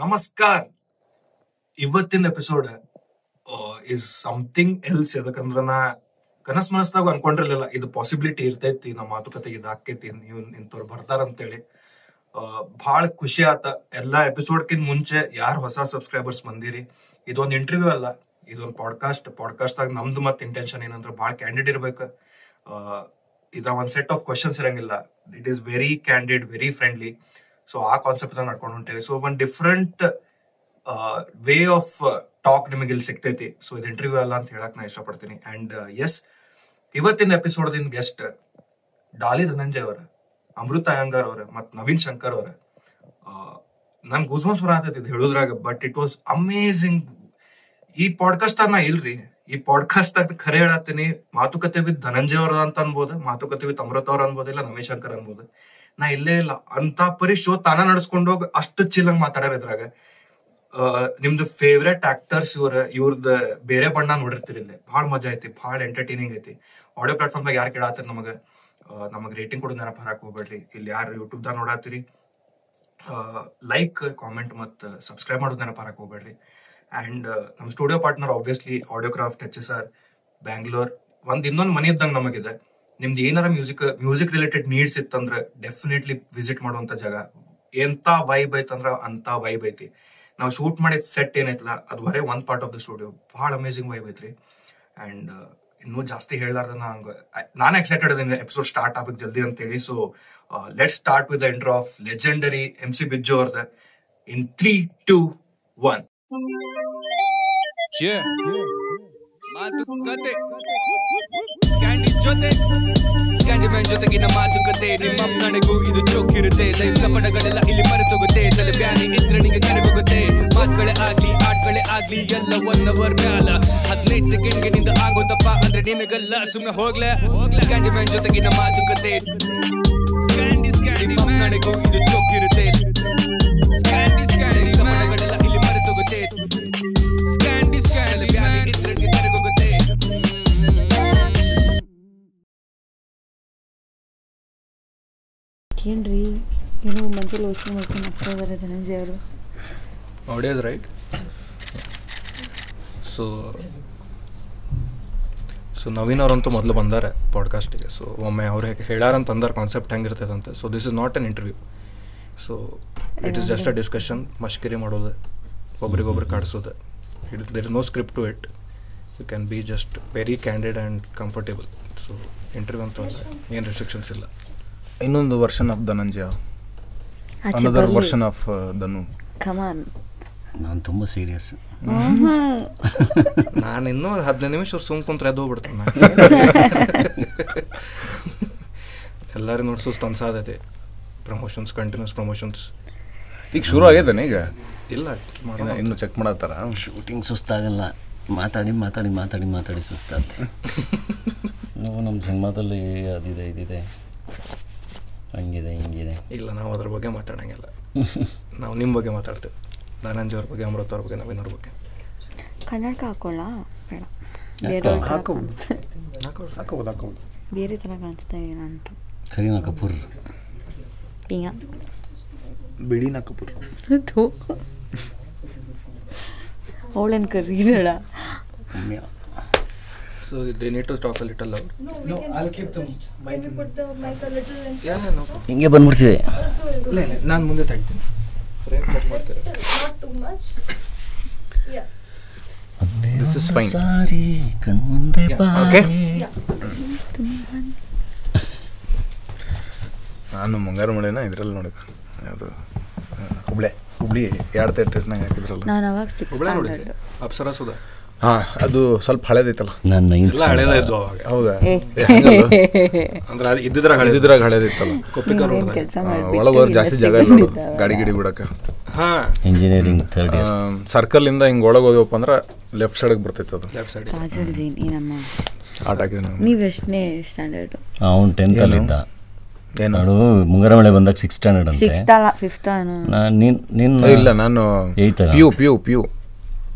ನಮಸ್ಕಾರ. ಇವತ್ತಿನ episode is something else ಯಾಕಂದ್ರ ನಾ ಕನಸ್ ಮನಸ್ದಾಗ ಅನ್ಕೊಂಡಿರ್ಲಿಲ್ಲ. ಇದು ಪಾಸಿಬಿಲಿಟಿ ಇರ್ತೈತಿ ನಮ್ಮ ಮಾತುಕತೆ ಇದಾಕೈತಿ ನೀವು ಬರ್ತಾರ ಅಂತೇಳಿ. ಭಾಳ ಖುಷಿ ಆತ. ಎಲ್ಲಾ ಎಪಿಸೋಡ್ಕಿಂತ ಮುಂಚೆ ಯಾರು ಹೊಸ ಸಬ್ಸ್ಕ್ರೈಬರ್ಸ್ ಬಂದಿರಿ? ಇದೊಂದು ಇಂಟರ್ವ್ಯೂ ಅಲ್ಲ, ಇದೊಂದು ಪಾಡ್ಕಾಸ್ಟ್ ಪಾಡ್ಕಾಸ್ಟ್ದಾಗ ನಮ್ದು ಮತ್ತೆ ಇಂಟೆನ್ಷನ್ ಏನಂದ್ರೆ ಭಾಳ ಕ್ಯಾಂಡಿಡ್ ಇರ್ಬೇಕು. ಇದ ಒಂದು ಸೆಟ್ ಆಫ್ ಕ್ವಶನ್ಸ್ ಇರಂಗಿಲ್ಲ. It is very candid very friendly so ಆ ಕಾನ್ಸೆಪ್ಟ್ ನಡ್ಕೊಂಡು ಹೊಂಟೇವಿ ಸೊ ಒಂದ್ ಡಿಫ್ರೆಂಟ್ ವೇ ಆಫ್ ಟಾಕ್ ನಿಮಗೆ ಇಲ್ಲಿ ಸಿಗ್ತೈತಿ. ಸೊ ಇದು ಇಂಟರ್ವ್ಯೂ ಅಲ್ಲ ಅಂತ ಹೇಳಕ್ ನಾ ಇಷ್ಟಪಡ್ತೀನಿ. ಅಂಡ್ ಎಸ್ ಇವತ್ತಿನ ಎಪಿಸೋಡ್ ದಿನ ಗೆಸ್ಟ್ ಡಾಲಿ ಧನಂಜಯ್ ಅವರ, ಅಮೃತ ಅಯ್ಯಂಗಾರ್ ಅವರ, ಮತ್ತು ನವೀನ್ ಶಂಕರ್ ಅವರ. ನನ್ ಗುಸ್ಮಸ್ ಬರತೈತಿ ಇದು ಹೇಳುದ್ರಾಗ ಬಟ್ ಇಟ್ ವಾಸ್ ಅಮೇಝಿಂಗ್ ಈ ಪಾಡ್ಕಾಸ್ಟ್ ನಾ ಇಲ್ರಿ. ಈ ಪಾಡ್ಕಾಸ್ಟ್ ಆಗ ಖರೆ ಹೇಳತ್ತೀನಿ. ಮಾತುಕತೆ ವಿತ್ ಧನಂಜಯ್ ಅವ್ರ ಅಂತ ಅನ್ಬೋದು, ಮಾತುಕತೆ ವಿತ್ ಅಮೃತ ಅವ್ರ ಅನ್ಬೋದು, ಇಲ್ಲ ನವೀನ್ ಶಂಕರ್ ಅನ್ಬೋದು. ನಾ ಇಲ್ಲೇ ಇಲ್ಲ. ಅಂತ ಪರಿ ಶೋ ತಾನ ನಡ್ಸ್ಕೊಂಡು ಹೋಗಿ ಅಷ್ಟು ಚಿಲ್ಲಂಗ್ ಮಾತಾಡ್ಯಾರ ಇದ್ರಾಗ. ನಿಮ್ದು ಫೇವ್ರೆಟ್ ಆಕ್ಟರ್ಸ್ ಇವ್ರ ಇವ್ರದ್ದು ಬೇರೆ ಬಣ್ಣ ನೋಡಿರ್ತೀರಿ ಇಲ್ಲಿ. ಭಾಳ ಮಜಾ ಐತಿ, ಭಾಳ ಎಂಟರ್ಟೈನಿಂಗ್ ಐತಿ. ಆಡಿಯೋ ಪ್ಲಾಟ್ಫಾರ್ಮ್ದಾಗ ಯಾರು ಕೇಳಾತಿರ್ ನಮಗ? ನಮಗೆ ರೇಟಿಂಗ್ ಕೊಡೋದು ನೆನಪು ಹರಕ್ ಹೋಗ್ಬೇಡ್ರಿ. ಇಲ್ಲಿ ಯಾರು ಯೂಟ್ಯೂಬ್ದಾಗ ನೋಡಾತಿರಿ ಲೈಕ್ ಕಾಮೆಂಟ್ ಮತ್ತು ಸಬ್ಸ್ಕ್ರೈಬ್ ಮಾಡೋದು ನೆನಪು ಹರಕ್ ಹೋಗ್ಬೇಡ್ರಿ. ಆ್ಯಂಡ್ ನಮ್ಮ studio partner obviously H S R Bangalore ಒಂದ್ ಇನ್ನೊಂದು ಮನೆ ಇದ್ದಂಗೆ ನಮಗಿದೆ ನಿಮ್ದು ಏನಾರ ಮ್ಯೂಸಿಕ್ ಮ್ಯೂಸಿಕ್ ರಿಲೇಟೆಡ್ ನೀಡ್ಸ್ ಇತ್ತಂದ್ರೆ ಡೆಫಿನೆಟ್ಲಿ ವಿಸಿಟ್ ಮಾಡುವಂತ ಜಾಗ. ಎಂತ ವೈಬ್ ಐತಂದ್ರ ಅಂತ ವೈಬ್ ಐತಿ. ನಾವು ಶೂಟ್ ಮಾಡಿದ ಸೆಟ್ ಏನೈತಲ್ಲ ಅದು ಬರೇ ಒಂದ್ ಪಾರ್ಟ್ ಆಫ್ ದ ಸ್ಟುಡಿಯೋ ಭಾಳ ಅಮೇಸಿಂಗ್ ವೈಬ್ ಐತ್ರಿ. ಅಂಡ್ ಇನ್ನೂ ಜಾಸ್ತಿ ಹೇಳಲಾರ್ದ ನಂಗೆ ನಾನು ಎಕ್ಸೈಟೆಡ್ ಇದೀನಿ ಎಪಿಸೋಡ್ ಸ್ಟಾರ್ಟ್ ಆಗ್ಬೇಕು ಜಲ್ದಿ ಅಂತೇಳಿ. So let start with the intro of legendary M C Bijju ಅವ್ರದ. In three two one Yeah. ಮಾತುಕತೆ ಕ್ಯಾಂಡಿ ಜೊತೆ ಸ್ಕ್ಯಾಂಡಿ ಮ್ಯಾನ್ ಜೊತೆಗಿನ ಮಾತುಕತೆ ನಿಮ್ಮ ನನಗೂ ಇದು ಚೋಕಿರುತ್ತೆ ಲೈಫ್ ಪಡಗಳೆಲ್ಲ ಇಲ್ಲಿ ಮರೆತೋಗುತ್ತೆ. ತಲೆ ಬ್ಯಾನಿ ಇದ್ರೆ ನಿಂಗೆ ಕರೆಗೋಗುತ್ತೆ ಮಾತುಗಳೇ ಆಗ್ಲಿ ಆಟ್ಗಳೇ ಆಗ್ಲಿ ಎಲ್ಲ ಒನ್ ಅವರ್ ಮ್ಯಾಲ. ಹದಿನೈದು ಸೆಕೆಂಡ್ಗೆ ನಿಂದ ಆಗೋದಪ್ಪ ಅಂದ್ರೆ ನಿನಗಲ್ಲ ಸುಮ್ನೆ ಹೋಗ್ಲೆ. ಕ್ಯಾಂಡಿ ಮ್ಯಾನ್ ಜೊತೆಗಿನ ಮಾತುಕತೆ ಸ್ಕ್ಯಾಂಡಿ ಸ್ಕ್ಯಾಂಡಿ ನಿಮ್ಮ ನನಗೂ ಇದು ಚೋಕಿರುತ್ತೆ ಏನ್ರಿ? ಏನೋ ಮಂಜಲ್ಲಿ ಯೋಚನೆ ಮಾಡ್ಕೊಂಡು ಹೋಗ್ತಾ ಇದ್ದಾರೆ ಧನಂಜಯ ಅವರು. Audios right. So so Naveen ಅವರಂತೂ ಮೊದಲು ಬಂದಾರೆ ಪಾಡ್ಕಾಸ್ಟಿಗೆ ಸೊ ಒಮ್ಮೆ ಅವ್ರು ಹೇಳಾರಂತ ಅಂದಾರ concept ಹೆಂಗಿರ್ತೈತಂತೆ. So this is not an interview so it is just a discussion ಮಷ್ಕಿರಿ ಮಾಡೋದು ಒಬ್ರಿಗೊಬ್ರು ಕಾಡಿಸೋದು. It there is no script to it you can be just very candid and comfortable so interview ಅಂತ ಏನು restrictions ಇಲ್ಲ. ಇನ್ನೊಂದು version of Dhananjaya. Another version of Dhanu. Come on ನಾನು ತುಂಬ serious ನಾನು ಇನ್ನೂ ಹದಿನೈದು ನಿಮಿಷ ಸುಮ್ ಕುಂತ್ರೆ ಎದ್ದು ಹೋಗ್ಬಿಡ್ತೇನೆ ಎಲ್ಲರೂ ನೋಡಿ ಸುಸ್ತು ಅನ್ಸಾದೈತಿ. ಪ್ರಮೋಷನ್ಸ್ ಕಂಟಿನ್ಯೂಸ್ ಪ್ರಮೋಷನ್ಸ್ ಈಗ ಶುರು ಆಗ್ಯದೇನೆ ಈಗ? ಇಲ್ಲ ಮಾಡೋಣ. ಇನ್ನು ಚೆಕ್ ಮಾಡತ್ತಾರ? ಶೂಟಿಂಗ್ ಸುಸ್ತಾಗಲ್ಲ. ಮಾತಾಡಿ ಮಾತಾಡಿ ಮಾತಾಡಿ ಮಾತಾಡಿ ಸುಸ್ತಾಗ ನಾವು ನಮ್ಮ ಸಿನಿಮಾದಲ್ಲಿ ಅದಿದೆ ಇದಿದೆ. ಹಂಗಿದೆ ಹಿಂಗಿದೆ. ಇಲ್ಲ ನಾವು ಅದ್ರ ಬಗ್ಗೆ ಮಾತಾಡೋಂಗಿಲ್ಲ. ನಾವು ನಿಮ್ಮ ಬಗ್ಗೆ ಮಾತಾಡ್ತೇವೆ. ಧನಂಜಯ ಅವ್ರ ಬಗ್ಗೆ ಅಮೃತ ಅವ್ರ ಬಗ್ಗೆ ನವೀನ್ ಅವ್ರ ಬಗ್ಗೆ. ಕನ್ನಡಕ ಹಾಕೊಳ್ಳ ಬೇಡ. ಯಾಕೋ? ಬೇರೆ ಥರ ಹಾಕೋಬೋದು. ಹಾಕೋಬೋದು ಬೇರೆ ಥರ ಕಾಣಿಸ್ತಾ ಇದೀನ ಅಂತ. ಕರೀನಾ ಕಪೂರ್. ಈಗ ಬಿಡಿನ ಕಪೂರ್. ಅವಳನ್ನು ಕರೀದಳ? Ramya. So to talk a little loud. No, we No, I'll keep them. Can we put the mic a little in ಹಿಂಗೆ ಬಂದ್ಬಿಡ್ತೀವಿ ನಾನು ಮುಂದೆ ತೆಗ್ತೀನಿ ಫ್ರೇಮ್ ಕಟ್ ಮಾಡ್ತೀರಾ not too much? Yeah. This is fine. Sorry ಕಣ್ಮುಂದೆ Yeah, ಬಾ okay. Yeah. ನಾನು ಮುಂಗಾರು ಮಳೆನ ಇದ್ರಲ್ಲಿ ನೋಡಿದೆ ಅದು ಹುಬ್ಳೆ ಹುಬ್ಳಿ ಎರಡು ಥಿಯೇಟರ್ಸ್ನಾಗ ಹಾಕಿದ್ರಲ್ಲ ನಾನು ಅವಾಗ ಸಿಕ್ಸ್ ಹುಬ್ಳ ನೋಡಿ ಅಪ್ಸರಾ ಸುಧಾ ಹಾಂ ಅದು ಸ್ವಲ್ಪ ಹಳೇದೈತಲ್ಲ. ನನ್ನ ಎಲ್ಲ ಹಳೇದ ಇದ್ವು ಅವಾಗ. ಹೌದಾ? ಅಂದ್ರೆ ಅಲ್ಲಿ ಇದ್ದಿದ್ರಾಗ ಹಳೆದಿದ್ರ ಇದ್ದಿದ್ರಾಗ ಹಳೇದೈತಲ್ಲ ಕೊಪ್ಪಿಕರ್ ಏನು ಕೆಲಸ ಒಳಗೆ ಹೋದ್ರೆ ಜಾಸ್ತಿ ಜಾಗ ಇಲ್ಲ ನೋಡು ಗಾಡಿ ಗಿಡಿ ಬಿಡಕ್ಕೆ. ಹಾ. ಇಂಜಿನಿಯರಿಂಗ್ ಥರ್ಡ್ ಸರ್ಕಲ್ ಇಂದ ಹಿಂಗೆ ಒಳಗೆ ಹೋಗ್ಯಪ್ಪ ಅಂದ್ರೆ ಲೆಫ್ಟ್ ಸೈಡ್ ಬರ್ತೈತೆ ಅದು. ಲೆಫ್ಟ್ ಸೈಡ್ ಕಾಜಲ್ ಜೈನ್ ಈ ನಮ್ಮ ಆಟ ನಾವು ಎಷ್ಟನೇ ಸ್ಟ್ಯಾಂಡರ್ಡ್ ಅವನು ಟೆಂತಲ್ಲಿ ಇದ್ದ. ಏನು? ನೋಡು ಮುಂಗಾರ ಮಳೆ ಬಂದಾಗ ಸಿಕ್ಸ್ ಸ್ಟ್ಯಾಂಡರ್ಡ್ ಅಂತ. ಸಿಕ್ಸ್ತ್ ಅಲ್ಲ ಫಿಫ್ತ್ ನಾನು ನಿನ್ ನಿನ್ನ ಇಲ್ಲ ನಾನು ಅಲ್ಲ? P U P U P U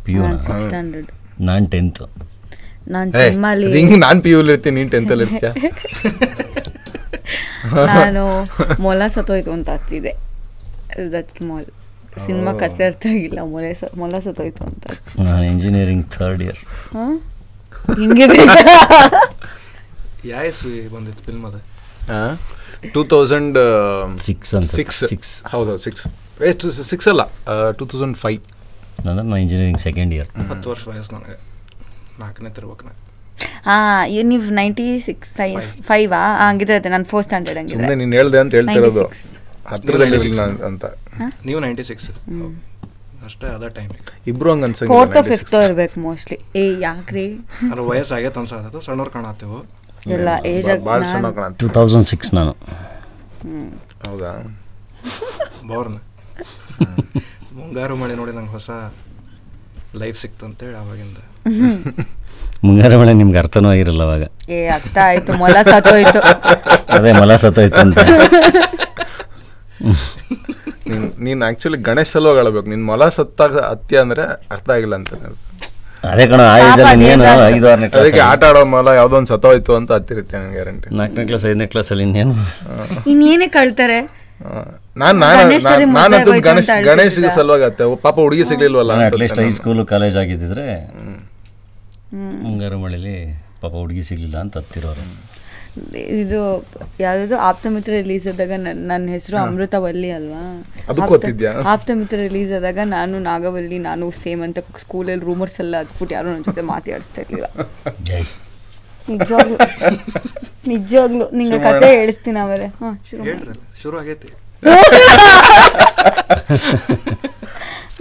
P U standard ನಾನು ಟೆಂತ್ ನಾನು ಸಿನಿಮಾಲಿ ಹಿಂಗೆ ನಾನು ಪಿ ಯುಲಿ ಇರ್ತೀನಿ ನೀನು ಟೆಂತಲ್ಲಿ ಇರ್ತೀಯ? ನಾನು ಮೊಲ ಸತ್ತೋಯ್ತು ಅಂತ ಹತ್ತಿದೆ ದಟ್ ಸ್ಮಾಲ್ ಸಿನಿಮಾ ಕತೆ ಅರ್ಥ ಆಗಿಲ್ಲ ಮೊಲೆ ಸ ಮೊಲ ಸತ್ತೋಯ್ತು ಅಂತ. ನಾನು ಇಂಜಿನಿಯರಿಂಗ್ ಥರ್ಡ್ ಇಯರ್ ಹಿಂಗೆ ಯಾವ ಇಸ್ವಿ ಬಂದಿತ್ತು ಫಿಲ್ಮ್ ಅದು? Two thousand six six six ಹೌದು ಸಿಕ್ಸ್ ಏ ಟು ಸಿಕ್ಸ್ ಅಲ್ಲ ಟೂ ತೌಸಂಡ್ ಫೈವ್ ಅಂದ್ರೆ ನಾನು ಇಂಜಿನಿಯರಿಂಗ್ ಸೆಕೆಂಡ್ ಇಯರ್ ಹತ್ತು ವರ್ಷ ವಯಸ್ಸು ನನಗೆ. ನಾಲ್ಕನೇ ತರ್ಬೇಕು ನಾ ಹಾಂ ನೀವು ನೈಂಟಿ ಸಿಕ್ಸ್ ಫೈವಾ ಹಂಗಿದ್ರೆ ನಾನು ಫೋರ್ ಸ್ಟ್ಯಾಂಡರ್ಡ್ ಸುಮ್ಮನೆ ಹಂಗಿದ್ರೆ ನೀನು ಹೇಳ್ದೆ ಅಂತ ಹೇಳ್ತಿರೋದು. 96. ಹತ್ತಿರದಲ್ಲಿ ನಾನ್- ಅಂತ. ನೀವು ನೈಂಟಿ ಸಿಕ್ಸ್ ಅಷ್ಟೇ ಅದ ಟೈಮ್ ಇಬ್ರು ಹಂಗ ಫೋರ್ತ್ ಅನ್ಸಂಗಿಲ್ಲ ಫಿಫ್ತ್ ಇರ್ಬೇಕು ಮೋಸ್ಟ್ಲಿ ಏ ಯಾಕ್ರಿ? ಅಲ್ಲ ವಯಸ್ಸು ಅಂತ ಅನ್ಸತ್ತು ಸಣ್ಣವ್ರು ಕಾಣತ್ತೇವು. ಇಲ್ಲ ಏಜ್ ಭಾಳ ಸಣ್ಣ ಕಾಣ ಟೂ ತೌಸಂಡ್ ಸಿಕ್ಸ್ ನಾನು. ಹೌದಾ? ಬೌರ್ನ ಮುಂಗಾರು ಮಳೆ ನೋಡಿ ನಂಗೆ ಹೊಸ ಲೈಫ್ ಸಿಕ್ತು ಅಂತೇಳಿ ಅವಾಗಿಂದ ಮುಂಗಾರು ಮಳೆ ನಿಮ್ಗೆ ಅರ್ಥನೂ ಆಗಿರಲ್ಲ ಅವಾಗ. ಏ ಅರ್ಥ ಆಯ್ತು ಮೊಲ ಸತ್ತೋಯ್ತು. ಅದೇ ಮಲ ಸತ್ತೋಯ್ತು ಅಂತ. ನೀನು ನೀನ್ ಆಕ್ಚುಲಿ ಗಣೇಶ್ ಸಲುವಾಗಿ ಹೇಳಬೇಕು ನಿನ್ ಮೊಲ ಸತ್ತಾಗ ಅತ್ಯ ಅಂದ್ರೆ ಅರ್ಥ ಆಗಿಲ್ಲ ಅಂತ ಅದೇ ಕಣ ಆ ಏಜಲ್ಲಿ ಇನ್ನೇನು ಐದು ಆರನೇ ಅದಕ್ಕೆ ಕ್ಲಾಸ್ ಆಟ ಆಡೋ ಮೊಲ ಯಾವ್ದೊಂದು ಸತ್ತೋಯ್ತು ಅಂತ ಹತ್ತಿರುತ್ತೆ ನನಗೆ ಗ್ಯಾರಂಟಿ ನಾಲ್ಕನೇ ಕ್ಲಾಸ್ ಐದನೇ ಕ್ಲಾಸಲ್ಲಿ ಇನ್ನೇನು? ಇನ್ನೇನೇ ಕಳ್ತಾರೆ? ನಾನ್ ನಾನು ಗಣೇಶ್ ಗಣೇಶ್ಗೆ ಸಲುವಾಗಿ ಅತ್ತೆ ಪಾಪ ಹುಡುಗಿ ಸಿಗ್ಲಿಲ್ವಲ್ಲ ಅಂತ ಅಟ್ಲೀಸ್ಟ್ ಅತ್ತೆ ಹೈ ನಾನು. ಕಾಲೇಜ್ ಆಗಿದ್ದಿದ್ರೆ ಮುಂಗಾರು ಮಳೆಲಿ ಪಾಪ ಹುಡುಗಿ ಸಿಗ್ಲಿಲ್ಲ ಅಂತ ಹತ್ತಿರೋರು ಇದು ಯಾವ್ದು ಆಪ್ತಮಿತ್ರ ರಿಲೀಸ್ ಆದಾಗ ನನ್ನ ಹೆಸರು ಅಮೃತವಲ್ಲಿ ಅಲ್ವಾ? ಆಪ್ತಮಿತ್ರ ರಿಲೀಸ್ ಆದಾಗ ನಾನು ನಾಗವಲ್ಲಿ ನಾನು ಸೇಮ್ ಅಂತ ಸ್ಕೂಲಲ್ಲಿ ರೂಮರ್ಸ್ ಎಲ್ಲ ಹತ್ಬಿಟ್ಟು ಯಾರು ನನ್ನ ಜೊತೆ ಮಾತಾಡಿಸ್ತಾ ಇರ್ಲಿಲ್ಲ. ಜೈ. ನಿಜವಾಗ್ಲು ನಿಜವಾಗ್ಲು ನಿಂಗೆ ಕತೆ ಹೇಳಿಸ್ತೀನಿ ಅವರೇ. ಹಾಂ ಶುರು ಹೇಳ್ರಲ್ಲ ಶುರು ಆಗೈತಿ.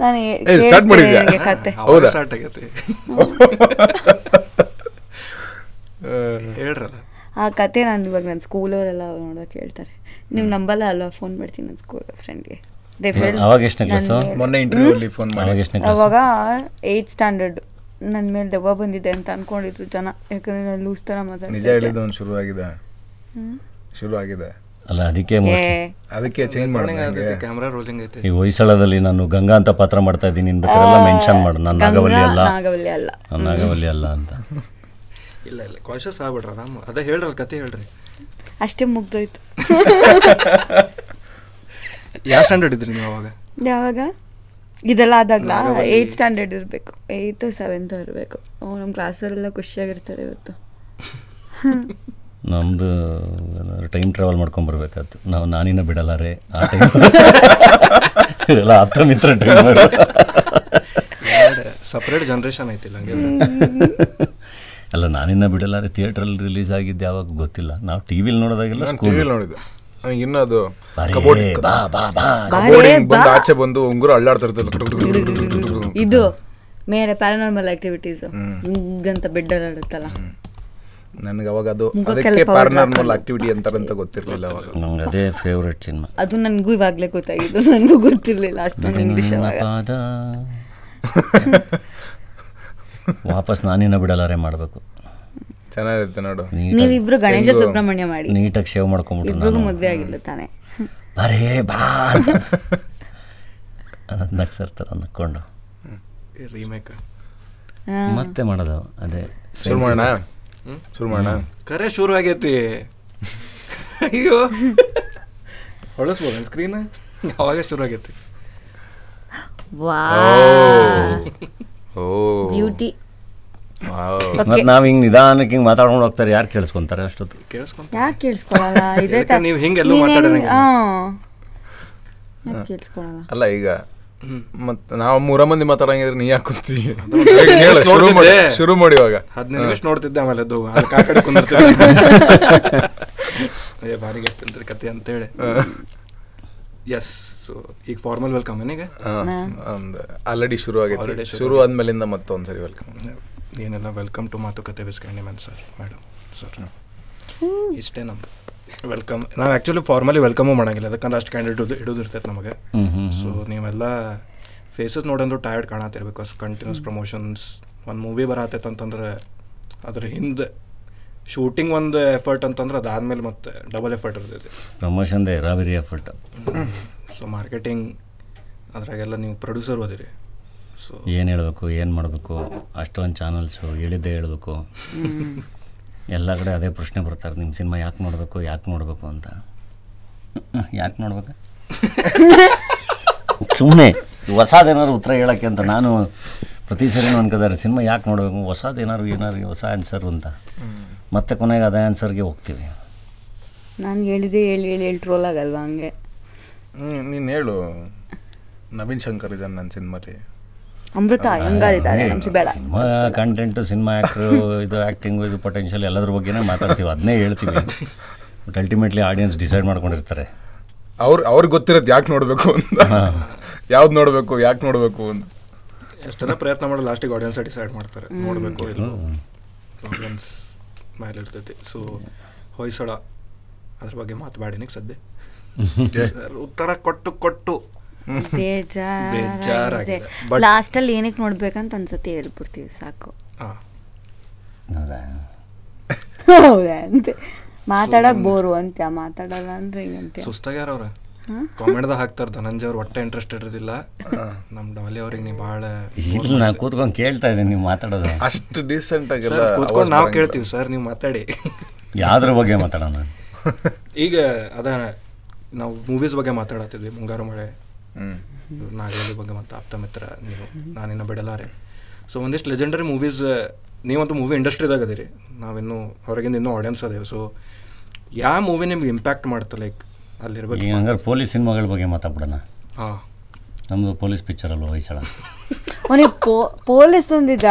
ನಾನು ಏ, start ಮಾಡಿದ್ಯಾ? ಕತೆ. ಹೌದಾ? ಸ್ಟಾರ್ಟ್ ಆಗೈತಿ ಹೇಳ್ರಲ್ಲ. ಆ ಕತೆ ನಾನು ಇವಾಗ ನನ್ನ ಸ್ಕೂಲವರೆಲ್ಲ ನೋಡೋಕೆ ಹೇಳ್ತಾರೆ ನೀವು ನಂಬಲ್ಲ ಅಲ್ವಾ ಫೋನ್ ಮಾಡ್ತೀನಿ ನನ್ನ ಸ್ಕೂಲ್ ಫ್ರೆಂಡ್ಗೆ ಅವಾಗ ಎಷ್ಟನೇ ಕ್ಲಾಸು ಮೊನ್ನೆ ಇಂಟರ್ವ್ಯೂ ಅಲ್ಲಿ ಫೋನ್ ಮಾಡಿ ಅವಾಗ ಎಷ್ಟನೇ ಕ್ಲಾಸ್ ಅವಾಗ ಏಯ್ತ್ ಸ್ಟ್ಯಾಂಡರ್ಡ್ ನನ್ನ ಮೇಲೆ ದೆವ್ವ ಬಂದಿದೆ ಅಂತ ಅನ್ಕೊಂಡಿದ್ರು ಜನ. ಯಾಕಂದ್ರೆ ನಾನು ಲೂಸ್ ಥರ ನಿಜ ಮಾತಾಡ್ತೀನಿ ಹೇಳಿದ್ದು ಒಂದು ಶುರು ಆಗಿದೆ ಶುರು ಆಗಿದೆ ಅಲ್ಲ ಅದಕ್ಕೆ ಅದಕ್ಕೆ ಚೇಂಜ್ ಮಾಡಿದೆ ಕ್ಯಾಮ್ರಾ ರೋಲಿಂಗ್ ಐತೆ ಈ ಹೊಯ್ಸಳದಲ್ಲಿ ನಾನು ಗಂಗಾ ಅಂತ ಪಾತ್ರ ಮಾಡ್ತಾ ಇದ್ದೀನಿ ನಿನ್ ಬೇಕಾರೆಲ್ಲ ಮೆನ್ಷನ್ ಮಾಡು. ನಾನು ನಾಗವಲ್ಲಿ ಅಲ್ಲ. ನಾಗವಲ್ಲಿ ಅಲ್ಲ. ನಾನು ನಾಗವಲ್ಲಿ ಅಲ್ಲ ಅಂತ. ಇಲ್ಲ ಇಲ್ಲ ಕಾನ್ಶಿಯಸ್ ಆಗ್ಬಿಡ್ರ ನಮ್ಮ ಅದೇ ಹೇಳ್ರಲ್ಲ ಕತೆ ಹೇಳ್ರಿ. ಅಷ್ಟೇ ಮುಗ್ದೋಯ್ತು. ಯಾವ ಸ್ಟ್ಯಾಂಡರ್ಡ್ ಇದ್ರಿ ನೀವು ಅವಾಗ? ಯಾವಾಗ? ಇದೆಲ್ಲ ಆದಾಗ ಏಯ್ತ್ ಸ್ಟ್ಯಾಂಡರ್ಡ್ ಇರಬೇಕು. ಏಯ್ತು ಸೆವೆಂತ್ ಇರಬೇಕು. ನಮ್ಮ ಕ್ಲಾಸವರೆಲ್ಲ ಖುಷಿಯಾಗಿರ್ತಾರೆ ಇವತ್ತು. ನಮ್ದು ಟೈಮ್ ಟ್ರಾವೆಲ್ ಮಾಡ್ಕೊಂಬರ್ಬೇಕಾಯ್ತು ನಾವು ನಾನಿನ ಬಿಡಲ್ಲ ರೇ ಆ ಟೈಮ್ ಇದೆಲ್ಲ ಹತ್ರ ಮಿತ್ರ ಟೈಮ್ ಸಪ್ರೇಟ್ ಜನ್ರೇಷನ್ ಐತಿಲ್ಲ ಹಂಗೆ ಅಲ್ಲ ನಾನಿನ್ನ ಬಿಡಲ್ಲ ರೀ ಥಿಯೇಟ್ರಲ್ಲಿ ರಿಲೀಸ್ ಆಗಿದ್ದು ಯಾವಾಗ ಗೊತ್ತಿಲ್ಲ ನಾವು ಟಿ ವಿಲಿ ನೋಡೋದಾಗೆಲ್ಲ ಸ್ಕೂಲ್ ಟಿವಿ ನೋಡಿದ್ದೆ ಇನ್ನು ಅದು ಬಂದು ಆಚೆ ಬಂದು ಉಂಗುರ ಅಳ್ಳಾಡ್ತಿರ್ತದೆ ಇದು ಮೇಲೆ ಪ್ಯಾರಾನಾರ್ಮಲ್ ಆಕ್ಟಿವಿಟೀಸ್ ಅಂತ ಬೆಡ್ಡಲ್ಲಿ ಆಡುತ್ತಲ್ಲ ನನಗೆ ಅವಾಗ ಅದು ಅದಕ್ಕೆ ಪಾರ್ನಾರ್ಮಲ್. ಆಕ್ಟಿವಿಟಿ ಅಂತಾರಂತ ಗೊತ್ತಿರಲಿಲ್ಲ ಅವಾಗ. ನಂಗೆ ಅದೇ ಫೇವ್ರೆಟ್ ಸಿನಿಮಾ ಅದು ನನಗೂ ಇವಾಗಲೇ ಗೊತ್ತಾಗಿದ್ದು ನನಗೂ ಗೊತ್ತಿರಲಿಲ್ಲ ಅಷ್ಟೊಂದು ಇಂಗ್ಲೀಷ್ ಅವಾಗ ವಾಪಸ್ ನಾನೇನ ಬಿಡಲಾರೆ ರೇ ಮಾಡಬೇಕು. ಚೆನ್ನಾಗಿರುತ್ತೆ ನೋಡು. ನೀವಿಬ್ರು ಗಣೇಶ ಸುಬ್ರಹ್ಮಣ್ಯ ಮಾಡಿ. ನೀಟಾಗಿ ಶೇವ್ ಮಾಡ್ಕೊಂಡ್ಬಿಟ್ಟು ಇಬ್ರಿಗೂ ಮದುವೆ ಆಗಿಲ್ಲ ತಾನೆ. ಅರೇ ಬಾ ನಗ್ಸರ್ತಾರ ನಕ್ಕೊಂಡು. ರೀಮೇಕ್ ಮತ್ತೆ ಮಾಡೋದು ಅದೇ. ಶುರು ಮಾಡೋಣ ಶುರು ಮಾಡೋಣ? ಕರೆ ಶುರು ಆಗೈತಿ. ಅಯ್ಯೋ. ಹೊಳಸ್ಬೋದು ಸ್ಕ್ರೀನ್ ಅವಾಗ ಶುರು ಆಗೈತಿ. ವಾ. ಓ. Beauty wow. ಮತ್ತೆ ನಾವ್ ಹಿಂಗ್ ನಿಧಾನಕ್ಕೆ ಹಿಂಗ್ ಮಾತಾಡ್ಕೊಂಡು ಹೋಗ್ತಾರೆ ಯಾರು ಕೇಳಿಸ್ಕೊಂತಾರೆ ಅಷ್ಟೊತ್ತು? ಕೇಳಿಸ್ಕೊಂತ ಯಾಕೆ ಕೇಳಿಸ್ಕೊಳಲ್ಲ? ಇದೇ ಹಿಂಗೆ ನೀವ್ ಹಿಂಗೆಲ್ಲೂ ಮಾತಾಡೋರಂಗಿಲ್ಲ. ಯಾಕೆ ಕೇಳಿಸ್ಕೊಳಲ್ಲ? ಅಲ್ಲ ಈಗ ಮತ್ ನಾವು ಮೂರ ಮಂದಿ ಮಾತಾಡಂಗಿದ್ರೆ ನೀ ಯಾಕೆ ಕೂತಿ. ಶುರು ಮಾಡಿ ಶುರು ಮಾಡಿ ಇವಾಗ. ಹದಿನೈದು ನಿಮಿಷ ನೋಡ್ತಿದ್ದೆ ಆಮೇಲೆ ಅದು ಕಾಕಡೆ ಕುಂದಿರ್ತಿದ್ದೆ. ಬಾರಿಗೆ ಎತ್ತಂತ್ರಿ ಕತೆ ಅಂತೇಳಿ. ಎಸ್ ಸೊ ಈಗ ಫಾರ್ಮಲ್ ವೆಲ್ಕಮ್ ಏನೀಗ ಆಲ್ರೆಡಿ ಶುರು ಆಗೈತೆ. Already ಶುರು ಶುರು ಆದ್ಮೇಲಿಂದ ಮತ್ತೊಂದ್ಸರಿ ವೆಲ್ಕಮ್ ಏನೆಲ್ಲ ವೆಲ್ಕಮ್ ಟು ಮಾತುಕತೆ ಬಿಸ್ಕಂಡಿ ಮ್ಯಾನ್ ಸರ್ ಮೇಡಮ್ ಸರ್. ಇಷ್ಟೇ ನಮ್ದು. ವೆಲ್ಕಮ್ ನಾವು ಆ್ಯಕ್ಚುಲಿ ಫಾರ್ಮಲಿ ವೆಲ್ಕಮು ಮಾಡಂಗಿಲ್ಲ. ಅದಕ್ಕಂದ್ರೆ ಅಷ್ಟು ಕ್ಯಾಂಡಿಡೇಟ್ ಹಿಡಿದು ಇರ್ತೈತೆ ನಮಗೆ. ಸೊ ನೀವೆಲ್ಲ ಫೇಸಸ್ ನೋಡಂದ್ರು ಟಯರ್ಡ್ ಕಾಣತ್ತಿರ ಬಿಕಾಸ್ ಕಂಟಿನ್ಯೂಸ್ ಪ್ರಮೋಷನ್ಸ್ ಒಂದು ಮೂವಿ ಬರತ್ತೈತೆ ಅಂತಂದ್ರೆ ಅದ್ರ ಹಿಂದೆ ಶೂಟಿಂಗ್ ಒಂದು ಎಫರ್ಟ್ ಅಂತಂದ್ರೆ ಅದಾದ್ಮೇಲೆ ಮತ್ತೆ ಡಬಲ್ ಎಫರ್ಟ್ ಇರ್ತೈತಿ. ಪ್ರಮೋಷನ್ದೇ ರಾವಿರಿ ಎಫರ್ಟ್ ಸೊ ಮಾರ್ಕೆಟಿಂಗ್ ಅದ್ರಾಗೆಲ್ಲ ನೀವು ಪ್ರೊಡ್ಯೂಸರ್ ಓದಿರಿ. ಸೊ ಏನು ಹೇಳಬೇಕು ಏನು ಮಾಡಬೇಕು ಅಷ್ಟೊಂದು ಚಾನಲ್ಸು ಹೇಳಿದ್ದೇ ಹೇಳ್ಬೇಕು. ಎಲ್ಲ ಕಡೆ ಅದೇ ಪ್ರಶ್ನೆ ಬರ್ತಾರೆ ನಿಮ್ಮ ಸಿನಿಮಾ ಯಾಕೆ ನೋಡಬೇಕು ಯಾಕೆ ನೋಡಬೇಕು ಅಂತ? ಯಾಕೆ ನೋಡ್ಬೇಕು? ಸುಮ್ಮನೆ ಹೊಸದೇನಾದ್ರು ಉತ್ತರ ಹೇಳೋಕ್ಕೆ ಅಂತ ನಾನು ಪ್ರತಿ ಸರಿನೂ ಅನ್ಕೋದಾರೆ ಸಿನಿಮಾ ಯಾಕೆ ನೋಡಬೇಕು? ಹೊಸದೇನಾದ್ರು ಏನಾರು ಹೊಸ ಆನ್ಸರ್ ಅಂತ. ಮತ್ತೆ ಕೊನೆಗೆ ಅದೇ ಆನ್ಸರ್ಗೆ ಹೋಗ್ತೀವಿ. ನಾನು ಹೇಳಿದೆ ಹೇಳಿ ಹೇಳಿ ಹೇಳಿ ಟ್ರೋಲ್ ಆಗಲ್ವಾ ಹಂಗೆ? ನೀನು ಹೇಳು. ನವೀನ್ ಶಂಕರ್ ಇದ್ದಾನೆ ನನ್ನ ಸಿನಿಮಾಲಿ. ಅಮೃತ ಹೆಂಗಾರಿದ್ದಾರೆ ನಮ್ಸಿ ಬೇಡ. ಸಿನಿಮಾ ಕಂಟೆಂಟು ಸಿನಿಮಾ ಆ್ಯಕ್ಟ್ರು ಇದು ಆ್ಯಕ್ಟಿಂಗು ಇದು ಪೊಟೆನ್ಷಿಯಲ್ ಎಲ್ಲದ್ರ ಬಗ್ಗೆನೇ ಮಾತಾಡ್ತೀವಿ. ಅದನ್ನೇ ಹೇಳ್ತೀವಿ. ಬಟ್ ಅಲ್ಟಿಮೇಟ್ಲಿ ಆಡಿಯನ್ಸ್ ಡಿಸೈಡ್ ಮಾಡ್ಕೊಂಡಿರ್ತಾರೆ. ಅವ್ರು ಅವ್ರಿಗೆ ಗೊತ್ತಿರೋದು ಯಾಕೆ ನೋಡಬೇಕು ಅಂತ. ಯಾವ್ದು ನೋಡಬೇಕು ಯಾಕೆ ನೋಡಬೇಕು ಅಂತ. ಎಷ್ಟೆಲ್ಲ ಪ್ರಯತ್ನ ಮಾಡಿ ಲಾಸ್ಟಿಗೆ ಆಡಿಯನ್ಸ್ ಡಿಸೈಡ್ ಮಾಡ್ತಾರೆ. ನೋಡಬೇಕು ಇಲ್ಲ ಆಡಿಯನ್ಸ್ ಮೇಲೆ ಇರ್ತೈತಿ. ಸೊ ಹೊಯ್ಸಳ ಅದ್ರ ಬಗ್ಗೆ ಮಾತಾಡಿನಿಗೆ ಸದ್ಯ. ಉತ್ತರ ಕೊಟ್ಟು ಕೊಟ್ಟು. ಬೇಜಾರಾಗಿದೆ. ಲಾಸ್ಟಲ್ಲಿ ಏನಕ್ಕೆ ನೋಡ್ಬೇಕಂತ ಅನ್ಸತ್ತೆ ಹೇಳ್ಬಿಡ್ತೀವಿ ಸಾಕು. ಅಂತೆ. ಮಾತಾಡಕ್ ಬೋರು ಅಂತೆ ಮಾತಾಡಲ್ಲ ಅಂದ್ರೆ ಹಿಂಗಂತೆ ಸುಸ್ತಾಗ್ಯಾರ ಅವ್ರ. ಕಾಮೆಂಟ್ದಾಗ ಹಾಕ್ತಾರೆ ಧನಂಜಯ ಅವ್ರು ಒಟ್ಟೆ ಇಂಟ್ರೆಸ್ಟ್ ಇರೋದಿಲ್ಲ. ನಮ್ಮ ಡಾಲಿ ಅವ್ರಿಗೆ ನೀವು ಭಾಳ ಇಲ್ಲ ನಾನು ಕೂತ್ಕೊಂಡು ಕೇಳ್ತಾ ಇದ್ದೀನಿ ನೀವು ಮಾತಾಡೋದು. ಅಷ್ಟು ಡೀಸೆಂಟ್ ಆಗಿಲ್ಲ ಕೂತ್ಕೊಂಡು ನಾವು ಕೇಳ್ತೀವಿ ಸರ್ ನೀವು ಮಾತಾಡಿ. ಯಾವ್ದ್ರ ಬಗ್ಗೆ ಮಾತಾಡೋಣ? ಈಗ ಅದ ನಾವು ಮೂವೀಸ್ ಬಗ್ಗೆ ಮಾತಾಡತ್ತಿದ್ವಿ ಮುಂಗಾರು ಮಳೆ. ನಾಗೇಲಿ ಬಗ್ಗೆ ಮತ್ತು ಆಪ್ತ ಮಿತ್ರ ನೀವು ನಾನಿನ್ನ ಬಿಡಲಾರೆ. ಸೊ ಒಂದಿಷ್ಟು ಲೆಜೆಂಡರಿ ಮೂವೀಸ್ ನೀವಂತೂ ಮೂವಿ ಇಂಡಸ್ಟ್ರಿದಾಗ ಅದೀರಿ. ನಾವಿನ್ನೂ ಹೊರಗಿಂದ ಇನ್ನೂ ಆಡಿಯನ್ಸ್ ಅದೇವೆ. ಸೊ ಯಾವ ಮೂವಿ ನಿಮ್ಗೆ ಇಂಪ್ಯಾಕ್ಟ್ ಮಾಡುತ್ತೆ ಲೈಕ್ ಅಲ್ಲಿರ್ಬೇಕು ಹಂಗಾರೆ ಪೊಲೀಸ್ ಸಿನಿಮಾಗಳ ಬಗ್ಗೆ ಮಾತಾಡ್ಬಿಡೋಣ. ಹಾಂ. ನಮ್ಮದು ಪೊಲೀಸ್ ಪಿಕ್ಚರ್ ಅಲ್ವ ಹೊಯ್ಸಳ ಅವನಿಗೆ ಪೊಲೀಸ್ ಒಂದಿದ್ದ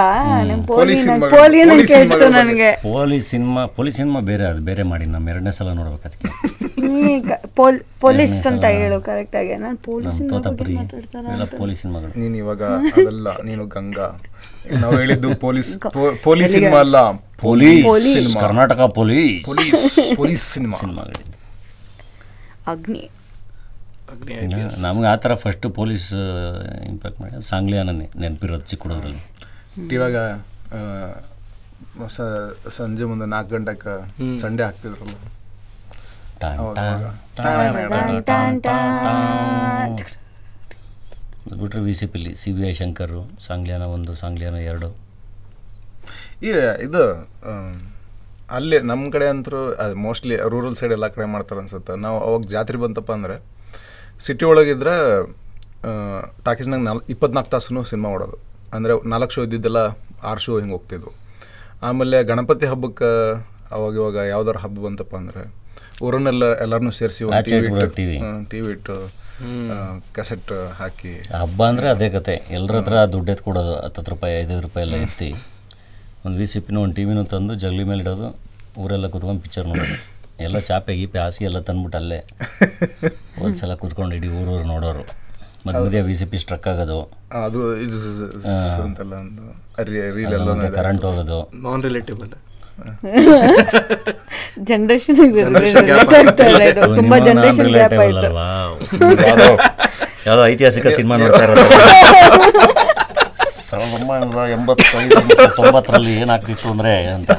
ನಿಮ್ ಪೊಲೀಸ್ ಪೋಲಿ ಸಿನಿಮಾಗಳು- ಪೋಲಿ ಕೇಳಿಸ್ತು ನನಗೆ. ಪೊಲೀಸ್ ಸಿನಿಮಾ ಪೊಲೀಸ್ ಸಿನಿಮಾ ಬೇರೆ ಅದು ಬೇರೆ ಮಾಡಿ ನಮ್ಮ ಎರಡನೇ ಸಲ ನೋಡ್ಬೇಕು ಅದಕ್ಕೆ. ಪೊಲೀಸ್ ಅಂತ ಹೇಳು ಕರೆಕ್ಟ್ ಆಗಿ. ನಾನು ಪೊಲೀಸ್ ಪೊಲೀಸ್ ಸಿನಿಮಾಗಳು. ನೀನು ಇವಾಗ ಅದಲ್ಲ ನೀನು ಗಂಗಾ. ನಾವು ಹೇಳಿದ್ದು ಪೊಲೀಸ್ ಪೊಲೀಸ್ ಸಿನಿಮಾ ಅಲ್ಲ. Police. Karnataka police. Police police cinema. ಸಿನಿಮಾಗಳಿದೆ ಅಗ್ನಿ ಅಗ್ನಿ. ನಮ್ಗೆ ಆ ಥರ ಫಸ್ಟ್ ಪೊಲೀಸ್ ಇಂಪ್ಯಾಕ್ಟ್ ಮಾಡಿ ಸಾಂಗ್ಲಿಯಾನೇ ನೆನಪಿರೋದು ಚಿಕ್ಕ ಹುಡುಗರಲ್ಲಿ. ಇವಾಗ ಸಂಜೆ ಮುಂದೆ ನಾಲ್ಕು ಗಂಟೆಗೆ ಸಂಡೆ ಹಾಕ್ತಿದ್ರಲ್ಲ. ಬಿಟ್ರೆ ವಿ ಸಿ ಪಿಲಿ C B I Shankar Sangliana ಒಂದು ಸಾಂಗ್ಲಿಯಾನ ಎರಡು. ಈ ಇದು ಅಲ್ಲೇ ಅಲ್ಲಿ ನಮ್ಮ ಕಡೆ ಅಂತೂ ಮೋಸ್ಟ್ಲಿ ರೂರಲ್ ಸೈಡ್ ಎಲ್ಲ ಕಡೆ ಮಾಡ್ತಾರೆ ಅನ್ಸುತ್ತೆ. ನಾವು ಅವಾಗ ಜಾತ್ರೆ ಬಂತಪ್ಪ ಅಂದರೆ ಸಿಟಿ ಒಳಗಿದ್ರೆ ಟಾಕೀಸ್ನಾಗ ನಾಲ್ ಇಪ್ಪತ್ನಾಲ್ಕು ತಾಸು ಸಿನಿಮಾ ಓಡೋದು. ಅಂದರೆ ನಾಲ್ಕು ಶೋ ಇದ್ದಿದ್ದೆಲ್ಲ ಆರು ಶೋ ಹಿಂಗೆ ಹೋಗ್ತಿದ್ವು. ಆಮೇಲೆ ಗಣಪತಿ ಹಬ್ಬಕ್ಕೆ ಅವಾಗ ಇವಾಗ ಯಾವ್ದಾರ ಹಬ್ಬ ಬಂತಪ್ಪ ಅಂದರೆ ಊರನ್ನೆಲ್ಲ ಎಲ್ಲರನ್ನೂ ಸೇರಿಸಿ ಟಿ ವಿ ಇಟ್ಟು ಕ್ಯಾಸೆಟ್ ಹಾಕಿ. ಹಬ್ಬ ಅಂದರೆ ಅದೇ ಕತೆ. ಎಲ್ಲರ ಹತ್ರ ದುಡ್ಡು ಎತ್ತು ಕೊಡೋದು ಹತ್ತತ್ತು ರೂಪಾಯಿ ಐದೈದು ರೂಪಾಯಿ ಎಲ್ಲ ಎತ್ತಿ. ಒಂದು ವಿ ಸಿ ಪಿನೂ ಒಂದು ಟಿ ವಿನೂ ತಂದು ಜಗಲಿ ಮೇಲೆ ಇಡೋದು ಊರೆಲ್ಲ ಕುತ್ಕೊಂಡು ಪಿಕ್ಚರ್ ನೋಡೋದು. ಎಲ್ಲ ಚಾಪೆ ಗೀಪೆ ಹಾಸಿಗೆ ಎಲ್ಲ ತಂದ್ಬಿಟ್ಟು ಅಲ್ಲೇ. ಒಂದ್ಸಲ ಕುತ್ಕೊಂಡು ಇಡೀ ಊರೂರು ನೋಡೋರು. ಮಧ್ಯ ವಿ ಸಿ ಪಿ ಸ್ಟ್ರಕ್ ಆಗೋದು. ಅದು ಇದು ಅಂತೆಲ್ಲ ಒಂದು ರೀಲ್ ಎಲ್ಲ ಕರೆಂಟ್ ಹೋಗೋದು. ನಾನ್ ರಿಲೇಟಿಬಲ್ ಜನರೇಷನ್ ತುಂಬಾ ಜನರೇಷನ್ ಗ್ಯಾಪ್ ಆಯ್ತು. ಯಾವುದೋ ಐತಿಹಾಸಿಕ ಸಿನಿಮಾ ನೋಡ್ತಾ ಇರೋದು. ಸಾವಿರದ ಒಂಬೈನೂರ ಎಂಬತ್ತೈದು ತೊಂಬತ್ತರಲ್ಲಿ ಏನಾಗ್ತಿತ್ತು ಅಂದರೆ ಅಂತ.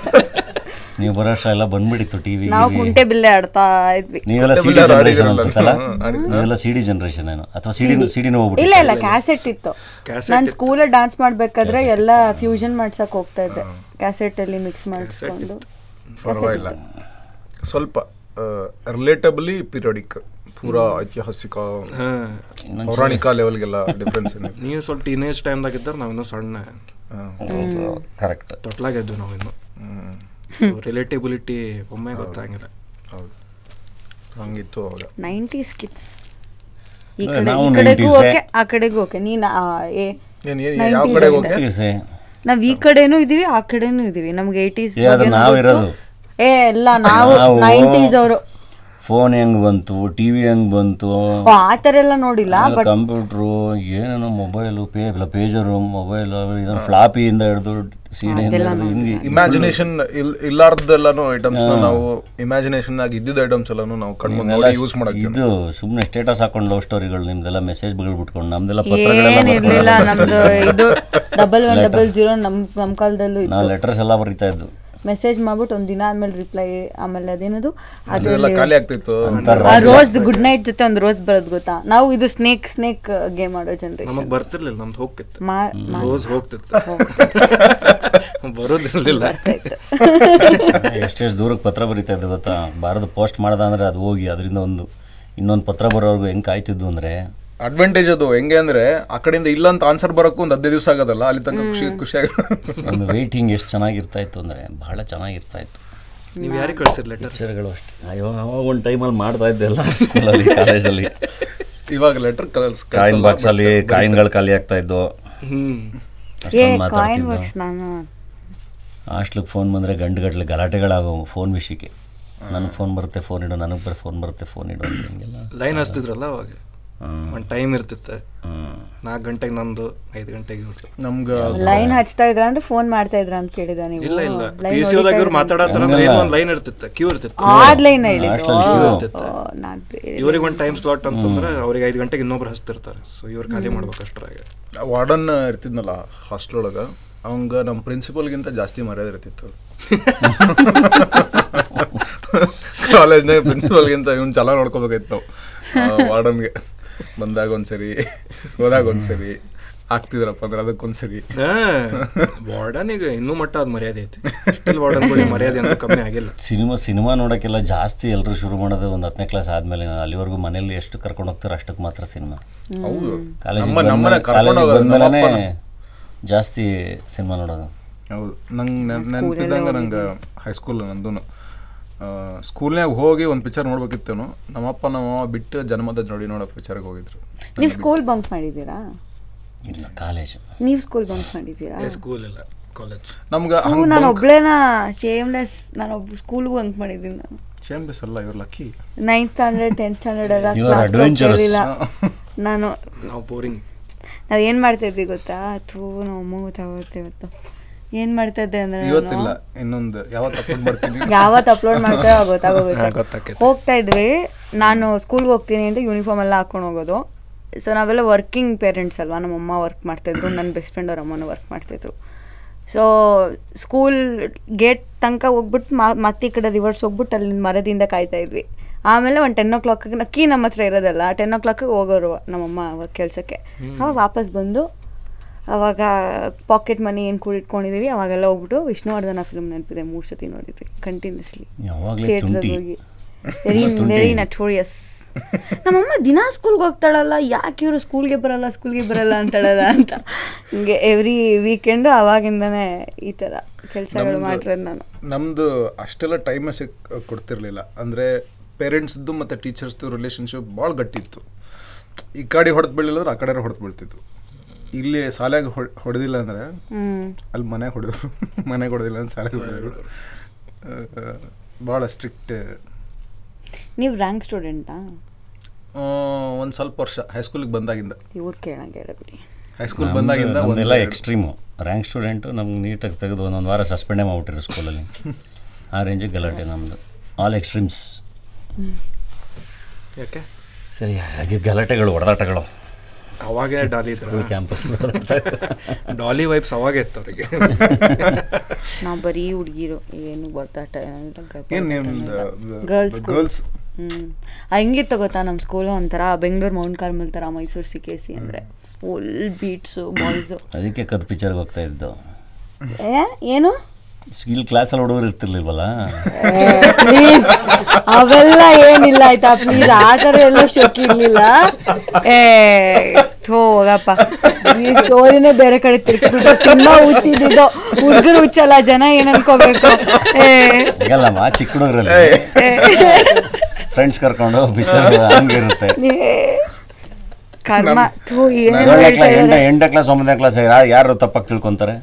ನೀವು ಬರೋ ಅಷ್ಟ ಎಲ್ಲ ಬಂದ್ಬಿಟ್ಟಿತ್ತು ಟಿವಿ ನಾವು ಕುಂಟೆ ಬಿಲ್ಲೆ ಆಡ್ತಾ ಇದ್ವಿ. ನೀವೆಲ್ಲ ಸಿಡಿ ಜನರೇಷನ್. ಅನ್ಸುತ್ತಲ್ಲ? ನೀವೆಲ್ಲ ಸಿಡಿ ಜನರೇಷನ್ ಏನು? ಅಥವಾ ಸಿಡಿ ಸಿಡಿ ಸಿ ಡಿನೂ ಇಲ್ಲ ಇಲ್ಲ ಕ್ಯಾಸೆಟ್ ಇತ್ತು. ನಾನು ಸ್ಕೂಲಲ್ಲಿ ಡಾನ್ಸ್ ಮಾಡ್ಬೇಕಾದ್ರೆ ಎಲ್ಲ ಫ್ಯೂಷನ್ ಮಾಡ್ಸಕ್ ಹೋಗ್ತಾ ಇದ್ದೆ. ಕ್ಯಾಸೆಟ್ ಅಲ್ಲಿ ಮಿಕ್ಸ್ ಮಾಡಿಸ್ಕೊಂಡು. ಪರವಾಗಿಲ್ಲ. ಸ್ವಲ್ಪ ರಿಲೇಟಬಲಿ ಪೀರಿಯಡಿಕ್ ಪೂರಾ ಐತಿಹಾಸಿಕ ಪೌರಾಣಿಕ ಲೆವೆಲ್ಗೆಲ್ಲ ಡಿಫ್ರೆನ್ಸ್ ಇದೆ ನೀವು ಸ್ವಲ್ಪ ಟೀನೇಜ್ ಟೈಮ್ದಾಗ ಇದ್ದರೆ ನಾವಿನ್ನೂ ಸಣ್ಣ. ಕರೆಕ್ಟ್ ತೊಟ್ಲಾಗೆದ್ದು ನಾವಿನ್ನು. ರಿಲೇಟಿಬಿಲಿಟಿ ಒಮ್ಮೆ ಗೊತ್ತಾಗಿಲ್ಲ. ಹೌದು. ಹಂಗಿತ್ತು ಅವಾಗ. ನೈಂಟಿ ಸ್ಕಿಟ್ಸ್ ಈ ಕಡೆ ಈ ಕಡೆಗೂ ಓಕೆ ಆ ಕಡೆಗೂ ಓಕೆ. ನೀನು ಏ ನಾವ್ ಈ ಕಡೆನೂ ಇದೀವಿ ಆ ಕಡೆನೂ ಇದೀವಿ. ನಮ್ಗೆ ಏಟೀಸ್ ಏ, ಎಲ್ಲ ನಾವು ನಾವು- ನೈಂಟೀಸ್ ಅವರು. ಫೋನ್ ಹೆಂಗ್ ಬಂತು ಟಿವಿ ಹೆಂಗ್ ಬಂತು? ಆ ಥರ ಎಲ್ಲ ನೋಡಿಲ್ಲ ಬಟ್ ಕಂಪ್ಯೂಟ್ರು ಮೊಬೈಲ್ ಮೊಬೈಲು ಪೇ ಪೇಜರು ಮೊಬೈಲ್ ಫ್ಲಾಪಿಯಿಂದ ಹಿಡಿದು ಇಮ್ಯಾಜಿನೇಷನ್ ಇಲ್ಲಾರ್ದೆಲ್ಲಾನು ಐಟಮ್ಸ್ ನಾವು ಇಮ್ಯಾಜಿನೇಷನ್ ಆಗಿ ಇದ್ದಿದ್ದ ಐಟಮ್ಸ್ ಎಲ್ಲಾನು ನಾವು ಕಣ್ಮುಂದೆ ನೋಡಿ ಯೂಸ್ ಮಾಡಕ್ಕೆ ಇದು ಸುಮ್ಮನೆ ಸ್ಟೇಟಸ್ ಹಾಕೊಂಡು ಲವ್ ಸ್ಟೋರಿಗಳು ನಿಮ್ದೆಲ್ಲ ಮೆಸೇಜ್ಗಳು ಬಿಟ್ಕೊಂಡು ನಮ್ದೆಲ್ಲ ಪತ್ರಗಳೆಲ್ಲ ನಮ್ದು ಇದು ಡಬಲ್ ಒನ್ ಡಬಲ್ ಜೀರೋ ನಮ್ಮ ನಮ್ಮ ಕಾಲದಲ್ಲೂ ನಾವು ಲೆಟರ್ಸ್ ಎಲ್ಲ ಬರೀತಾ ಇದ್ದು. ಮೆಸೇಜ್ ಮಾಡ್ಬಿಟ್ಟು ಒಂದ್ ದಿನ ಆದ್ಮೇಲೆ ರಿಪ್ಲೈ ಆಮೇಲೆ ಅದೇನದು? ರೋಸ್ ಗುಡ್ ನೈಟ್ ಜೊತೆ ಒಂದು ರೋಸ್ ಬರೋದು ಗೊತ್ತಾ? ನಾವು ಇದು ಸ್ನೇಕ್ ಸ್ನೇಕ್ ಗೇಮ್ ಆಡೋ ಜನರೇಷನ್ ನಮಗೆ ಬರ್ತಿರ್ಲಿಲ್ಲ ನಮ್ದು ಹೋಗ್ತಿತ್ತು. ಮಾ ರೋಸ್ ಹೋಗ್ತಿತ್ತು. ಬರೋದಿರ್ಲಿಲ್ಲ. ಎಷ್ಟೆಷ್ಟು ದೂರಕ್ಕೆ ಪತ್ರ ಬರೀತಾ ಇದ್ದು ಗೊತ್ತಾ? ಬಾರದು ಪೋಸ್ಟ್ ಮಾಡ್ದ ಅಂದರೆ ಅದು ಹೋಗಿ ಅದರಿಂದ ಒಂದು ಇನ್ನೊಂದು ಪತ್ರ ಬರೋರ್ಗು ಹೆಂಗೆ ಕಾಯ್ತಿದ್ದು ಅಂದರೆ ಅಡ್ವಾಂಟೇಜ್ ಅದು. ಹೆಂಗೆ ಅಂದ್ರೆ ಆ ಕಡೆಯಿಂದ ಇಲ್ಲ ಅಂತ ಆನ್ಸರ್ ಬರೋಕ್ಕೂ ಒಂದು ಹದಿನೈದು ದಿವಸ ಆಗೋದಲ್ಲ ಅಲ್ಲಿ ತನಕ ಖುಷಿ ಖುಷಿಯಾಗಿ ಒಂದು ವೆಯ್ಟಿಂಗ್ ಎಷ್ಟು ಚೆನ್ನಾಗಿರ್ತಾ ಇತ್ತು ಅಂದರೆ ಬಹಳ ಚೆನ್ನಾಗಿರ್ತಾ ಇತ್ತು ನೀವು ಯಾರಿಗೆ ಕಳ್ಸಿರ್ ಲೆಟರ್ ಪಿಕ್ಚರ್ಗಳು ಅಷ್ಟೇ. ಅಯ್ಯೋ ಅವಾಗ ಒಂದು ಟೈಮಲ್ಲಿ ಮಾಡ್ತಾ ಇದ್ದೆ ಎಲ್ಲ ಸ್ಕೂಲಲ್ಲಿ ಕಾಲೇಜಲ್ಲಿ ಇವಾಗ ಲೆಟರ್ ಕಲ್ಸ್ ಕಾಯಿನ್ ಬಾಕ್ಸಲ್ಲಿ ಕಾಯಿನ್ಗಳು ಖಾಲಿ ಆಗ್ತಾ ಇದ್ದು. ಹ್ಮ್. ಏ ಅಷ್ಟೊಂದು ಕಾಯಿನ್ ಬಾಕ್ಸ್ ನಾನು. ಹಾಸ್ಟ್ಲಿಗೆ ಫೋನ್ ಬಂದರೆ ಗಂಟುಗಟ್ಟಲೆ ಗಲಾಟೆಗಳಾಗೋ ಫೋನ್ ವಿಷಯಕ್ಕೆ. ನನಗೆ ಫೋನ್ ಬರುತ್ತೆ ಫೋನ್ ಇಡು ನನಗೆ ಬರ ಫೋನ್ ಬರುತ್ತೆ ಫೋನ್ ಇಡು ಲೈನ್ ಹಚ್ತಿದ್ರಲ್ಲ ಅವಾಗ. ಒಂದು ಟೈಮ್ ಇರ್ತಿತ್ತು. ಹ್ಮ್. ನಾಲ್ಕು ಗಂಟೆಗೆ ನಂದು ಐದು ಗಂಟೆಗೆ ನಮ್ಗ ಲೈನ್ ಹಚ್ತಾ ಇದ್ರ ಅಂದ್ರೆ ಫೋನ್ ಮಾಡ್ತಾ ಇದ್ರ ಅಂತ ಕೇಳಿದ ನೀವು. ಇಲ್ಲ ಇಲ್ಲ. ಪಿ ಸಿ ಇವ್ರು ಮಾತಾಡತ್ತಾರ ಅಂದ್ರೆ ಏನೋ ಒಂದು ಲೈನ್ ಇರ್ತಿತ್ತು. ಕ್ಯೂ ಇರ್ತಿತ್ತು. ಆಡ್ ಲೈನ್. ಇರ್ತಿತ್ತು. ಇವ್ರಿಗೆ ಒಂದು ಟೈಮ್ ಸ್ಲಾಟ್ ಅಂತಂದ್ರೆ ಅವ್ರಿಗೆ ಐದು ಗಂಟೆಗೆ ಇನ್ನೊಬ್ರು ಹಚ್ತಿರ್ತಾರೆ. ಸೊ ಇವ್ರು ಖಾಲಿ ಮಾಡ್ಬೇಕು ಅಷ್ಟ್ರಾಗ ವಾರ್ಡನ್ ಇರ್ತಿದ್ನಲ್ಲ ಹಾಸ್ಟೆಲ್ ಒಳಗೆ ಅವಂಗ ನಮ್ಮ ಪ್ರಿನ್ಸಿಪಲ್ಗಿಂತ ಜಾಸ್ತಿ ಮರ್ಯಾದೆ ಇರ್ತಿತ್ತು. ಕಾಲೇಜ್ನಾಗ ಪ್ರಿನ್ಸಿಪಲ್ಗಿಂತ ಇವ್ನು ಚಲ ನೋಡ್ಕೋಬೇಕಾಯ್ತು ನಾವು ವಾರ್ಡನ್ಗೆ. ಬಂದಾಗ ಒಂದ್ಸರಿ ಹೋದಾಗ ಒಂದ್ಸರಿ ಆಗ್ತಿದ್ರಪ್ಪ ಅಂದ್ರೆ ಅದಕ್ಕೊಂದ್ಸರಿ ಈಗ ಇನ್ನೂ ಮಟ್ಟ ಅದ್ ಮರ್ಯಾದೆ ಐತಿ. ಸ್ಟಿಲ್ ವಾರ್ಡನ್ಗಳಿಗೆ ಮರ್ಯಾದೆ ಅಂತ ಕಮ್ಮಿ ಆಗಿಲ್ಲ. ಸಿನಿಮಾ ಸಿನಿಮಾ ನೋಡಕ್ಕೆಲ್ಲ ಜಾಸ್ತಿ ಎಲ್ಲರೂ ಶುರು ಮಾಡೋದು ಒಂದು ಹತ್ತನೇ ಕ್ಲಾಸ್ ಆದಮೇಲೆ ಅಲ್ಲಿವರೆಗೂ ಮನೇಲಿ ಎಷ್ಟು ಕರ್ಕೊಂಡು ಹೋಗ್ತಾರೆ ಅಷ್ಟಕ್ಕೆ ಮಾತ್ರ ಸಿನಿಮಾ. ಹೌದು. ಕಾಲೇಜಿಗೆ ನಮ್ಮ ನಮ್ಮನೆ ಕರ್ಕೊಂಡು ಕಾಲೇಜಿಗೆ ಬಂದಮೇಲೆ ಜಾಸ್ತಿ ಸಿನಿಮಾ ನೋಡೋದು. ಹೌದು. ನಂಗೆ ನೆನಪಿದ್ದಂಗೆ ನಂಗೆ ಹೈಸ್ಕೂಲ್ ನಂದು ಸ್ಕೂಲ್ನಾಗ ಹೋಗಿ ಒಂದು ಪಿಕ್ಚರ್ ನೋಡ್ಬೇಕಿತ್ತೇನು ನಮ್ಮಪ್ಪ ನಮ್ಮ ಬಿಟ್ಟು ಜನ್ಮದ ನೋಡಿ ನೋಡೋ ಪಿಕ್ಚರ್ಗೆ ಹೋಗಿದ್ರು. ನೀವು ಸ್ಕೂಲ್ ಬಂಕ್ ಮಾಡಿದ್ದೀರಾ? ಇಲ್ಲ ಕಾಲೇಜ್ ನೀವು ಸ್ಕೂಲ್ ಬಂಕ್ ಮಾಡಿದ್ದೀರಾ? ಸ್ಕೂಲ್ ಇಲ್ಲ ಕಾಲೇಜ್ ನಮ್ಗೆ ನಾನು ಒಬ್ಳೇನ ಶೇಮ್ಲೆಸ್ ನಾನು ಒಬ್ಬ ಸ್ಕೂಲ್ಗೂ ಬಂಕ್ ಮಾಡಿದ್ದೀನಿ ನಾನು. ಶೇಮ್ಲೆಸ್ ಅಲ್ಲ ಇವ್ರು lucky ninth standard tenth standard ಎಲ್ಲ ನಾನು ನಾವು ಬೋರಿಂಗ್ ನಾವು ಏನು ಮಾಡ್ತಾ ಇದ್ವಿ ಗೊತ್ತಾ? ಅಥವಾ ನಾವು ಅಮ್ಮ ಗೊತ್ತಾಗುತ್ತೆ ಇವತ್ತು. ಏನು ಮಾಡ್ತಾ ಇದ್ದೆ ಅಂದ್ರೆ ಇವತ್ತಿಲ್ಲ ಇನ್ನೊಂದು ಯಾವತ್ತು ಅಪ್ಲೋಡ್ ಮಾಡ್ತೀನಿ? ಯಾವತ್ತು ಅಪ್ಲೋಡ್ ಮಾಡ್ತಾ ಗೊತ್ತಾಗೋಗುತ್ತೆ. ಹೋಗ್ತಾ ಇದ್ವಿ. ನಾನು ಸ್ಕೂಲ್ಗೆ ಹೋಗ್ತೀನಿ ಅಂತ ಯೂನಿಫಾರ್ಮ್ ಎಲ್ಲ ಹಾಕೊಂಡು ಹೋಗೋದು. ಸೊ ನಾವೆಲ್ಲ ವರ್ಕಿಂಗ್ ಪೇರೆಂಟ್ಸ್ ಅಲ್ವಾ? ನಮ್ಮ ಅಮ್ಮ ವರ್ಕ್ ಮಾಡ್ತಾಯಿದ್ರು ನನ್ನ ಬೆಸ್ಟ್ ಫ್ರೆಂಡ್ ಅವ್ರ ಅಮ್ಮನ ವರ್ಕ್ ಮಾಡ್ತಾಯಿದ್ರು ಸೊ ಸ್ಕೂಲ್ ಗೇಟ್ ತನಕ ಹೋಗ್ಬಿಟ್ಟು ಮಾ ಮತ್ತೆ ಈ ಕಡೆ ರಿವರ್ಸ್ ಹೋಗ್ಬಿಟ್ಟು ಅಲ್ಲಿ ಮರದಿಂದ ಕಾಯ್ತಾ ಇದ್ವಿ. ಆಮೇಲೆ ಒಂದು ಟೆನ್ ಓ ಕ್ಲಾಕಿಗೆ ಕೀ ನಮ್ಮ ಹತ್ರ ಇರೋದಲ್ಲ ಟೆನ್ ಓ ಕ್ಲಾಕಿಗೆ ಹೋಗೋರು ನಮ್ಮಮ್ಮ ವರ್ಕ್ ಕೆಲಸಕ್ಕೆ. ಅವಾಗ ವಾಪಸ್ ಬಂದು ಅವಾಗ ಪಾಕೆಟ್ ಮನಿ ಏನು ಕೂಡಿಟ್ಕೊಂಡಿದ್ದೀವಿ ಅವಾಗೆಲ್ಲ ಹೋಗ್ಬಿಟ್ಟು ವಿಷ್ಣುವರ್ಧನ ಫಿಲ್ಮ್ ನೆನಪಿದೆ ಮೂರು ಸತಿ ನೋಡಿದ್ವಿ ಕಂಟಿನ್ಯೂಸ್ಲಿ ಥಿಯೇಟ್ರಲ್ಲಿ ಹೋಗಿ. ವೆರಿ ವೆರಿ ನಟೋರಿಯಸ್ ನಮ್ಮಮ್ಮ ದಿನಾ ಸ್ಕೂಲ್ಗೆ ಹೋಗ್ತಾಳಲ್ಲ ಯಾಕೆ ಇವರು ಸ್ಕೂಲ್ಗೆ ಬರಲ್ಲ ಸ್ಕೂಲ್ಗೆ ಬರಲ್ಲ ಅಂತಾಳಲ್ಲ ಅಂತ. ಹಿಂಗೆ ಎವ್ರಿ ವೀಕೆಂಡು ಅವಾಗಿಂದನೇ ಈ ಥರ ಕೆಲಸಗಳು ಮಾಡಿರೋದು ನಾನು. ನಮ್ಮದು ಅಷ್ಟೆಲ್ಲ ಟೈಮೇ ಸಿಕ್ ಕೊಡ್ತಿರ್ಲಿಲ್ಲ. ಅಂದರೆ ಪೇರೆಂಟ್ಸ್ದು ಮತ್ತು ಟೀಚರ್ಸ್ದು ರಿಲೇಷನ್ಶಿಪ್ ಭಾಳ ಗಟ್ಟಿತ್ತು. ಈ ಕಡೆ ಹೊಡೆದು ಬೀಳಿಲ್ಲ ಅಂದ್ರೆ ಆ ಕಡೆ ಹೊಡೆದು ಬೀಳ್ತಿತ್ತು. ಇಲ್ಲಿ ಸಾಲಾಗ ಹೊಡೆದಿಲ್ಲ ಅಂದ್ರೆ ಅಲ್ಲಿ ಮನೆಗೆ ಹೊಡೆದ್ರು. ಮನೆಗೆ ಹೊಡೆದಿಲ್ಲ ಅಂದ್ರೆ ಶಾಲೆಗೆ ಹೊಡೆದ್ರು. ಭಾಳ ಸ್ಟ್ರಿಕ್ಟ್ ನೀವು ರ್ಯಾಂಕ್ ಸ್ಟೂಡೆಂಟಾ ಒಂದು ಸ್ವಲ್ಪ ವರ್ಷ ಹೈಸ್ಕೂಲಿಗೆ ಬಂದಾಗಿಂದ. ಇವ್ರು ಕೇಳಂಗೆ ಬಿಡಿ. ಹೈಸ್ಕೂಲ್ ಬಂದಾಗಿಂದ ಒಂದೆಲ್ಲ ಎಕ್ಸ್ಟ್ರೀಮು ರ್ಯಾಂಕ್ ಸ್ಟೂಡೆಂಟು ನಮ್ಗೆ ನೀಟಾಗಿ ತೆಗೆದು ಒಂದೊಂದು ವಾರ ಸಸ್ಪೆಂಡೇ ಮಾಡ್ಬಿಟ್ಟಿರು ಸ್ಕೂಲಲ್ಲಿ ಆ ರೇಂಜಿಗೆ ಗಲಾಟೆ ನಮ್ಮದು ಆಲ್ ಎಕ್ಸ್ಟ್ರೀಮ್ಸ್ ಯಾಕೆ? ಸರಿ ಹಾಗೆ ಗಲಾಟೆಗಳು ಹೊಡೆದಾಟಗಳು ಅವಾಗೇ Dolly school campus Dolly vibes ಅವಾಗೇ ಇತ್ತು ಅವರಿಗೆ. ನಾವು ಬರೀ ಹುಡುಗಿರು ಏನು ಬರ್ತಾಟ ಗರ್ಲ್ಸ್ ಗರ್ಲ್ಸ್ ಹ್ಞೂ ಹೆಂಗಿತ್ತು ಗೊತ್ತಾ ನಮ್ಮ ಸ್ಕೂಲು ಒಂಥರ? ಬೆಂಗಳೂರು ಮೌಂಟ್ ಕಾರ್ಮಲ್ ಥರ ಮೈಸೂರು ಸಿ ಕೆ ಸಿ ಅಂದರೆ ಫುಲ್ ಬೀಟ್ಸು ಬಾಯ್ಸು ಅದಕ್ಕೆ ಕದ್ ಪಿಕ್ಚರ್ಗೆ ಹೋಗ್ತಾ ಇದ್ದು. ಏನು? ಇಲ್ಲಿ ಕ್ಲಾಸಲ್ಲಿ ಹುಡುಗರು ಇರ್ತಿರ್ಲಿಲ್ವಲ್ಲ? ಪ್ಲೀಸ್ ಅವೆಲ್ಲ ಏನಿಲ್ಲ ಆಯ್ತಾ? ಪ್ಲೀಸ್ ಆ ಥರ ಎಲ್ಲ ಶೋಕ್ ಇರ್ಲಿಲ್ಲ. ಏ ಹೋಗಪ್ಪ. ಈ ಸ್ಟೋರಿನೇ ಬೇರೆ ಕಡೆ ತಿರ್ಕೊಂಡು ತುಂಬಾ ಹುಚ್ಚಿದ್ದು ಹುಡುಗರು ಹುಚ್ಚಲ್ಲ ಜನ ಏನ್ ಅನ್ಕೋಬೇಕು? ಏಲ್ಲಮ್ಮ ಚಿಕ್ಕ ಹುಡುಗರಲ್ಲಿ. ಫ್ರೆಂಡ್ಸ್ ಕರ್ಕೊಂಡು ಬಿಚ್ಚರ್ ಹಂಗಿರುತ್ತೆ ಕರ್ಮ. ಎಂಟನೇ ಕ್ಲಾಸ್ ಒಂಬತ್ತನೇ ಕ್ಲಾಸ್ ಯಾರು ತಪ್ಪಾಗಿ ತಿಳ್ಕೊಂತಾರೆ?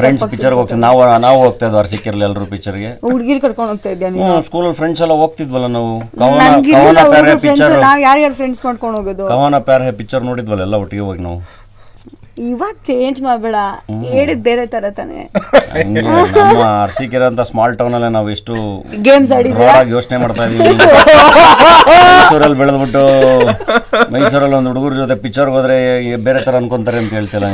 ಫ್ರೆಂಡ್ಸ್ ಪಿಕ್ಚರ್ ಹೋಗ್ತೀವಿ ನಾವು ನಾವು ಹೋಗ್ತಾ ಇದ್ವಿ ಅರ್ಸಿಕ್ಕಿರಲಿ ಎಲ್ಲರೂ ಪಿಕ್ಚರ್ಗೆ ಹುಡುಗಿರ್ ಕರ್ಕೊಂಡು ಹೋಗ್ತಾ ಇದ್ಯಾ ನೀನು? ಹ್ಞೂ ಸ್ಕೂಲಲ್ಲಿ ಫ್ರೆಂಡ್ಸ್ ಎಲ್ಲ ಹೋಗ್ತಿದ್ವಲ್ಲ ನಾವು. ಕವನ ಕವನ ಪ್ಯಾರೆ ಪಿಕ್ಚರ್ ನಾವು ಯಾರ್ಯಾರು ಫ್ರೆಂಡ್ಸ್ ಮಾಡ್ಕೊಂಡು ಹೋಗೋದು? ಕವನ ಪ್ಯಾರೆ ಪಿಕ್ಚರ್ ನೋಡಿದ್ವಲ್ಲ ಎಲ್ಲ ಒಟ್ಟಿಗೆ ಹೋಗಿ ನಾವು. ಇವಾಗ ಚೇಂಜ್ ಮಾಡ್ಬೇಡ. ಹೇಳಿದ್ ಬೇರೆ ತರ ತಾನೆ. ಅರ್ಸಿಕೆರೆ ಅಂತ ಸ್ಮಾಲ್ ಟೌನ್ ಅಲ್ಲೇ ನಾವು ಎಷ್ಟು ಗೇಮ್ಸ್ ಯೋಚನೆ ಮಾಡ್ತಾ ಇದೀವಿ. ಮೈಸೂರಲ್ಲಿ ಬೆಳೆದ್ಬಿಟ್ಟು ಮೈಸೂರಲ್ಲಿ ಒಂದು ಹುಡುಗರ ಜೊತೆ ಪಿಕ್ಚರ್ಗೆ ಹೋದ್ರೆ ಬೇರೆ ತರ ಅನ್ಕೊಂತಾರೆ ಅಂತ ಹೇಳ್ತಿಲ್ಲ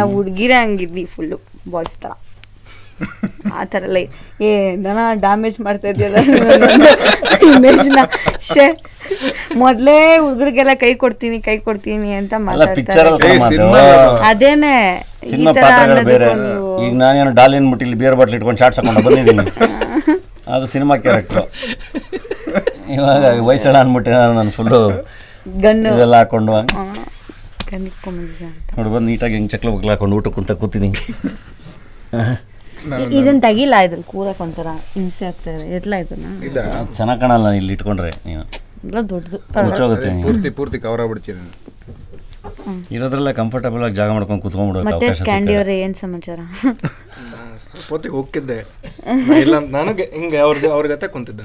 ನಾವು ಹುಡುಗಿರೇ ಹಂಗಿದ್ವಿ ಫುಲ್ಲು ಬಾಯ್ಸ್ ತರ. ಆ ಥರ ಎಲ್ಲ ಏ ದನ ಡ್ಯಾಮೇಜ್ ಮಾಡ್ತಾ ಇದೆಯಲ್ಲ ಇಮೇಜ್ನ ಶೇ ಮೊದಲೇ ಹುಡುಗರಿಗೆಲ್ಲ ಕೈ ಕೊಡ್ತೀನಿ ಕೈ ಕೊಡ್ತೀನಿ ಅಂತ ಮಾತಾಡ್ತಾರೆ. ಅದೇನೆ ಈ ಸಿನಿಮಾ ಪಾತ್ರಗಳು ಬೇರೆ. ಈಗ ನಾನೇನು ಡಾಲಿನ್ ಮುಟ್ಟಿ ಇಲ್ಲಿ ಬಿಯರ್ ಬಾಟ್ಲ್ ಇಟ್ಕೊಂಡು ಶಾರ್ಟ್ಸ್ ಹಾಕೊಂಡು ಬಂದಿದ್ದೀನಿ. ಅದು ಸಿನಿಮಾ ಕ್ಯಾರೆಕ್ಟ್ರು ಇವಾಗ ವಯಸ್ಸಳ ಅಂದ್ಬಿಟ್ಟು ನಾನು ಫುಲ್ಲು ಗನ್ನು. ಇದೆಲ್ಲ ಹಾಕೊಂಡು ನೋಡಿ ಬಂದು ನೀಟಾಗಿ ಹೆಂಗೆ ಚಕ್ಲ ಬಕ್ಲ ಹಾಕೊಂಡು ಊಟಕ್ಕೆ ಕುಂತ ಕೂತೀನಿ ಇ- ಇದನ್ನ ತೆಗಿಲ್ಲ ಇದನ್ನ ಕೂರಕ್ ಒಂಥರ ಹಿಂಸೆ ಆಗ್ತದೆ ಎಲ್ಲ ಇದನ್ನ? ಚೆನ್ನಾಗಿ ಕಾಣಲ್ಲ ಇಲ್ಲಿ ಇಟ್ಕೊಂಡ್ರೆ ನೀನು. ಎಲ್ಲ ದೊಡ್ಡದು. ಮುಚ್ಚೋಗುತ್ತೆ ಪೂರ್ತಿ ಪೂರ್ತಿ ಕವರ್ ಆಗ್ಬಿಡ್ತೀನಿ ಇರೋದ್ರಲ್ಲ ಕಂಫರ್ಟಬಲ್ ಆಗಿ ಜಾಗ ಮಾಡ್ಕೊಂಡು ಕುತ್ಕೊಂಡ್ಬಿಡೋಕೆ ಮತ್ತೆ ಅವಕಾಶ ಸ್ಕ್ಯಾಂಡಿ. ಅವ್ರೆ ಏನ್ ಸಮಾಚಾರ? ಪೋತಿ ಹೋಗ್ತಿದ್ದೆ. ಇಲ್ಲ ಅಂತ ನನಗೆ ಹಿಂಗೆ ಅವ್ರ ಜೊ- ಅವ್ರ ಜೊತೆ ಕುಂತಿದ್ದೆ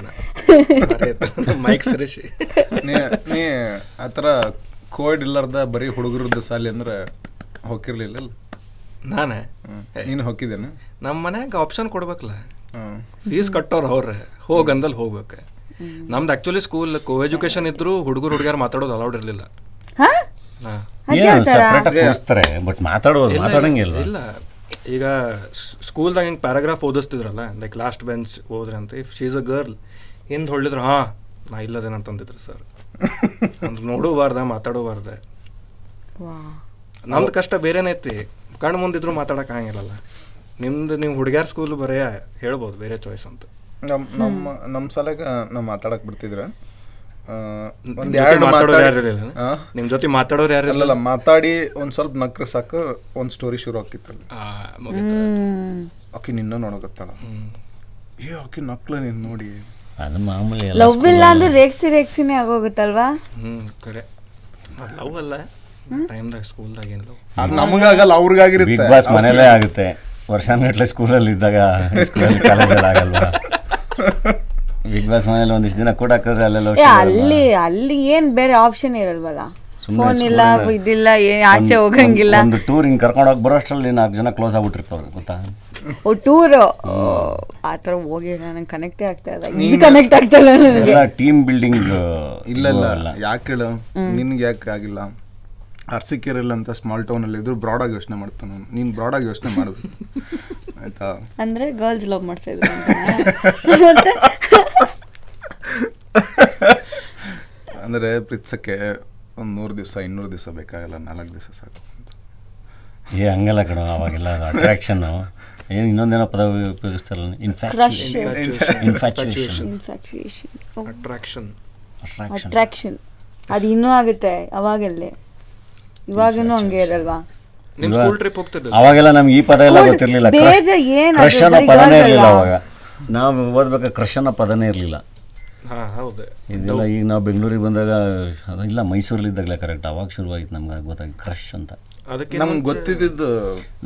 ಮೈಕ್ ಸರಿಸಿ. ನೀ ನೀ ಆ ಥರ ಕೋವಿಡ್ ಇಲ್ಲಾರ್ದ ಬರೀ ಹುಡುಗರದ್ದು ಸಾಲಿ ಅಂದ್ರೆ ಹೋಗಿರ್ಲಿಲ್ಲ ನಾನೇ? ನೀನು ಹೋಗಿದ್ದೇನೆ ನಮ್ಮ ಮನ್ಯಾಗ ಆಪ್ಷನ್ ಕೊಡ್ಬೇಕಲ್ಲ. ಫೀಸ್ ಕಟ್ಟೋರು ಅವ್ರೆ ಹೋಗಂದಲ್ಲಿ ಹೋಗ್ಬೇಕು. ನಮ್ದು ಆಕ್ಚುಲಿ ಸ್ಕೂಲ್ ಕೋ ಎಜುಕೇಶನ್ ಇದ್ರು ಹುಡುಗರು ಹುಡುಗಿಯರು ಮಾತಾಡೋದು ಅಲೌಡ್ ಇರಲಿಲ್ಲ. ಹಾ? ಏನು ಸಪ್ರೇಟ್ ಆಗಿ ಕೂರಿಸ್ತಾರೆ ಬಟ್ ಮಾತಾಡೋದು ಮಾತಾಡಂಗಿಲ್ವಾ ಇಲ್ಲ. ಈಗ ಸ್ಕೂಲ್ದಾಗ ಹಿಂಗೆ ಪ್ಯಾರಾಗ್ರಾಫ್ ಓದಿಸ್ತಿದ್ರಲ್ಲ ಲೈಕ್ ಲಾಸ್ಟ್ ಬೆಂಚ್ ಹೋದ್ರೆ ಅಂತ ಇಫ್ ಶೀಸ್ ಅ ಗರ್ಲ್ ಹಿಂದೆ ಹೊಳ್ಳಿದ್ರು ಹಾ ನಾ ಇಲ್ಲದೇನಂತಂದಿದ್ರು ಸರ್ ಅಂದ್ರೆ ನೋಡೋಬಾರ್ದ ಮಾತಾಡೋಬಾರ್ದ. ನಮ್ದು ಕಷ್ಟ ಬೇರೆನೇ ಐತಿ. ಕಣ್ಣು ಮುಂದಿದ್ರು ಮಾತಾಡಕ್ ಆಗಂಗಿಲ್ಲಲ್ಲ. ನಿಮ್ದು ನೀವು ಹುಡುಗ್ಯಾರ ಸ್ಕೂಲ್ ಬರೆಯ ಹೇಳ್ಬೋದು ಬೇರೆ ಚಾಯ್ಸ್ ಅಂತ. ನಮ್ಮ ನಮ್ಮ ನಮ್ಮ ಸಲಗ ನಾವು ಮಾತಾಡಕ್ ಬಿಡ್ತಿದ್ರ. ಒಂದು ನಿಮ್ ಒಂದ್ ಜೊತೆ ಎರಡು ಮಾತಾಡೋರು ಮಾತಾಡಿ ಯಾರು ಇರ್ಲಿಲ್ಲ? ನಿಮ್ ಜೊತೆ ಮಾತಾಡೋರು ಯಾರು ಇಲ್ಲ ಮಾತಾಡಿ ಒಂದ್ ಸ್ವಲ್ಪ ನಕ್ರ ಸಾಕು ಒಂದ್ ಸ್ಟೋರಿ ಶುರು ಆಕಿತ್ತಲ್ಲ ಆಕಿ ನಿನ್ನ ನೋಡಕತ್ತಾಳ. ಏ ಆಕಿ ನಕ್ಲ ನೀನ್ ನೋಡಿ. ಅದು ಮಾಮೂಲಿ ಲವ್ ಇಲ್ಲ ಅಂದ್ರೆ ರೇಕ್ಸಿ ರೇಕ್ಸಿನೇ ಆಗೋಗುತ್ತಲ್ವಾ? ಹ್ಮ್ ಕರೆ ಲವ್ ಅಲ್ಲ. ಟೈಮ್ದಾಗ ಸ್ಕೂಲ್ದಾಗ ಏನು ಲವ್ ಅದ್ ನಮಗಾಗಲ್ಲ ಅವ್ರಿಗಾಗಿರುತ್ತೆ. ಬಿಗ್ ಬಾಸ್ ಮನೇಲೇ ಆಗುತ್ತೆ. ವರ್ಷಾನ್ಗಟ್ಲೆ ಸ್ಕೂಲಲ್ಲಿ ಇದ್ದಾಗ ಸ್ಕೂಲಲ್ಲಿ ಕಾಲೇಜಲ್ಲಿ ಆಗಲ್ವಾ ಬಿಗ್ ಬಾಸ್ ಮನೇಲಿ ಒಂದಿಷ್ಟು ದಿನ ಕೂಡ ಹಾಕಿದ್ರೆ ಅಲ್ಲೆಲ್ಲ ಏ ಅಲ್ಲಿ ಅಲ್ಲಿ ಏನು ಬೇರೆ ಆಪ್ಷನ್ ಇರಲ್ವಲ್ಲ? ಫೋನ್ ಇಲ್ಲ ಇದಿಲ್ಲ ಏನ್ ಆಚೆ ಹೋಗಂಗಿಲ್ಲ. ಒಂದು ಟೂರ್ ಹಿಂಗೆ ಕರ್ಕೊಂಡು ಹೋಗಿ ಬರೋ ಅಷ್ಟರಲ್ಲಿ ನಾಲ್ಕು ಜನ ಕ್ಲೋಸ್ ಆಗ್ಬಿಟ್ಟಿರ್ತಾವ್ರೆ ಗೊತ್ತಾ? ಓ ಟೂರ್ ಆ ಥರ ಹೋಗಿ ನನಗೆ ಕನೆಕ್ಟೇ ಆಗ್ತಾ ಇಲ್ಲ. ಇದು ಕನೆಕ್ಟ್ ಆಗ್ತಾ ಇಲ್ಲ ನನಗೆ. ಟೀಮ್ ಬಿಲ್ಡಿಂಗ್ ಇಲ್ಲ ಇಲ್ಲ. ಯಾಕೆ ಹೇಳು? ನಿನ್ಗೆ ಯಾಕೆ ಆಗಿಲ್ಲ? ಅರ್ಸಿಕೆರೆಲ್ಲ ಅಂತ ಸ್ಮಾಲ್ ಟೌನ್ ಅಲ್ಲಿ ಇದ್ರು ಬ್ರಾಡ್ ಆಗಿ ಯೋಚನೆ ಮಾಡ್ತಾನೆ ನಾನು. ನೀನ್ ಬ್ರಾಡ್ ಆಗಿ ಯೋಚನೆ ಮಾಡಬೇಕು ಆಯ್ತಾ? ಅಂದ್ರೆ ಗರ್ಲ್ಸ್ ಲವ್ ಮಾಡ್ತಾ ಇದ್ರು ಅಂದ್ರೆ ಪ್ರೀತ್ಸಕ್ಕೆ ಒಂದ್ ನೂರು ದಿವಸ ಇನ್ನೂರು ದಿವಸ ಬೇಕಾಗಲ್ಲ ನಾಲ್ಕು ದಿವಸ ಸಾಕು ಏ ಹಂಗಲ್ಲ ಕಣ ಅವಾಗೆಲ್ಲ ಅಟ್ರಾಕ್ಷನ್ ಏನು ಇನ್ನೊಂದೇನೋ ಪದ ಉಪಯೋಗಿಸ್ತಾರಲ್ಲ? ಇನ್ಫ್ಯಾಕ್ಷನ್ ಅಟ್ರಾಕ್ಷನ್ ಅಟ್ರಾಕ್ಷನ್ ಅದು ಇನ್ನೂ ಆಗುತ್ತೆ ಅವಾಗಲ್ಲೇ. ಇವಾಗನೂ ಹಂಗೆ ಇರಲ್ವಾ? ನಿಮ್ ಸ್ಕೂಲ್ ಟ್ರಿಪ್ ಹೋಗ್ತಿದ್ದ ಅವಾಗೆಲ್ಲ ನಮ್ಗೆ ಈ ಪದ ಎಲ್ಲ ಗೊತ್ತಿರಲಿಲ್ಲ. ಬೇಜ ಏನ್ ಅದು? ಕ್ರಶ್ ಅನ್ನೋ ಬರೀ ಪದನೇ girls ಇರಲಿಲ್ಲ ಅಲ್ವಾ? ಅವಾಗ. ನಾವು ಓದ್ಬೇಕಾದ್ರೆ ಕ್ರಶ್ ಅನ್ನೋ ಪದನೇ ಇರಲಿಲ್ಲ. ಹಾ ಹೌದು. ಇದೆಲ್ಲ ಈಗ ನಾವು ಬೆಂಗಳೂರಿಗೆ ಬಂದಾಗ ಅದು ಇಲ್ಲ ಮೈಸೂರಲ್ಲಿ ಇದ್ದಾಗಲೇ ಕರೆಕ್ಟ್ ಅವಾಗ ಶುರುವಾಗಿತ್ತು ನಮ್ಗೆ ಗೊತ್ತಾಗಿ ಕ್ರಶ್ ಅಂತ. ಅದಕ್ಕೆ ನಮ್ಗೆ ಗೊತ್ತಿದ್ದು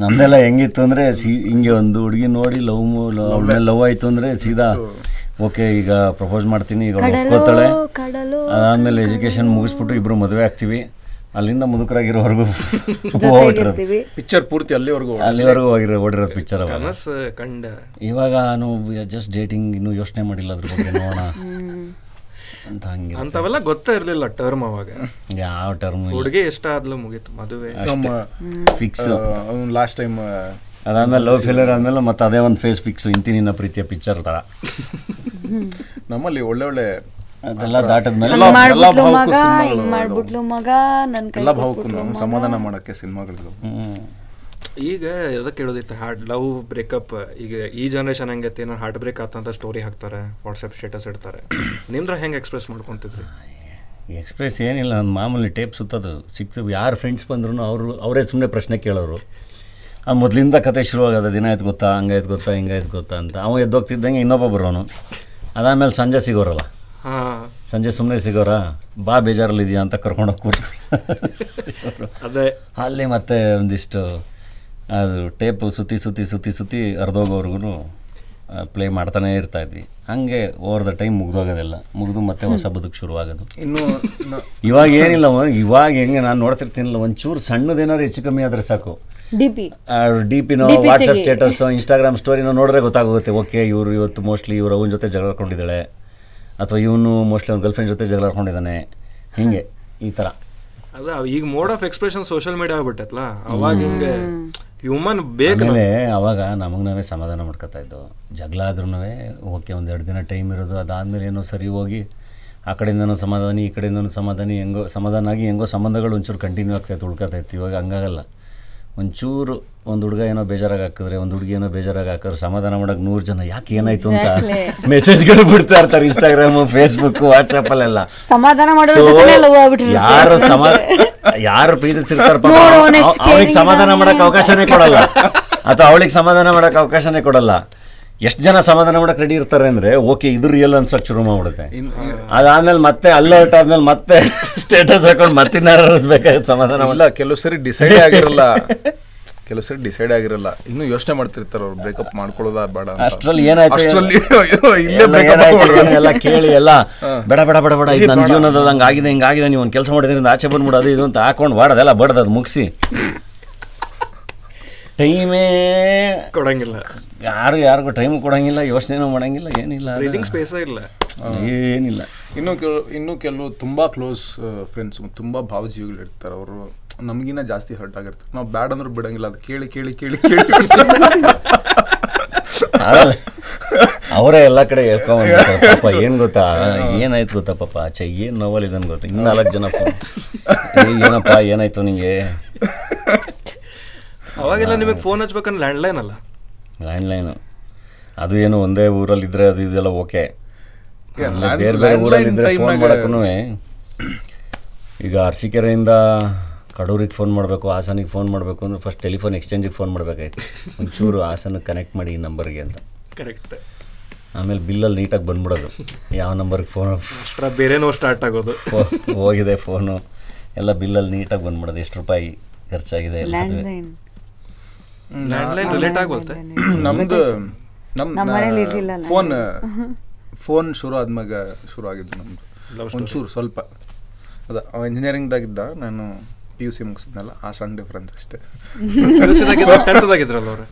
ನಮ್ದೆಲ್ಲ ಹೆಂಗಿತ್ತು ಅಂದರೆ ಸಿ ಹಿಂಗೆ ಒಂದು ಹುಡುಗಿ ನೋಡಿ ಲವ್ ಅವಳ ಲವ್ ಆಯಿತು ಅಂದರೆ ಸೀದಾ ಓಕೆ ಈಗ ಪ್ರಪೋಸ್ ಮಾಡ್ತೀನಿ ಈಗ ಅವ್ಳು ಒಪ್ಕೋತಾಳೆ. ಕಡಲು ಅದಾದಮೇಲೆ ಎಜುಕೇಷನ್ ಮುಗಿಸ್ಬಿಟ್ಟು ಇಬ್ಬರು ಮದುವೆ ಆಗ್ತೀವಿ. ಅಲ್ಲಿಂದ ಮುದುಕರಾಗಿರೋವರೆಗೂ ಹೋಗ್ಬಿಟ್ಟಿರೋದು ಪಿಕ್ಚರ್ ಪೂರ್ತಿ ಅಲ್ಲಿವರೆಗೂ ಅಲ್ಲಿವರೆಗೂ ಹೋಗಿರೋ ಓಡಿರೋ ಪಿಕ್ಚರ್ ಅವಾಗ. ಕನಸು ಕಂಡ. ಇವಾಗ ನಾವು ಜಸ್ಟ್ ಡೇಟಿಂಗ್ ಇನ್ನೂ ಯೋಚನೆ ಮಾಡಿಲ್ಲ ಅದ್ರ ಬಗ್ಗೆ ನೋಡೋಣ. ಅಂತ ಹಂಗೆ ಅಂತವೆಲ್ಲ ಗೊತ್ತೇ ಇರಲಿಲ್ಲ ಟರ್ಮ್ ಅವಾಗ. ಯಾವ ಟರ್ಮ್ ಹುಡುಗಿ ಇಷ್ಟ ಆದ್ಲು ಮುಗೀತು ಮದುವೆ. ನಮ್ಮ ಫಿಕ್ಸ್ ಲಾಸ್ಟ್ ಟೈಮ್ ಅದಾದ್ಮೇಲೆ ಲವ್ ಫೇಲಿಯರ್ ಆದ್ಮೇಲೆ ಮತ್ತೆ ಅದೇ ಒಂದು ಫೇಸ್ ಫಿಕ್ಸ್ ಇಂತಿ ನಿನ್ನ ಪ್ರೀತಿಯ ಪಿಕ್ಚರ್ ತರ. ನಮ್ಮಲ್ಲಿ ಒಳ್ಳೆ ಒಳ್ಳೆ ಅದೆಲ್ಲ ದಾಟದ್ಮೇಲೆ ಮೇಲೆ ಹಂಗ್ ಎಲ್ಲ ಮಾಡ್ಬಿಟ್ಲು ಭಾವುಕ ಮಗ ಸಿನಿಮಾಗಳು ಹಿಂಗ್ ಮಾಡ್ಬಿಟ್ಲು ಮಗ ನನ್ ಎಲ್ಲ ಭಾವುಕು ನಾವು ಸಮಾಧಾನ ಮಾಡಕ್ಕೆ ಸಿನಿಮಾಗಳು ಈಗ ಅದಕ್ಕೆ ಹೇಳೋದಿತ್ತು ಹಾರ್ಟ್ ಲವ್ ಬ್ರೇಕಪ್ ಈಗ ಈ ಜನರೇಷನ್ ಹೆಂಗೈತಿ ಏನೋ ಹಾರ್ಟ್ ಬ್ರೇಕ್ ಆತಂತ ಸ್ಟೋರಿ ಹಾಕ್ತಾರೆ ವಾಟ್ಸಪ್ ಸ್ಟೇಟಸ್ ಇಡ್ತಾರೆ. ನಿಮ್ದ್ರ ಹೆಂಗೆ ಎಕ್ಸ್ಪ್ರೆಸ್ ಮಾಡ್ಕೊಂತಿದ್ರಿ? ಎಕ್ಸ್ಪ್ರೆಸ್ ಏನಿಲ್ಲ ನನ್ನ ಮಾಮೂಲಿ ಟೇಪ್ ಸುತ್ತದು. ಸಿಕ್ತು ಯಾರು ಫ್ರೆಂಡ್ಸ್ ಬಂದ್ರು ಅವರು ಅವರೇ ಸುಮ್ಮನೆ ಪ್ರಶ್ನೆ ಕೇಳೋರು. ಆ ಮೊದಲಿಂದ ಕತೆ ಶುರುವಾಗದ ದಿನ ಆಯ್ತು ಗೊತ್ತಾ ಹಂಗಾಯ್ತು ಗೊತ್ತಾ ಹಿಂಗಾಯ್ತು ಗೊತ್ತಾ ಅಂತ. ಅವ ಎದ್ದೋಗ್ತಿದ್ದಂಗೆ ಇನ್ನೊಬ್ಬ ಬರೋನು. ಅದಾದಮೇಲೆ ಸಂಜೆ ಸಿಗೋರಲ್ಲ. ಸಂಜೆ ಸುಮ್ಮನೆ ಸಿಗೋರ? ಬಾ ಬೇಜಾರಲ್ಲಿ ಇದೆಯಾ ಅಂತ ಕರ್ಕೊಂಡೋಗಿ ಕೂತ ಅದೇ. ಅಲ್ಲಿ ಮತ್ತೆ ಒಂದಿಷ್ಟು ಅದು ಟೇಪು ಸುತ್ತಿ ಸುತ್ತಿ ಸುತ್ತಿ ಸುತ್ತಿ ಅರ್ಧೋಗೋವರೆಗೂ ಪ್ಲೇ ಮಾಡ್ತಾನೆ ಇರ್ತಾ ಇದ್ವಿ. ಹಂಗೆ ಓವರ್ ದ ಟೈಮ್ ಮುಗ್ದೋಗೋದೆಲ್ಲ. ಮುಗಿದು ಮತ್ತೆ ಹೊಸ ಬದುಕು ಶುರುವಾಗೋದು. ಇನ್ನು ಇವಾಗ ಏನಿಲ್ಲ ಇವಾಗ ಹೆಂಗೆ ನಾನು ನೋಡ್ತಿರ್ತೀನಿಲ್ಲ ಒಂಚೂರು ಸಣ್ಣದೇನಾದ್ರು ಹೆಚ್ಚು ಕಮ್ಮಿ ಆದರೆ ಸಾಕು. ಡಿ ಪಿ ಡಿ ಪಿನೋ ವಾಟ್ಸಪ್ ಸ್ಟೇಟಸ್ ಇನ್ಸ್ಟಾಗ್ರಾಮ್ ಸ್ಟೋರಿನೋ ನೋಡಿದ್ರೆ ಗೊತ್ತಾಗುತ್ತೆ ಓಕೆ ಇವರು ಇವತ್ತು ಮೋಸ್ಟ್ಲಿ ಇವ್ರ ಅವನ ಜೊತೆ ಜಗಳ ಆಡ್ಕೊಂಡಿದ್ದಾಳೆ ಅಥವಾ ಇವನು ಮೋಸ್ಟ್ಲಿ ಅವ್ನ ಗರ್ಲ್ಫ್ರೆಂಡ್ ಜೊತೆ ಜಗಳ ಹಾಕೊಂಡಿದ್ದಾನೆ ಹಿಂಗೆ ಈ ಥರ ಅಲ್ಲ ಈಗ mode of expression social media ಆಗ್ಬಿಟ್ಟೈತಲ್ಲ ಅವಾಗ ಹಿಂಗೆ ಹ್ಯೂಮನ್ ಬೇಕು ಆಮೇಲೆ ಅವಾಗ ನಮಗೆ ನಾವೇ ಸಮಾಧಾನ ಮಾಡ್ಕೊತಾ ಇದ್ದೋ. ಜಗಳ ಆದ್ರೂ ಓಕೆ ಒಂದು ಎರಡು ದಿನ ಟೈಮ್ ಇರೋದು ಅದಾದಮೇಲೆ ಏನೋ ಸರಿ ಹೋಗಿ ಆ ಕಡೆಯಿಂದನೂ ಸಮಾಧಾನಿ ಈ ಕಡೆಯಿಂದನೂ ಸಮಾಧಾನಿ ಹೆಂಗೋ ಸಮಾಧಾನ ಆಗಿ ಹೆಂಗೋ ಸಂಬಂಧಗಳು ಒಂಚೂರು ಕಂಟಿನ್ಯೂ ಆಗ್ತಾಯಿತ್ತು ಉಳ್ಕೊತಾ ಇತ್ತು. ಇವಾಗ ಹಂಗಾಗಲ್ಲ. ಒಂಚೂರು ಒಂದು ಹುಡುಗ ಏನೋ ಬೇಜಾರಾಗಿ ಹಾಕಿದ್ರೆ ಒಂದು ಹುಡುಗಿ ಏನೋ ಬೇಜಾರಾಗಿ ಹಾಕಿದ್ರೆ ಸಮಾಧಾನ ಮಾಡೋಕೆ ನೂರು ಜನ ಯಾಕೆ ಏನಾಯ್ತು ಅಂತ ಮೆಸೇಜ್ಗಳು ಬಿಡ್ತಾ ಇರ್ತಾರೆ ಇನ್ಸ್ಟಾಗ್ರಾಮು ಫೇಸ್ಬುಕ್ ವಾಟ್ಸಪ್ಪಲ್ಲೆಲ್ಲ ಸಮಾಧಾನ ಯಾರು ಸಮಾ ಯಾರು ಪ್ರೀತಿಸಿರ್ತಾರ ನೋಡು, ಅವ್ನು ಎಷ್ಟು ಅವಳಿಗೆ caring ಸಮಾಧಾನ ಮಾಡೋಕೆ ಅವಕಾಶನೇ ಕೊಡಲ್ಲ. ಅಥವಾ ಅವಳಿಗೆ ಸಮಾಧಾನ ಮಾಡಕ್ಕೆ ಅವಕಾಶನೇ ಕೊಡಲ್ಲ. ಎಷ್ಟು ಜನ ಸಮಾಧಾನ ಮಾಡಕ್ ರೆಡಿ ಇರ್ತಾರೆ ಅಂದ್ರೆ ಓಕೆ ಇದು ರಿಯಲ್ ಅನ್ಸಕ್ ಶುರು ಮಾಡ್ಬಿಡುತ್ತೆ ಅದಾದ್ಮೇಲೆ ಮತ್ತೆ ಅಲರ್ಟ್ ಆದ್ಮೇಲೆ ಮತ್ತೆ ಸ್ಟೇಟಸ್ ಹಾಕೊಂಡು ಮತ್ತಿನ್ನಾರು ಬೇಕಾಗುತ್ತೆ ಸಮಾಧಾನ ಇಲ್ಲ ಕೆಲವು ಸರಿ ಡಿಸೈಡ್ ಆಗಿರಲ್ಲ. ಕೆಲವು ಸರಿ ಡಿಸೈಡ್ ಆಗಿರಲ್ಲ. ಇನ್ನು ಯೋಚನೆ ಮಾಡ್ತಿರ್ತಾರೆ ಅವ್ರು ಬ್ರೇಕಪ್ ಮಾಡ್ಕೊಳ್ಳೋದಾ ಬೇಡ ಅಷ್ಟರಲ್ಲಿ ಏನಾಯ್ತು? ಅಷ್ಟ್ರಲ್ಲಿ ಅಯ್ಯೋ, ಇಲ್ಲೇ ಎಲ್ಲ ಕೇಳಿ ಎಲ್ಲ ಬೇಡ ಬೇಡ ಬೇಡ ಬೇಡ ಇದು ನನ್ನ ಜೀವನದಲ್ಲಿ ಹಂಗೆ ಆಗಿದೆ ಹಿಂಗಾಗಿದೆ ನೀವು ಒಂದು ಕೆಲಸ ಮಾಡಿದ್ರಿಂದ ಆಚೆ ಬಂದ್ಬಿಡು ಅದು ಇದು ಅಂತ ಹಾಕೊಂಡು ಬಾಡದೆಲ್ಲ ಬಡ್ದು ಅದು ಮುಗಿಸಿ. ಟೈಮೇ ಕೊಡಂಗಿಲ್ಲ. ಯಾರು ಯಾರಿಗೂ ಟೈಮ್ ಕೊಡಂಗಿಲ್ಲ ಯೋಚನೆನೂ ಮಾಡಂಗಿಲ್ಲ ಏನಿಲ್ಲ ಬ್ರೀದಿಂಗ್ ಸ್ಪೇಸೇ ಇಲ್ಲ. ಏನಿಲ್ಲ. ಇನ್ನು ಕೆಲ ಇನ್ನು ಕೆಲವು ತುಂಬ ಕ್ಲೋಸ್ ಫ್ರೆಂಡ್ಸ್ ತುಂಬ ಭಾವಜೀವಿಗಳು ಇರ್ತಾರೆ. ಅವರು ನಮಗಿನ್ನ ಜಾಸ್ತಿ ಹರ್ಟ್ ಆಗಿರ್ತಾರೆ. ನಾವು ಬ್ಯಾಡ್ ಅಂದ್ರೆ ಬಿಡಂಗಿಲ್ಲ. ಅದು ಕೇಳಿ ಕೇಳಿ ಕೇಳಿ ಕೇಳಿ ಅವರೇ ಎಲ್ಲ ಕಡೆ ಹೇಳ್ಕೊಂಡ್ಬಂದ್ಬಿಡ್ತಾರೆ ಪಾಪ ಏನು ಗೊತ್ತಾ? ಏನಾಯ್ತು ಗೊತ್ತಾ ಪಾಪ? ಆಚೆ ಏನು ನೋವಲ್ ಇದನ್ನು ಗೊತ್ತಾ? ಇನ್ನು ನಾಲ್ಕು ಜನ. ಏನಪ್ಪ ಏನಾಯ್ತು ನಿಂಗೆ? ಅವಾಗೆಲ್ಲ ನಿಮಗೆ ಫೋನ್ ಹಚ್ಬೇಕಂದ್ರೆ ಲ್ಯಾಂಡ್ಲೈನ್ ಅಲ್ಲ? ಲ್ಯಾಂಡ್ಲೈನು ಅದು ಏನು ಒಂದೇ ಊರಲ್ಲಿದ್ದರೆ ಅದು ಇದೆಲ್ಲ ಓಕೆ. ಬೇರೆ ಬೇರೆ ಊರಲ್ಲಿದ್ದರೆ ಫೋನ್ ಮಾಡೋಕ್ಕೂ ಈಗ ಅರಸೀಕೆರೆಯಿಂದ ಕಡೂರಿಗೆ ಫೋನ್ ಮಾಡಬೇಕು ಹಾಸನಿಗೆ ಫೋನ್ ಮಾಡಬೇಕು ಅಂದ್ರೆ ಫಸ್ಟ್ ಟೆಲಿಫೋನ್ ಎಕ್ಸ್ಚೇಂಜಿಗೆ ಫೋನ್ ಮಾಡಬೇಕಾಯ್ತು. ಒಂಚೂರು ಹಾಸನಕ್ಕೆ ಕನೆಕ್ಟ್ ಮಾಡಿ ಈ ನಂಬರ್ಗೆ ಅಂತ. ಕರೆಕ್ಟ್ ಆಮೇಲೆ ಬಿಲ್ಲಲ್ಲಿ ನೀಟಾಗಿ ಬಂದ್ಬಿಡೋದು. ಯಾವ ನಂಬರ್ಗೆ ಫೋನ್ ಬೇರೆನೋ ಸ್ಟಾರ್ಟ್ ಆಗೋದು. ಹೋಗಿದೆ ಫೋನು ಎಲ್ಲ ಬಿಲ್ಲಲ್ಲಿ ನೀಟಾಗಿ ಬಂದ್ಬಿಡೋದು. ಎಷ್ಟು ರೂಪಾಯಿ ಖರ್ಚಾಗಿದೆ. ಲ್ಯಾಂಡ್ಲೈನ್ ರಿಲೇಟ್ ಆಗೋಲ್ತೆ. ನಮ್ದು ನಮ್ ನಮ್ಮ ಫೋನ್ ಫೋನ್ ಶುರು ಆದ್ಮ್ಯಾಗ ಶುರು ಆಗಿದ್ದು ನಮ್ದು. ಒಂಚೂರು ಸ್ವಲ್ಪ. ಅದ ಇಂಜಿನಿಯರಿಂಗ್ದಾಗಿದ್ದ ನಾನು ಪಿ ಯು ಸಿ ಮುಗಿಸಿದ್ನಲ್ಲ ಆ ಸಣ್ಣ ಡಿಫ್ರೆನ್ಸ್ ಅಷ್ಟೇ. ಟೆಂತ್ದಾಗಿದ್ರಲ್ಲ ಅವರು?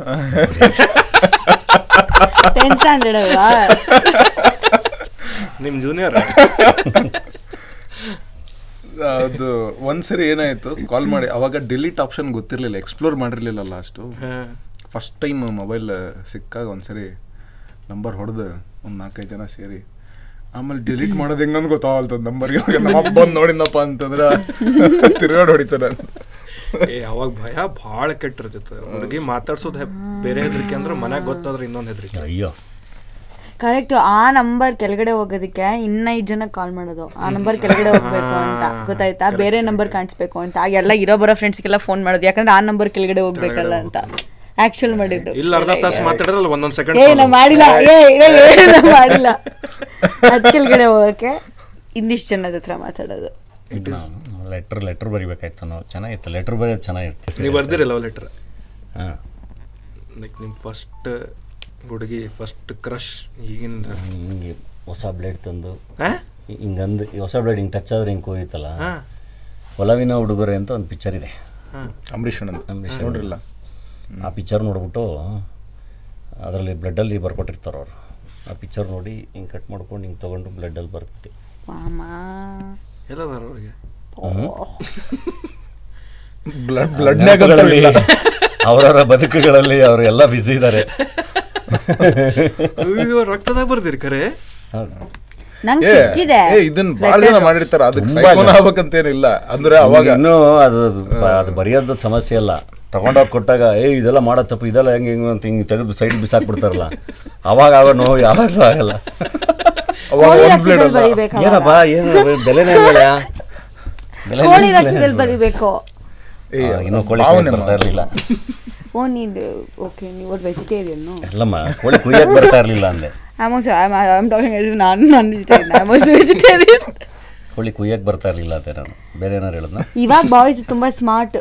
ಟೆಂತ್ ಸ್ಟ್ಯಾಂಡರ್ಡ್ ಅಲ್ವಾ? ನಿಮ್ ಜೂನಿಯರ್ ಅದು ಒಂದ್ಸರಿ ಏನಾಯ್ತು ಕಾಲ್ ಮಾಡಿ. ಅವಾಗ ಡಿಲೀಟ್ ಆಪ್ಷನ್ ಗೊತ್ತಿರಲಿಲ್ಲ ಎಕ್ಸ್ಪ್ಲೋರ್ ಮಾಡಿರ್ಲಿಲ್ಲಲ್ಲ ಅಷ್ಟು ಫಸ್ಟ್ ಟೈಮ್ ಮೊಬೈಲ್ ಸಿಕ್ಕಾಗ ಒಂದ್ಸರಿ ನಂಬರ್ ಹೊಡೆದು ಒಂದು ನಾಲ್ಕೈದು ಜನ ಸೇರಿ. ಆಮೇಲೆ ಡಿಲೀಟ್ ಮಾಡೋದು ಹೆಂಗಂದು ಗೊತ್ತಾಗಲ್ತದ ನಂಬರ್ಗೆ ನಮ್ಮ ಬಂದು ನೋಡಿನಪ್ಪ ಅಂತಂದ್ರೆ ತಿರ್ಗಾಡ್ ಹೊಡಿತಾರೆ ಏ ಅವಾಗ ಭಯ ಭಾಳ ಕೆಟ್ಟಿರ್ತೈತೆ ಹುಡುಗಿ ಮಾತಾಡ್ಸೋದು ಹೆ- ಬೇರೆ ಹೆದರಿಕೆ ಅಂದ್ರೆ ಮನೆಗೆ ಗೊತ್ತಾದ್ರೆ ಇನ್ನೊಂದು ಹೆದರಿಕೆ. ಅಯ್ಯೋ. ಕರೆಕ್ಟ್ ಆ ನಂಬರ್ ಕೆಳಗಡೆ ಹೋಗೋದಕ್ಕೆ ಇನ್ನ ಐದು ಜನ ಕಾಲ್ ಮಾಡೋದು. ಆ ನಂಬರ್ ಕೆಳಗಡೆ ಹೋಗ್ಬೇಕು ಅಂತ. ಗೊತ್ತಾಯ್ತಾ? ಬೇರೆ ನಂಬರ್ ಕಾಣಿಸ್ಬೇಕು ಅಂತ. ಆಗ ಎಲ್ಲ ಇರೋ ಬರೋ ಫ್ರೆಂಡ್ಸ್ಗೆಲ್ಲ ಫೋನ್ ಮಾಡೋದು. ಯಾಕಂದ್ರೆ ಆ ನಂಬರ್ ಕೆಳಗಡೆ ಹೋಗ್ಬೇಕಲ್ಲ ಅಂತ. ಆಕ್ಚುಲ್ ಮಾಡಿದ್ದು. ಇಲ್ಲ ಅರ್ಧ ತಾಸು ಮಾತಾಡಿದ್ರಲ್ಲ ಒಂದೊಂದು ಸೆಕೆಂಡ್ ಏ ನಾ ಮಾಡಿಲ್ಲ. ಏ ಏ, ಏನು ನಾ ಮಾಡಿಲ್ಲ. ಅದ್ ಕೆಳಗಡೆ ಹೋಗಕ್ಕೆ ಇಂದಿಷ್ಟು ಜನದ ಹತ್ರ ಮಾತಾಡೋದು. ಲೆಟ್ರ್ ಲೆಟ್ರ್ ಬರಿಬೇಕಾಯ್ತು ನಾವು. ಚೆನ್ನಾಗಿತ್ತು. ಲೆಟ್ರ್ ಬರೆಯೋದು ಚೆನ್ನಾಗಿರ್ತೀವಿ ನೀವು ಬರ್ದಿರಲ್ಲ ಲೆಟರ್ ಹಾಂ. ಲೈಕ್ ನಿಮ್ಮ ಫಸ್ಟ್ ಹುಡುಗಿ ಫಸ್ಟ್ ಕ್ರಶ್ ಈಗಿನ ಹಿಂಗೆ ಹೊಸ ಬ್ಲೇಡ್ ತಂದು. ಹಾ? ಹಿಂಗಂದು ಈ ಹೊಸ ಬ್ಲೇಡ್ ಹಿಂಗೆ ಟಚ್ ಆದ್ರೆ ಹಿಂಗೆ ಹೋಗಿತ್ತಲ್ಲ. ಒಲವಿನ ಹುಡುಗರೆ ಅಂತ ಒಂದು ಪಿಕ್ಚರ್ ಇದೆ. ಅಂಬರೀಷ್. ಅಂಬರೀಷ್ ನೋಡ್ರಿಲ್ಲ. ಆ ಪಿಕ್ಚರ್ ನೋಡ್ಬಿಟ್ಟು ಅದರಲ್ಲಿ ಬ್ಲಡ್ಡಲ್ಲಿ ಬರ್ಕೊಟ್ಟಿರ್ತಾರೆ ಅವರು. ಆ ಪಿಕ್ಚರ್ ನೋಡಿ ಹಿಂಗೆ ಕಟ್ ಮಾಡ್ಕೊಂಡು ಹಿಂಗೆ ತೊಗೊಂಡು ಬ್ಲಡ್ಡಲ್ಲಿ ಬರ್ತೈತಿ. ಬ್ಲಡ್ ಎಲ್ಲದಾರ ಅವ್ರಿಗೆ? ಬ್ಲಡ್ ಅವರವರ ಬದುಕುಗಳಲ್ಲಿ ಅವರು ಎಲ್ಲ ಬ್ಯುಸಿ ಇದ್ದಾರೆ ರಕ್ತದಾಗ ಬರ್ದಿರಿ ಕರೆ. ನಂಗೆ ಏ ಸಿಕ್ಕಿದೆ. ಏ, ಇದನ್ನ ಭಾಳ ಜನ ಮಾಡಿರ್ತಾರ ಅದಕ್ಕೆ ಸೈಕೋನ. ಆಗ್ಬೇಕಂತೇನಿಲ್ಲ. ಅಂದ್ರೆ ಅವಾಗ ಇನ್ನೂ ಅದು ಅದು ಬರೆಯೋದು ಸಮಸ್ಯೆ ಅಲ್ಲ. ತಗೊಂಡೋಗಿ ಕೊಟ್ಟಾಗ ಏ ಇದೆಲ್ಲ ಮಾಡೋ ತಪ್ಪು ಇದೆಲ್ಲ ಹೆಂಗೆ ಹೆಂಗೆ ಅಂತ ಹಿಂಗೆ ತೆಗೆದು ಸೈಡ್ ಬಿಸಾಕ್ಬಿಡ್ತಾರಲ್ಲ. ಅವಾಗ ಆಗ ನೋವು ಯಾವಾಗಲೂ ಆಗಲ್ಲ. ಏನಪ್ಪ ಏನು ಬೆಲೆನೇ ಇಲ್ಲ ಬೆಲೆನೇ ಕೋಳಿ ಇಲ್ಲ. ಬರಿಬೇಕು. ಇನ್ನೂ ಕೋಳಿ ಬರ್ತಾ ಇರಲಿಲ್ಲ. ಓ ನೀನು ಓಕೆ ನೀವು ವೆಜಿಟೇರಿಯನ್ನು ಅಲ್ಲಮ್ಮ ಕೋಳಿ ಕುಯ್ಯಕ್ ಬರ್ತಾ ಇರಲಿಲ್ಲ ಅಂದೆ. I also I am talking as if ನಾನು non vegetarian I was vegetarian. ಕೋಳಿ ಕುಯ್ಯಕ್ಕೆ ಬರ್ತಾ ಇರಲಿಲ್ಲ ಅಂತೆ ನಾನು. ಬೇರೆ ಏನಾರು ಹೇಳದ್ನ? ಇವಾಗ ಬಾಯ್ಸ್ ತುಂಬಾ ಸ್ಮಾರ್ಟ್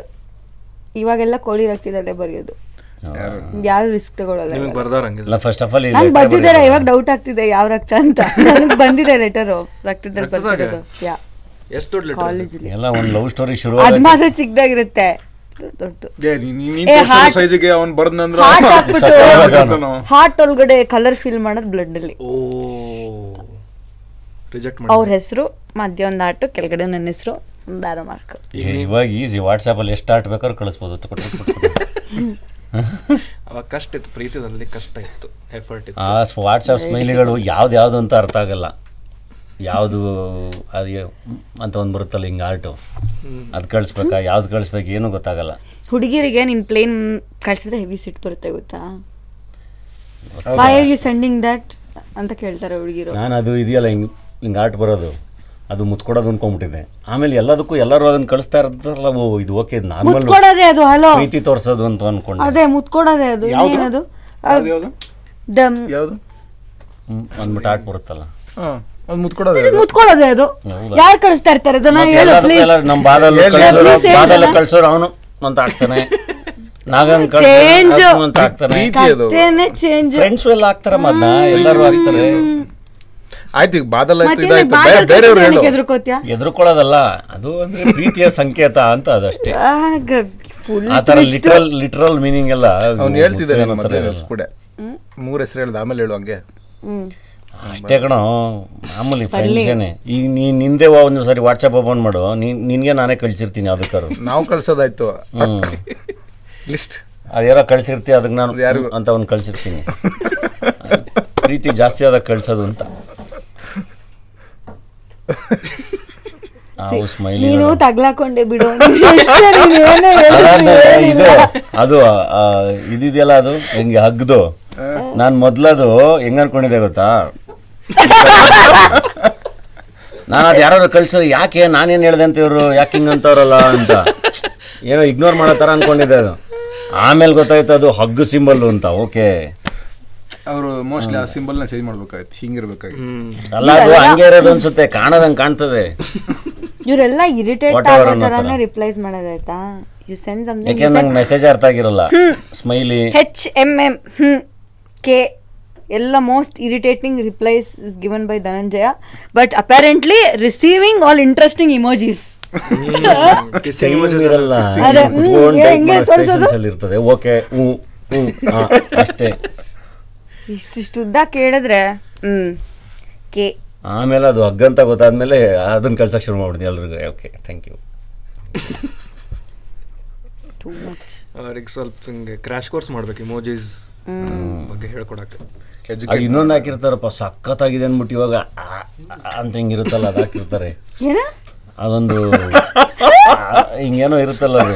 ಇವಾಗೆಲ್ಲ ಕೋಳಿ ರಕ್ತದಲ್ಲೇ ಬರೆಯೋದು. ಯಾರು? ರಿಸ್ಕ್ ತಗೊಳ್ಳಲ್ಲ ಫಸ್ಟ್ ಆಫ್ ಆಲ್ ನಂಗೆ ಬರ್ತಿದ್ದಾರೆ ಇವಾಗ ಡೌಟ್ ಆಗ್ತಿದೆ ಯಾವ ರಕ್ತ ಅಂತ. ನನಗೆ ಬಂದಿದೆ ಲೆಟರು ರಕ್ತದಲ್ಲಿ? ಬರ್ತಿರೋದು. ಯಾ ಎಷ್ಟು ಕಾಲೇಜಲ್ಲಿ ಎಲ್ಲ ಒಂದು ಲವ್ ಸ್ಟೋರಿ ಶುರು ಅದ್ ಮಾತ್ರ ಚಿಕ್ಕದಾಗಿರುತ್ತೆ ಹಾರ್ಟ್ ಒಳಗಡೆ ಕಲರ್ ಫೀಲ್ ಮಾಡೋದು ಬ್ಲಡ್ ಅಲ್ಲಿ ಓ ರಿಜೆಕ್ಟ್ ಅವ್ರ ಹೆಸರು ಮಧ್ಯ ಒಂದು ಆಟು ಕೆಳಗಡೆ ನನ್ನ ಹೆಸರು ದಾರ ಮಾರ್ಕ್ ಇವಾಗ ಈಸಿ ವಾಟ್ಸಾಪಲ್ಲಿ ಎಷ್ಟು ಆಟ ಬೇಕಾದ್ರೂ ಕಳಿಸ್ಬೋದು. ಅವಾಗ ಕಷ್ಟ ಇತ್ತು ಪ್ರೀತಿದಲ್ಲಿ ಕಷ್ಟ ಇತ್ತು ಎಫರ್ಟ್ ಇತ್ತು. ಆ ವಾಟ್ಸಪ್ ಸ್ಮೈಲಿಗಳು ಯಾವ್ದು ಯಾವ್ದು ಅಂತ ಅರ್ಥ ಆಗಲ್ಲ. ಯಾವುದು ಅದು ಅಂತ ಒಂದು ಬರುತ್ತಲ್ಲ ಹಿಂಗೆ ಆರ್ಟು. ಅದು ಕಳಿಸ್ಬೇಕಾ ಯಾವ್ದು ಕಳಿಸ್ಬೇಕು ಏನೂ ಗೊತ್ತಾಗಲ್ಲ. ಹುಡುಗಿರಿಗೆ ನೀನು ಪ್ಲೇನ್ ಕಳ್ಸಿದ್ರೆ ಹೆವಿ ಸಿಟ್ ಬರುತ್ತೆ ಗೊತ್ತಾ? Why are you sending that ಅಂತ ಕೇಳ್ತಾರೆ ಹುಡುಗಿರು. ನಾನು ಅದು ಇದೆಯಲ್ಲ ಹಿಂಗೆ ಹಿಂಗೆ ಆರ್ಟ್ ಬರೋದು. ಅದು ಮುತ್ಕೊಡೋದು ಅನ್ಕೊಂಬಿಟ್ಟಿದ್ದೆ ಆಮೇಲೆ ಎಲ್ಲದಕ್ಕೂ ಎಲ್ಲರೂ ಅದನ್ನು ಕಳಿಸ್ತಾ ಇರ್ತಾರಲ್ಲ ಓ ಇದು ಓಕೆ ನಾರ್ಮಲ್ ಮುತ್ಕೊಡೋದೇ ಅದು ಹಲೋ. ಪ್ರೀತಿ ತೋರಿಸೋದು ಅಂತ ಅನ್ಕೊಂಡು. ಅದೇ ಮುತ್ಕೊಡೋದೇ ಅದು? ಏನದು ಯಾವ್ದು ಯಾವ್ದು? ದಮ್ ಯಾವುದು? ಹ್ಮ್, ಅಂದ್ಬಿಟ್ಟು ಆರ್ಟ್ ಬರುತ್ತಲ್ಲ. ಹಾಂ. ಅದು ಮುತ್ಕೊಡೋದು ಅದು. ಯಾರು ಕಳಿಸ್ತಾ ಇರ್ತಾರೆ? ಹೇಳು ಪ್ಲೀಸ್ ನಮ್ಮ ಕಳ್ಸೋರು ಅವನು ಅಂತ ಆಗ್ತಾನೆ. ಅಂತ ಆಗ್ತಾನೆ. ಕಥೆನೇ ಚೇಂಜ್ ಫ್ರೆಂಡ್ಸ್ ಎಲ್ಲ ಆಗ್ತಾರೆ ಮದ್ನ ಎಲ್ಲರೂ ಆಗ್ತಾರೆ. ಆಯ್ತು ಈಗ ಬಾದಲ್ ಆಯ್ತು ಇದಾಯ್ತು. ಬೇರೆಯವ್ರು ಹೇಳು. ಎದುರ್ಕೊಳ್ಳೋದಲ್ಲ ಅದು ಅಂದ್ರೆ ಪ್ರೀತಿಯ ಸಂಕೇತ ಅಂತ ಅದಷ್ಟೇ ಫುಲ್ ಆ ಥರ ಲಿಟ್ರಲ್ ಲಿಟ್ರಲ್ ಮೀನಿಂಗ್ ಎಲ್ಲ ಅವ್ನು ಹೇಳ್ತಿದ್ದಾನೆ. ನೆನ್ಸ್ಬಿಡೆ ಮೂರ್ ಹೆಸರು ಹೇಳ್ದ ಆಮೇಲೆ ಹೇಳು ಹಂಗೆ. ಅಷ್ಟೇ ಕಣ ಮಾಮೂಲಿ ಫ್ರೆಂಡ್ಸೇನೆ ಈಗ ನೀ ನಿಂದೆ ಒಂದು ಸಾರಿ ವಾಟ್ಸಪ್ ಓಪನ್ ಮಾಡು. ನಿನಗೆ ನಿನ್ಗೆ ನಾನೇ ಕಳ್ಸಿರ್ತೀನಿ ಅದಕ್ಕಾರು ನಾವು ಕಳ್ಸೋದಾಯ್ತು. ಲಿಸ್ಟ್ ಅದೇನೋ ಕಳ್ಸಿರ್ತಿ ಅದಕ್ಕೆ ನಾನು ಯಾರು? ಅಂತ ಅವ್ನು ಕಳ್ಸಿರ್ತೀನಿ. ಪ್ರೀತಿ ಜಾಸ್ತಿ ಆದಾಗ ಕಳ್ಸೋದು ಅಂತ. ನೀನು ತಗ್ಲಾಕೊಂಡೆ ಬಿಡು. ಇದು ಅದು ಇದಿದೆಯಲ್ಲ ಅದು? ಹೆಂಗೆ ಹಗ್ದು? ನಾನು ಮೊದ್ಲದು ಹೆಂಗ್ ಅನ್ಕೊಂಡಿದ್ದೆ ಗೊತ್ತಾ? ನಾನು ಅದು ಯಾರು ಕಳ್ಸೋ ಯಾಕೆ ನಾನೇನು ಹೇಳ್ದೆ ಅಂತ ಇವರು? ಯಾಕೆ ಹಿಂಗೆ ಅಂತವ್ರಲ್ಲ ಅಂತ. ಏನೋ ಇಗ್ನೋರ್ ಮಾಡೋ ಥರ ಅನ್ಕೊಂಡಿದ್ದೆ ಅದು. ಆಮೇಲೆ ಗೊತ್ತಾಯ್ತು ಅದು ಹಗ್ಗು ಸಿಂಬಲ್ ಅಂತ. ಓಕೆ ಅವರು ಮೋಸ್ಟ್ಲಿ ಆ ಸಿಂಬಲ್ನ ಚೇಂಜ್ ಮಾಡ್ಬೇಕಾಗಿತ್ತು ಹಿಂಗಿರ್ಬೇಕಾಗಿತ್ತು ಅಲ್ಲ ಅದು ಹಂಗೆ ಇರೋದು ಅನ್ಸುತ್ತೆ. ಕಾಣದಂಗೆ ಕಾಣ್ತದೆ. ಇವರೆಲ್ಲ ಇರಿಟೇಟ್ ಆಗೋ ರಿಪ್ಲೈಸ್ ಮಾಡೋದಾಯ್ತಾ ಯು ಸೆಂಡ್ ಯಾಕೆ ಸಮಥಿಂಗ್ ನಂಗೆ ಮೆಸೇಜ್ ಅರ್ಥ ಆಗಿರಲ್ಲ. Smiley H M M hmm. K ಎಲ್ಲ most irritating replies is given by Dhananjaya but apparently receiving all interesting emojis ಹೆಂಗೆ ತೋರ್ಸೋದು? ಓಕೆ ಹ್ಞೂ ಹ್ಞೂ ಹಾ, ಅಷ್ಟೇ. ಇಷ್ಟಿಷ್ಟು ಉದ್ದ ಕೇಳಿದ್ರೆ ಹ್ಮ್ ಕೆ. ಆಮೇಲೆ ಅದು ಹಗ್ಗಂತ ಗೊತ್ತಾದ್ಮೇಲೆ ಅದನ್ನ ಕಳ್ಸಕ್ಕೆ ಶುರು ಮಾಡ್ಬಿಡ್ತೀನಿ ಎಲ್ರಿಗೂ. Okay thank you too much ಅವ್ರಿಗೆ ಸ್ವಲ್ಪ ಹಿಂಗೆ ಕ್ರಾಶ್ ಕೋರ್ಸ್ ಮಾಡ್ಬೇಕು ಇಮೋಜೀಸ್ ಬಗ್ಗೆ ಹೇಳ್ಕೊಡಕ್ಕೆ. ಅದು ಇನ್ನೊಂದು ಹಾಕಿರ್ತಾರಪ್ಪ ಸಖತ್ತಾಗಿದೆ ಅಂದ್ಬಿಟ್ಟು ಇವಾಗ ಅಂತ ಹಿಂಗಿರುತ್ತಲ್ಲ ಅದು ಹಾಕಿರ್ತಾರೆ. ಏನ? ಅದೊಂದು ಹಿಂಗೇನೋ ಇರುತ್ತಲ್ಲ ಅದು.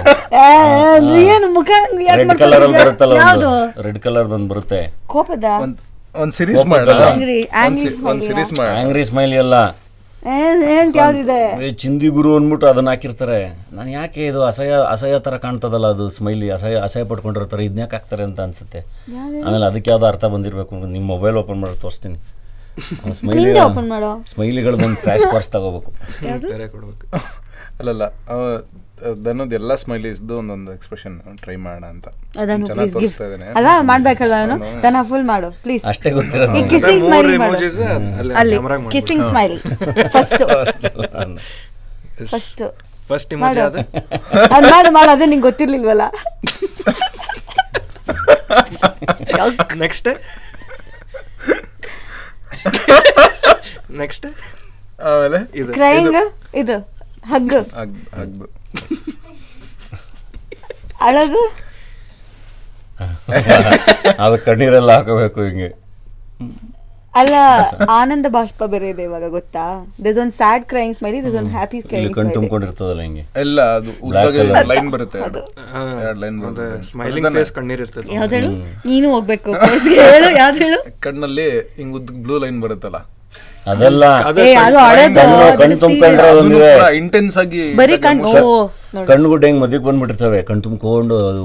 ಏನು ಮುಖ ರೆಡ್ ಕಲರ್? ಬರುತ್ತಲ್ಲ ಒಂದು ರೆಡ್ ಕಲರ್ ಒಂದು ಬರುತ್ತೆ. ಕೋಪದ? ಒಂದ್ ಒಂದ್ ಸಿರೀಸ್ ಮಾಡ. Angry- angry ಒಂದ್ ಸಿರೀಸ್ ಮಾಡಿ. ಆಂಗ್ರಿ ಸ್ಮೈಲಿ ಎಲ್ಲ. ಯಾವ್ದಿದೆ ಚಿಂದಿ ಗುರು ಅಂದ್ಬಿಟ್ಟು ಅದನ್ನ ಹಾಕಿರ್ತಾರೆ. ನಾನು ಯಾಕೆ ಇದು ಅಸಹ್ಯ ಅಸಹ್ಯ ಥರ ಕಾಣ್ತದಲ್ಲ ಅದು ಸ್ಮೈಲಿ ಅಸಹ್ಯ ಅಸಹ್ಯ ಪಡ್ಕೊಂಡಿರ್ತಾರೆ ಇದನ್ನ ಯಾಕೆ ಹಾಕ್ತಾರೆ ಅಂತ ಅನ್ಸುತ್ತೆ. ಆಮೇಲೆ ಅದಕ್ಕೆ ಯಾವ್ದೋ ಅರ್ಥ ಬಂದಿರಬೇಕು. ನಿಮ್ಮ ಮೊಬೈಲ್ ಓಪನ್ ಮಾಡಿ ತೋರಿಸ್ತೀನಿ. ಸ್ಮೈಲಿ ನಿಂದೆ ಓಪನ್ ಮಾಡೋ. ಸ್ಮೈಲಿಗಳು ಬಂದು ಕ್ರ್ಯಾಶ್ ಕೋರ್ಸ್ ತಗೋಬೇಕು. ಅಲ್ಲಲ್ಲ ದನ್ನೋದು ಎಲ್ಲ ಸ್ಮೈಲೀಸ್ದು ಒಂದೊಂದು ಎಕ್ಸ್ಪ್ರೆಷನ್ ಟ್ರೈ ಮಾಡೋಣ ಅಂತ. ಅದನ್ನು ಚೆನ್ನಾಗಿ ಪ್ಲೀಸ್ ತೋರಿಸ್ತಾ ಇದ್ದೇನೆ. ಅಲ್ಲ ಮಾಡ್ಬೇಕಲ್ಲ ಅವನು? ದನ ಫುಲ್ ಮಾಡು ಪ್ಲೀಸ್ ಅಷ್ಟೇ ಗೊತ್ತಿರೋದು ಕಿಸ್ಸಿಂಗ್ ಮೂರ್ ಸ್ಮೈಲ್ ಮಾಡು. ಅಲ್ಲಿ kissing smile first first first emoji ಅದು? ಅದ ಮಾಡು ಮಾಡು ಅದೇ ನಿಂಗೆ ಗೊತ್ತಿರ್ಲಿಲ್ವಲ್ಲ? ನೆಕ್ಸ್ಟ್ ನೆಕ್ಸ್ಟ್ ಆಮೇಲೆ? ಇದು ಕ್ರೈಂಗ್ ಇದು. ಹಗ್. ಹಗ್ ಅಗ್ದು ಅಳದು ಅದು ಕಣ್ಣೀರೆಲ್ಲ ಹಾಕಬೇಕು ಹಿಂಗೆ. ಅಲ್ಲ ಆನಂದ ಬಾಷ್ಪ ಬೇರೆ ಇದೆ ಇವಾಗ ಗೊತ್ತಾ? This one sad crying smiley this one happy ಇಲ್ಲಿ ಕ್ರೈಂಗ್ ಕಣ್ ತುಂಬ್ಕೊಂಡಿರ್ತದಲ್ಲ ಹಿಂಗೆ. ಎಲ್ಲ ಅದು ಉದ್ದಗೆ ಲೈನ್ ಬರುತ್ತೆ ಎರಡು ಲೈನ್ ಬರುತ್ತೆ. ಸ್ಮೈಲಿಂಗ್ ಫೇಸ್ ಕಣ್ಣೀರ್ ಇರ್ತದೆ. ಯಾವ್ದು ಹೇಳು? ನೀನು ಹೋಗ್ಬೇಕು. ಹೇಳು ಯಾವ್ದು ಹೇಳು? ಕಣ್ಣಲ್ಲಿ ಹಿಂಗ್ ಉದ್ದ ಬ್ಲೂ ಲೈನ್ ಬರುತ್ತಲ್ಲ. ಅದೆಲ್ಲ ಕಣ್ ತುಂಬ್ಕೊಂಡ್ರೆ ಒಂದಿದೆ ಇಂಟೆನ್ಸ್ ಆಗಿ ಬರೀ ಕಣ್ಣು ಕಣ್ಣುಗುಡ್ಡೆ ಹೆಂಗ್ ಮದ್ಯಕ್ಕೆ ಬಂದ್ಬಿಟ್ಟಿರ್ತವೆ? ಕಣ್ ತುಂಬ್ಕೊಂಡು ಅದು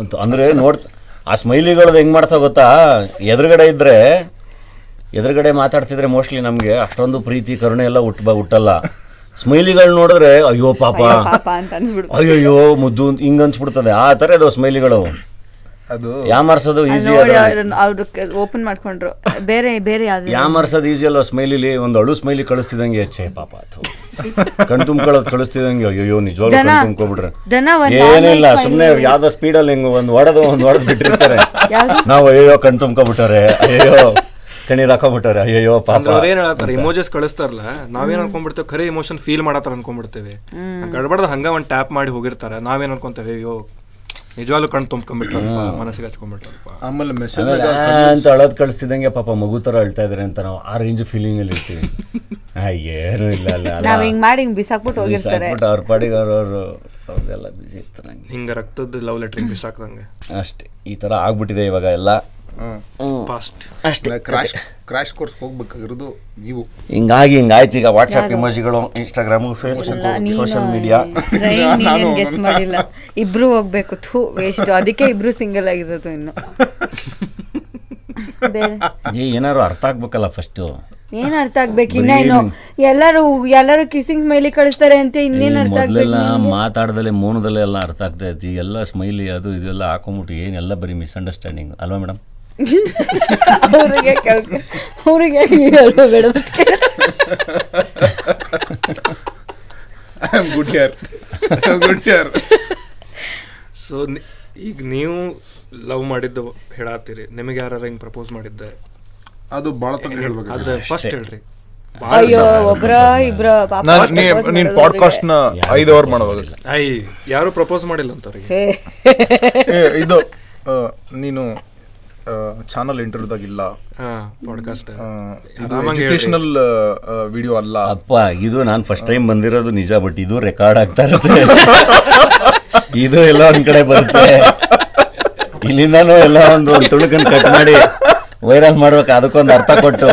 ಅಂತ. ಅಂದ್ರೆ ನೋಡ್ ಆ ಸ್ಮೈಲಿಗಳದ್ದು ಹೆಂಗ್ ಮಾಡ್ತಾವ ಗೊತ್ತಾ? ಎದುರುಗಡೆ ಇದ್ರೆ ಎದುರುಗಡೆ ಮಾತಾಡ್ತಿದ್ರೆ ಮೋಸ್ಟ್ಲಿ ನಮ್ಗೆ ಅಷ್ಟೊಂದು ಪ್ರೀತಿ ಕರುಣೆ ಎಲ್ಲ ಹುಟ್ಟ ಹುಟ್ಟಲ್ಲ. ಸ್ಮೈಲಿಗಳು ನೋಡಿದ್ರೆ ಅಯ್ಯೋ ಪಾಪ. ಅಯ್ಯೋ ಮುದ್ದು ಹಿಂಗ ಹಿಂಗ್ ಅನ್ಸ್ಬಿಡ್ತದೆ. ಆ ತರ ಅದು ಸ್ಮೈಲಿಗಳು ಅದು ಯಾಮರ್ಸೋದು ಈಸಿ ಅವ್ರು ಓಪನ್ ಮಾಡ್ಕೊಂಡ್ರು. ಬೇರೆ ಬೇರೆ ಯಾವ್ದು ಯಾಮರ್ಸೋದು ಈಸಿ ಅಲ್ವ? ಸ್ಮೈಲಿಲಿ ಒಂದು ಅಳು ಸ್ಮೈಲಿ ಕಳಿಸ್ತಿದಂಗೆ ಛೇ ಪಾಪ ಅಥು ಕಣ್ ತುಂಬ್ಕೊಳ್ಳೋದು ಕಳಿಸ್ತಿದಂಗೆ ಅಯ್ಯೋ ನಿಜವಾಗ್ಲೂ ಕಣ್ ತುಂಬ್ಕೊಬಿಟ್ರೆ. ಏನಿಲ್ಲ ಸುಮ್ಮನೆ ಯಾವ್ದೋ ಸ್ಪೀಡಲ್ಲಿ ಹಿಂಗೆ ಒಂದು ಹೊಡೆದು ಒಂದು ಹೊಡೆದು ಬಿಟ್ಟಿರ್ತಾರೆ? ನಾವು ಅಯ್ಯೋ ಕಣ್ ತುಂಬ್ಕೊಬಿಟ್ಟಾರೆ ಅಯ್ಯೋ ಕಣ್ಣೀರ್ ಹಾಕೊಂಬಿಟ್ಟಾರೆ ಅಯ್ಯೋ ಪಾಪ. ಅವ್ರೇನ್ ಅವ್ರು ಏನ್ ಹೇಳ್ತಾರೆ ಇಮೋಜಸ್ ಕಳಿಸ್ತಾರಲ್ಲ ನಾವೇನ್ ಅನ್ಕೊಂಡ್ಬಿಡ್ತೇವೆ ಖರೆ ಇಮೋಷನ್ ಫೀಲ್ ಮಾಡತ್ತಾರ ಅನ್ಕೊಂಡ್ಬಿಡ್ತೇವೆ. ಗಡ್ಬಡ್ದ ಹಂಗ ಒಂದ್ ಟ್ಯಾಪ್ ಮಾಡಿ ಹೋಗಿರ್ತಾರೆ ನಾವೇನ್ ಅನ್ಕೊಂತೇವೆ ಅಯ್ಯೋ ನಿಜವಾಗ್ಲೂ ಕಣ್ ತುಂಬ್ಕೊಂಡ್ಬಿಟ್ರಪ್ಪ ಮನಸ್ಸಿಗೆ ಹಚ್ಕೊಂಡ್ಬಿಟ್ರಪ್ಪ ಆಮೇಲೆ ಮೆಸೇಜ್ ಅಂತ ಅಳೋದ್ ಕಳಿಸ್ತಿದಂಗೆ ಪಾಪ ಮಗು ತರ ಅಳ್ತಾ ಇದಾರೆ ಅಂತ ನಾವು ಆ ರೇಂಜ್ ಫೀಲಿಂಗ್ ಅಲ್ಲಿ ಇರ್ತೀವಿ. ಏನು ಇಲ್ಲ. ನಾವ್ ಹಿಂಗ್ ಮಾಡಿ ಹಿಂಗ್ ಬಿಸಾಕ್ಬಿಟ್ಟು ಹೋಗಿರ್ತಾರೆ. ಅವ್ರ ಪಾಡಿಗೆ ಅವ್ರವ್ರು ಅವ್ರದೆಲ್ಲ ಬಿಸಿ ಇರ್ತಾರೆ ಹಂಗೆ. ಹಿಂಗ ರಕ್ತದ ಲವ್ ಲೆಟ್ರಿಗೆ ಬಿಸಾಕ್ದಂಗೆ. ಅಷ್ಟೇ ಈ ತರ ಆಗ್ಬಿಟ್ಟಿದೆ ಇವಾಗ ಎಲ್ಲ. ಫಾಸ್ಟ್ ಅಷ್ಟೇ ಕ್ರಾಶ್ ಕ್ರಾಶ್ ಕೋರ್ಸ್ ಹೋಗ್ಬೇಕಾಗಿರೋದು ನೀವು. ಹಿಂಗಾಗಿ ಹಿಂಗಾಯ್ತು ಈಗ WhatsApp ಇಮೋಜಿಗಳು Instagram Facebook social media guess ಮಾಡಿಲ್ಲ. ಇಬ್ರು ಹೋಗ್ಬೇಕು ಥೂ ವೇಸ್ಟ್ ಅದಕ್ಕೆ ಇಬ್ರು ಸಿಂಗಲ್ ಆಗಿರೋದು ಇನ್ನು. ಬೇರೆ. ಏನಾರು ಅರ್ಥ ಆಗ್ಬೇಕಲ್ಲ ಫಸ್ಟು ಏನ್ ಅರ್ಥ ಆಗ್ಬೇಕು? ಇನ್ನೇನು ಎಲ್ಲರೂ ಎಲ್ಲರೂ ಕಿಸಿಂಗ್ ಸ್ಮೈಲಿ ಕಳಿಸ್ತಾರೆ ಅಂತ ಇನ್ನೇನು ಅರ್ಥ ಆಗ್ಲಿಲ್ಲ ಮೊದಲೆಲ್ಲ ಮಾತಾಡ್ದಲೆ ಮೌನದಲ್ಲೇ ಎಲ್ಲ ಅರ್ಥ ಆಗ್ತಾ ಇತ್ತು. ಎಲ್ಲ ಸ್ಮೈಲಿ ಅದು ಇದೆಲ್ಲ ಹಾಕೊಂಬಿಟ್ಟು ಏನೆಲ್ಲ ಬರೀ ಮಿಸ್ಅಂಡರ್ಸ್ಟ್ಯಾಂಡಿಂಗ್ ಅಲ್ವಾ ಮೇಡಮ್ ಅವ್ರಿಗೆ ಅವ್ರಿಗೆ ಹೇಳೋ ಬೇಡ ಗುಡ್ ಯಾರ್ ಗುಡ್ ಯಾರ್ ಸೊ ಈಗ ನೀವು ಲವ್ ಮಾಡಿದ್ದು ಹೇಳಾತೀರಿ. ನಿಮಗೆ ಯಾರು ಹಿಂಗೆ ಪ್ರಪೋಸ್ ಮಾಡಿದ್ದೆ? ಅದು ಭಾಳ ತನಕ ಹೇಳ್ಬೇಕು. ಅದ ಫಸ್ಟ್ ಹೇಳ್ರಿ. ಅಯ್ಯೋ ಒಬ್ರ ಇಬ್ರ ಪಾಪ ನಾನು ಪಾಡ್ಕಾಸ್ಟ್ನ ಐದು ಅವರ್ ಮಾಡುವಾಗ ಐ ಯಾರು ಪ್ರಪೋಸ್ ಮಾಡಿಲ್ಲ ಅಂತ ಅವ್ರಿಗೆ. ಇದು ಆ, ನೀನು ಚಾನಲ್ ಇಂಟರ್ವ್ಯೂದಾಗ ಇಲ್ಲ. ಪಾಡ್ಕಾಸ್ಟ್ ಇದು ಎಜುಕೇಶನಲ್ ವಿಡಿಯೋ ಅಲ್ಲ. ಅಪ್ಪ ಇದು ನಾನು ಫಸ್ಟ್ ಟೈಮ್ ಬಂದಿರೋದು ನಿಜ ಬಟ್ ಇದು ರೆಕಾರ್ಡ್ ಆಗ್ತಾ ಇರುತ್ತೆ. ಇದು ಎಲ್ಲ ಒಂದ್ ಕಡೆ ಬರುತ್ತೆ. ಇಲ್ಲಿಂದಾನು ಎಲ್ಲ ಒಂದು ತುಳುಕನ್ ಕಟ್ ಮಾಡಿ ವೈರಲ್ ಮಾಡ್ಬೇಕು ಅದಕ್ಕೊಂದು ಅರ್ಥ ಕೊಟ್ಟು.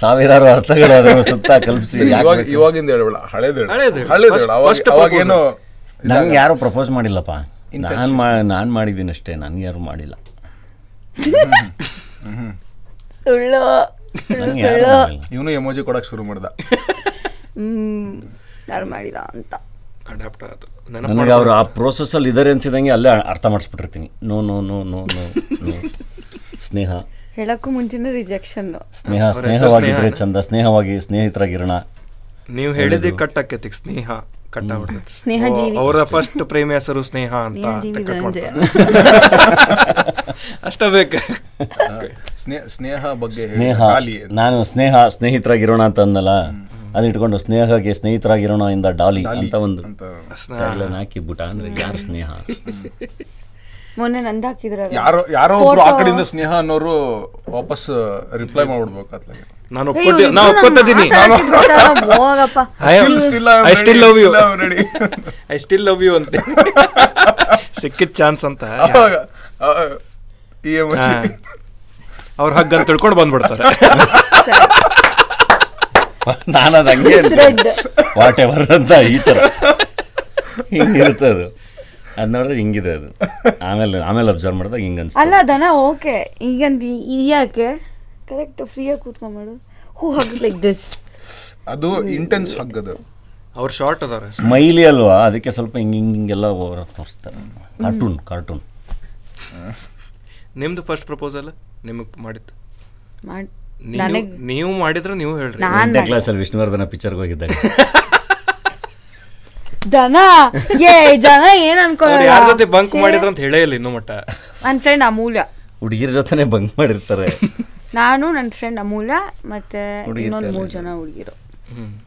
ಸಾವಿರಾರು ಅರ್ಥಗಳು ಅದರ ಸುತ್ತ ಕಲ್ಪಿಸಿ ಇವಾಗ ಇವಾಗಿಂದ ಹೇಳ್ಬೇಡ. ಹಳೇದು ಹೇಳು. ಹಳೇದು ಹೇಳು. ಹಳೇದು ಅವಾಗೇನು ನಂಗೆ ಯಾರು ಪ್ರಪೋಸ್ ಮಾಡಿಲ್ಲಪ್ಪ. ನಾನು ಮಾ ನಾನು ಮಾಡಿದ್ದೀನಿ ಅಷ್ಟೇ ನನಗೆ ಯಾರು ಮಾಡಿಲ್ಲ. ಸುಳ್ಳು ಇವನು ಎಮೋಜಿ ಕೊಡಕ್ಕೆ ಶುರು ಮಾಡ್ದ. ಯಾರು ಮಾಡಿದ ಅಂತ. ಅಡಾಪ್ಟ್ ಆಯ್ತು. ನನಗೆ ಅವರು ಆ ಪ್ರೋಸೆಸ್ಸಲ್ಲಿ ಇದ್ದಾರೆ ಅನ್ಸಿದಂಗೆ ಅಲ್ಲೇ ಅರ್ಥ ಮಾಡಿಸ್ಬಿಟ್ಟಿರ್ತೀನಿ. No no no no no no Sneha. ಹೇಳಕ್ಕೂ ಮುಂಚೆನೇ ರಿಜೆಕ್ಷನ್ ಸ್ನೇಹ ಸ್ನೇಹವಾಗಿದ್ರೆ ಚಂದ ಸ್ನೇಹವಾಗಿ ಸ್ನೇಹಿತರಾಗಿರೋಣ. ನೀವು ಹೇಳಿದ್ದೆ ಕಟ್ ಆಕೈತಿ ಸ್ನೇಹ. ಕಟ್ ಸ್ನೇಹ ಜೀವಿ ಅವರ ಫಸ್ಟ್ ಪ್ರೇಮಿ ಹೆಸರು ಸ್ನೇಹ ಅಂತ. ಅಷ್ಟ ಬೇಕ. ಸ್ನೇಹ ಸ್ನೇಹ ಬಗ್ಗೆ ಹೇಳಿ. ಸ್ನೇಹ ನಾನು ಸ್ನೇಹ ಸ್ನೇಹಿತರಾಗಿರೋಣ ಅಂತ ಅಂದಲ್ಲ ಅದನ್ನ ಇಟ್ಕೊಂಡು ಸ್ನೇಹಕ್ಕೆ ಸ್ನೇಹಿತರಾಗಿರೋಣ ಇಂದ ಡಾಲಿ ಅಂತ ಒಂದು ಹಾಕಿಬಿಟ್ಟ ಅಂದ್ರೆ ಯಾರು ಸ್ನೇಹ? ಮೊನ್ನೆ ನಂದು ಹಾಕಿದ್ರ ಯಾರೋ ಯಾರೋ ಒಬ್ರು ಆ ಕಡೆಯಿಂದ ಸ್ನೇಹ ಅನ್ನೋರು ವಾಪಸ್ ರಿಪ್ಲೈ ಮಾಡ್ಬಿಡ್ಬೇಕು ಅತ್ಲಾಗೆ ನಾನು ಒಪ್ಕೊತಿ ನಾ ಒಪ್ಕೊತಿದ್ದೀನಿ ಹೋಗಪ್ಪ. I still love you I still love you ಅಂತ. ಸಿಕ್ಕಿದ ಚಾನ್ಸ್ ಅಂತ. ಅವ್ರ ಹಗ್ಗ ತಿಳ್ಕೊಂಡು ಬಂದ್ಬಿಡ್ತಾರೆ. ನಾನು ಅದು ಹಂಗೆ ರೆಡ್ ವಾಟ್ ಎವರ್ ಅಂತ ಈ ಥರ ಹಿಂಗಿರುತ್ತೆ ಅದು. ಅದು ನೋಡಿದ್ರೆ ಹಿಂಗಿದೆ ಅದು. ಆಮೇಲೆ ಆಮೇಲೆ ಅಬ್ಸರ್ವ್ ಮಾಡಿದಾಗ ಹಿಂಗೆ ಅನ್ಸುತ್ತೆ ಅಲ್ಲ ದನ ಓಕೆ ಈಗಂತ ಯಾಕೆ? ಕರೆಕ್ಟ್ ಫ್ರೀಯಾಗಿ ಕೂತ್ಕೊಂಡ್ಮಾಡು ಹೂ ಹಗ್ ಲೈಕ್ ದಿಸ್ ಅದು ಇಂಟೆನ್ಸ್ ಹಗ್ ಅದು. ಅವ್ರು ಶಾರ್ಟ್ ಅದಾರೆ. ಸ್ಮೈಲಿ ಅಲ್ವಾ? ಅದಕ್ಕೆ ಸ್ವಲ್ಪ ಹಿಂಗೆ ಹಿಂಗೆ ಹಿಂಗೆಲ್ಲ ತೋರಿಸ್ತಾರೆ. ಕಾರ್ಟೂನ್ ಕಾರ್ಟೂನ್ ನಿಮ್ದು ಫಸ್ಟ್ ಪ್ರಪೋಸಲ್ ನಿಮಗೆ ಮಾಡಿತ್ತು ಮಾಡಿ ನೀವು ಮಾಡಿದ್ರೆ ನೀವು ಹೇಳ್ರಿ. ನಾನ್ ಎಂಟನೇ ಕ್ಲಾಸಲ್ಲಿ ವಿಷ್ಣುವರ್ಧನ ಪಿಕ್ಚರ್ಗೆ ಹೋಗಿದ್ದಾಗ. ದನ? ಏ ಜನ ಏನ್ ಅವ್ರು ಯಾರ ಜೊತೆ ಬಂಕ್ ಮಾಡಿದ್ರು ಮಾಡಿದ್ರ ಅಂತ ಹೇಳೇ ಇಲ್ಲ ಇನ್ನೂ ಮಟ್ಟ. ನನ್ನ ಫ್ರೆಂಡ್ ಅಮೂಲ್ಯ. ಹುಡುಗಿರ ಜೊತೆನೆ ಬಂಕ್ ಮಾಡಿರ್ತಾರೆ. ನಾನು ನನ್ನ ಫ್ರೆಂಡ್ ಅಮೂಲ್ಯ ಮತ್ತೆ ಇನ್ನೊಂದು ಮೂರು ಜನ ಹುಡುಗಿರು. ಹ್ಮ್.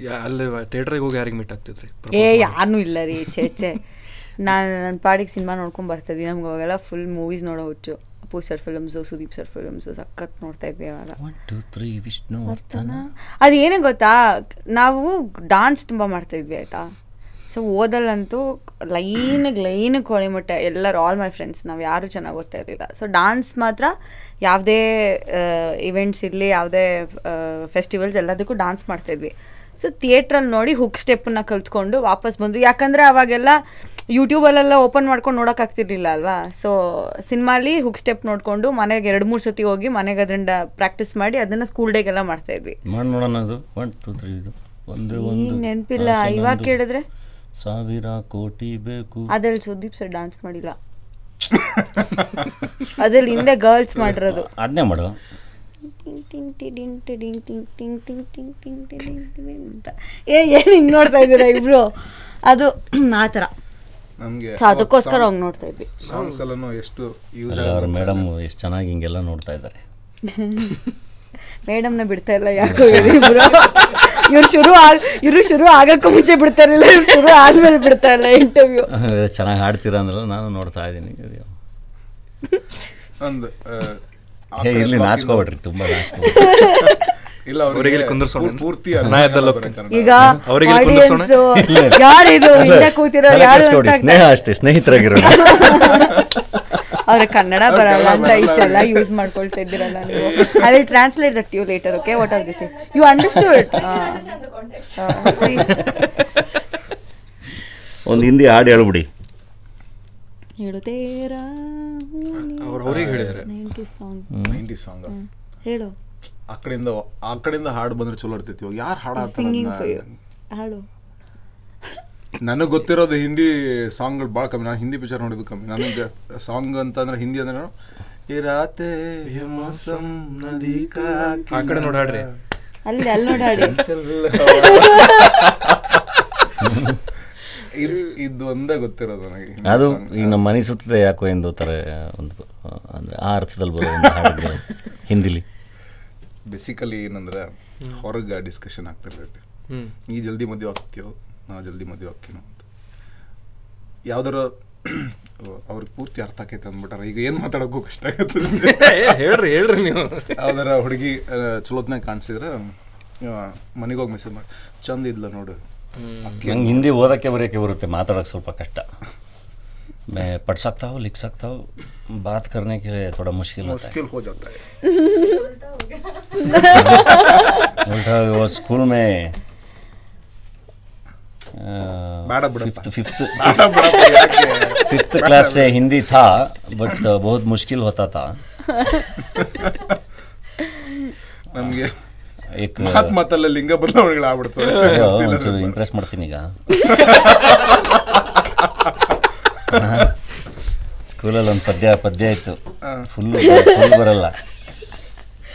ಯಾ- ಅಲ್ಲಿ ಥಿಯೇಟ್ರಿಗೆ ಹೋಗಿ ಯಾರಿಗೆ ಮೀಟ್ ಆಗ್ತಿದ್ರಿ? ಏ ಯಾರು ಇಲ್ಲ ರೀ ಛೇ ಛೇ. ನಾನು ನನ್ನ ಪಾಡಿಗೆ ಸಿನಿಮಾ ನೋಡ್ಕೊಂಡು ಬರ್ತಿದ್ವಿ ನಮ್ಗೆ ಅವಾಗೆಲ್ಲ ಫುಲ್ ಮೂವೀಸ್ ನೋಡೋ ಹುಚ್ಚು. Appu sir films Sudeep sir films ಸಖತ್ ನೋಡ್ತಾ ಇದ್ವಿ ಅವಾಗ. One two three Vishnuvardhan. ಅದು ಏನೇ ಗೊತ್ತಾ ನಾವು ಡಾನ್ಸ್ ತುಂಬ ಮಾಡ್ತಾ ಇದ್ವಿ ಆಯಿತಾ? ಸೊ ಓದಲ್ಲಂತೂ ಲೈನಿಗೆ ಲೈನಿಗೆ ಕೋಳಿ ಮುಟ್ಟೆ. ಎಲ್ಲರೂ ಆಲ್ ಮೈ ಫ್ರೆಂಡ್ಸ್ ನಾವು ಯಾರೂ ಚೆನ್ನಾಗಿ ಓದ್ತಾ ಇರಲಿಲ್ಲ. ಸೊ ಡಾನ್ಸ್ ಮಾತ್ರ ಯಾವುದೇ ಇವೆಂಟ್ಸ್ ಇರಲಿ ಯಾವುದೇ ಫೆಸ್ಟಿವಲ್ಸ್ ಎಲ್ಲದಕ್ಕೂ ಡಾನ್ಸ್ ಮಾಡ್ತಾಯಿದ್ವಿ ಸೊ ಥಿಯೇಟ್ರಲ್ಲಿ ನೋಡಿ ಹುಕ್ ಸ್ಟೆಪ್ನ ಕಲ್ತ್ಕೊಂಡು ವಾಪಸ್ ಬಂದು ಯಾಕಂದರೆ ಅವಾಗೆಲ್ಲ ಯೂಟ್ಯೂಬಲ್ಲೆಲ್ಲ ಓಪನ್ ಮಾಡ್ಕೊಂಡು ನೋಡೋಕ್ಕಾಗ್ತಿರ್ಲಿಲ್ಲ ಅಲ್ವಾ? ಸೊ ಸಿನಿಮಾಲಿ ಹುಕ್ ಸ್ಟೆಪ್ ನೋಡಿಕೊಂಡು ಮನೆಗೆ ಎರಡು ಮೂರು ಸತಿ ಹೋಗಿ ಮನೆಗೆ ಅದರಿಂದ ಪ್ರಾಕ್ಟೀಸ್ ಮಾಡಿ ಅದನ್ನು ಸ್ಕೂಲ್ ಡೇಗೆಲ್ಲ ಮಾಡ್ತಾಯಿದ್ವಿ ನೆನಪಿಲ್ಲ. ಇವಾಗ ಕೇಳಿದ್ರೆ? ಸಾವಿರ ಕೋಟಿ ಬೇಕು. ಅದ್ರಲ್ಲಿ ಸುದೀಪ್ ಸರ್ ಡಾನ್ಸ್ ಮಾಡಿಲ್ಲ. ಅದ್ರಲ್ಲಿ ಹಿಂದೆ ಗರ್ಲ್ಸ್ ಮಾಡಿರೋದು. ಅದನ್ನೇ ಮಾಡು. ಏ ಏನು ಹಿಂಗೆ ನೋಡ್ತಾ ಇದ್ದೀರಾ ಇಬ್ರು? ಅದು ಆ ಥರ. ನಮ್ಗೆ ಅದಕ್ಕೋಸ್ಕರ ಹೋಗಿ ನೋಡ್ತಾ ಇದ್ವಿ. ಸಾಂಗ್ಸ್ ಎಲ್ಲಾನು ಎಷ್ಟು ಯೂಸ್ ಅವ್ರ ಮೇಡಮ್ ಎಷ್ಟು ಚೆನ್ನಾಗಿ ಹಿಂಗೆಲ್ಲ ನೋಡ್ತಾ ಇದ್ದಾರೆ. ಮೇಡಮ್ನ ಬಿಡ್ತಾ ಇಲ್ಲ ಯಾಕೋ ಇವ್ರು. ಇವ್ರು ಶುರು ಆಗ ಇವ್ರು ಶುರು ಆಗಕ್ಕೂ ಮುಂಚೆ ಬಿಡ್ತಾ ಇರಲಿಲ್ಲ ಇವ್ರು ಶುರು ಆದ್ಮೇಲೆ ಬಿಡ್ತಾ ಇಲ್ಲ ಇಂಟರ್ವ್ಯೂ ಚೆನ್ನಾಗಿ ಹಾಡ್ತೀರಾ ಅಂದ್ರೆ ನಾನು ನೋಡ್ತಾ ಇದ್ದೀನಿ. ಒಂದು talking- ನಾಚ್ಕೋಬೇಡ್ರಿ ತುಂಬಾ ಇಲ್ಲ ಅವರಿಗೆ ಇಲ್ಲಿ ಕುಂದ್ರಸೋಣ. ಪೂರ್ತಿ ನಾ ಈಗ ಅವ್ರಿಗೆ ಕುಂದ್ರಸೋಣ? ಯಾರಿದು ಹಿಂದೆ ಕೂತಿರೋ ಯಾರು ಸ್ನೇಹ ಅಷ್ಟೇ ಸ್ನೇಹಿತರಾಗಿರೋಣ ಅವ್ರ ಕನ್ನಡ ಬರಲ್ಲ ಅಂತ ಇಷ್ಟೆಲ್ಲ ಯೂಸ್ ಮಾಡ್ಕೊಳ್ತಾ ಇದ್ದೀರಲ್ಲ ನೀವು. I will translate that you later okay what are this you understood. ಒಂದು ಹಿಂದಿ ಹಾಡು ಹೇಳ್ಬಿಡಿ. ಹೇಳುತ್ತೇರಾ ಅವ್ರು ಅವ್ರಿಗೆ ನೈಂಟಿ ಸಾಂಗ್ ಹೇಳು. ಆ ಕಡೆಯಿಂದ ಆ ಕಡೆಯಿಂದ ಹಾಡು ಬಂದ್ರೆ ಚಲೋ ಇರ್ತೈತಿ ಯಾರು ಹಾಡು ಸಿಂಗಿಂಗ್ ಫಾರ್ ಹಾಡು. ನನಗೆ ಗೊತ್ತಿರೋದು ಹಿಂದಿ ಸಾಂಗ್ಗಳು ಭಾಳ ಕಮ್ಮಿ. ನಾನು ಹಿಂದಿ ಪಿಕ್ಚರ್ ನೋಡಿದ್ದು ಕಮ್ಮಿ. ನನಗೆ ಸಾಂಗ್ ಅಂತಂದ್ರೆ ಹಿಂದಿ ಅಂದ್ರೆ ಈ ರಾತೆ ನದಿ ಕಾ ಆ ಕಡೆ ನೋಡಾಡ್ರಿ ಅಲ್ಲಿ ಅಲ್ಲಿ ನೋಡಾಡಿ ಇದು ಇದು ಒಂದೇ ಗೊತ್ತಿರೋದು ನನಗೆ ಹಿಂದಿ ಅದು song. ಈಗ ನಮ್ಮ ಮನೆ ಸುತ್ತದೆ ಯಾಕೋ ಎಂದು ಥರ ಒಂದು ಆ, ಅಂದ್ರೆ ಆ ಅರ್ಥದಲ್ಲಿ ಬರೋ ಹಿಂದಿಲಿ. ಬೇಸಿಕಲಿ ಏನಂದ್ರೆ ಹೊರಗೆ ಡಿಸ್ಕಷನ್ ಆಗ್ತಿರ್ತೈತಿ ಈ ಜಲ್ದಿ ಮದುವೆ ಆಗ್ತೀವೋ ನಾ ಜಲ್ದಿ ಮದುವೆ ಆಗ್ತೀನೋ ಅಂತ ಯಾವ್ದಾರ ಅವ್ರಿಗೆ ಪೂರ್ತಿ ಅರ್ಥ ಆಕೈತೆ ಅಂದ್ಬಿಟ್ಟಾರ ಈಗ ಏನು ಮಾತಾಡೋಕ್ಕೂ ಕಷ್ಟ ಆಗತ್ತೆ ಹೇಳ್ರಿ ಹೇಳ್ರಿ ನೀವು ಯಾವ್ದಾರ ಹುಡುಗಿ ಚಲೋತ್ನಾಗ ಕಾಣಿಸಿದ್ರೆ ಮನೆಗೆ ಹೋಗಿ ಮೆಸೇಜ್ ಮಾಡಿ ಚಂದ ಇದ್ಲ ನೋಡು ನಂಗೆ ಹಿಂದಿ ಓದೋಕ್ಕೆ ಬರೆಯೋಕ್ಕೆ ಬರುತ್ತೆ ಮಾತಾಡೋಕ್ಕೆ ಸ್ವಲ್ಪ ಕಷ್ಟ मैं पढ़ सकता हूँ लिख सकता हूँ बात करने के लिए थोड़ा मुश्किल होता है ಮುಷ್ಕಿಲ್ ಹೋ ಜಾತಾ ಹೈ. उल्टा वो स्कूल में ಬೇಡ ಬಿಡಪ್ಪ. फिफ्थ फिफ्थ क्लास से हिंदी था बट बहुत मुश्किल होता था ನಮ್ಗೆ एक ಮಾತ್ ಮಾತಲ್ಲ ಲಿಂಗ ಬದಲಾವಣೆಗಳು ಆಗ್ಬಿಡ್ತವೆ ಅಯ್ಯೋ, ಒಂಚೂರು ಇಂಪ್ರೆಸ್ ಮಾಡ್ತೀನಿ ಈಗ ಸ್ಕೂಲಲ್ಲಿ ಒಂದು ಪದ್ಯ ಪದ್ಯ ಇತ್ತು ಫುಲ್ ಫುಲ್ ಬರಲ್ಲ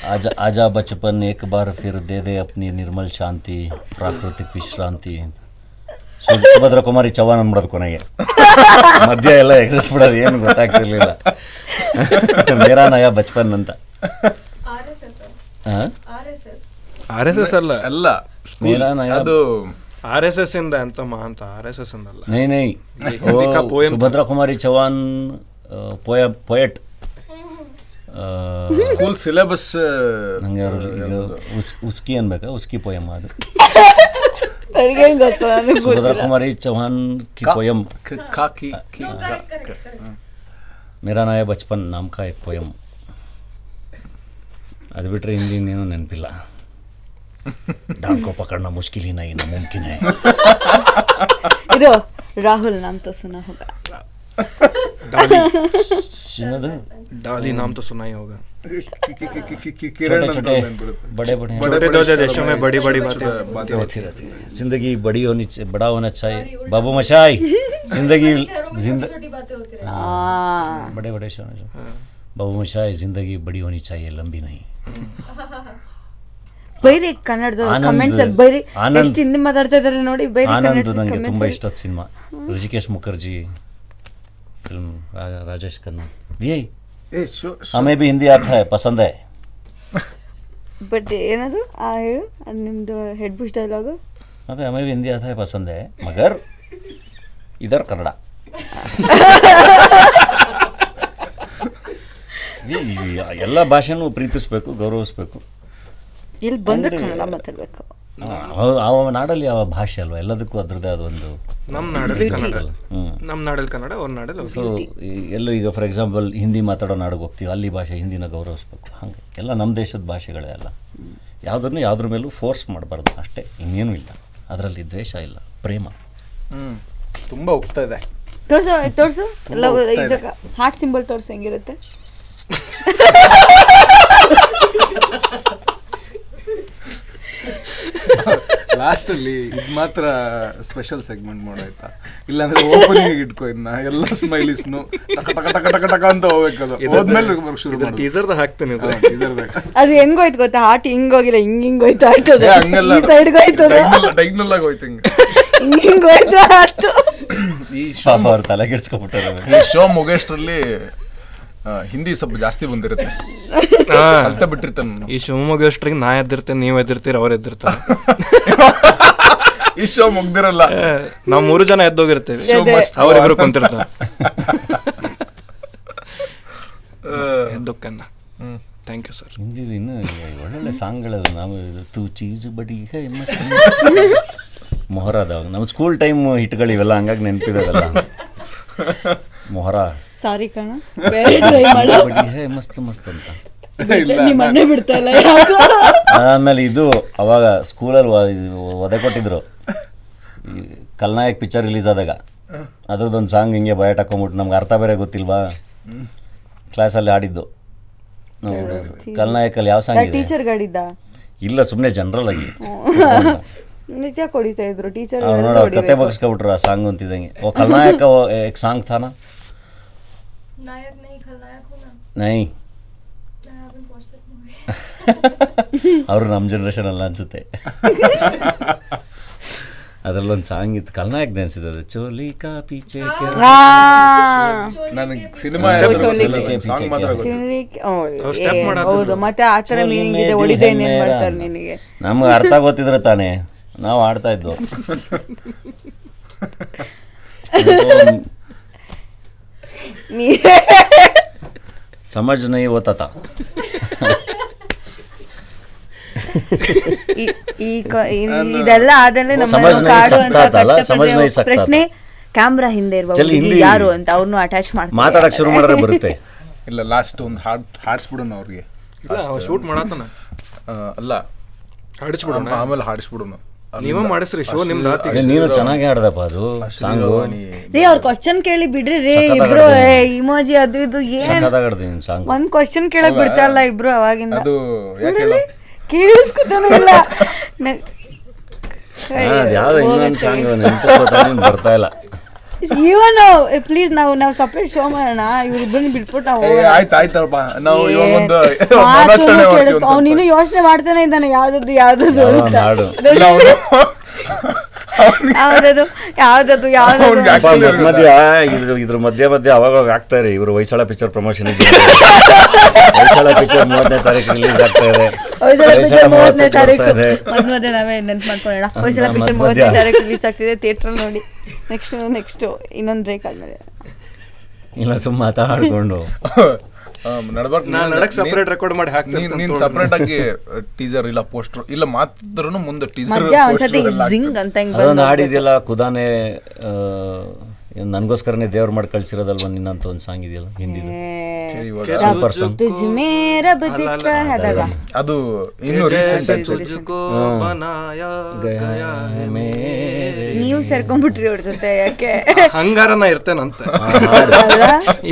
ಆಜಾ ಆಜಾ ಬಚಪನ್ ಏಕ್ ಬಾರ್ ಫಿರ್ ದೇ ದೇ ಅಪ್ನಿ ನಿರ್ಮಲ್ ಶಾಂತಿ ಪ್ರಾಕೃತಿಕ್ ವಿಶ್ರಾಂತಿ ಅಂತ ಸು- ಸುಭದ್ರ ಕುಮಾರಿ ಚವ್ಹಾಣ್ ಅನ್ಬಿಡೋದು ಕೊನೆಗೆ. ಮಧ್ಯ ಎಲ್ಲ ಎಗರಿಸ್ಬಿಡೋದು ಏನು ಗೊತ್ತಾಗ್ತಿರ್ಲಿಲ್ಲ. ಮೇರಾ ನಯ ಬಚ್ಪನ್ ಅಂತ. ಆರ್ ಎಸ್ ಎಸ್ ಅಲ್ಲ? ಅಲ್ಲ. ಮೇರಾನಯ ಅದು ಆರ್ ಎಸ್ ಎಸ್ ಇಂದ ಅಂತ ಮಹಾಂತ? ಆರ್ ಎಸ್ ಎಸ್ ಇಂದ ಅಲ್ಲ ನೈ ನೈ ಸುಭದ್ರ ಕುಮಾರಿ ಚವ್ಹಾಣ್ ಪೋಯ ಪೊಯಟ್. ಸ್ಕೂಲ್ ಸಿಲೆಬಸ್ ನಂಗೆ ಉಸ್ಕಿ ಅನ್ಬೇಕಾ? ಉಸ್ಕಿ ಪೋಯಮ್ ಅದು. ನನಗೆ ಗೊತ್ತು ನನಗೆ सुभद्रा कुमारी चौहान की पोयम ಕಾಕಿ No, correct, correct, correct. मेरा नया बचपन नाम का एक पोयम ಅದು ಬಿಟ್ಟರೆ ಹಿಂದಿ ಇನ್ನೇನು ನೆನಪಿಲ್ಲ डाल को पकड़ना मुश्किल ही नहीं ना मुमकिन है ಇದು ರಾಹುಲ್ ನಾಮ್ ತೋ ಸುನಾ ಹೋಗ ಡಾಲಿ ಚಿನ್ನದು ಡಾಲಿ ನಾಮ್ तो सुना ही होगा ಕಿರಣ್ छोटे ಅಂತ छोटे ನೆನ್ಪಿಡುತ್ತೆ. बड़े बड़े बड़े छोटे बड़े दो शब्द देशों में बड़ी बड़ी बातें बातें रहती रहती है जिंदगी बड़ी होनी चाहिए बड़ा होना चाहिए बाबू मशाई जिंदगी शहरों में जिंद छोटी छोटी बातें होती रहती ಆ बड़े बड़े शहर में बाबू मशाई जिंदगी बड़ी होनी चाहिए लंबी नहीं ಬೈರಿ ಕನ್ನಡದ ಆನಂದ್- ಕಮೆಂಟ್ಸ್ ಅಲ್ಲಿ ಬೈರಿ ಆನಂದ್- ಎಷ್ಟು ಹಿಂದಿ ಮಾತಾಡ್ತಾ ಇದಾರೆ ನೋಡಿ ಬೈರಿ ಆನಂದ್ ಕನ್ನಡ ನನಗೆ ತುಂಬ comments ಇಷ್ಟದ ಸಿನಿಮಾ ಋಷಿಕೇಶ್ ಮುಖರ್ಜಿ ಫಿಲ್ಮ್ ರಾಜೇಶ್ ಖನ್ನಾ ಯೇ ಹಮೇ ಬಿ ಹಿಂದಿ ಆತ ಪಸಂದ. ಬಟ್ ಏನದು? ಆ ಹೇಳು. ಅದು ನಿಮ್ಮದು ಹೆಡ್ ಬುಷ್ ಡೈಲಾಗು ಅದೇ ಹಮೇ ಬಿ ಹಿಂದಿ ಆತ ಪಸಂದ. ಮಗರ್ ಇದರ್ ಕನ್ನಡ. ಎಲ್ಲ ಭಾಷೆನೂ ಪ್ರೀತಿಸ್ಬೇಕು ಗೌರವಿಸ್ಬೇಕು. ಇಲ್ಲಿ ಬಂದ್ರೆ ಕನ್ನಡ ಮಾತಾಡಬೇಕು. ಅವ- ಅವ ನಾಡಲ್ಲಿ ಯಾವ ಭಾಷೆ ಅಲ್ವಾ? ಎಲ್ಲದಕ್ಕೂ ಅದರದ್ದೇ ಆದ ಒಂದು ನಮ್ಮ ನಾಡಲ್ಲಿ ಕನ್ನಡ. ನಮ್ಮ ನಾಡಲ್ಲಿ ಕನ್ನಡ ಅವ್ರ ನಾಡಲ್ಲಿ ಸೊ ಎಲ್ಲೂ ಈಗ ಫಾರ್ ಎಕ್ಸಾಂಪಲ್ ಹಿಂದಿ ಮಾತಾಡೋ ನಾಡಿಗೆ ಹೋಗ್ತೀವಿ ಅಲ್ಲಿ ಭಾಷೆ ಹಿಂದಿನ ಗೌರವಿಸ್ಬೇಕು. ಹಾಗೆ. ಎಲ್ಲ ನಮ್ಮ ದೇಶದ ಭಾಷೆಗಳೇ ಅಲ್ಲ. ಯಾವುದನ್ನು ಯಾವುದ್ರ ಮೇಲೂ ಫೋರ್ಸ್ ಮಾಡಬಾರ್ದು. ಅಷ್ಟೇ. ಇನ್ನೇನು ಇಲ್ಲ. ಅದರಲ್ಲಿ ದ್ವೇಷ ಇಲ್ಲ. ಪ್ರೇಮ. ಹ್ಞೂ ತುಂಬಾ ಹೋಗ್ತಾ ಇದೆ. ತೋರ್ಸು ತೋರ್ಸು. ಹಾರ್ಟ್ ಸಿಂಬಲ್ ತೋರ್ಸು ಹೆಂಗಿರುತ್ತೆ? ಲಾಸ್ಟ್ ಅಲ್ಲಿ ಇದು ಮಾತ್ರ ಸ್ಪೆಷಲ್ ಸೆಗ್ಮೆಂಟ್ ಮಾಡೋಯ್ತಾ ಇಲ್ಲಾಂದ್ರೆ ಓಪನಿಂಗ್ ಇಟ್ಕೋ ಇನ್ನ ಎಲ್ಲ ಸ್ಮೈಲಿಸ್ನು ಟಕ ಟಕ ಟಕ ಟಕ ಟಕ ಅಂತ ಹೋಗ್ಬೇಕದು. ಹೋದ್ಮೇಲೆ ಶುರು ಮಾಡೋದು. ಟೀಸರ್ದ ಹಾಕ್ತೇನೆ. ಅದು ಹೆಂಗೋಯ್ತು ಗೊತ್ತಾ? ಹಾಟ್ ಹಿಂಗೋಗಿಲ್ಲ ಹಿಂಗ್ ಹಿಂಗ್ ಹೋಯ್ತು ಆಟೋದು ಹಂಗಲ್ಲ. ಈ ಸೈಡ್ಗೆ ಹೋಯ್ತದ. ಡೈಗ್ನಲ್ಲಾಗ ಆಗಿ ಹೋಯ್ತು ಹಿಂಗೆ. ಹಿಂಗ್ ಹಿಂಗ್ ಹೋಯ್ತು ಆಟೋ ಈ ಶೋ ಮುಗೇಶ್ರಲ್ಲಿ ತಲೆ ಕೆಡ್ಸ್ಕೊಬಿಟ್ಟಾರೆ ಈ ಶೋ ಮುಗಿಯೋಷ್ಟ್ರಲ್ಲಿ ಹಿಂದಿ ಸ್ವಲ್ಪ ಜಾಸ್ತಿ ಬಂದಿರುತ್ತೆ. ಹಾ. ಕಲ್ತ ಬಿಟ್ಟಿರ್ತಾನೆ ನಾನು. ಈ ಶಿವಮೊಗ್ಗ ಅಷ್ಟ್ರಿಗೆ ನಾ ಎದ್ದಿರ್ತೇನೆ ನೀವು ಎದ್ದಿರ್ತೀರಿ ಅವ್ರು ಎದ್ದಿರ್ತಾರೆ. ಈ ಶೋ ಮುಗ್ದಿರಲ್ಲ. ನಾವು ಮೂರು ಜನ ಎದ್ದೋಗಿರ್ತೇವೆ. ಅವರಿಬ್ರು. ಕುಂತಿರ್ತಾರೆ. ಎದ್ದೊಕ್ಕನ್ನ. ಥ್ಯಾಂಕ್ ಯು ಸರ್ ಹಿಂದಿದು ಇನ್ನು ಒಳ್ಳೊಳ್ಳೆ ಸಾಂಗ್ಗಳದು ನಾವು ಇದು ತು ಚೀಸ್ ಬಡಿ ಮೊಹರ ಮೊಹರಾದ ನಮ್ಮ ಸ್ಕೂಲ್ ಟೈಮ್ ಹಿಟ್ಗಳು ಇವೆಲ್ಲ ಹಂಗಾಗಿ ನೆನಪಿದಾವೆಲ್ಲ ಮೊಹರ. ಸಾರಿ ಕಣ. ಬೇರೆ ಟ್ರೈ ಮಾಡು ಹೇ ಮಸ್ತ್ ಮಸ್ತ್ ಅಂತ. ಬಿಡ್ತಾ ಇಲ್ಲ ಆಮೇಲೆ ಇದು ಅವಾಗ ಸ್ಕೂಲಲ್ಲಿ ಒದೆ ಕೊಟ್ಟಿದ್ರು. ಕಲ್ನಾಯಕ್ ಪಿಕ್ಚರ್ ರಿಲೀಸ್ ಆದಾಗ. ಅದ್ರದ್ದೊಂದು ಸಾಂಗ್ ಹಿಂಗೆ ಬಯಟ್ ಹಾಕೊಂಬಿಟ್ಟು ನಮ್ಗೆ ಅರ್ಥ ಬೇರೆ ಗೊತ್ತಿಲ್ವಾ? ಕ್ಲಾಸಲ್ಲಿ ಆಡಿದ್ದು ಕಲ್ನಾಯಕಲ್ಲಿ ಯಾವ ಸಾಂಗ್ ಟೀಚರ್ ಗಾಡಿದ್ದ ಇಲ್ಲ ಸುಮ್ಮನೆ ಜನರಲ್ ಆಗಿ. ನಿತ್ಯ ಕೊಡಿತಾ ಇದ್ರು ಟೀಚರ್ ನೋಡ ಕತೆ ಬಗ್ಸ್ಕೊಬಿಟ್ರು ಆ ಸಾಂಗ್ ಅಂತಿದ್ದಂಗೆ. ಓ ಕಲ್ನಾಯಕ ಓ ಏಕ್ ಸಾಂಗ್ ಥಾನ नायक नहीं खलनायक हूँ ना ನೈ I haven't watched that movie. ಅವರು ನಮ್ಮ ಜನ್ರೇಷನ್ ಅಲ್ಲ ಅನ್ಸುತ್ತೆ ಅದ್ರಲ್ಲೊಂದು ಸಾಂಗ್ ಇತ್ತು ಕಲ್ನಾಯಕ್ ಅನ್ಸಿದೆ ಅದು ಚೋಲಿ ಕಾ ಪೀಚೆ ಕೆ ನನಗೆ ಸಿನಿಮಾ ಚೋಲಿಕೆ ಸಾಂಗ್ ಮಾತ್ರ ಗೊತ್ತು. step ಮಾಡತ್ತಿದ್ರು. ಹೌದು ಮತ್ತೆ ಆ ಥರ ಮೀನಿಂಗ್ ಇದೆ ಹೊಡಿದೆ ಏನೇನ್ ಮಾಡ್ತಾರೆ ನಿನಗೆ ನಮ್ಗೆ ಅರ್ಥ ಗೊತ್ತಿದ್ರೆ ತಾನೇ ನಾವು ಆಡ್ತಾ ಇದ್ವು ನೀ- ಸಮಜ್ ನೈ ಓತಾತ. ಈ- ಈ ಕ- ಈ- ಇದೆಲ್ಲ ಆದಮೇಲೆ ನಮ್ಮ ಸಮಜ್ ನೈ ಕಾಡು ಅಂತ ಸಕ್ತಾತ್ ಅಲ್ಲ? ಸಮಜ್ ನೈ ಸಕ್ತಾತ್. ಪ್ರಶ್ನೆ ಕ್ಯಾಮ್ರಾ ಹಿಂದೆ ಇರುವ ಚಲ್ ಹುಡುಗಿ ಹಿಂದಿ- ಯಾರು ಅಂತ ಅವ್ರನ್ನು ಅಟ್ಯಾಚ್ ಮಾಡ್ತಾರೆ ಮಾತಾಡಕ್ ಶುರು ಮಾಡಿದ್ರೆ ಬರುತ್ತೆ. ಇಲ್ಲ ಲಾಸ್ಟ್ ಒಂದು ಹಾಡ್ ಹಾಡ್ಸ್ಬಿಡೋಣ ಅವ್ರಿಗೆ. ಶೂಟ್ ಮಾಡತ್ತಾನ? ಆ, ಅಲ್ಲ. ಹಾಡಿಸ್ಬಿಡೋಣ? ಆಮೇಲೆ ಹಾಡಿಸ್ಬಿಡೋಣ. ನೀವೇ ಮಾಡಿಸ್ರಿ ಶೋ ನಿಮ್ದು ನೀನು ಚೆನ್ನಾಗಿ ಆಡ್ದಪ್ಪ ಅದು ಸಾಂಗ್. ರೀ ಅವ್ರ ಕ್ವಶನ್ ಕೇಳಿ ಬಿಡ್ರಿ ರೀ ಇಬ್ರು ಇಮೋಜಿ ಅದು ಇದು ಏನ್ ಸಾಂಗ್. ಒಂದ್ ಕ್ವಶನ್ ಕೇಳಕ್ ಬಿಡ್ತಾ ಇಲ್ಲ ಇಬ್ರು ಅವಾಗಿಂದ. ಅದು ಕೇಳಿಸ್ಕೊತಾನೂ ಇಲ್ಲ. ಯಾವ್ದು ಇನ್ನೊಂದು ಸಾಂಗ್ ನೆನಪು ಬರ್ತಾ ಇಲ್ಲ. ಇವನು ಪ್ಲೀಸ್ ನಾವು ನಾವು ಸಪ್ರೇಟ್ ಶೋ ಮಾಡೋಣ ಇವ್ರಿಬ್ಬರನ್ನ ಬಿಟ್ಬಿಟ್ಟು ನಾವು ಆಯ್ತು ಆಯ್ತಪ್ಪ. ನಾವು ಇವಾಗ ಒಂದು ಅವ್ನು ಯೋಚನೆ ಮಾಡ್ತಾನೆ ಇದ್ದಾನೆ ಯಾವ್ದದ್ದು ಯಾವ್ದದ್ದು ಯಾವ್ದದು? ಮಧ್ಯ ಇದ್ರ ಇದ್ರ ಮಧ್ಯ ಮಧ್ಯ ಅವಾಗ ಆಗ್ತಾ ಇದೆ ಇವರು Hoysala picture promotion Hoysala picture ಮೂವತ್ತನೇ ತಾರೀಕು ರಿಲೀಸ್ ಆಗ್ತಾ ಇದೆ. ಹೊಯ್ಸಳ ಪಿಕ್ಚರ್ ಮೂವತ್ತನೇ ತಾರೀಕು ನಾವೇ ನೆನ್ಪು ಮಾಡ್ಕೊಳ್ಳೋಣ. ಹೊಯ್ಸಳ ನಮ್ಮ ಪಿಕ್ಚರ್ ಮಧ್ಯ. ಮೂವತ್ತನೇ ತಾರೀಕು ರಿಲೀಸ್ ಆಗ್ತಿದೆ ಥಿಯೇಟ್ರಲ್ಲಿ ನೋಡಿ. ನೆಕ್ಸ್ಟ್ ನೆಕ್ಸ್ಟ್ ಇನ್ನೊಂದು ಬ್ರೇಕ್ ಆದ್ಮೇಲೆ. ಇಲ್ಲ ಸುಮ್ಮ ಮಾತಾಡ್ಕೊಂಡು ನಡ್ಬಾರ್ದು. ನಾನು ನಡಕ್ ಸೆಪರೇಟ್ ರೆಕಾರ್ಡ್ ಮಾಡಿ ಹಾಕ್ತೀನಿ ನೀನು ನೀನ್ ಆಗಿ ಟೀಸರ್ ಇಲ್ಲ ಪೋಸ್ಟರ್ ಇಲ್ಲ ಮಾತ್ರನು ಮುಂದೆ ಟೀಸರ್ ಜಿಂಗ್ ಅಂತ ಹಿಂಗ್ ಅದೊಂದು ಕುದಾನೆ ನನಗೋಸ್ಕರನೇ ದೇವ್ರ ಮಾಡಿ ಕಳ್ಸಿರೋದಲ್ವ ನಿನ್ನಂತ ಒಂದು ಸಾಂಗ್ ಇದೆಯಲ್ಲ ಹಿಂದಿದು? ಸೂಪರ್ ಸಾಂಗ್ ಅದು ಇನ್ನು ರೀಸೆಂಟ್ ನೀವು ಸೇರ್ಕೊಂಡ್ಬಿಟ್ರಿ ಅವ್ರ ಜೊತೆ ಯಾಕೆ? ಹಂಗಾರನ ಇರ್ತೇನಂತ?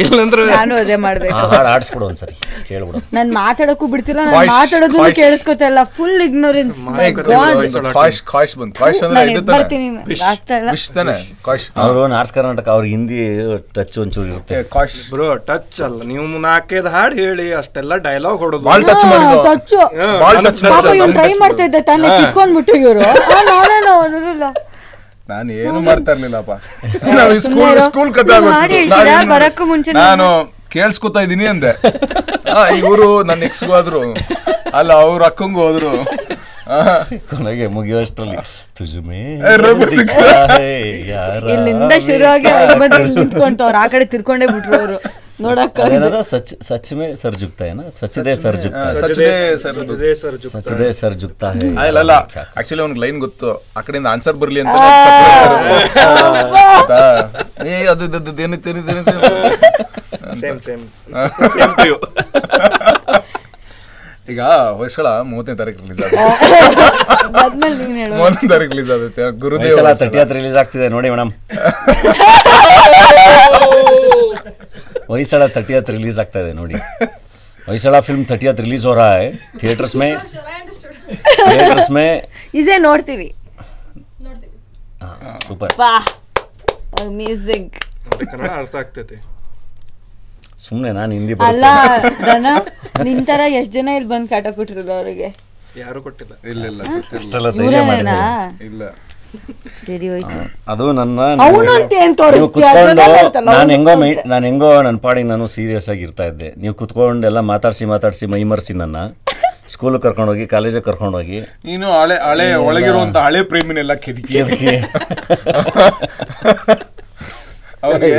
ಇಲ್ಲಂದ್ರೆ ನಾನು ಅದೇ ಮಾಡ್ಬೇಕು. ಆಡಿಸ್ಬಿಡು ಒಂದ್ಸರಿ ಕೇಳ್ಬಿಡು. ನಾನು ಮಾತಾಡಕ್ಕೂ ಬಿಡ್ತಿಲ್ಲ ನಾನು ಮಾತಾಡೋದನ್ನು ಕೇಳಿಸ್ಕೊತಾ ಇಲ್ಲ. ಫುಲ್ ಇಗ್ನೋರೆನ್ಸ್ ಕಾಶ್ ಕಾಶ್ ಬಂತು. ಕಾಶ್ ಅಂದ್ರೆ ನಾನು ಬರ್ತೀನಿ. ಆಗ್ತಾ ಇಲ್ಲ. ವಿಶ್ ಕಾಶ್ ಅವರು ನಾರ್ತ್ ಕರ್ನಾಟಕ ಅವ್ರ ಹಿಂದಿ ಟಚ್ ಒಂಚೂರು ಇರುತ್ತೆ. ಕಾಶ್ ಬ್ರೋ ಟಚ್ ಅಲ್ಲ. ನೀವು ನಾಲ್ಕೈದು ಹಾಡು ಹೇಳಿ ಅಷ್ಟೆಲ್ಲ ಡೈಲಾಗ್ ಹೊಡೋದು. ಬಾಲ್ ಟಚ್ ಮಾಡಿದ್ರು. ಟಚ್ಚು ಬಾಲ್ ಟಚ್ ಪಾಪ ಇವ್ನು ಟ್ರೈ ಮಾಡ್ತಾ ಇದ್ದ ತಾನೇ ಕಿತ್ಕೊಂಡ್ಬಿಟ್ಟು ಇವರು. ನಾನೇನೋ ನಾನು ಏನು ಮಾಡ್ತಾ ಇರ್ಲಿಲ್ಲಪ್ಪ. School school? ಬರಕ್ಕೂ ಮುಂಚೆ ನಾನು ಕೇಳಿಸ್ಕೊತಾ ಇದೀನಿ ಅಂದೆ. ಇವರು ನನ್ನ ಎಕ್ಸ್ಗೂ ಆದ್ರು. ಅಲ್ಲ ಅವ್ರ ಅಕ್ಕಂಗೂ ಹೋದ್ರು. ಕೊನೆಗೆ ಮುಗಿಯೋಷ್ಟರಲ್ಲಿ ತುಜುಮೆ. ಇಲ್ಲಿಂದ ಶುರುವಾಗಿ ಆ ಕಡೆ ತಿರ್ಕೊಂಡೇ ಬಿಟ್ರು ಅವರು. ಸಚ್ಚದೇ ಸರ್ ಜುಗ್ತಾ ಆ, ಸಚ್ದೇ ಸರ್ ಅದು. ಇದೇ ಸರ್ ಜೊ- ಸಚ್ದೇ ಸರ್ ಜುಗ್ತಾ ಆ, ಇಲ್ಲ ಅಲ್ಲ ಆಕ್ಚುಲಿ ಅವ್ನಿಗೆ ಲೈನ್ ಗೊತ್ತು. ಆ ಕಡೆಯಿಂದ ಆನ್ಸರ್ ಬರ್ಲಿ ಅಂತ? ಏ ಅದು ಏನಿತ್ತು ಸೇಮ್ ಸೇಮ್ ಈಗ ಹೊಯ್ಸಳ ಮೂವತ್ತನೇ ತಾರೀಕು ರಿಲೀಸ್ ಆಗುತ್ತೆ. ಅದ್ಮೇಲೆ ನೀನ್ ಹೇಳು. ಮೂವತ್ತನೇ ತಾರೀಕು ರಿಲೀಸ್ ಆಗುತ್ತೆ. ಗುರುದೇವ. ತರ್ಟಿ ರಿಲೀಸ್ ಆಗ್ತಿದೆ. ನೋಡಿ ಮೇಡಮ್ ಹೊಯ್ಸಳ ತರ್ಟಿ ಹತ್ತು ರಿಲೀಸ್ ಆಗ್ತಾ ಇದೆ ನೋಡಿ ಹೊಯ್ಸಳ ಫಿಲ್ಮ್ ತರ್ಟಿ ಹತ್ತು ರಿಲೀಸ್ हो रहा है थिएटर्स में Sure, I understood. थिएटर्स में ಇದೇ ನೋಡ್ತೀವಿ ಸೂಪರ್ ಬಾ ಅಮೇಸಿಂಗ್ ಅವ್ರಿಗೆ ಕನ್ನಡ ಅರ್ಥ ಆಗ್ತೈತಿ ಸುಮ್ಮನೆ ನಾನು ಹಿಂದಿ ಅಲ್ಲ ಬರುತ್ತೆ ದನ ನಿನ್ ತರ ಎಷ್ಟ್ ಜನ ಇಲ್ಲಿ ಬಂದ್ ಕಾಟ ಕೊಟ್ಟಿರೋದು ಅವ್ರಿಗೆ ಯಾರು ಕೊಟ್ಟಿಲ್ಲ ಇಲ್ಲ ಇಲ್ಲ ಅಷ್ಟೆಲ್ಲ ಧೈರ್ಯ ಇವ್ರೇನೇನಾ ಮಾಡಿದ್ರು ಇಲ್ಲ ಸರಿ ಅದು ನನ್ನ ಅವನು ಅಂತ ಏನ್ ತೋರಿಸ್ತೀಯ? ಕುತ್ಕೊಂಡು ನಾನು ಹೆಂಗೋ ಮೈ ನಾನು ಹೆಂಗೋ ನನ್ನ ಪಾಡಿಗೆ ನಾನು ಸೀರಿಯಸ್ ಆಗಿ ಇರ್ತಾ ಇದ್ದೆ. ನೀವು ಕುತ್ಕೊಂಡೆಲ್ಲ ಮಾತಾಡ್ಸಿ ಮಾತಾಡ್ಸಿ ಮೈಮರ್ಸಿ ನನ್ನ. ಸ್ಕೂಲ್ ಕರ್ಕೊಂಡೋಗಿ ಕಾಲೇಜಿಗೆ ಕರ್ಕೊಂಡೋಗಿ. ನೀನು ಹಳೆ ಹಳೆ ಒಳಗಿರುವಂತ ಹಳೆ ಪ್ರೇಮಿನೆಲ್ಲ ಕೆದಕಿ? ಅವ್ರಿಗೆ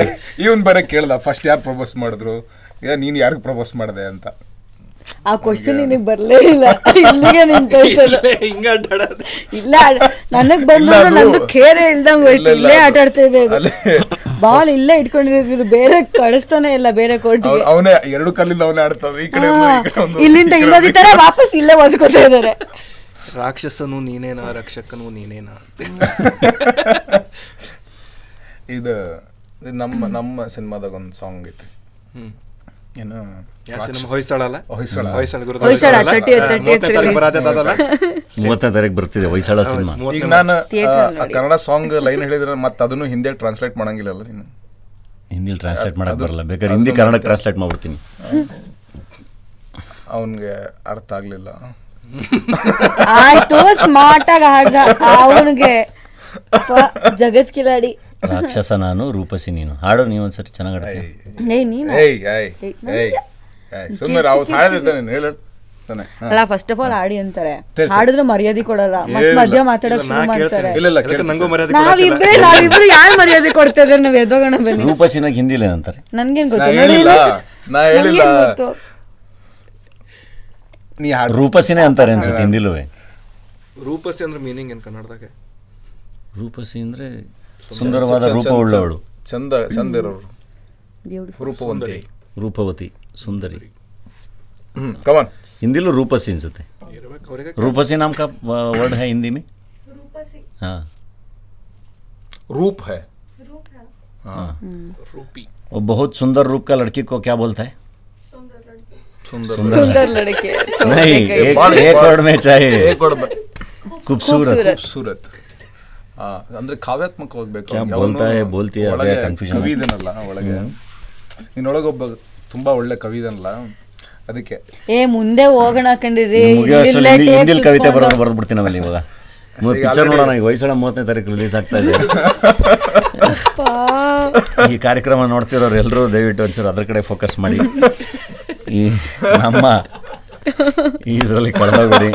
ಇವನ್ ಬರ ಕೇಳ್ದ ಫಸ್ಟ್ ಯಾರು ಪ್ರಪೋಸ್ ಮಾಡಿದ್ರು? ಈಗ ನೀನು ಯಾರಿಗೆ ಪ್ರಪೋಸ್ ಮಾಡಿದೆ ಅಂತ. ಆ ಕ್ವಶನ್ ನಿನಗೆ ಬರ್ಲೇ ಇಲ್ಲ. ಇಲ್ಲಿಗೆ ನಿಂತೋಯ್ತದ ಹಿಂಗ ಇಲ್ಲ ನನಗ್ ಬಂದ್ರೆ ನಂದು ಖೇರೆ ಇಲ್ದಂಗ್ ಹೋಯ್ತು. ಇಲ್ಲ, ಆಟ ಆಡ್ತಾ ಇದೆ ಬಾಲ್ ಇಲ್ಲೇ ಇಟ್ಕೊಂಡಿದ್ದು ಬೇರೆ ಕಳಿಸ್ತಾನೆ ಇಲ್ಲ ಬೇರೆ ಕೋಟಿ ಅವ್ನು- ಎರಡು ಕಲ್ಲಿಂದ ಅವನೇ ಆಡ್ತಾನೆ. ಈ ಕಡೆ ಇಲ್ಲಿಂದ ಇಲ್ಲದಿದ್ದಾರೆ ತರ ವಾಪಸ್ ಇಲ್ಲೇ ಒದ್ಕೋತಾ ಇದಾರೆ ರಾಕ್ಷಸನು ನೀನೇನಾ ರಕ್ಷಕನು ನೀನೇನಾ? ಇದು ಇದು ನಮ್ಮ ನಮ್ಮ ಸಿನಿಮಾದಾಗ ಒಂದು ಸಾಂಗ್ ಐತಿ. ಹ್ಮ್. ಏನು ಯಾವ ಸಿನಿಮಾ? ಹೊಯ್ಸಳ. ಹೊಯ್ಸಳ. ಗುರು ಹೊಯ್ಸಳ, 30th, 30th release. ಬರತ್ತದಲ್ಲ ಮೂವತ್ತನೇ ತಾರೀಕು ಬರ್ತಿದೆ ಹೊಯ್ಸಳ ಸಿನಿಮಾ. ಈಗ ನಾನು ಕನ್ನಡ ಸಾಂಗ್ ಲೈನ್ ಹೇಳಿದ್ರೆ ಮತ್ತೆ ಅದನ್ನು ಹಿಂದೆ ಟ್ರಾನ್ಸ್ಲೇಟ್ ಮಾಡಂಗಿಲ್ಲ ನೀನು. ಹಿಂದಿಲಿ ಟ್ರಾನ್ಸ್ಲೇಟ್ ಮಾಡಕ್ ಬರಲ್ಲ. ಬೇಕಾದ್ರೆ ಹಿಂದಿ ಕನ್ನಡ ಟ್ರಾನ್ಸ್ಲೇಟ್ ಮಾಡ್ಬಿಡ್ತೀನಿ. ಅವನಿಗೆ ಅರ್ಥ ಆಗ್ಲಿಲ್ಲ. ಆಯ್ತು ಸ್ಮಾರ್ಟ್ ಆಗಿ ಹಾಡ್ದ. ಅವನಿಗೆ ಜಗತ್ ಕಿಲಾಡಿ. ರಾಕ್ಷಸ ನಾನು ರೂಪಸಿ ನೀನು. ಹಾಡು ನೀವು ಒಂದ್ಸರಿ ಚೆನ್ನಾಗಿ ಅಲ್ಲ ಫಸ್ಟ್ ಆಫ್ ಆಲ್ ಆಡಿ ಅಂತಾರೆ. ಹಾಡಿದ್ರೆ ಮರ್ಯಾದೆ ಕೊಡಲ್ಲ. ಮತ್ ಮಧ್ಯ ಮಾತಾಡಕ್ ಶುರು ಮಾಡ್ತಾರೆ. ನಾವಿಬ್ರೆ ನಾವಿಬ್ರೇ ಯಾರು ಮರ್ಯಾದೆ ಕೊಡ್ತಾ ಇದಾರೆ ನಾವ್ ಎದ್ದೋಗೋಣ ಬನ್ನಿ. ರೂಪಸಿನಾಗ ಹಿಂದಿಲ್ಲ ಅಂತಾರೆ. ನನ್ಗೇನ್ ಗೊತ್ತು? ನೀ ಹಾಡು. ರೂಪಸಿನೇ ಅಂತಾರೆ ಅನ್ಸುತ್ತೆ ಹಿಂದಿಲ್ವೇ. ರೂಪಸಿ ಅಂದ್ರೆ ಮೀನಿಂಗ್ ಏನ್ ಕನ್ನಡದಾಗ? ರೂಪಸಿ ಅಂದರೆ ಸುಂದರವಾದ ರೂಪವುಳ್ಳವಳು ಚಂದ ಚಂದಿರೋರು. ರೂಪವಂತಿ ರೂಪವತಿ ಸುಂದರಿ. कमन हिंदी लो रूपसी इनसे रूपसी नाम का वर्ड है हिंदी में रूप है हाँ रूपी वो बहुत सुंदर रूप का लड़की को क्या बोलता है सुंदर लड़के नहीं एक वर्ड में चाहिए खूबसूरत खूबसूरत ಅಂದ್ರೆ ಕಾವ್ಯಾತ್ಮಕ ಹೋಗ್ಬೇಕು ಕವಿದನಲ್ಲ ಒಳಗೆ. ನೀನೊಳಗೊಬ್ಬ ತುಂಬಾ ಒಳ್ಳೆ ಕವಿದನಲ್ಲ. ಅದಕ್ಕೆ ಏ ಮುಂದೆ ಹೋಗೋಣ ಕಂಡಿರಿ. ಹಿಂದಿಲ್ ಕವಿತೆ ಬರೋದು ಬರೆದು ಬಿಡ್ತೀನಿ ನಾವಲ್ಲಿ ಇವಾಗ. ಪಿಕ್ಚರ್ ನೋಡೋಣ ಈಗ ವಯಸ್ಸಳ ಮೂವತ್ತನೇ ತಾರೀಕು ರಿಲೀಸ್ ಆಗ್ತಾ ಇದೆ. ಈ ಕಾರ್ಯಕ್ರಮ ನೋಡ್ತಿರೋರು ಎಲ್ಲರೂ ದಯವಿಟ್ಟು ಒಂಚೂರು ಅದ್ರ ಕಡೆ ಫೋಕಸ್ ಮಾಡಿ. ಈ ನಮ್ಮ ಇದರಲ್ಲಿ ಕಳೆದೋಗ್ಬಿಡಿ.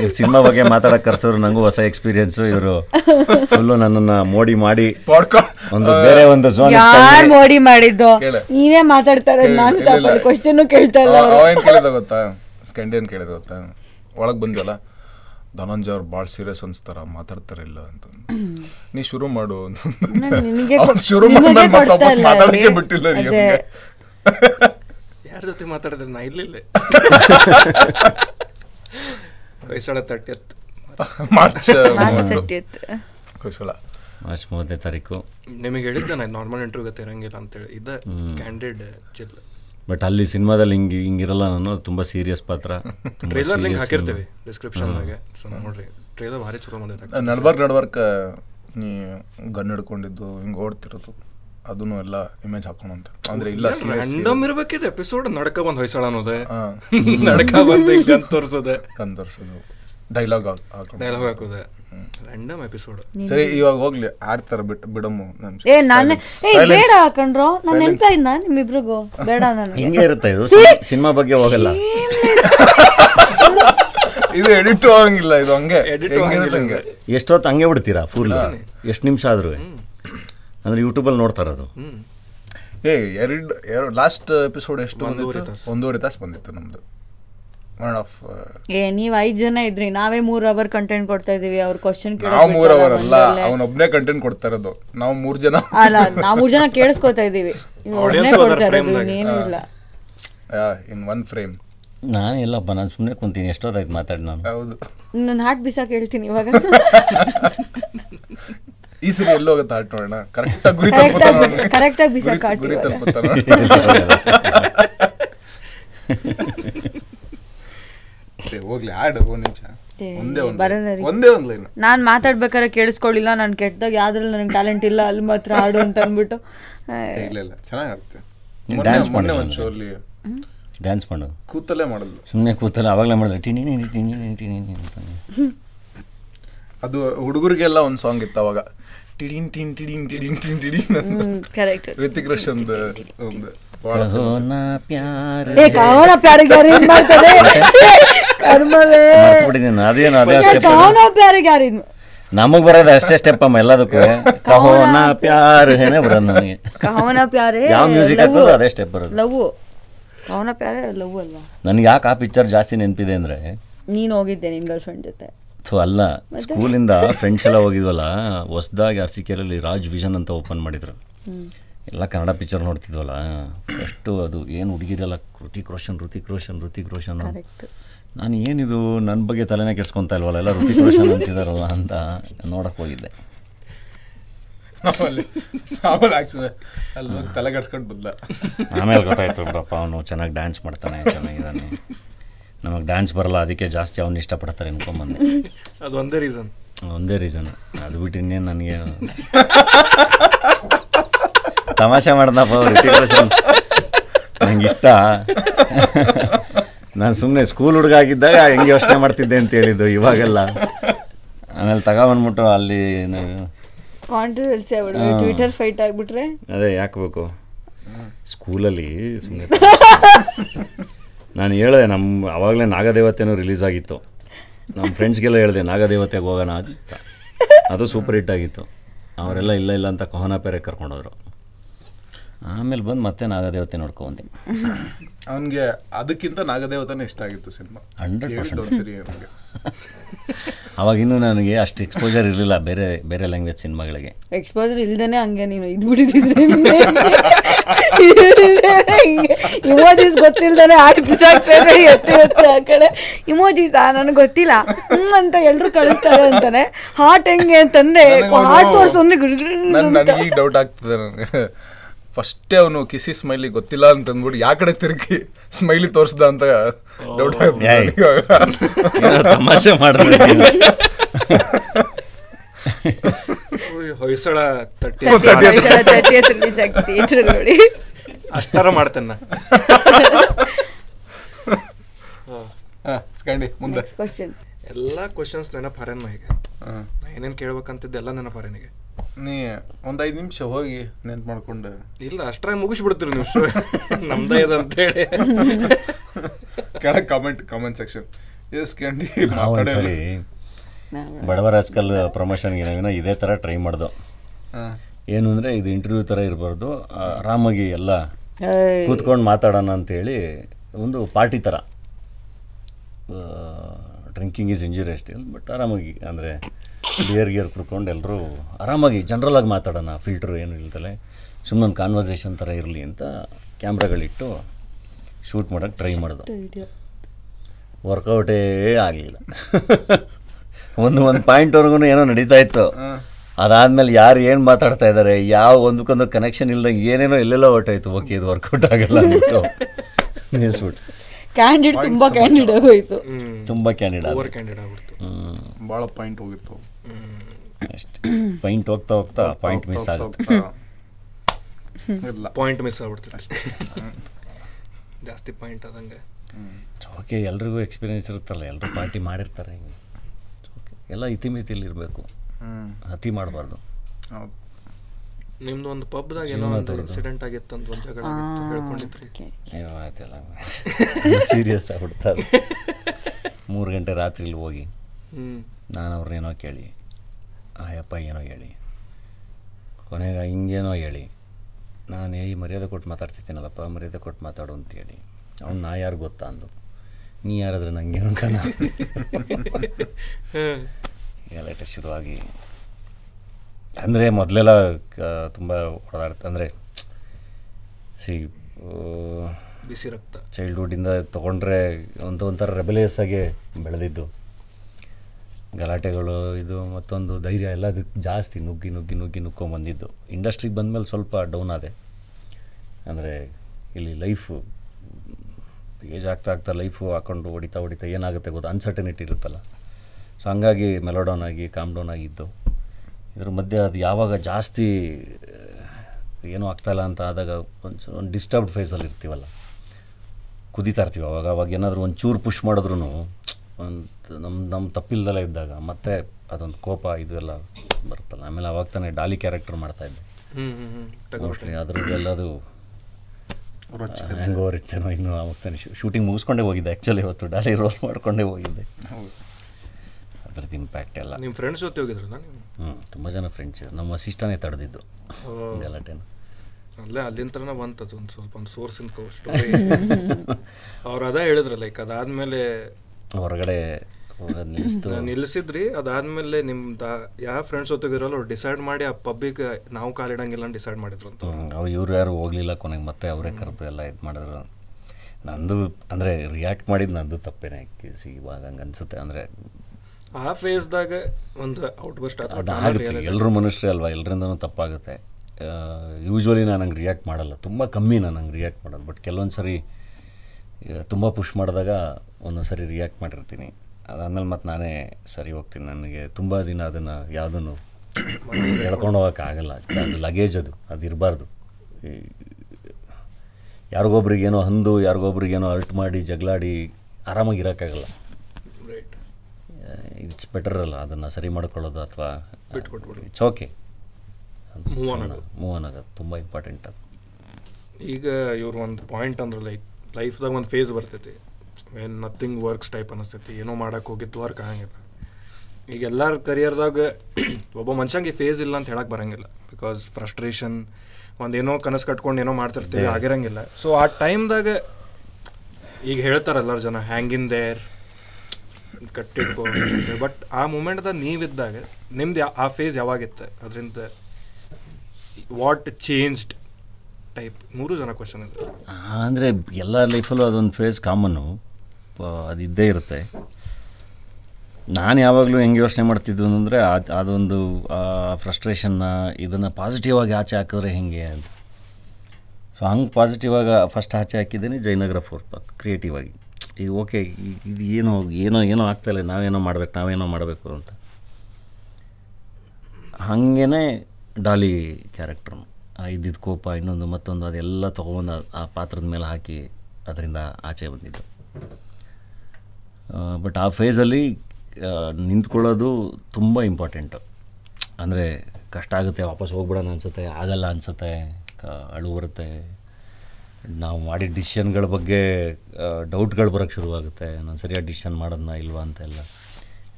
ಇವ್ರು ಸಿನಿಮಾ ಬಗ್ಗೆ ಮಾತಾಡಕ್ ಕರ್ಸೋರು ನಂಗೂ ಹೊಸ ಎಕ್ಸ್ಪೀರಿಯನ್ಸ್ ಇವರು ಫುಲ್ಲು ನನ್ನನ್ನ ಮೋಡಿ ಮಾಡಿ ಒಂದು ಬೇರೆ ಒಂದು ಜೋನ್ ಯಾರ್ ಮೋಡಿ ಮಾಡಿದ್ದು. ನೀನೇ ಮಾತಾಡ್ತಾರೆ ನಾನ್ ಸ್ಟಾಪ್ ಅಲ್ಲಿ ಕ್ವಶನ್ ಕೇಳ್ತಾ ಇಲ್ಲ ಅವ್ರು. ಏನು ಕೇಳಿದ ಗೊತ್ತಾ? ಸ್ಕ್ಯಾಂಡಿಯನ್ ಕೇಳಿದ ಗೊತ್ತಾ? ಒಳಗೆ ಬಂದ್ವಲ್ಲ? ಧನಂಜಯ ಅವ್ರು ಭಾಳ ಸೀರಿಯಸ್ ಅನ್ಸ್ತಾರ ಮಾತಾಡ್ತಾರಿಲ್ಲ ಅಂತ ನೀ ಶುರು ಮಾಡು ಅಂತ ನಿನಗೆ ಶುರು ಮಾತಾಡಕ್ಕೆ ಬಿಟ್ಟಿಲ್ಲ. ಯಾರ ಜೊತೆ ಮಾತಾಡಿದ್ರೆ ನಾ ಇರ್ಲಿಲ್ಲ. ಹೊಯ್ಸಳ ತರ್ಟಿಯತ್ ಮಾರ್ಚ್ ಮಾರ್ಚ್ ಮೂವತ್ತು. 30th. ಹೊಯ್ಸಳ. ಮಾರ್ಚ್ ಮೂವತ್ತನೇ ತಾರೀಕು. ನಿಮಗೆ ಹೇಳಿದ್ದೆ ನಾನು ನಾರ್ಮಲ್ ಇಂಟರ್ವ್ಯೂ ಗತಿ ಇರಂಗಿಲ್ಲ ಅಂತೇಳಿ. ಇದ ಕ್ಯಾಂಡಿಡ್ ಚಿಲ್ ಬಟ್ ಅಲ್ಲಿ ಸಿನಿಮಾದಲ್ಲಿ ಹಿಂಗೆ ಹಿಂಗಿರಲ್ಲ ನಾನು ತುಂಬ ಸೀರಿಯಸ್ ಪಾತ್ರ. ಟ್ರೇಲರ್ ಲಿಂಕ್ serious ಹಾಕಿರ್ತೀವಿ ಡಿಸ್ಕ್ರಿಪ್ಷನ್ದಾಗೆ ಸೊ ನೋಡ್ರಿ ಟ್ರೇಲರ್ ಭಾರಿ ಚಲೋ ಬಂದೈತೆ. ನಡ್ಬರ್ಕ್ ನಡ್ಬರ್ಕ್ ನೀ ಗನ್ ಹಿಡ್ಕೊಂಡಿದ್ದು ಹಿಂಗೆ ಓಡ್ತಿರೋದು. ಅದನ್ನು ಎಲ್ಲ ಇಮೇಜ್ ಹಾಕೋಣಂತ. ಅಂದ್ರೆ ಇಲ್ಲ ರ್ಯಾಂಡಮ್ ಇರ್ಬೇಕಿದೆ. ಎಪಿಸೋಡ್ ನಡಕ ಬಂದ್ ಹೊಯ್ಸಳ ಅನ್ನೋದೆ. ಹಾ. ನಡ್ಕ ಬಂದು ಹಿಂಗ್ ತೋರಿಸೋದೆ ಕಣ್ ತೋರ್ಸೋದು ಡೈಲಾಗ್ ಹಾಕೊಂಡು ಡೈಲಾಗ್ ಹಾಕೋದೆ. ರ್ಯಾಂಡಮ್ ಎಪಿಸೋಡ್ ಸರಿ ಇವಾಗ ಹೋಗ್ಲಿ. ಆಡ್ತಾರ ಬಿಟ್ಟು ಬಿಡಮ್ಮು ನನ್ ಏ ನಾನು ಏ ಬೇಡ ಹಾಕೊಂಡ್ರು. ನಾನು ನೆನ್ಪ ಇದ್ನ? ನಿಮ್ಮಿಬ್ರಿಗೂ. ಬೇಡ ನಾನು. ಹಿಂಗೆ ಇರುತ್ತೆ ಇದು. ಸಿನಿಮಾ ಬಗ್ಗೆ ಹೋಗಲ್ಲ. ಇದು ಎಡಿಟ್ ಆಗಂಗಿಲ್ಲ ಇದು ಹಂಗೆ. ಎಡಿಟ್ ಆಗಂಗಿಲ್ಲ. ಹಂಗೆ? ಎಷ್ಟೊತ್ತು ಹಂಗೆ ಬಿಡ್ತೀರಾ ಫುಲ್? ಎಷ್ಟು ನಿಮಿಷ ಆದ್ರೂ? ಅಂದ್ರೆ ಯೂಟ್ಯೂಬಲ್ಲಿ ನೋಡ್ತಾರೆ ಅದು. ಏ ಎರಡು ಎರಡು ಲಾಸ್ಟ್ ಎಪಿಸೋಡ್ ಎಷ್ಟು ಒಂದೂವರೆ ಬಂದಿತ್ತು? ತಾಸು. ಒಂದೂವರೆ ತಾಸು ಬಂದಿತ್ತು ನಮ್ದು. ಒನ್ ಆಫ್ ಏ ನೀವು ಐದ್ ಜನ ಇದ್ರಿ ನಾವೇ ಮೂರು ಅವರ್ ಕಂಟೆಂಟ್ ಕೊಡ್ತಾ ಇದೀವಿ ಅವ್ರ ಕ್ವಶನ್ ನಾವು ಮೂರು ಅವರ್ ಅಲ್ಲ ಒಬ್ಬನೇ ಕಂಟೆಂಟ್ ಕೊಡ್ತಾ ಇರೋದು. ನಾವು ಮೂರು ಜನ. ಅಲ್ಲ ನಾವು ಮೂರು ಜನ ಕೇಳಿಸ್ಕೊತಾ ಇದೀವಿ ಹೋದಾರ ಕೊಡ್ತಾ ಇರೋದು ಇನ್ನೇನು ಇಲ್ಲ. ಇನ್ ಒನ್ ಫ್ರೇಮ್ ನಾನು ಇಲ್ಲಪ್ಪ ನಾನು ಸುಮ್ಮನೆ ಕುಂತೀನಿ ಎಷ್ಟೊತ್ತಾಯ್ತು ಮಾತಾಡಿ ನಾನು. ಹೌದು. ನನ್ನ ಹಾಟ್ ಬಿಸಾಕ್ ಹೇಳ್ತೀನಿ ಇವಾಗ. ಈ ಸರಿ ಎಲ್ಲಿ ಹೋಗುತ್ತೆ ಆಟ ನೋಡೋಣ ಕರೆಕ್ಟ್ ಗುರಿ ಕರೆಕ್ಟ್ ಆಗಿ ಬಿಸ- ಗುರಿ- ಹೋಗ್ಲಿ ಆಡು ಒಂದ್ ನಿಮಿಷ ಒಂದೇ ಲೈನ್ ನಾನ್ ಮಾತಾಡ್ಬೇಕಾದ್ರೆ ಕೇಳಿಸ್ಕೊಳ್ಳಿಲ್ಲ ನಾನು ಕೆಟ್ಟದಾಗ ಯಾವ್ದ್ರಲ್ಲಿ ನನಗೆ ಟ್ಯಾಲೆಂಟ್ ಇಲ್ಲ ಅಲ್ಲಿ ಮಾತ್ರ ಆಡು ಅಂತ ಅಂದ್ಬಿಟ್ಟು ಇಲ್ಲ ಇಲ್ಲ ನೀನ್ ಮೊನ್ನೆ ಒಂದು ಶೋಲ್ಲಿ ಡ್ಯಾನ್ಸ್ ಮಾಡೋದು ಕೂತಲ್ಲೇ ಮಾಡೋದು ಸುಮ್ಮನೆ ಕೂತಲ್ಲ ಅವಾಗಲೇ ಮಾಡಿದ್ರೆ ಟಿನಿ ಟಿನಿ ಟಿನಿ ಟಿನಿ ಅಂತ ಅದು ಹುಡುಗರಿಗೆಲ್ಲ ಒಂದು ಸಾಂಗ್ ಇತ್ತು ಅವಾಗ ಟಿಡಿನ್ ಟಿನ್ ಟಿಡಿನ್ ಟಿಡಿನ್ ಟಿನ್ ಟಿಡಿನ್ ಅಂತ. ಕರೆಕ್ಟ್ ರಿತಿಕ್ ರೋಷನ್ ಒಂದು ನಮಗ್ ಬರೋದು ಅಷ್ಟೇ ಸ್ಟೆಪ್ ಅಮ್ಮ ಎಲ್ಲದಕ್ಕೂ. ಕಹೋನಾ ಪ್ಯಾರ್ ಏನೇ ಬರೋದು ನಮಗೆ. ಕಹೋನ ಪ್ಯಾರೆ ಯಾವ ಮ್ಯೂಸಿಕ್ ಹಾಕೋದು ಅದೇ ಸ್ಟೆಪ್ ಬರೋದು. ಲವ್ ಕಹೋನಾ ಪ್ಯಾರೆ ಲವ್ ಅಲ್ವಾ? ನನಗೆ ಯಾಕೆ ಆ ಪಿಕ್ಚರ್ ಜಾಸ್ತಿ ನೆನಪಿದೆ ಅಂದ್ರೆ? ನೀನು ಹೋಗಿದ್ದೆ ನಿನ್ನ ಗರ್ಲ್ ಫ್ರೆಂಡ್ ಜೊತೆ. ಅಲ್ಲ ಸ್ಕೂಲಿಂದ ಫ್ರೆಂಡ್ಸ್ ಎಲ್ಲ ಹೋಗಿದ್ವಲ್ಲ ಹೊಸ್ದಾಗಿ ಅರಸೀಕೆರೆಯಲ್ಲಿ ರಾಜ್ ವಿಷನ್ ಅಂತ ಓಪನ್ ಮಾಡಿದ್ರು. ಎಲ್ಲ ಕನ್ನಡ ಪಿಕ್ಚರ್ ನೋಡ್ತಿದ್ವಲ್ಲ ಫಸ್ಟು ಅದು ಏನು ಹುಡುಗಿರೆಲ್ಲ ಋತಿಕ್ ರೋಷನ್ ಋತಿಕ್ ರೋಷನ್ ಋತಿಕ್ ರೋಷನ್ ಕರೆಕ್ಟ್ ನಾನು ಏನಿದು ನನ್ನ ಬಗ್ಗೆ ತಲೆನೇ ಕೆಡ್ಸ್ಕೊತಾ ಇಲ್ವಲ್ಲ ಎಲ್ಲ ಋತಿಕ್ ರೋಷನ್ ಅಂತಿದಾರಲ್ಲ ಅಂತ ನೋಡಕ್ಕೆ ಹೋಗಿದ್ದೆ. ತಲೆ ಕೆಡ್ಸ್ಕೊಂಡು ಬಂದ. ಆಮೇಲೆ ಗೊತ್ತಾಯ್ತು ಬಿಡಪ್ಪ ಅವನು ಚೆನ್ನಾಗಿ ಡ್ಯಾನ್ಸ್ ಮಾಡ್ತಾನೆ ಚೆನ್ನಾಗಿದ್ದಾನೆ. ನಮಗೆ ಡ್ಯಾನ್ಸ್ ಬರಲ್ಲ ಅದಕ್ಕೆ ಜಾಸ್ತಿ ಅವ್ನು ಇಷ್ಟಪಡ್ತಾರೆ ಅನ್ಕೊಂಬಂದೆ. ಅದು ಒಂದೇ ರೀಸನ್ ಒಂದೇ ರೀಸನ್ ಅದು ಬಿಟ್ಟು ಇನ್ನೇನು ನನಗೆ ತಮಾಷೆ ಮಾಡ್ದಪ್ಪ ನಂಗೆ ಇಷ್ಟ. ನಾನು ಸುಮ್ಮನೆ ಸ್ಕೂಲ್ ಹುಡುಗ ಆಗಿದ್ದಾಗ ಹೆಂಗೆ ಯೋಚನೆ ಮಾಡ್ತಿದ್ದೆ ಅಂತ ಹೇಳಿದ್ದು ಇವಾಗೆಲ್ಲ. ಆಮೇಲೆ ತಗೊಂಬಂದ್ಬಿಟ್ಟು ಅಲ್ಲಿ ಕಾಂಟ್ರವರ್ಸಿ ಟ್ವಿಟರ್ ಫೈಟ್ ಆಗ್ಬಿಟ್ರೆ? ಅದೇ ಯಾಕೆ ಬೇಕು? ಸ್ಕೂಲಲ್ಲಿ ಸುಮ್ಮನೆ ನಾನು ಹೇಳಿದೆ ನಮ್ಮ ಆವಾಗಲೇ ನಾಗದೇವತೆನೂ ರಿಲೀಸ್ ಆಗಿತ್ತು. ನಮ್ಮ ಫ್ರೆಂಡ್ಸ್ಗೆಲ್ಲ ಹೇಳಿದೆ, ನಾಗದೇವತೆಗೆ ಹೋಗೋಣ ಅದು ಸೂಪರ್ ಹಿಟ್ ಆಗಿತ್ತು. ಅವರೆಲ್ಲ ಇಲ್ಲ ಇಲ್ಲ ಅಂತ ಕೊಹನ ಪೇರೆ ಕರ್ಕೊಂಡೋದ್ರು. ಆಮೇಲೆ ಬಂದು ಮತ್ತೆ ನಾಗದೇವತೆ ನೋಡ್ಕೊಂಡೆ ಅವನಿಗೆ ಅದಕ್ಕಿಂತ ನಾಗದೇವತೆನೇ ಇಷ್ಟ ಆಗಿತ್ತು ಸಿನಿಮಾ. 100% ಒಂದ್ಸರಿ ಅವ್ನಿಗೆ. ಅವಾಗಿನ್ನೂ ನನಗೆ ಅಷ್ಟು ಎಕ್ಸ್ಪೋಜರ್ ಇರಲಿಲ್ಲ ಬೇರೆ ಬೇರೆ ಲ್ಯಾಂಗ್ವೇಜ್ ಸಿನಿಮಾಗಳಿಗೆ. ಎಕ್ಸ್ಪೋಜರ್ ಇಲ್ದೇನೆ ಹಂಗೆ ನೀನು ಇದು ಬಿಡಿದಿದ್ರೆ ಇಮೋಜಿಸ್ ಗೊತ್ತಿಲ್ದಾನೆ ಆಟ ಬಿಸಾಕ್ತಾರೆ ಎತ್ತಿ ಎತ್ತಿ ಆ ಕಡೆ. ಇಮೋಜಿಸ್ ನನಗೆ ಗೊತ್ತಿಲ್ಲ. ಹ್ಞೂ ಅಂತ ಎಲ್ಲರೂ ಕಳಿಸ್ತಾರೆ ಅಂತಾನೆ. ಹಾಟ್ ಹೆಂಗೆ ಅಂತಂದ್ರೆ ಹಾಟ್ ತೋರ್ಸು ಅಂದ್ರೆ ಡೌಟ್ ಆಗ್ತದೆ ನನಗೆ. ಫಸ್ಟೇ ಅವನು ಕಿಸಿ ಸ್ಮೈಲಿ ಗೊತ್ತಿಲ್ಲ ಅಂತ ಅಂದ್ಬಿಟ್ಟು ಯಾ ಕಡೆ ತಿರುಗಿ ಸ್ಮೈಲಿ ತೋರಿಸ್ದ ಅಂತ ಡೌಟ್ ತಮಾಷೆ ಮಾಡಿದ್ರೆ ಹೊಯ್ಸಳ ತಟ್ಟಿ ವಯಸ್ಸೆಲ್ಲ 30th release ಆಗ್ತಿದೆ theatre ಅಲ್ಲಿ ನೋಡಿ. ಅಷ್ಟಾರ ಮಾಡ್ತೇನೆ ಮುಂದೆ. ಎಲ್ಲ ಕ್ವಶನ್ಸ್ ನೆನಪು ಹರೇನ್ ಈಗ ನಾ ಏನೇನು ಕೇಳ್ಬೇಕಂತಿದ್ದೆಲ್ಲ ನೆನಪು ಹರೇನಿಗೆ ನೀ ಒಂದ್ ಐದು ನಿಮಿಷ ಹೋಗಿ ನೆನ್ಪು ಮಾಡ್ಕೊಂಡು. ಇಲ್ಲ ಅಷ್ಟ್ರಾಗಿ ಮುಗಿಸ್ಬಿಡ್ತೀರಿ ನೀವು ಶೋ. ನಮ್ದೇ ಅಂತ ಹೇಳಿ. ಕೆಳಗೆ comment comment section yes candy ನಾವು ಒಂದ್ಸರಿ ಬಡವರ ಹಸ್ಕಲ್ ಪ್ರಮೋಷನ್ ನಾವೇನೋ ಇದೇ ತರ ಟ್ರೈ ಮಾಡ್ದೋ. ಏನು ಅಂದ್ರೆ ಇದು ಇಂಟರ್ವ್ಯೂ ತರ ಇರಬಾರ್ದು. ಆರಾಮಾಗಿ ಎಲ್ಲ ಕೂತ್ಕೊಂಡು ಮಾತಾಡೋಣ ಅಂತ ಹೇಳಿ ಒಂದು ಪಾರ್ಟಿ ತರ. ಡ್ರಿಂಕಿಂಗ್ ಈಸ್ ಇಂಜುರಿಯಸ್ ಬಟ್ ಆರಾಮಾಗಿ ಅಂದರೆ ಬಿಯರ್ ಗಿಯರ್ ಕುಡ್ಕೊಂಡು ಎಲ್ಲರೂ ಆರಾಮಾಗಿ ಜನರಲಾಗಿ ಮಾತಾಡೋಣ. ಫಿಲ್ಟ್ರ್ ಏನು ಇಲ್ದಲೆ ಸುಮ್ಮನೆ ಒಂದು ಕಾನ್ವರ್ಸೇಷನ್ ಥರ ಇರಲಿ ಅಂತ ಕ್ಯಾಮ್ರಾಗಳಿಟ್ಟು ಶೂಟ್ ಮಾಡೋಕ್ಕೆ ಟ್ರೈ ಮಾಡಿದೆ. ವರ್ಕೌಟೇ ಆಗಲಿಲ್ಲ. ಒಂದು ಒಂದು ಪಾಯಿಂಟ್ವರೆಗೂ ಏನೋ ನಡೀತಾ ಇತ್ತು. ಅದಾದ್ಮೇಲೆ ಯಾರು ಏನು ಮಾತಾಡ್ತಾ ಇದ್ದಾರೆ ಯಾವ ಒಂದಕ್ಕೊಂದು ಕನೆಕ್ಷನ್ ಇಲ್ದಂಗೆ ಏನೇನೋ ಎಲ್ಲೆಲ್ಲೋ ಹೊರ್ಟಾಯ್ತು. ಓಕೆ ಇದು ವರ್ಕೌಟ್ ಆಗಲ್ಲ ಅಂದ್ಬಿಟ್ಟು. ನಿಲ್ಸ್ಬಿಟ್ಟು. ಕ್ಯಾಂಡಿಡ್ ತುಂಬಾ ಕ್ಯಾಂಡಿಡ್ ಆಗೋಯ್ತು. ತುಂಬ ಕ್ಯಾಂಡಿಡ್ ಓವರ್ ಕ್ಯಾಂಡಿಡೇಟ್ ಆಗ್ಬಿಡ್ತು. ಹ್ಞೂ ಭಾಳ ಪಾಯಿಂಟ್ ಹೋಗಿರ್ತಾವ ಅಷ್ಟೇ. ಪಾಯಿಂಟ್ ಹೋಗ್ತಾ ಹೋಗ್ತಾ ಪಾಯಿಂಟ್ ಮಿಸ್ ಆಗುತ್ತೆ. ಪಾಯಿಂಟ್ ಮಿಸ್ ಆಗ್ಬಿಡ್ತು ಜಾಸ್ತಿ ಪಾಯಿಂಟ್ ಆದಂಗೆ. ಓಕೆ ಎಲ್ರಿಗೂ ಎಕ್ಸ್ಪೀರಿಯನ್ಸ್ ಇರುತ್ತಲ್ಲ. ಎಲ್ಲರೂ ಪಾರ್ಟಿ ಮಾಡಿರ್ತಾರೆ ಹಿಂಗೆ. ಓಕೆ ಎಲ್ಲ ಇತಿಮಿತಿಯಲ್ಲಿ ಇರಬೇಕು. ಹ್ಮ್. ಅತಿ ಮಾಡಬಾರ್ದು. ಹೌದು. ನಿಮ್ದು ಒಂದು ಪಬ್ದಾಗ ಏನೋ ಒಂದು ಇನ್ಸಿಡೆಂಟ್ ಆಗಿತ್ತು ಅಂತ ಒಂದು ಜಗಳ ಆಗಿತ್ತು. ಹೇಳ್ಕೊಂಡಿದ್ರಿ. ಅಯ್ಯೋ ಆಯ್ತಲ್ಲ. ಸೀರಿಯಸ್ ಆಗ್ಬಿಡ್ತಾರೆ ಮೂರು ಗಂಟೆ ರಾತ್ರಿಲಿ ಹೋಗಿ. ಹ್ಮ್. ನಾನು ಅವ್ರನ್ನೇನೋ ಕೇಳಿ. ಆಯಪ್ಪ ಏನೋ ಹೇಳಿ. ಕೊನೆಗೆ ಹಿಂಗೇನೋ ಹೇಳಿ. ನಾನು ಏಯ್ ಮರ್ಯಾದೆ ಕೊಟ್ಟು ಮಾತಾಡ್ತಿದ್ದೀನಲ್ಲಪ್ಪ ಮರ್ಯಾದೆ ಕೊಟ್ಟು ಮಾತಾಡು ಅಂತೇಳಿ ಅವ್ನು ನಾ ಯಾರು ಗೊತ್ತಾ? ಅಂದು. ನೀ ಯಾರಾದ್ರೆ ನಂಗೇನು ಕಣ ಗಲಾಟೆ ಶುರುವಾಗಿ. ಅಂದರೆ ಮೊದಲೆಲ್ಲ ತುಂಬ ಓಡಾಡ್ತ ಅಂದರೆ ಸಿ ಬಿಸಿ ರಕ್ತ. ಚೈಲ್ಡ್ಹುಡ್ಡಿಂದ ತೊಗೊಂಡ್ರೆ ಒಂದು ಒಂಥರ ರೆಬಲೇಸ್ ಆಗಿ ಬೆಳೆದಿದ್ದು. ಗಲಾಟೆಗಳು, ಇದು ಮತ್ತೊಂದು ಧೈರ್ಯ, ಎಲ್ಲ ಅದಕ್ಕೆ ಜಾಸ್ತಿ ನುಗ್ಗಿ ನುಗ್ಗಿ ನುಗ್ಗಿ ನುಗ್ಕೊಂಬಂದಿದ್ದು ಇಂಡಸ್ಟ್ರಿಗೆ ಬಂದಮೇಲೆ ಸ್ವಲ್ಪ ಡೌನ್ ಆದೆ. ಅಂದರೆ ಇಲ್ಲಿ ಲೈಫು ಏಜ್ ಆಗ್ತಾ ಆಗ್ತಾ ಲೈಫು ಹಾಕೊಂಡು ಹೊಡಿತಾ ಹೊಡಿತಾ ಏನಾಗುತ್ತೆ ಗೊತ್ತು? ಅನ್ಸರ್ಟನಿಟಿ ಇರುತ್ತಲ್ಲ. ಸೊ ಹಂಗಾಗಿ ಮೆಲೋಡೌನ್ ಆಗಿ ಕಾಮ್ ಡೌನ್ ಆಗಿದ್ದು ಇದ್ರ ಮಧ್ಯೆ ಅದು ಯಾವಾಗ ಜಾಸ್ತಿ ಏನೂ ಆಗ್ತಾಯಿಲ್ಲ ಅಂತ ಆದಾಗ ಒಂದು ಒಂದು ಡಿಸ್ಟರ್ಬ್ಡ್ ಫೇಸಲ್ಲಿ ಇರ್ತೀವಲ್ಲ. ಕುದೀತಾ ಇರ್ತೀವಿ ಅವಾಗ. ಅವಾಗ ಏನಾದರೂ ಒಂದು ಚೂರು ಪುಷ್ ಮಾಡಿದ್ರು ಒಂದು ನಮ್ಮ ನಮ್ಮ ತಪ್ಪಿಲ್ದೆಲ್ಲ ಇದ್ದಾಗ ಮತ್ತೆ ಅದೊಂದು ಕೋಪ ಇದು ಎಲ್ಲ ಬರುತ್ತಲ್ಲ. ಆಮೇಲೆ ಅವಾಗ ತಾನೇ ಡಾಲಿ ಕ್ಯಾರೆಕ್ಟರ್ ಮಾಡ್ತಾಯಿದ್ದೆ ಇದ್ದೆ. ಮೋಸ್ಟ್ಲಿ ಅದ್ರದ್ದೆಲ್ಲದು ಹ್ಯಾಂಗ್ ಓವರ್ ಇತ್ತೇನೋ ಇನ್ನು ಅವಾಗ ತಾನೇ ಶೂಟಿಂಗ್ ಮುಗಿಸ್ಕೊಂಡೇ ಹೋಗಿದ್ದೆ. ಆ್ಯಕ್ಚುಲಿ ಇವತ್ತು ಡಾಲಿ ರೋಲ್ ಮಾಡ್ಕೊಂಡೇ ಹೋಗಿದ್ದೆ. ಅದ್ರದ್ದು ಇಂಪ್ಯಾಕ್ಟ್ ಎಲ್ಲ. ನಿಮ್ಮ ಫ್ರೆಂಡ್ಸ್ ಜೊತೆ ಹೋಗಿದ್ರು ಹ್ಞೂ ತುಂಬ ಜನ ಫ್ರೆಂಡ್ಸ್ ನಮ್ಮ ವಸಿಷ್ಠನೇ ತಡೆದಿದ್ದು. ಗಲಾಟೆನ ಅಲ್ಲೇ ಅಲ್ಲಿಂತ್ರನ ಬಂತದು ಒಂದು ಸ್ವಲ್ಪ ಒಂದು ಸೋರ್ಸಿನ ಕೋರ್ಸ್ ಅವ್ರು ಅದ ಹೇಳಿದ್ರು ಲೈಕ್ ಅದಾದ್ಮೇಲೆ ಹೊರಗಡೆ ನಿಲ್ಲಿಸಿದ್ರಿ ಅದಾದ್ಮೇಲೆ ನಿಮ್ದ ಯಾವ ಫ್ರೆಂಡ್ಸ್ ಜೊತೆಗಿರಲ್ಲ ಅವ್ರು ಡಿಸೈಡ್ ಮಾಡಿ ಆ ಪಬ್ಬಿಗೆ ನಾವು ಕಾಲಿಡಂಗಿಲ್ಲ ಡಿಸೈಡ್ ಮಾಡಿದ್ರು ಅಂತ. ಅವ್ರು ಇವ್ರು ಯಾರು ಹೋಗ್ಲಿಲ್ಲ ಕೊನೆಗೆ ಮತ್ತೆ ಅವರೇ ಕರೆದು ಎಲ್ಲ ಇದು ಮಾಡಿದ್ರು. ನಂದು ಅಂದರೆ ರಿಯಾಕ್ಟ್ ಮಾಡಿದ್ದು ನಂದು ತಪ್ಪೇನೆ ಸಿ ಇವಾಗ ಹಂಗೆ ಅನ್ಸುತ್ತೆ ಅಂದರೆ ಆ ಫೇಸ್ದಾಗ ಒಂದು ಔಟ್ ಬಸ್ಟ್ ಆಗುತ್ತೆ ಎಲ್ಲರೂ ಮನುಷ್ಯರೇ ಅಲ್ವಾ ಎಲ್ಲರಿಂದನೂ ತಪ್ಪಾಗುತ್ತೆ. ಯೂಶ್ವಲಿ ನಾನು ಹಂಗೆ ರಿಯಾಕ್ಟ್ ಮಾಡಲ್ಲ ತುಂಬ ಕಮ್ಮಿ ನಾನು ಹಂಗೆ ರಿಯಾಕ್ಟ್ ಮಾಡೋದು ಬಟ್ ಕೆಲವೊಂದು ಸರಿ ತುಂಬ ಪುಷ್ ಮಾಡಿದಾಗ ಒಂದೊಂದು ಸರಿ ರಿಯಾಕ್ಟ್ ಮಾಡಿರ್ತೀನಿ. ಅದಾದಮೇಲೆ ಮತ್ತು ನಾನೇ ಸರಿ ಹೋಗ್ತೀನಿ. ನನಗೆ ತುಂಬ ದಿನ ಅದನ್ನು ಯಾವುದನ್ನು ಎಳ್ಕೊಂಡು ಹೋಗೋಕ್ಕಾಗಲ್ಲ ಅದು ಲಗೇಜ್ ಅದು. ಅದು ಇರಬಾರ್ದು. ಯಾರಿಗೊಬ್ರಿಗೇನೋ ಹಂದು ಯಾರಿಗೊಬ್ರಿಗೇನೋ ಅರ್ಟ್ ಮಾಡಿ ಜಗಳಾಡಿ ಆರಾಮಾಗಿ ಇರೋಕ್ಕಾಗಲ್ಲ ರೈಟ್ ಇಟ್ಸ್ ಬೆಟರ್ ಅಲ್ಲ. ಅದನ್ನು ಸರಿ ಮಾಡ್ಕೊಳ್ಳೋದು ಅಥವಾ. ಇಟ್ಸ್ ಓಕೆ ಮೂವ್ ಆನ್ ಆಗೋದು. ಮೂವ್ ಆನ್ ಆಗೋದು. ತುಂಬ ಇಂಪಾರ್ಟೆಂಟ್ ಅದು. ಈಗ ಇವರು ಒಂದು ಪಾಯಿಂಟ್ ಅಂದ್ರೆ ಲೈಕ್ ಲೈಫ್ದಾಗ ಒಂದು ಫೇಸ್ ಬರ್ತೈತಿ. ವೆನ್ ನಥಿಂಗ್ ವರ್ಕ್ಸ್ ಟೈಪ್ ಅನಿಸ್ತೈತಿ. ಏನೋ ಮಾಡೋಕೆ ಹೋಗಿದ್ದು ವರ್ಕ್ ಆಗಂಗಿಲ್ಲ ಈಗ ಎಲ್ಲರ ಕರಿಯರ್ದಾಗ ಒಬ್ಬ ಮನುಷ್ಯಂಗೆ ಫೇಸ್ ಇಲ್ಲ ಅಂತ ಹೇಳಕ್ಕೆ ಬರಂಗಿಲ್ಲ. ಬಿಕಾಸ್ ಫ್ರಸ್ಟ್ರೇಷನ್ ಒಂದೇನೋ ಕನಸು ಕಟ್ಕೊಂಡು ಏನೋ ಮಾಡ್ತಿರ್ತೀವಿ ಆಗಿರಂಗಿಲ್ಲ. ಸೊ ಆ ಟೈಮ್ದಾಗ ಈಗ ಹೇಳ್ತಾರೆ ಎಲ್ಲರ ಜನ ಹ್ಯಾಂಗಿನ್ ದೇರ್ ಕಟ್ಟಿಟ್ಕೋ ಬಟ್ ಆ ಮೂಮೆಂಟ್ದಾಗ ನೀವಿದ್ದಾಗ ನಿಮ್ದು ಆ ಫೇಸ್ ಯಾವಾಗಿತ್ತು? ಅದರಿಂದ ವಾಟ್ ಚೇಂಜ್ಡ್ ಟೈಪ್ ಮೂರು ಜನ ಕ್ವಶನ್ ಇದೆ ಅಂದರೆ ಎಲ್ಲ ಲೈಫಲ್ಲೂ ಅದೊಂದು ಫೇಸ್ ಕಾಮನ್ನು ಅದು ಇದ್ದೇ ಇರುತ್ತೆ. ನಾನು ಯಾವಾಗಲೂ ಹೆಂಗೆ ಯೋಚನೆ ಮಾಡ್ತಿದ್ದು ಅಂದರೆ ಅದೊಂದು ಫ್ರಸ್ಟ್ರೇಷನ್ನ ಇದನ್ನು ಪಾಸಿಟಿವ್ ಆಗಿ ಆಚೆ ಹಾಕಿದ್ರೆ ಹೆಂಗೆ ಅಂತ. ಸೊ ಹಂಗೆ ಪಾಸಿಟಿವ್ ಆಗಿ ಫಸ್ಟ್ ಆಚೆ ಹಾಕಿದ್ದೀನಿ ಜಯನಗರ ಫೋರ್ತ್ ಪಾಕ್ ಕ್ರಿಯೇಟಿವ್ ಆಗಿ. ಇದು ಓಕೆ ಇದು ಏನೋ ಏನೋ ಏನೋ ಆಗ್ತಾಯಿಲ್ಲ ನಾವೇನೋ ಮಾಡ್ಬೇಕು, ನಾವೇನೋ ಮಾಡಬೇಕು ಅಂತ. ಹಾಗೇ ಡಾಲಿ ಕ್ಯಾರೆಕ್ಟ್ರು ಇದ್ದಿದ್ದು ಕೋಪ, ಇನ್ನೊಂದು ಮತ್ತೊಂದು, ಅದೆಲ್ಲ ತೊಗೊಂಡು ಆ ಪಾತ್ರದ ಮೇಲೆ ಹಾಕಿ ಅದರಿಂದ ಆಚೆ ಬಂದಿದ್ದು. ಬಟ್ ಆ ಫೇಸಲ್ಲಿ ನಿಂತ್ಕೊಳ್ಳೋದು ತುಂಬ ಇಂಪಾರ್ಟೆಂಟು ಅಂದರೆ ಕಷ್ಟ ಆಗುತ್ತೆ, ವಾಪಸ್ ಹೋಗ್ಬಿಡೋಣ ಅನಿಸುತ್ತೆ, ಆಗಲ್ಲ ಅನಿಸುತ್ತೆ, ಕ, ಅಳು ಬರುತ್ತೆ. ನಾವು ಮಾಡಿದ ಡಿಸಿಷನ್ಗಳ ಬಗ್ಗೆ ಡೌಟ್ಗಳು ಬರೋಕ್ಕೆ ಶುರುವಾಗುತ್ತೆ. ನಾನು ಸರಿಯಾಗಿ ಡಿಸಿಷನ್ ಮಾಡೋದನ್ನ ಇಲ್ವಾ ಅಂತೆಲ್ಲ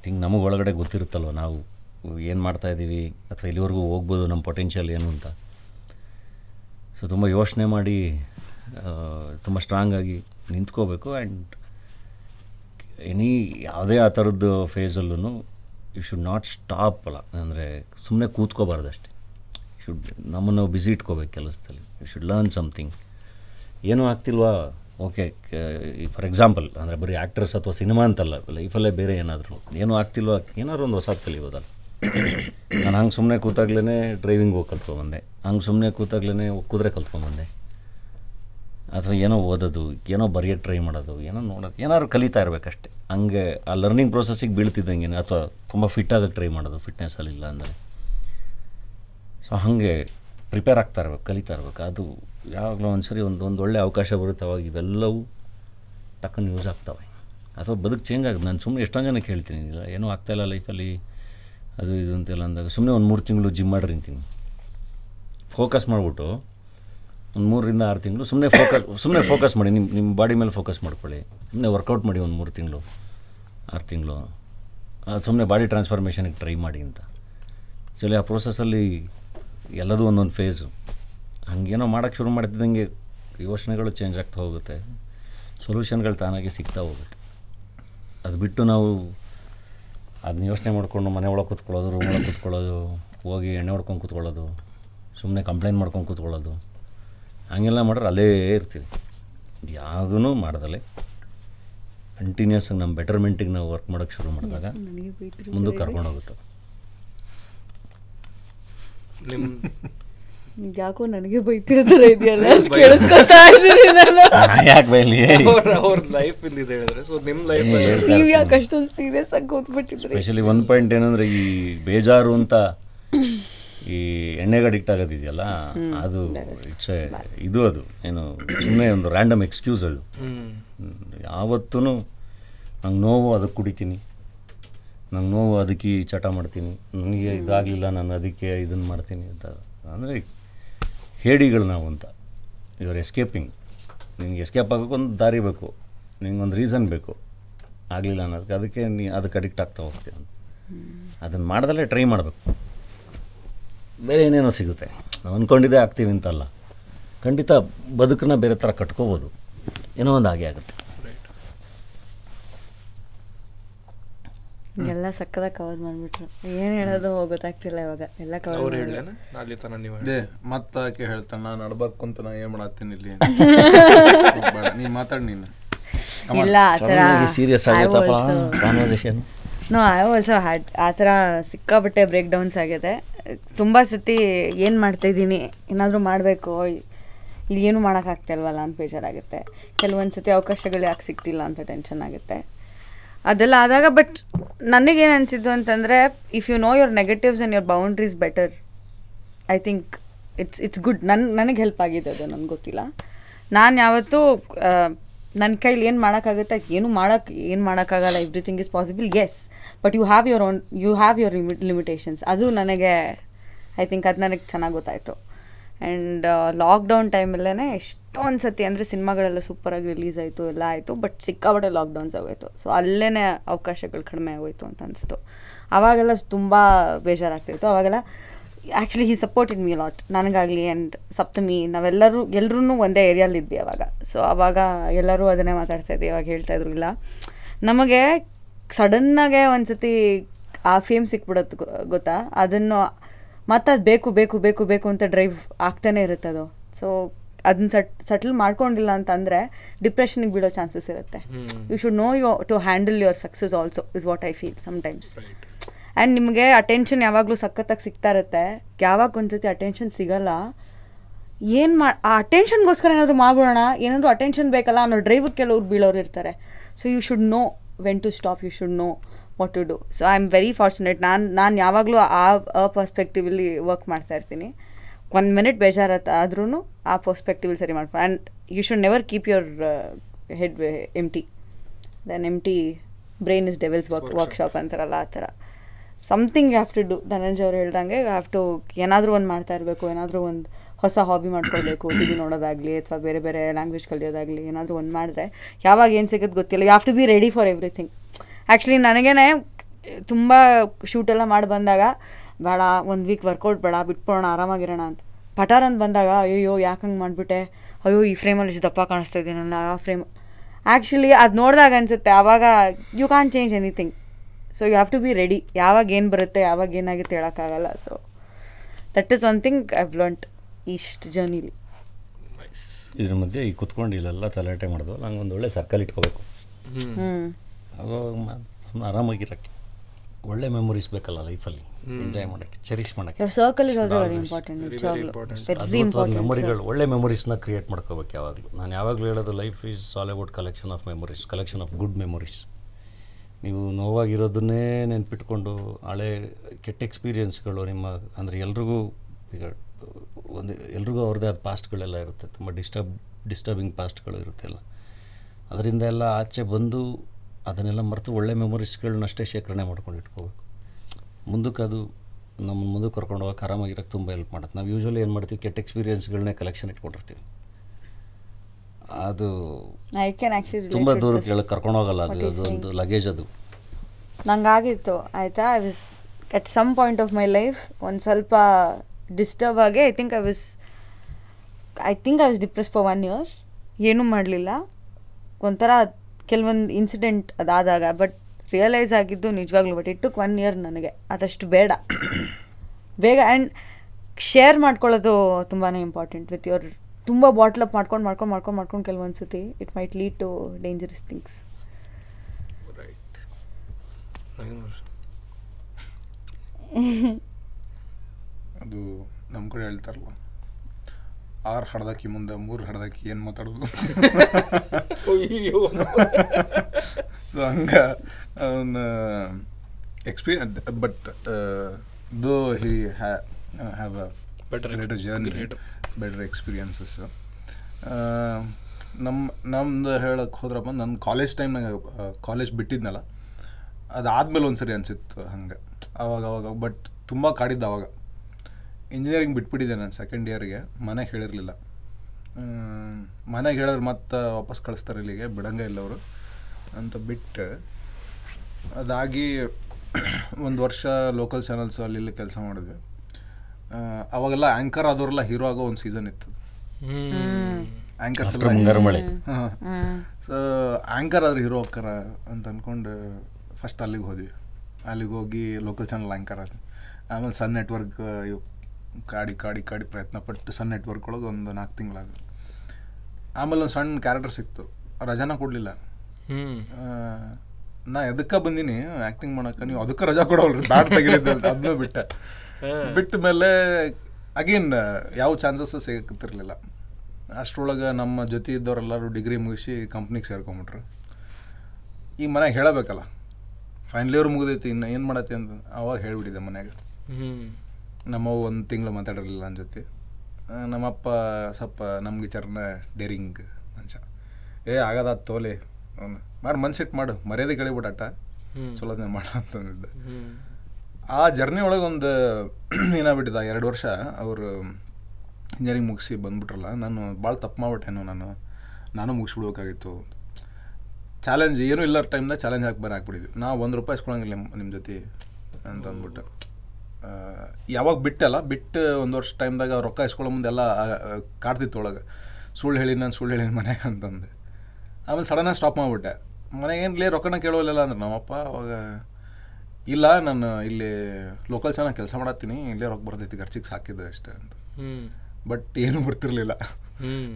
ಥಿಂಕ್ ನಮಗೆ ಒಳಗಡೆ ಗೊತ್ತಿರುತ್ತಲ್ವ ನಾವು ಏನು ಮಾಡ್ತಾಯಿದ್ದೀವಿ ಅಥವಾ ಇಲ್ಲಿವರೆಗೂ ಹೋಗ್ಬೋದು ನಮ್ಮ ಪೊಟೆನ್ಷಿಯಲ್ ಏನು ಅಂತ. ಸೊ ತುಂಬ ಯೋಚನೆ ಮಾಡಿ ತುಂಬ ಸ್ಟ್ರಾಂಗಾಗಿ ನಿಂತ್ಕೋಬೇಕು ಆ್ಯಂಡ್ ಎನಿ ಯಾವುದೇ ಆ ಥರದ್ದು ಫೇಸಲ್ಲೂ ಯು ಶುಡ್ ನಾಟ್ ಸ್ಟಾಪ್ ಅಲ್ಲ. ಅಂದರೆ ಸುಮ್ಮನೆ ಕೂತ್ಕೋಬಾರ್ದು ಅಷ್ಟೇ. ಶುಡ್ ನಮ್ಮನ್ನು ಬ್ಯುಸಿ ಇಟ್ಕೋಬೇಕು ಕೆಲಸದಲ್ಲಿ. ಯು ಶುಡ್ ಲರ್ನ್ ಸಮಥಿಂಗ್ ಏನೂ ಆಗ್ತಿಲ್ವಾ? ಓಕೆ ಫಾರ್ ಎಕ್ಸಾಂಪಲ್ ಅಂದರೆ ಬರೀ ಆ್ಯಕ್ಟ್ರಸ್ ಅಥವಾ ಸಿನಿಮಾ ಅಂತಲ್ಲ ಲೈಫಲ್ಲೇ ಬೇರೆ ಏನಾದರೂ. ಏನೂ ಆಗ್ತಿಲ್ವಾ? ಏನಾದ್ರು ಒಂದು ಹೊಸ ಕಲಿಬೋದಲ್ಲ ನಾನು ಹಂಗೆ ಸುಮ್ಮನೆ ಕೂತಾಗ್ಲೇ ಡ್ರೈವಿಂಗ್ ಹೋಗಿ ಕಲ್ತ್ಕೊಂಬಂದೆ ಹಂಗೆ ಸುಮ್ಮನೆ ಕೂತಾಗ್ಲೇ ಕುದುರೆ ಕಲ್ತ್ಕೊಂಡ್ಬಂದೆ ಅಥವಾ ಏನೋ ಓದೋದು, ಏನೋ ಬರೆಯೋಕ್ಕೆ ಟ್ರೈ ಮಾಡೋದು, ಏನೋ ನೋಡೋದು, ಏನಾದ್ರು ಕಲಿತಾ ಇರಬೇಕಷ್ಟೆ. ಹಂಗೆ ಆ ಲರ್ನಿಂಗ್ ಪ್ರೋಸೆಸ್ಸಿಗೆ ಬೀಳ್ತಿದ್ದಂಗೆ ಅಥವಾ ತುಂಬ ಫಿಟ್ ಆಗೋಕ್ಕೆ ಟ್ರೈ ಮಾಡೋದು ಫಿಟ್ನೆಸ್ಸಲ್ಲಿ ಇಲ್ಲ ಅಂದರೆ. ಸೊ ಹಾಗೆ ಪ್ರಿಪೇರ್ ಆಗ್ತಾ ಇರ್ಬೇಕು, ಕಲಿತಾ ಇರ್ಬೇಕು. ಅದು ಯಾವಾಗಲೂ ಒಂದು ಸರಿ ಒಂದು ಒಂದು ಒಳ್ಳೆ ಅವಕಾಶ ಬರುತ್ತೆ, ಅವಾಗ ಇವೆಲ್ಲವೂ ಟಕ್ಕನ್ನು ಯೂಸ್ ಆಗ್ತವೆ. ಅಥವಾ ಬದುಕು ಚೇಂಜ್ ಆಗುತ್ತೆ. ನಾನು ಸುಮ್ಮನೆ ಎಷ್ಟೊಂದು ಜನಕ್ಕೆ ಹೇಳ್ತೀನಿ ಇಲ್ಲ ಏನೂ ಆಗ್ತಾಯಿಲ್ಲ ಲೈಫಲ್ಲಿ ಅದು ಇದು ಅಂತೆಲ್ಲ ಅಂದಾಗ ಸುಮ್ಮನೆ ಒಂದು ಮೂರು ತಿಂಗಳು ಜಿಮ್ ಮಾಡಿ ನಿಂತೀನಿ ಫೋಕಸ್ ಮಾಡಿಬಿಟ್ಟು ಒಂದು ಮೂರರಿಂದ ಆರು ತಿಂಗಳು ಸುಮ್ಮನೆ ಫೋಕಸ್ ಸುಮ್ಮನೆ ಫೋಕಸ್ ಮಾಡಿ ನಿಮ್ಮ ನಿಮ್ಮ ಬಾಡಿ ಮೇಲೆ ಫೋಕಸ್ ಮಾಡ್ಕೊಳ್ಳಿ. ಸುಮ್ಮನೆ ವರ್ಕೌಟ್ ಮಾಡಿ ಒಂದು ಮೂರು ತಿಂಗಳು ಆರು ತಿಂಗಳು. ಸುಮ್ಮನೆ ಬಾಡಿ ಟ್ರಾನ್ಸ್ಫಾರ್ಮೇಷನಿಗೆ ಟ್ರೈ ಮಾಡಿ ಅಂತ. ಆ್ಯಕ್ಚುಲಿ ಆ ಪ್ರೋಸೆಸ್ಸಲ್ಲಿ ಎಲ್ಲದೂ ಒಂದೊಂದು ಫೇಸು ಹಂಗೇನೋ ಮಾಡೋಕ್ಕೆ ಶುರು ಮಾಡ್ತಿದ್ದಂಗೆ ಯೋಚನೆಗಳು ಚೇಂಜ್ ಆಗ್ತಾ ಹೋಗುತ್ತೆ. ಸೊಲ್ಯೂಷನ್ಗಳು ತಾನಾಗೆ ಸಿಗ್ತಾ ಹೋಗುತ್ತೆ. ಅದು ಬಿಟ್ಟು ನಾವು ಅದನ್ನ ಯೋಚನೆ ಮಾಡಿಕೊಂಡು ಮನೆ ಒಳಗೆ ಕೂತ್ಕೊಳ್ಳೋದು ರೂಮ್ ಒಳಗೆ ಕೂತ್ಕೊಳ್ಳೋದು ಹೋಗಿ ಎಣ್ಣೆ ಹೊಡ್ಕೊಂಡು ಕೂತ್ಕೊಳ್ಳೋದು ಸುಮ್ಮನೆ ಕಂಪ್ಲೇಂಟ್ ಮಾಡ್ಕೊಂಡು ಕೂತ್ಕೊಳ್ಳೋದು. ಹಂಗೆಲ್ಲ ಮಾಡ್ರೆ ಅಲ್ಲೇ ಇರ್ತೀವಿ ಯಾವುದೂ ಮಾಡ್ದಲೆ ಕಂಟಿನ್ಯೂಸ್ ನಮ್ಮ ಬೆಟರ್ಮೆಂಟಿಗೆ ನಾವು ವರ್ಕ್ ಮಾಡೋಕ್ಕೆ ಶುರು ಮಾಡಿದಾಗ ಮುಂದಕ್ಕೆ ಕರ್ಕೊಂಡು ಹೋಗುತ್ತೆ ನಿಮ್ಮ ಯಾಕೋ ನನಗೆ ಬೈತಿರೋ ಥರ ಇದೆಯಲ್ಲ ಕೇಳಿಸ್ಕೊತಾ ಇದ್ದೀನಿ ನಾನು. ಯಾಕೆ ಬೈಲಿ? ಅವ್ರ ಲೈಫ್ ಇದೆ ಹೇಳಿದ್ರೆ. ಸೊ ನಿಮ್ಮ ಲೈಫ್ ನೀವು ಯಾಕೆ ಅಷ್ಟೊಂದು ಸೀರಿಯಸ್ ಆಗಿ ಕೂತ್ಬಿಟ್ಟಿದ್ರಿ ಸ್ಪೆಷಲಿ ಒಂದು ಪಾಯಿಂಟ್ ಏನಂದ್ರೆ ಈ ಬೇಜಾರು ಅಂತ ಈ ಎಣ್ಣೆಗೆ ಅಡಿಕ್ಟ್ ಆಗೋದಿದೆಯಲ್ಲ ಅದು ಇಟ್ಸ್ ಇದು ಅದು. ಏನು ಸುಮ್ಮನೆ ಒಂದು ರ್ಯಾಂಡಮ್ ಎಕ್ಸ್ಕ್ಯೂಸ್ ಅದು. ಯಾವತ್ತೂ ನಂಗೆ ನೋವು ಅದಕ್ಕೆ ಕುಡಿತೀನಿ. ನಂಗೆ ನೋವು ಅದಕ್ಕೆ ಈ ಚಟ ಮಾಡ್ತೀನಿ. ನನಗೆ ಇದಾಗಲಿಲ್ಲ ನಾನು ಅದಕ್ಕೆ ಇದನ್ನು ಮಾಡ್ತೀನಿ ಅಂತ. ಅಂದರೆ ಹೇಡಿಗಳು ನಾವು ಅಂತ. ಇವರು ಎಸ್ಕೇಪಿಂಗ್ ನಿನಗೆ ಎಸ್ಕೇಪ್ ಆಗೋಕೆ ಒಂದು ದಾರಿ ಬೇಕು. ನಿಂಗೆ ಒಂದು ರೀಸನ್ ಬೇಕು. ಆಗಲಿಲ್ಲ ಅನ್ನೋದಕ್ಕೆ ಅದಕ್ಕೆ ನೀ ಅದಕ್ಕೆ ಅಡಿಕ್ಟ್ ಆಗ್ತಾ ಹೋಗ್ತೀನಿ ಅದನ್ನು ಮಾಡ್ದಲ್ಲೇ ಟ್ರೈ ಮಾಡಬೇಕು. ಬೇರೆ ಏನೇನೋ ಸಿಗುತ್ತೆ. ನಾವು ಅಂದ್ಕೊಂಡಿದ್ದೇ ಆಗ್ತೀವಿ ಅಂತಲ್ಲ. ಖಂಡಿತ ಬದುಕನ್ನ ಬೇರೆ ಥರ ಕಟ್ಕೋಬೋದು. ಏನೋ ಒಂದು ಹಾಗೆ ಆಗುತ್ತೆ. ಎಲ್ಲ ಸಕ್ಕದ ಕವರ್ ಮಾಡ್ಬಿಟ್ರು. ಏನು ಹೇಳೋದು ಗೊತ್ತಾಗ್ತಿಲ್ಲ ಇವಾಗ. ಎಲ್ಲ ಕವರ್ ಅದೇ ಮತ್ತೆ ಆಕೆ ಹೇಳ್ತಾನೆ ನಾನು ನಡ್ಬಾರ್ಕು ಅಂತ ನಾ ಏನು ಮಾಡತ್ತೀನಿ ಇಲ್ಲಿ? ನೀ ಮಾತಾಡಿ ನೀನು. ಇಲ್ಲ serious ಆಗಿತ್ತಪ್ಪ conversation no I also had ಆ ಥರ ಸಿಕ್ಕಾಪಟ್ಟೆ ಬ್ರೇಕ್ ಡೌನ್ಸ್ ಆಗಿದೆ. ತುಂಬ ಸತಿ ಏನು ಮಾಡ್ತಾಯಿದ್ದೀನಿ ಏನಾದರೂ ಮಾಡಬೇಕು? ಇಲ್ಲಿ ಏನು ಮಾಡೋಕ್ಕಾಗ್ತಿಲ್ವಲ್ಲ ಅಂತ ಬೇಜಾರಾಗುತ್ತೆ. ಕೆಲವೊಂದು ಸತಿ ಅವಕಾಶಗಳು ಯಾಕೆ ಸಿಗ್ತಿಲ್ಲ ಅಂತ ಟೆನ್ಷನ್ ಆಗುತ್ತೆ. ಅದೆಲ್ಲ ಆದಾಗ ಬಟ್ ನನಗೇನು ಅನಿಸಿದ್ದು ಅಂತಂದರೆ if you know your negatives and your boundaries better I think it's it's good ನನ್ನ ನನಗೆ ಹೆಲ್ಪ್ ಆಗಿದೆ ಅದು, ನನಗೆ ಗೊತ್ತಿಲ್ಲ. ನಾನು ಯಾವತ್ತೂ ನನ್ನ ಕೈಲಿ ಏನು ಮಾಡೋಕ್ಕಾಗುತ್ತೆ, ಏನು ಮಾಡೋಕ್ಕೆ ಏನು ಮಾಡೋಕ್ಕಾಗಲ್ಲ everything is possible yes but you have your own you have your limitations ಅದು ನನಗೆ ಐ ಥಿಂಕ್ ಅದು ನನಗೆ ಚೆನ್ನಾಗಿ ಗೊತ್ತಾಯಿತು. ಆ್ಯಂಡ್ ಲಾಕ್ಡೌನ್ ಟೈಮಲ್ಲೇ ಎಷ್ಟೊಂದು ಸತಿ ಅಂದರೆ ಸಿನಿಮಾಗಳೆಲ್ಲ ಸೂಪರಾಗಿ ರಿಲೀಸ್ ಆಯಿತು, ಎಲ್ಲ ಆಯಿತು ಬಟ್ ಸಿಕ್ಕಾಪಟ್ಟೆ ಲಾಕ್ಡೌನ್ಸ್ ಆಗೋಯ್ತು. ಸೊ ಅಲ್ಲೇ ಅವಕಾಶಗಳು ಕಡಿಮೆ ಆಗೋಯ್ತು ಅಂತ ಅನಿಸ್ತು. ಆವಾಗೆಲ್ಲ ತುಂಬ ಬೇಜಾರಾಗ್ತಿತ್ತು. ಆವಾಗೆಲ್ಲ actually he supported me lot ನನಗಾಗಲಿ and Saptami ನಾವೆಲ್ಲರೂ ಎಲ್ಲರೂ ಒಂದೇ ಏರಿಯಲ್ಲಿ ಇದ್ವಿ ಅವಾಗ. ಸೊ ಅವಾಗ ಎಲ್ಲರೂ ಅದನ್ನೇ ಮಾತಾಡ್ತಾ ಇದ್ವಿ ಇವಾಗ ಹೇಳ್ತಾ ಇದ್ರು ಇಲ್ಲ. ನಮಗೆ ಸಡನ್ನಾಗೆ ಒಂದ್ಸತಿ ಆ ಫೇಮ್ ಸಿಕ್ಬಿಡತ್ತೆ ಗೊತ್ತಾ? ಅದನ್ನು ಮತ್ತೆ ಅದು ಬೇಕು ಬೇಕು ಬೇಕು ಬೇಕು ಅಂತ ಡ್ರೈವ್ ಆಗ್ತಾನೆ ಇರುತ್ತೆ ಅದು. ಸೊ ಅದನ್ನ ಸಟ್ ಸಟ್ಲ್ ಮಾಡ್ಕೊಂಡಿಲ್ಲ ಅಂತಂದರೆ ಡಿಪ್ರೆಷನ್ಗೆ ಬೀಳೋ ಚಾನ್ಸಸ್ ಇರುತ್ತೆ. You should know you to handle your success also is what I feel sometimes and ನಿಮಗೆ ಅಟೆನ್ಷನ್ ಯಾವಾಗಲೂ ಸಖತ್ತಾಗಿ ಸಿಗ್ತಾ ಇರುತ್ತೆ. ಯಾವಾಗ ಒಂದ್ಸತಿ ಅಟೆನ್ಷನ್ ಸಿಗಲ್ಲ. ಏನು ಮಾ ಆ ಅಟೆನ್ಷನ್ಗೋಸ್ಕರ ಏನಾದರೂ ಮಾಡ್ಬಿಡೋಣ. ಏನಾದರೂ ಅಟೆನ್ಷನ್ ಬೇಕಲ್ಲ ಅನ್ನೋ ಡ್ರೈವಿಗೆ ಕೆಲವ್ರು ಬೀಳೋರು ಇರ್ತಾರೆ. So you should know when to stop you should know what to do so I am very fortunate ನಾನು ನಾನು ಯಾವಾಗಲೂ ಆ ಆ ಪರ್ಸ್ಪೆಕ್ಟಿವಲ್ಲಿ ವರ್ಕ್ ಮಾಡ್ತಾ ಇರ್ತೀನಿ. ಒಂದು ಮಿನಿಟ್ ಬೇಜಾರತ್ತೆ ಆದ್ರೂ ಆ ಪರ್ಸ್ಪೆಕ್ಟಿವಲ್ಲಿ ಸರಿ ಮಾಡ್ಕೊಂಡು and you should never keep your head empty then empty brain is devil's work workshop ಅಂತಾರಲ್ಲ ಆ ಥರ something have to do Dhananjay ಅವ್ರು ಹೇಳ್ದಂಗೆ ಹ್ಯಾವ್ ಟು ಏನಾದರೂ ಒಂದು ಮಾಡ್ತಾ ಇರಬೇಕು, ಏನಾದರೂ ಒಂದು ಹೊಸ ಹಾಬಿ ಮಾಡ್ಕೊಳ್ಬೇಕು ಟಿ ವಿ ನೋಡೋದಾಗಲಿ ಅಥವಾ ಬೇರೆ ಬೇರೆ ಲ್ಯಾಂಗ್ವೇಜ್ ಕಲಿಯೋದಾಗಲಿ ಏನಾದರೂ ಒಂದು ಮಾಡಿದ್ರೆ ಯಾವಾಗ ಏನು ಸಿಗೋದು ಗೊತ್ತಿಲ್ಲ. You have to be ready for everything actually ನನಗೇನೆ ತುಂಬ ಶೂಟೆಲ್ಲ ಮಾಡಿ ಬಂದಾಗ, ಬೇಡ, ಒಂದು ವೀಕ್ ವರ್ಕೌಟ್ ಬೇಡ, ಬಿಟ್ಬಿಡೋಣ, ಆರಾಮಾಗಿರೋಣ ಅಂತ. ಪಟಾರ್ ಅಂತ ಬಂದಾಗ ಅಯ್ಯೋ ಯಾಕೆ ಹಂಗೆ ಮಾಡಿಬಿಟ್ಟೆ? ಅಯ್ಯೋ, ಈ ಫ್ರೇಮಲ್ಲಿ ಇಷ್ಟು ದಪ್ಪ ಕಾಣಿಸ್ತಾ ಇದ್ದೀನಲ್ಲ ಆ ಫ್ರೇಮ್ ಆ್ಯಕ್ಚುಲಿ ಅದು ನೋಡಿದಾಗ ಅನಿಸುತ್ತೆ ಆವಾಗ you can change anything so you have to be ready ಯಾವಾಗ ಏನು ಬರುತ್ತೆ ಯಾವಾಗ ಏನಾಗುತ್ತೆ ಹೇಳೋಕ್ಕಾಗಲ್ಲ. So that is one thing I learnt ಇಷ್ಟು ಜರ್ನಿಲಿ ಇದ್ರ ಮಧ್ಯೆ ಈ ಕುತ್ಕೊಂಡು ಇಲ್ಲೆಲ್ಲ ತಲಾಟೆ ಮಾಡೋದು ನಂಗೆ ಒಂದು ಒಳ್ಳೆ ಸರ್ಕಲ್ ಇಟ್ಕೋಬೇಕು. ಸುಮ್ಮನೆ ಆರಾಮಾಗಿರೋಕ್ಕೆ. ಒಳ್ಳೆ ಮೆಮೊರೀಸ್ ಬೇಕಲ್ಲ ಲೈಫಲ್ಲಿ ಎಂಜಾಯ್ ಮಾಡೋಕ್ಕೆ ಚೆರಿಶ್ ಮಾಡೋಕ್ಕೆ. Circle is also very important ಮೆಮೊರಿಗಳು ಒಳ್ಳೆ ಮೆಮೊರೀಸ್ನ ಕ್ರಿಯೇಟ್ ಮಾಡ್ಕೋಬೇಕು ಯಾವಾಗಲೂ. ನಾನು ಯಾವಾಗಲೂ ಹೇಳೋದು life is all about collection of memories collection of good memories ನೀವು ನೋವಾಗಿರೋದನ್ನೇ ನೆನ್ಪಿಟ್ಕೊಂಡು ಹಳೆ ಕೆಟ್ಟ ಎಕ್ಸ್ಪೀರಿಯೆನ್ಸ್ಗಳು ನಿಮ್ಮ, ಅಂದರೆ ಎಲ್ರಿಗೂ ಈಗ ಒಂದು, ಎಲ್ರಿಗೂ ಅವ್ರದ್ದೇ ಆದ ಪಾಸ್ಟ್ಗಳೆಲ್ಲ ಇರುತ್ತೆ. ತುಂಬ ಡಿಸ್ಟರ್ಬ್ ಡಿಸ್ಟರ್ಬಿಂಗ್ ಪಾಸ್ಟ್ಗಳು ಇರುತ್ತೆ ಎಲ್ಲ. ಅದರಿಂದ ಎಲ್ಲ ಆಚೆ ಬಂದು ಅದನ್ನೆಲ್ಲ ಮರೆತು ಒಳ್ಳೆ ಮೆಮೊರೀಸ್ಗಳನ್ನಷ್ಟೇ ಶೇಖರಣೆ ಮಾಡ್ಕೊಂಡು ಇಟ್ಕೋಬೇಕು. ಮುಂದಕ್ಕೆ ಅದು ನಮ್ಮ ಮುಂದಕ್ಕೆ ಕರ್ಕೊಂಡು ಹೋಗಕ್ಕೆ ಆರಾಮಾಗಿರೋಕ್ಕೆ ತುಂಬ ಹೆಲ್ಪ್ ಮಾಡುತ್ತೆ. ನಾವು ಯೂಶ್ವಲಿ ಏನು ಮಾಡ್ತೀವಿ, ಕೆಟ್ಟ ಎಕ್ಸ್ಪೀರಿಯನ್ಸ್ಗಳನ್ನೇ ಕಲೆಕ್ಷನ್ ಇಟ್ಕೊಂಡಿರ್ತೀವಿ. ಅದು ಐ ಕ್ಯಾನ್ ಆ್ಯಕ್ಚುಲಿ ತುಂಬ ದೂರ ಹೇಳಕ್ಕೆ ಕರ್ಕೊಂಡು ಹೋಗಲ್ಲ ಅದು ಅದೊಂದು ಲಗೇಜ್ ಅದು ನಂಗಾಗಿತ್ತು ಆಯಿತಾ? I was at some point of my life ಒಂದು ಸ್ವಲ್ಪ ಡಿಸ್ಟರ್ಬ್ ಆಗಿ I think I was I think I was depress for one year ಏನೂ ಮಾಡಲಿಲ್ಲ. ಒಂಥರ ಕೆಲವೊಂದು ಇನ್ಸಿಡೆಂಟ್ ಅದಾದಾಗ ಬಟ್ ರಿಯಲೈಸ್ ಆಗಿದ್ದು ನಿಜವಾಗ್ಲೂ but it took one year ನನಗೆ. ಅದಷ್ಟು ಬೇಡ. ಬೇಗ ಆ್ಯಂಡ್ ಶೇರ್ ಮಾಡ್ಕೊಳ್ಳೋದು ತುಂಬಾ ಇಂಪಾರ್ಟೆಂಟ್ ವಿತ್ ಯುವರ್ ತುಂಬ ಬಾಟ್ಲ್ ಅಪ್ ಮಾಡ್ಕೊಂಡು ಮಾಡ್ಕೊಂಡು ಮಾಡ್ಕೊಂಡು ಮಾಡ್ಕೊಂಡು ಕೆಲವೊಂದು ಸತಿ it might lead to dangerous things ಅದು ನಮ್ಮ ಕಡೆ ಹೇಳ್ತಾರಲ್ಲ ಆರು ಹಡ್ದಾಕಿ ಮುಂದೆ ಮೂರು ಹಡ್ದಾಕಿ ಏನು ಮಾತಾಡೋದು? ಸೊ ಹಂಗ ಅವನ experience but though he have a Better better journey. Better experiences ನಮ್ಮ ನಮ್ದು ಹೇಳಕ್ಕೆ ಹೋದ್ರಪ್ಪ ನನ್ನ ಕಾಲೇಜ್ ಟೈಮ್ನಾಗ ಕಾಲೇಜ್ ಬಿಟ್ಟಿದ್ನಲ್ಲ ಅದಾದ್ಮೇಲೆ ಒಂದು ಸರಿ ಅನಿಸಿತ್ತು ಹಂಗೆ. ಅವಾಗ ಅವಾಗ ಬಟ್ ತುಂಬ ಕಾಡಿದ್ದ ಅವಾಗ. ಇಂಜಿನಿಯರಿಂಗ್ ಬಿಟ್ಬಿಟ್ಟಿದ್ದೆ ನಾನು ಸೆಕೆಂಡ್ ಇಯರ್ಗೆ ಮನೆಗೆ ಹೇಳಿರಲಿಲ್ಲ. ಮನೆಗೆ ಹೇಳಿದ್ರೆ ಮತ್ತೆ ವಾಪಸ್ ಕಳಿಸ್ತಾರೆ ಇಲ್ಲಿಗೆ ಬಿಡಂಗೆ ಇಲ್ಲ ಅವರು ಅಂತ ಬಿಟ್ಟು ಅದಾಗಿ ಒಂದು ವರ್ಷ ಲೋಕಲ್ ಚಾನಲ್ಸು ಅಲ್ಲಿ ಇಲ್ಲಿ ಕೆಲಸ ಮಾಡಿದ್ವಿ. ಅವಾಗೆಲ್ಲ ಆಂಕರ್ ಆದವರೆಲ್ಲ ಹೀರೋ ಆಗೋ ಒಂದು ಸೀಸನ್ ಇತ್ತು. ಆಂಕರ್ಸ್ ಮಳೆ. ಸೊ ಆಂಕರ್ ಆದ್ರೆ ಹೀರೋ ಹೋಗ್ತಾರ ಅಂತ ಅಂದ್ಕೊಂಡು ಫಸ್ಟ್ ಅಲ್ಲಿಗೆ ಹೋದ್ವಿ. ಅಲ್ಲಿಗೆ ಹೋಗಿ ಲೋಕಲ್ ಚಾನಲ್ ಆ್ಯಂಕರ್ ಆದ್ವಿ. ಆಮೇಲೆ ಸನ್ ನೆಟ್ವರ್ಕ್ ಕಾಡಿ ಕಾಡಿ ಕಾಡಿ ಪ್ರಯತ್ನ ಪಟ್ಟು ಸನ್ ನೆಟ್ವರ್ಕ್ ಒಳಗೆ ಒಂದು ನಾಲ್ಕು ತಿಂಗಳಾದ ಆಮೇಲೆ ಒಂದು ಸಣ್ಣ ಕ್ಯಾರೆಕ್ಟರ್ ಸಿಕ್ತು. ರಜಾನ ಕೊಡಲಿಲ್ಲ. ಹ್ಮ್. ನಾ ಎದಕ್ಕೆ ಬಂದೀನಿ ಆ್ಯಕ್ಟಿಂಗ್ ಮಾಡಕ್ಕೆ ನೀವು ಅದಕ್ಕೆ ರಜಾ ಕೊಡೋಲ್ರಿ. ಬ್ಯಾಡ್ ತೆಗಿರಿದ್ದೆ ಅಂತ ಅದನ್ನೂ ಬಿಟ್ಟೆ. ಬಿಟ್ಟ ಮೇಲೆ ಅಗೇನ್ ಯಾವ ಚಾನ್ಸಸ್ ಸಿಗತ್ತಿರಲಿಲ್ಲ ಅಷ್ಟರೊಳಗೆ ನಮ್ಮ ಜೊತೆ ಇದ್ದವರೆಲ್ಲರೂ ಡಿಗ್ರಿ ಮುಗಿಸಿ ಕಂಪ್ನಿಗೆ ಸೇರ್ಕೊಂಬಿಟ್ರು. ಈ ಮನೆಗೆ ಹೇಳಬೇಕಲ್ಲ ಫೈನಲ್ ಇಯರ್ ಮುಗಿದೈತಿ ಇನ್ನು ಏನು ಮಾಡತ್ತೆ ಅಂತ ಅವಾಗ ಹೇಳಿಬಿಟ್ಟಿದ್ದೆ ಮನೆಯಾಗ. ನಮ್ಮವ್ವ ಒಂದು ತಿಂಗಳು ಮಾತಾಡಿರಲಿಲ್ಲ ನನ್ನ ಜೊತೆ. ನಮ್ಮಪ್ಪ ಸ್ವಲ್ಪ ನಮ್ಗೆ ವಿಚಾರನ ಡೇರಿಂಗ್ ಮನುಷ್ಯ. ಏ ಆಗದ ತೋಲೆ. ಅವನು ಮಾಡಿ ಮನ್ಸಿಟ್ಟು ಮಾಡು ಮರ್ಯಾದೆ ಕಳಿಬಿಟ್ಟ ಚಲೋದನ್ನ ಮಾಡ ಅಂತಂದಿದ್ದೆ ಆ ಜರ್ನಿ ಒಳಗೆ ಒಂದು ಏನಾಗ್ಬಿಟ್ಟಿದೆ ಎರಡು ವರ್ಷ ಅವರು ಇಂಜಿನಿಯರಿಂಗ್ ಮುಗಿಸಿ ಬಂದ್ಬಿಟ್ರಲ್ಲ, ನಾನು ಭಾಳ ತಪ್ಪು ಮಾಡ್ಬಿಟ್ಟೇನೋ ನಾನು. ನಾನು ಮುಗಿಸ್ಬಿಡ್ಬೇಕಾಗಿತ್ತು. ಚಾಲೆಂಜ್ ಏನೂ ಇಲ್ಲ ಟೈಮ್ದಾಗ ಚಾಲೆಂಜ್ ಹಾಕಿ ಹಾಕ್ಬಿಟ್ಟಿದ್ವಿ. ನಾವು ಒಂದು ರೂಪಾಯಿ ಇಸ್ಕೊಳಂಗಿಲ್ಲ ನಿಮ್ಮ ನಿಮ್ಮ ಜೊತೆ ಅಂತ ಅಂದ್ಬಿಟ್ಟು. ಯಾವಾಗ ಬಿಟ್ಟಲ್ಲ ಬಿಟ್ಟು ಒಂದು ವರ್ಷ ಟೈಮ್ದಾಗ ರೊಕ್ಕ ಇಸ್ಕೊಳ್ಳೋ ಮುಂದೆಲ್ಲ ಕಾಡ್ತಿತ್ತು ಒಳಗೆ. ಸುಳ್ಳು ಹೇಳಿ ನಾನು ಸುಳ್ಳು ಹೇಳಿ ಮನೆಗೆ ಅಂತಂದೆ. ಆಮೇಲೆ ಸಡನ್ನಾಗಿ ಸ್ಟಾಪ್ ಮಾಡಿಬಿಟ್ಟೆ. ಮನೆಗೆ ಏನ್ಲೇ ರೊಕ್ಕನ ಕೇಳೋಲ್ಲ ಅಂದ್ರೆ, ನಮ್ಮಪ್ಪ ಅವಾಗ ಇಲ್ಲ ನಾನು ಇಲ್ಲಿ ಲೋಕಲ್ ಚೆನ್ನಾಗಿ ಕೆಲಸ ಮಾಡತ್ತೀನಿ ಇಲ್ಲೇ ರೊಕ್ಕ ಬರ್ತೈತಿ ಖರ್ಚಿಗೆ ಸಾಕಿದ್ದೆ ಅಷ್ಟೇ ಅಂತ. ಹ್ಮ್. ಬಟ್ ಏನೂ ಬರ್ತಿರ್ಲಿಲ್ಲ.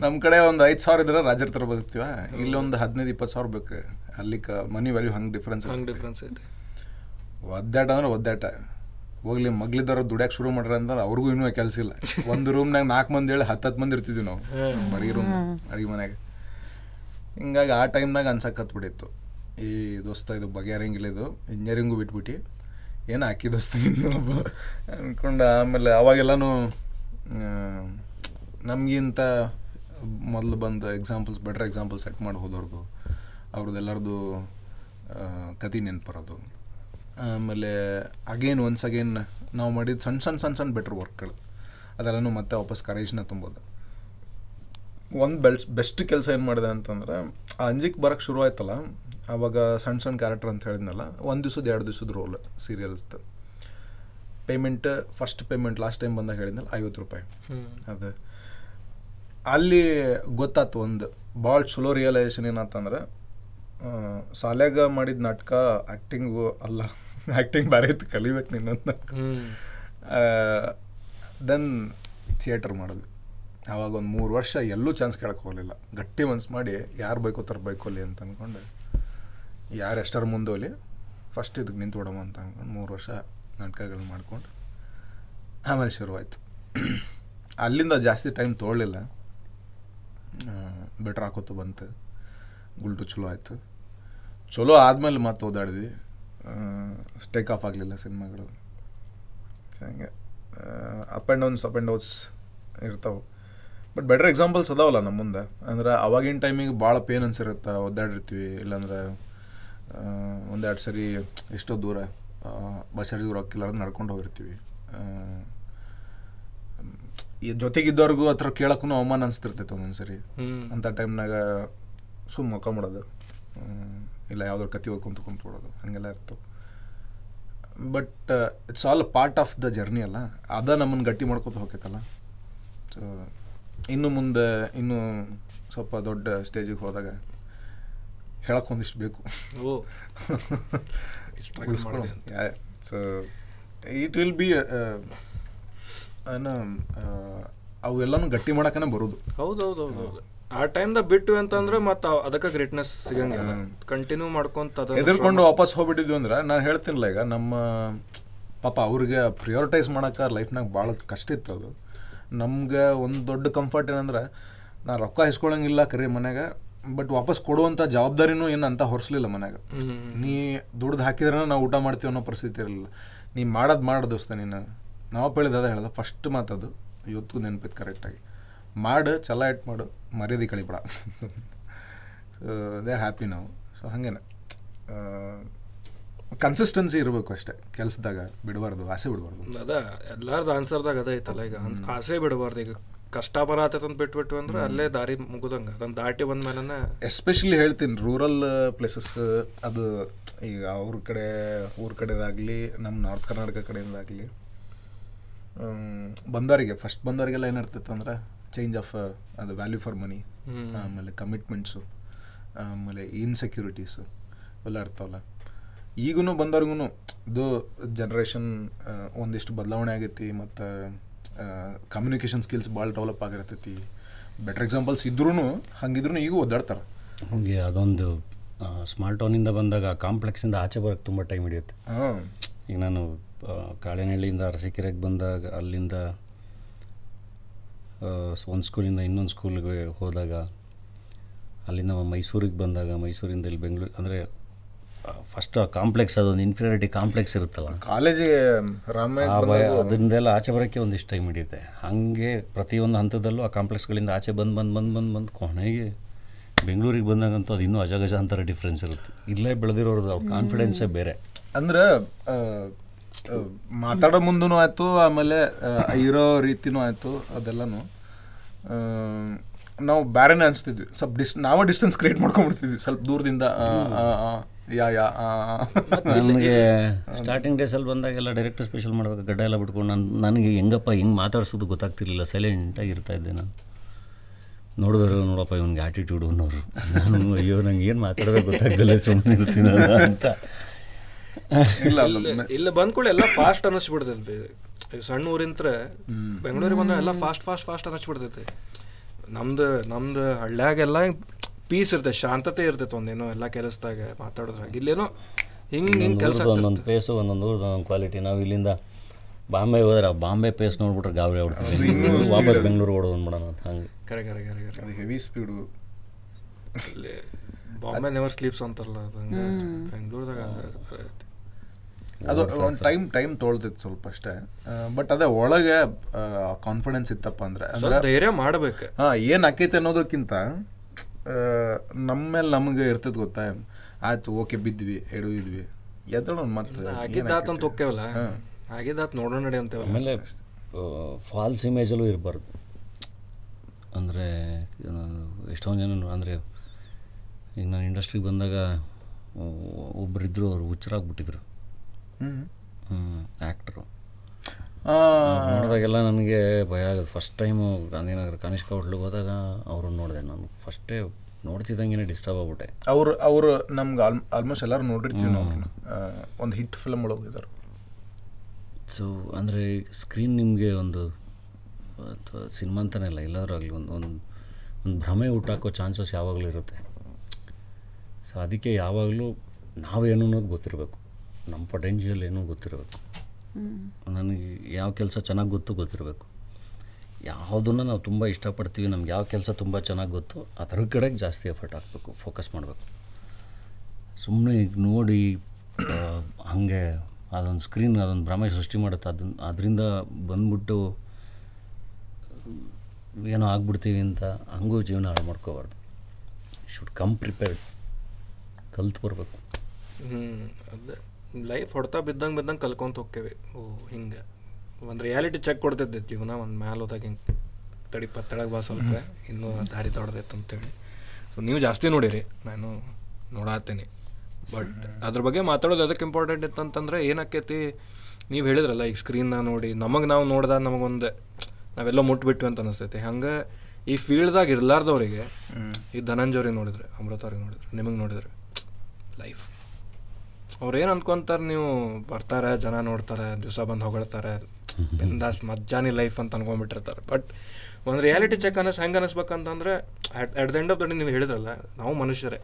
ನಮ್ಮ ಕಡೆ ಒಂದು ಐದು ಸಾವಿರ ಇದ್ರೆ ರಾಜರ ಥರ ಬದುಕ್ತೀವ. ಇಲ್ಲಿ ಒಂದು ಹದಿನೈದು ಇಪ್ಪತ್ತು ಸಾವಿರ ಬೇಕು. ಅಲ್ಲಿ ಕ ಮನಿ ವ್ಯಾಲ್ಯೂ ಹಂಗೆ ಡಿಫ್ರೆನ್ಸ್ ಹಂಗೆ ಡಿಫ್ರೆನ್ಸ್ ಐತಿ. ಒದ್ದಾಟ ಅಂದ್ರೆ ಒದ್ದಾಟ. ಹೋಗ್ಲಿ ಮಗ್ಲಿದ್ದವ್ರು ದುಡ್ಯಾಕೆ ಶುರು ಮಾಡ್ರ ಅಂದ್ರೆ ಅವ್ರಿಗೂ ಇನ್ನೂ ಕೆಲಸ ಇಲ್ಲ. ಒಂದು ರೂಮ್ನಾಗ ನಾಲ್ಕು ಮಂದಿ ಹೇಳಿ ಹತ್ತು ಹತ್ತು ಮಂದಿ ಇರ್ತಿದ್ವಿ ನಾವು. ಬರೀ ರೂಮ್ ಅಡಿಗೆ ಮನೆಯಾಗ. ಹಿಂಗಾಗಿ ಆ ಟೈಮ್ನಾಗ ಅನ್ಸಕ್ಕತ್ಬಿಟ್ಟಿತ್ತು ಈ ದೋಸ್ತ ಇದು ಬಗೆಹರಂಗಿಲ್ಲ ಇದು. ಇಂಜಿನಿಯರಿಂಗು ಬಿಟ್ಬಿಟ್ಟು. ಏನು ಹಾಕಿ ದೋಸ್ತ ಅಂದ್ಕೊಂಡು ಆಮೇಲೆ ಅವಾಗೆಲ್ಲನೂ ನಮಗಿಂತ ಮೊದಲು ಬಂದ ಎಕ್ಸಾಂಪಲ್ಸ್ ಬೆಟ್ರ್ ಎಕ್ಸಾಂಪಲ್ ಸೆಟ್ ಮಾಡಿ ಹೋದವ್ರದ್ದು ಅವ್ರದ್ದು ಎಲ್ಲರದು ಕತೆ ನೆನಪರೋದು. ಆಮೇಲೆ ಅಗೇನ್ ಒನ್ಸ್ ಅಗೇನ್ ನಾವು ಮಾಡಿದ ಸಣ್ಣ ಸಣ್ಣ ಸಣ್ಣ ಸಣ್ಣ ಬೆಟ್ರ್ ವರ್ಕ್ಗಳು ಅದೆಲ್ಲನೂ ಮತ್ತೆ ವಾಪಸ್ ಕರೇಜ್ನ ತುಂಬೋದು. ಒಂದು ಬೆಲ್ಸ್ ಬೆಸ್ಟ್ ಕೆಲಸ ಏನು ಮಾಡಿದೆ ಅಂತಂದ್ರೆ, ಆ ಅಂಜಿಕ್ ಬರೋಕ್ಕೆ ಶುರು ಆಯ್ತಲ್ಲ ಆವಾಗ ಸಣ್ಣ ಸಣ್ಣ ಕ್ಯಾರೆಕ್ಟರ್ ಅಂತ ಹೇಳಿದ್ನಲ್ಲ ಒಂದು ದಿವ್ಸದ ಎರಡು ದಿವ್ಸದ role ಸೀರಿಯಲ್ಸ್ದು payment first payment last time ಬಂದಾಗ ಹೇಳಿದ್ನಲ್ಲ ಐವತ್ತು ರೂಪಾಯಿ. ಅದು. ಅಲ್ಲಿ ಗೊತ್ತಾತು ಒಂದು ಭಾಳ ಚಲೋ ರಿಯಲೈಸೇಷನ್ ಏನಂತಂದ್ರೆ ಸಾಲ್ಯಾಗ ಮಾಡಿದ ನಾಟಕ ಆ್ಯಕ್ಟಿಂಗು ಅಲ್ಲ ಆ್ಯಕ್ಟಿಂಗ್ ಬೇರೆ ಇತ್ತು ಕಲಿಬೇಕು ನಿನ್ನಂತ ದೆನ್ ಥಿಯೇಟರ್ ಮಾಡಿದ್ವಿ. ಆವಾಗ ಒಂದು ಮೂರು ವರ್ಷ ಎಲ್ಲೂ ಚಾನ್ಸ್ ಕೇಳಕ್ಕೆ ಹೋಗಲಿಲ್ಲ. ಗಟ್ಟಿ ಮನ್ಸು ಮಾಡಿ ಯಾರು ಬೈಕೋ ಥರ ಬೈಕೋಲಿ ಅಂತ ಅಂದ್ಕೊಂಡು ಯಾರು ಎಷ್ಟರ ಮುಂದೋಲಿ ಫಸ್ಟ್ ಇದಕ್ಕೆ ನಿಂತು ಬಿಡಮ್ಮ ಅಂತ ಅಂದ್ಕೊಂಡು ಮೂರು ವರ್ಷ ನಾಟಕಗಳು ಮಾಡ್ಕೊಂಡು ಆಮೇಲೆ ಶುರುವಾಯಿತು. ಅಲ್ಲಿಂದ ಜಾಸ್ತಿ ಟೈಮ್ ತೊಗೊಳ್ಳಿಲ್ಲ ಬೆಟ್ರ್ ಹಾಕೋತು ಬಂತು. ಗುಲ್ಟು ಚಲೋ ಆಯಿತು. ಚಲೋ ಆದಮೇಲೆ ಮತ್ತೆ ಓದಾಡಿದ್ವಿ. ಟೇಕ್ ಆಫ್ ಆಗಲಿಲ್ಲ ಸಿನಿಮಾಗಳು. ಹಂಗೆ. Up and downs up and downs ಇರ್ತಾವೆ. ಬಟ್ ಬೆಟರ್ ಎಕ್ಸಾಂಪಲ್ಸ್ ಅದಾವಲ್ಲ ನಮ್ಮ ಮುಂದೆ. ಅಂದ್ರೆ ಅವಾಗಿನ ಟೈಮಿಗೆ ಭಾಳ ಪೇನ್ ಅನ್ಸಿರುತ್ತೆ ಒದ್ದಾಡಿರ್ತೀವಿ ಇಲ್ಲಾಂದ್ರೆ ಒಂದೆರಡು ಸರಿ ಎಷ್ಟೋ ದೂರ ಬಸ್ ಚಾರ್ಜ್ ಹೋಗಿಲ್ಲ ನಡ್ಕೊಂಡು ಹೋಗಿರ್ತೀವಿ. ಈ ಜೊತೆಗಿದ್ದವ್ರಿಗೂ ಹತ್ರ ಕೇಳೋಕ್ಕೂ ಅವಮಾನ ಅನಿಸ್ತಿರ್ತೈತೆ ಒಂದೊಂದು ಸರಿ ಅಂಥ ಟೈಮ್ನಾಗ ಸುಮ್ಮ ಮುಖ ಮಾಡೋದು ಇಲ್ಲ ಯಾವ್ದಾರು ಕತ್ತಿ ಓದ್ಕೊಂತ ಕುಂತ್ಬಿಡೋದು ಹಾಗೆಲ್ಲ ಇರ್ತು. But it's all part of the journey ಅಲ್ಲ. ಅದ ನಮ್ಮನ್ನು ಗಟ್ಟಿ ಮಾಡ್ಕೊತ ಹೋಗೈತಲ್ಲ ಸೊ ಇನ್ನು ಮುಂದೆ ಇನ್ನೂ ಸ್ವಲ್ಪ ದೊಡ್ಡ ಸ್ಟೇಜಿಗೆ ಹೋದಾಗ ಹೇಳಕ್ಕೆ ಒಂದಿಷ್ಟು ಬೇಕು ಸೊ ಇಟ್ ವಿಲ್ ಬಿ ಏನು ಅವೆಲ್ಲನೂ ಗಟ್ಟಿ ಮಾಡಕ್ಕನೇ ಬರೋದು. ಹೌದು ಹೌದು ಹೌದು ಹೌದು ಆ ಟೈಮ್ದಾಗ ಬಿಟ್ಟು ಅಂತಂದ್ರೆ ಮತ್ತೆ ಅದಕ್ಕೆ ಗ್ರೇಟ್ನೆಸ್ ಸಿಗಂಗಿಲ್ಲ. ಕಂಟಿನ್ಯೂ ಮಾಡ್ಕೊಂತ ಎದುರ್ಕೊಂಡು ವಾಪಸ್ ಹೋಗ್ಬಿಟ್ಟಿದ್ವಿ ಅಂದ್ರೆ ನಾನು ಹೇಳ್ತೀನಿಲ್ಲ ಈಗ ನಮ್ಮ ಪಾಪ ಅವ್ರಿಗೆ ಪ್ರಿಯೋರಿಟೈಸ್ ಮಾಡೋಕೆ ಲೈಫ್ನಾಗ ಭಾಳ ಕಷ್ಟ ಇತ್ತು ಅದು. ನಮ್ಗೆ ಒಂದು ದೊಡ್ಡ ಕಂಫರ್ಟ್ ಏನಂದ್ರೆ ನಾನು ರೊಕ್ಕ ಇಸ್ಕೊಳಂಗಿಲ್ಲ ಕರಿ ಮನ್ಯಾಗ ಬಟ್ ವಾಪಸ್ ಕೊಡುವಂಥ ಜವಾಬ್ದಾರಿನೂ ಏನು ಅಂತ ಹೊರಿಸ್ಲಿಲ್ಲ ಮನ್ಯಾಗ. ನೀ ದುಡ್ದು ಹಾಕಿದ್ರೆ ನಾವು ಊಟ ಮಾಡ್ತೀವಿ ಅನ್ನೋ ಪರಿಸ್ಥಿತಿ ಇರಲಿಲ್ಲ. ನೀ ಮಾಡೋದು ಮಾಡು ದೋಸ್ತ ನೀನು. ನಾವಪ್ಪ ಹೇಳಿದ ಅದ ಹೇಳ್ದ ಫಸ್ಟ್ ಮಾತದು ಇವತ್ತು ನೆನಪಿತ್ತು ಕರೆಕ್ಟಾಗಿ ಮಾಡು ಚಲ ಇಟ್ಟು ಮಾಡು ಮರ್ಯಾದೆ ಕಳಿಬೇಡ. ಸೊ ದೇ ಆರ್ ಹ್ಯಾಪಿ ನಾವು ಸೊ ಹಾಗೇನೆ ಕನ್ಸಿಸ್ಟೆನ್ಸಿ ಇರಬೇಕು ಅಷ್ಟೇ. ಕೆಲಸದಾಗ ಬಿಡಬಾರ್ದು ಆಸೆ ಬಿಡಬಾರ್ದು. ಅದ ಎಲ್ಲಾರ್ದು ಆನ್ಸರ್ದಾಗ ಅದ ಐತಲ್ಲ ಈಗ. ಆಸೆ ಬಿಡಬಾರ್ದು ಈಗ. ಕಷ್ಟ ಬರತ್ತಂತ ಬಿಟ್ಬಿಟ್ಟು ಅಂದ್ರೆ ಅಲ್ಲೇ ದಾರಿ ಮುಗಿದಂಗ. ಅದನ್ನ ದಾಟಿ ಬಂದ್ಮೇಲೆ ಎಸ್ಪೆಷಲಿ ಹೇಳ್ತೀನಿ ರೂರಲ್ ಪ್ಲೇಸಸ್ ಅದು ಈಗ ಅವ್ರ ಕಡೆ ಊರ ಕಡೆದಾಗಲಿ ನಮ್ಮ ನಾರ್ತ್ ಕರ್ನಾಟಕ ಕಡೆಯಿಂದಾಗಲಿ ಬಂದವರಿಗೆ ಫಸ್ಟ್ ಬಂದವರಿಗೆಲ್ಲ ಏನಿರ್ತೈತೆ ಅಂದ್ರೆ ಚೇಂಜ್ ಆಫ್ ಅದು ವ್ಯಾಲ್ಯೂ ಫಾರ್ ಮನಿ ಆಮೇಲೆ ಕಮಿಟ್ಮೆಂಟ್ಸು ಆಮೇಲೆ ಇನ್ಸೆಕ್ಯೂರಿಟೀಸು ಎಲ್ಲ ಇರ್ತಾವಲ್ಲ. ಈಗೂ ಬಂದವ್ರಿಗೂ ಇದು ಜನ್ರೇಷನ್ ಒಂದಿಷ್ಟು ಬದಲಾವಣೆ ಆಗೈತಿ ಮತ್ತು ಕಮ್ಯುನಿಕೇಷನ್ ಸ್ಕಿಲ್ಸ್ ಭಾಳ ಡೆವಲಪ್ ಆಗಿರ್ತೈತಿ. ಬೆಟರ್ ಎಕ್ಸಾಂಪಲ್ಸ್ ಇದ್ರೂ ಹಂಗಿದ್ರು ಈಗ ಒದ್ದಾಡ್ತಾರೆ. ಹಂಗೆ ಅದೊಂದು ಸ್ಮಾರ್ಟ್ ಟೌನಿಂದ ಬಂದಾಗ ಕಾಂಪ್ಲೆಕ್ಸಿಂದ ಆಚೆ ಬರೋಕ್ಕೆ ತುಂಬ ಟೈಮ್ ಹಿಡಿಯುತ್ತೆ. ಈಗ ನಾನು ಕಾಳೆನಹಳ್ಳಿಯಿಂದ ಅರಸೀಕೆರೆಗೆ ಬಂದಾಗ ಅಲ್ಲಿಂದ ಒಂದು ಸ್ಕೂಲಿಂದ ಇನ್ನೊಂದು ಸ್ಕೂಲ್ಗೆ ಹೋದಾಗ ಅಲ್ಲಿಂದ ಮೈಸೂರಿಗೆ ಬಂದಾಗ ಮೈಸೂರಿಂದ ಇಲ್ಲಿ ಬೆಂಗಳೂರು ಅಂದರೆ ಫಸ್ಟ್ ಕಾಂಪ್ಲೆಕ್ಸ್ ಅದೊಂದು ಇನ್ಫೀರಿಯಾರಿಟಿ ಕಾಂಪ್ಲೆಕ್ಸ್ ಇರುತ್ತಲ್ಲ. ಕಾಲೇಜಿಗೆ ರಾಮ ಅದರಿಂದೆಲ್ಲ ಆಚೆ ಬರೋಕ್ಕೆ ಒಂದಿಷ್ಟು ಟೈಮ್ ಹಿಡಿಯುತ್ತೆ. ಹಾಗೆ ಪ್ರತಿಯೊಂದು ಹಂತದಲ್ಲೂ ಆ ಕಾಂಪ್ಲೆಕ್ಸ್ಗಳಿಂದ ಆಚೆ ಬಂದು ಬಂದು ಬಂದು ಬಂದು ಬಂದು ಕೊನೆಗೆ ಬೆಂಗಳೂರಿಗೆ ಬಂದಾಗಂತೂ ಅದು ಇನ್ನೂ ಅಜಗಜಾಂತರ ಡಿಫ್ರೆನ್ಸ್ ಇರುತ್ತೆ. ಇಲ್ಲೇ ಬೆಳೆದಿರೋದು ಅವ್ರ ಕಾನ್ಫಿಡೆನ್ಸೇ ಬೇರೆ. ಅಂದ್ರೆ ಮಾತಾಡೋ ಮುಂದೂ ಆಯಿತು ಆಮೇಲೆ ಇರೋ ರೀತಿನೂ ಆಯಿತು ಅದೆಲ್ಲನೂ. ನಾವು ಬೇರೆನೇ ಅನಿಸ್ತಿದ್ವಿ. ಸ್ವಲ್ಪ ಡಿಸ್ ನಾವೇ ಡಿಸ್ಟೆನ್ಸ್ ಕ್ರಿಯೇಟ್ ಮಾಡ್ಕೊಂಡ್ಬಿಡ್ತಿದ್ವಿ. ಸ್ವಲ್ಪ ದೂರದಿಂದ ಯಾ ಯಾ. ನನಗೆ ಸ್ಟಾರ್ಟಿಂಗ್ ಡೇಸಲ್ಲಿ ಬಂದಾಗೆಲ್ಲ ಡೈರೆಕ್ಟರ್ ಸ್ಪೆಷಲ್ ಮಾಡ್ಬೇಕು ಗಡ್ಡ ಎಲ್ಲ ಬಿಟ್ಕೊಂಡು ನಾನು ನನಗೆ ಹೆಂಗಪ್ಪ ಹೆಂಗೆ ಮಾತಾಡ್ಸೋದು ಗೊತ್ತಾಗ್ತಿರ್ಲಿಲ್ಲ. ಸೈಲೆಂಟಾಗಿ ಇರ್ತಾ ಇದ್ದೆ ನಾನು. ನೋಡಿದ್ರು ನೋಡಪ್ಪ ಇವನಿಗೆ ಆ್ಯಟಿಟ್ಯೂಡ್ ಅನ್ನೋರು. ನಾನು ಅಯ್ಯೋ ನಂಗೆ ಏನು ಮಾತಾಡಬೇಕು ಗೊತ್ತಾಗ್ತಿಲ್ಲ ಸುಮ್ಮನೆ ಇರ್ತೀನ ಅಂತ. ಇಲ್ಲ ಅಲ್ಲ ಇಲ್ಲ- ಇಲ್ಲ ಬಂದ್ಕೊಳ್ಳಿ ಎಲ್ಲ ಫಾಸ್ಟ್ ಅನ್ನಿಸ್ಬಿಡ್ತೈತಿ. ಸಣ್ಣ ಊರಿಂತ್ರ ಬೆಂಗಳೂರಿಗೆ ಬಂದ್ರೆ ಎಲ್ಲ ಫಾಸ್ಟ್ ಫಾಸ್ಟ್ ಫಾಸ್ಟ್ ಅನ್ನಿಸ್ಬಿಡ್ತೈತಿ. ನಮ್ದು ನಮ್ದು ಹಳ್ಳ್ಯಾಗೆಲ್ಲ ಪೀಸ್ ಇರ್ತದೆ ಶಾಂತತೆ ಇರ್ತೈತೆ ಒಂದೇನೋ ಎಲ್ಲ ಕೆಲಸದಾಗ ಮಾತಾಡೋದ್ರಾಗ. ಇಲ್ಲೇನೋ ಹಿಂಗೆ ಹಿಂಗೆ ಕೆಲಸ ಒಂದೊಂದು ಪೇಸು ಒಂದೊಂದು ಊರ್ದು ಒಂದೊಂದು ಕ್ವಾಲಿಟಿ ನಾವು ಇಲ್ಲಿಂದ ಬಾಂಬೆ ಹೋದ್ರೆ ಆ ಬಾಂಬೆ ಪೇಸ್ ನೋಡ್ಬಿಟ್ರೆ ಗಾಬರಿ ಆಗ್ಬಿಡ್ತೀವಿ. ವಾಪಸ್ ಬೆಂಗಳೂರು ಓಡೋದು ಅಂದ್ಬಿಡೋಣ ಅಂತ ಹಂಗೆ. ಕರೆ ಕರೆ ಕರೆ ಕರೆ. ಅದು heavy speed Bombay never sleeps ಅಂತಾರಲ್ಲ ಅದು ಹಂಗೆ ಬೆಂಗಳೂರದಾಗ ಅದು ಒಂದು ಟೈಮ್ ಟೈಮ್ ತೊಳ್ತಿತ್ತು ಸ್ವಲ್ಪ ಅಷ್ಟೇ. ಬಟ್ ಅದೇ ಒಳಗೆ ಕಾನ್ಫಿಡೆನ್ಸ್ ಇತ್ತಪ್ಪ ಅಂದ್ರೆ ಅಂದ್ರೆ ಸ್ವಲ್ಪ ಧೈರ್ಯ ಮಾಡ್ಬೇಕು. ಹಾ ಏನು ಆಕೈತೆ ಅನ್ನೋದಕ್ಕಿಂತ ಆ, ನಮ್ಮ ಮೇಲೆ ನಮಗೆ ಇರ್ತದೆ ಗೊತ್ತಾ? ಆಯ್ತು ಓಕೆ ಬಿದ್ವಿ ಎಡವಿದ್ವಿ ಎದ್ದಳು ಮತ್ತೆ ಆಗಿದ್ದಾತ ಅಂತ ಹೋಗ್ತೇವಲ್ಲ ಆಗಿದ್ದಾತ್ ನೋಡೋಣ ನಡಿ ಅಂತೇವಲ್ಲ. ಆಮೇಲೆ ಫಾಲ್ಸ್ ಇಮೇಜಲ್ಲೂ ಇರಬಾರ್ದು. ಅಂದರೆ ಎಷ್ಟೊಂದು ಜನ ಅಂದರೆ ಈಗ ನಾನು ಇಂಡಸ್ಟ್ರಿಗೆ ಬಂದಾಗ ಒಬ್ಬರಿದ್ದರು ಅವರು ಹುಚ್ಚರಾಗ್ಬಿಟ್ಟಿದ್ರು ಹ್ಞೂ ಆ್ಯಕ್ಟ್ರು ನೋಡಿದಾಗೆಲ್ಲ ನನಗೆ ಭಯ ಆಗೋದು. ಫಸ್ಟ್ ಟೈಮು ಗಾಂಧಿನಗರ ಕನಿಷ್ಕ ಹೋಟ್ಲಿಗೆ ಹೋದಾಗ ಅವ್ರನ್ನ ನೋಡಿದೆ ನಾನು. ಫಸ್ಟೇ ನೋಡ್ತಿದ್ದಂಗೆ ಡಿಸ್ಟರ್ಬ್ ಆಗ್ಬಿಟ್ಟೆ. ಅವರು ಅವರು ನಮ್ಗೆ ಆಲ್ ಆಲ್ಮೋಸ್ಟ್ ಎಲ್ಲರೂ ನೋಡಿರ್ತೀವಿ ನಾವು ಒಂದು ಹಿಟ್ ಫಿಲಮ್ ಒಳಗೆ ಹೋಗಿದ್ದಾರೆ ಸೊ ಅಂದರೆ ಸ್ಕ್ರೀನ್ ನಿಮಗೆ ಒಂದು ಅಥವಾ ಸಿನಿಮಾ ಅಂತಲೇ ಇಲ್ಲ ಎಲ್ಲಾದರೂ ಆಗಲಿ ಒಂದು ಒಂದು ಒಂದು ಭ್ರಮೆ ಹುಟ್ಟಾಕೋ ಚಾನ್ಸಸ್ ಯಾವಾಗಲೂ ಇರುತ್ತೆ. ಸೊ ಅದಕ್ಕೆ ಯಾವಾಗಲೂ ನಾವೇನು ಅನ್ನೋದು ಗೊತ್ತಿರಬೇಕು. ನಮ್ಮ ಪೊಟೆನ್ಷಿಯಲ್ ಏನೂ ಗೊತ್ತಿರಬೇಕು. ನನಗೆ ಯಾವ ಕೆಲಸ ಚೆನ್ನಾಗಿ ಗೊತ್ತು ಗೊತ್ತಿರಬೇಕು. ಯಾವುದನ್ನು ನಾವು ತುಂಬ ಇಷ್ಟಪಡ್ತೀವಿ, ನಮ್ಗೆ ಯಾವ ಕೆಲಸ ತುಂಬ ಚೆನ್ನಾಗಿ ಗೊತ್ತು, ಅದರ ಕಡೆಗೆ ಜಾಸ್ತಿ ಎಫರ್ಟ್ ಹಾಕಬೇಕು ಫೋಕಸ್ ಮಾಡಬೇಕು. ಸುಮ್ಮನೆ ಈಗ ನೋಡಿ ಹಾಗೆ ಅದೊಂದು ಸ್ಕ್ರೀನ್ ಅದೊಂದು ಭ್ರಮೆ ಸೃಷ್ಟಿ ಮಾಡುತ್ತೆ. ಅದನ್ನ ಅದರಿಂದ ಬಂದ್ಬಿಟ್ಟು ಏನೋ ಆಗ್ಬಿಡ್ತೀವಿ ಅಂತ ಹಂಗೂ ಜೀವನ ಹಾಳು ಮಾಡ್ಕೋಬಾರ್ದು. ಶುಡ್ ಕಮ್ ಪ್ರಿಪೇರ್ಡ್ ಕಲ್ತು ಬರಬೇಕು ಅದೇ. ಲೈಫ್ ಹೊಡ್ತಾ ಬಿದ್ದಂಗೆ ಬಿದ್ದಂಗೆ ಕಲ್ಕೊಂತ ಹೋಗ್ತೇವೆ ಓ ಹಿಂಗೆ. ಒಂದು ರಿಯಾಲಿಟಿ ಚೆಕ್ ಕೊಡ್ತಿದ್ದೆ ಜೀವನ ಒಂದು ಮ್ಯಾಲ ಹೋದಾಗ ಹಿಂಗೆ ತಡಿ ಪತ್ತಳಗೆ ಬಾ ಸ್ವಲ್ಪ ಇನ್ನೂ ದಾರಿ ತೊಡ್ದೈತೆ ಅಂತೇಳಿ. ಸೊ ನೀವು ಜಾಸ್ತಿ ನೋಡಿರಿ ನಾನು ನೋಡಾತೀನಿ ಬಟ್ ಅದ್ರ ಬಗ್ಗೆ ಮಾತಾಡೋದು ಅದಕ್ಕೆ ಇಂಪಾರ್ಟೆಂಟ್ ಇತ್ತಂತಂದ್ರೆ ಏನಾಕೈತಿ ನೀವು ಹೇಳಿದ್ರಲ್ಲ ಈಗ ಸ್ಕ್ರೀನ್ನ ನೋಡಿ ನಮಗೆ ನಾವು ನೋಡ್ದಾಗ ನಮಗೊಂದು ನಾವೆಲ್ಲ ಮುಟ್ಬಿಟ್ವಿ ಅಂತ ಅನಿಸ್ತೈತಿ. ಹಂಗೆ ಈ ಫೀಲ್ಡ್ದಾಗ ಇರ್ಲಾರ್ದವ್ರಿಗೆ ಈ ಧನಂಜವ್ರಿಗೆ ನೋಡಿದ್ರೆ ಅಮೃತ ಅವ್ರಿಗೆ ನೋಡಿದ್ರೆ ನಿಮಗೆ ನೋಡಿದ್ರೆ ಲೈಫ್ ಅವ್ರು ಏನು ಅನ್ಕೊಂತಾರೆ ನೀವು? ಬರ್ತಾರೆ ಜನ ನೋಡ್ತಾರೆ ದಿವಸ ಬಂದು ಹೊಗಳ್ತಾರೆ. ಬಿಂದಾಸ್ ಮಜ್ಜಾನಿ ಲೈಫ್ ಅಂತ ಅನ್ಕೊಂಡ್ಬಿಟ್ಟಿರ್ತಾರೆ. ಬಟ್ ಒಂದು ರಿಯಾಲಿಟಿ ಚೆಕ್ ಅನ್ನಿಸ್ ಹೆಂಗೆ ಅನ್ನಿಸ್ಬೇಕಂತಂದ್ರೆ at at the end of the day ನೀವು ಹೇಳಿದ್ರಲ್ಲ ನಾವು ಮನುಷ್ಯರೇ.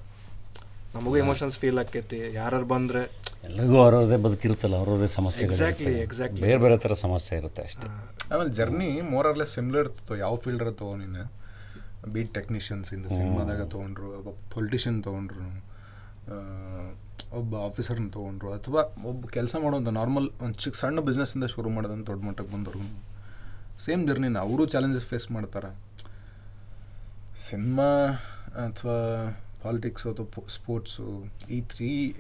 ನಮಗೂ ಎಮೋಷನ್ಸ್ ಫೀಲ್ ಆಕೈತಿ ಯಾರು ಬಂದರೆ ಎಲ್ಲರಿಗೂ ಅವರದೇ ಬದುಕಿರುತ್ತಲ್ಲ ಅವರದೇ ಸಮಸ್ಯೆ ಎಕ್ಸಾಕ್ಟ್ಲಿ. ಎಕ್ಸಾಕ್ಟ್ಲಿ ಬೇರೆ ಬೇರೆ ಥರ ಸಮಸ್ಯೆ ಇರುತ್ತೆ ಅಷ್ಟೇ. ಆಮೇಲೆ ಜರ್ನಿ ಮೋರ್ ಆರ್ಲೆಸ್ ಸಿಮ್ಲರ್ ಇರ್ತಿತ್ತು ಯಾವ ಫೀಲ್ಡರ ತೊಗೊ ನೀನು? ಬೀಟ್ ಟೆಕ್ನಿಷಿಯನ್ಸ್ ಇಂದ ಸಿನಿಮಾದಾಗ ತೊಗೊಂಡ್ರು ಒಬ್ಬ ಪೊಲಿಟಿಷಿಯನ್ ತೊಗೊಂಡ್ರು ಒಬ್ಬ ಆಫೀಸರ್ನ ತೊಗೊಂಡ್ರು ಅಥವಾ ಒಬ್ಬ ಕೆಲಸ ಮಾಡೋಂಥ ನಾರ್ಮಲ್ ಒಂದು ಚಿಕ್ಕ ಸಣ್ಣ ಬಿಸ್ನೆಸ್ಸಿಂದ ಶುರು ಮಾಡೋದಂತ ದೊಡ್ಡ ಮಟ್ಟಕ್ಕೆ ಬಂದರು ಸೇಮ್ ಜರ್ನಿನ ಅವರು ಚಾಲೆಂಜಸ್ ಫೇಸ್ ಮಾಡ್ತಾರೆ. ಸಿನಿಮಾ ಅಥವಾ ಪಾಲಿಟಿಕ್ಸ್ ಅಥವಾ ಸ್ಪೋರ್ಟ್ಸು ಈ ತ್ರೀ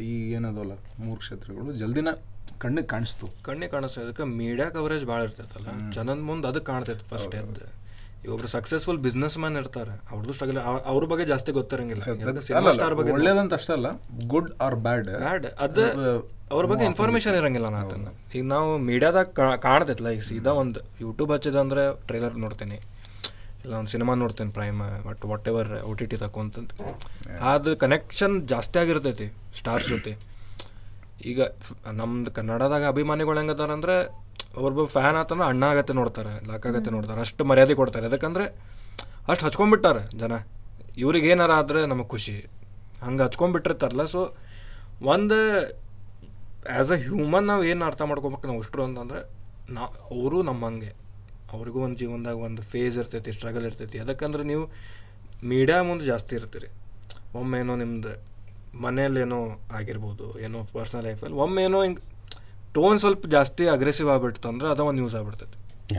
ಈ ಏನದಲ್ಲ ಮೂರು ಕ್ಷೇತ್ರಗಳು ಜಲ್ದಿನ ಕಣ್ಣಿಗೆ ಕಾಣಿಸ್ತು. ಕಣ್ಣಿಗೆ ಕಾಣಿಸ್ತು. ಅದಕ್ಕೆ ಮೀಡಿಯಾ ಕವರೇಜ್ ಭಾಳ ಇರ್ತೈತಲ್ಲ. ಜನದ ಮುಂದೆ ಅದಕ್ಕೆ ಕಾಣ್ತೈತೆ ಫಸ್ಟ್ ಎದ್ದು. ಒಬ್ರು ಸಕ್ಸಸ್ಫುಲ್ ಬಿಸ್ನೆಸ್ ಮ್ಯಾನ್ ಇರ್ತಾರೆ ಅವ್ರದ್ದು ಸ್ಟ್ರಗಲ್ ಅವ್ರ ಬಗ್ಗೆ ಜಾಸ್ತಿ ಗೊತ್ತಿರಂಗಿಲ್ಲ. ಸಿನಿಮಾ ಸ್ಟಾರ್ ಬಗ್ಗೆ ಒಳ್ಳೇದಂತ ಅಷ್ಟಲ್ಲ ಗುಡ್ ಆರ್ ಬ್ಯಾಡ್ ಬ್ಯಾಡ್ ಅದು ಅವ್ರ ಬಗ್ಗೆ ಇನ್ಫಾರ್ಮೇಶನ್ ಇರಂಗಿಲ್ಲ ನಾ ಅದನ್ನ. ಈಗ ನಾವು ಮೀಡಿಯಾದಾಗ ಕಾಣ್ತೈತಲ್ಲ ಈಗ ಸೀದಾ ಒಂದು ಯೂಟ್ಯೂಬ್ ಹಚ್ಚಿದ ಅಂದ್ರೆ ಟ್ರೈಲರ್ ನೋಡ್ತೇನೆ. ಇಲ್ಲ ಒಂದು ಸಿನಿಮಾ ನೋಡ್ತೇನೆ Prime but whatever O T T ತಕೊಂತಂತ ಅದು ಕನೆಕ್ಷನ್ ಜಾಸ್ತಿ ಆಗಿರ್ತೈತಿ ಸ್ಟಾರ್ಸ್ ಜೊತೆ. ಈಗ ನಮ್ದು ಕನ್ನಡದಾಗ ಅಭಿಮಾನಿಗಳು ಹೆಂಗದಾರ ಅಂದ್ರೆ ಒಬ್ಬ ಫ್ಯಾನ್ ಆತಂದ್ರೆ ಅಣ್ಣ ಆಗತ್ತೆ ನೋಡ್ತಾರೆ ಲಾಕಾಗತ್ತೆ ನೋಡ್ತಾರೆ ಅಷ್ಟು ಮರ್ಯಾದೆ ಕೊಡ್ತಾರೆ. ಯಾಕಂದ್ರೆ ಅಷ್ಟು ಹಚ್ಕೊಂಡ್ಬಿಟ್ಟಾರ ಜನ. ಇವ್ರಿಗೆ ಏನಾರ ಆದ್ರೆ ನಮಗೆ ಖುಷಿ. ಹಂಗೆ ಹಚ್ಕೊಂಡ್ಬಿಟ್ಟಿರ್ತಾರಲ್ಲ ಸೊ ಒಂದು ಆ್ಯಸ್ ಅ ಹ್ಯೂಮನ್ ನಾವು ಏನು ಅರ್ಥ ಮಾಡ್ಕೊಬೇಕು ನಾವು ಅಷ್ಟರು ಅಂತಂದ್ರೆ ನಾ ಅವರು ನಮ್ಮಂಗೆ. ಅವ್ರಿಗೂ ಒಂದು ಜೀವನದಾಗ ಒಂದು ಫೇಸ್ ಇರ್ತೈತಿ ಸ್ಟ್ರಗಲ್ ಇರ್ತೈತಿ. ಅದಕ್ಕಂದ್ರೆ ನೀವು ಮೀಡಿಯಾ ಮುಂದೆ ಜಾಸ್ತಿ ಇರ್ತೀರಿ. ಒಮ್ಮೆ ಏನೋ ನಿಮ್ದು ಮನೇಲೇನೋ ಆಗಿರ್ಬೋದು ಏನೋ ಪರ್ಸ್ನಲ್ ಲೈಫಲ್ಲಿ ಒಮ್ಮೆ ಏನೋ ಹಿಂಗೆ ಟೋನ್ ಸ್ವಲ್ಪ ಜಾಸ್ತಿ ಅಗ್ರೆಸಿವ್ ಆಗ್ಬಿಡ್ತು ಅಂದ್ರೆ ಅದ ಒಂದು ನ್ಯೂಸ್ ಆಗ್ಬಿಡ್ತೈತಿ.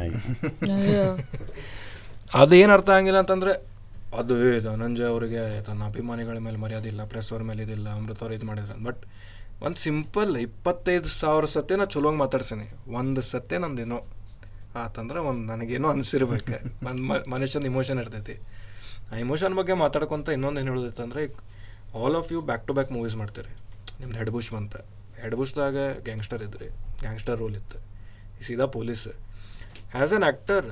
ಅದು ಏನು ಅರ್ಥ ಆಗಿಲ್ಲ ಅಂತಂದರೆ ಅದು ಧನಂಜಯ ಅವರಿಗೆ ತನ್ನ ಅಭಿಮಾನಿಗಳ ಮೇಲೆ ಮರ್ಯಾದೆ ಇಲ್ಲ ಪ್ರೆಸ್ ಅವ್ರ ಮೇಲೆ ಇದಿಲ್ಲ ಅಮೃತ ಅವ್ರು ಇದು ಮಾಡಿದ್ರೆ. ಬಟ್ ಒಂದು ಸಿಂಪಲ್ ಇಪ್ಪತ್ತೈದು ಸಾವಿರ ಸತಿ ನಾ ಚಲೋಂಗೆ ಮಾತಾಡ್ಸೀನಿ. ಒಂದು ಸತಿ ನಂದೇನೋ ಆತಂದ್ರೆ ಒಂದು ನನಗೇನೋ ಅನಿಸಿರ್ಬೇಕು. ಒಂದು ಮನುಷ್ಯನ ಇಮೋಷನ್ ಇರ್ತೈತಿ. ಆ ಇಮೋಷನ್ ಬಗ್ಗೆ ಮಾತಾಡ್ಕೊಂತ ಇನ್ನೊಂದು ಏನು ಹೇಳೋದಿತ್ತಂದ್ರೆ all of you back to back movies ಮಾಡ್ತೀರಿ. ನಿಮ್ದು ಹೆಡ್ ಬುಷ್ ಬಂತ. ಹೆಡ್ ಬುಷ್ದಾಗ ಗ್ಯಾಂಗ್ಸ್ಟರ್ ಇದ್ರಿ. ಗ್ಯಾಂಗ್ಸ್ಟರ್ ರೋಲ್ ಇತ್ತು. ಸೀದಾ ಪೊಲೀಸ್ ಆ್ಯಸ್ ಅನ್ ಆ್ಯಕ್ಟರ್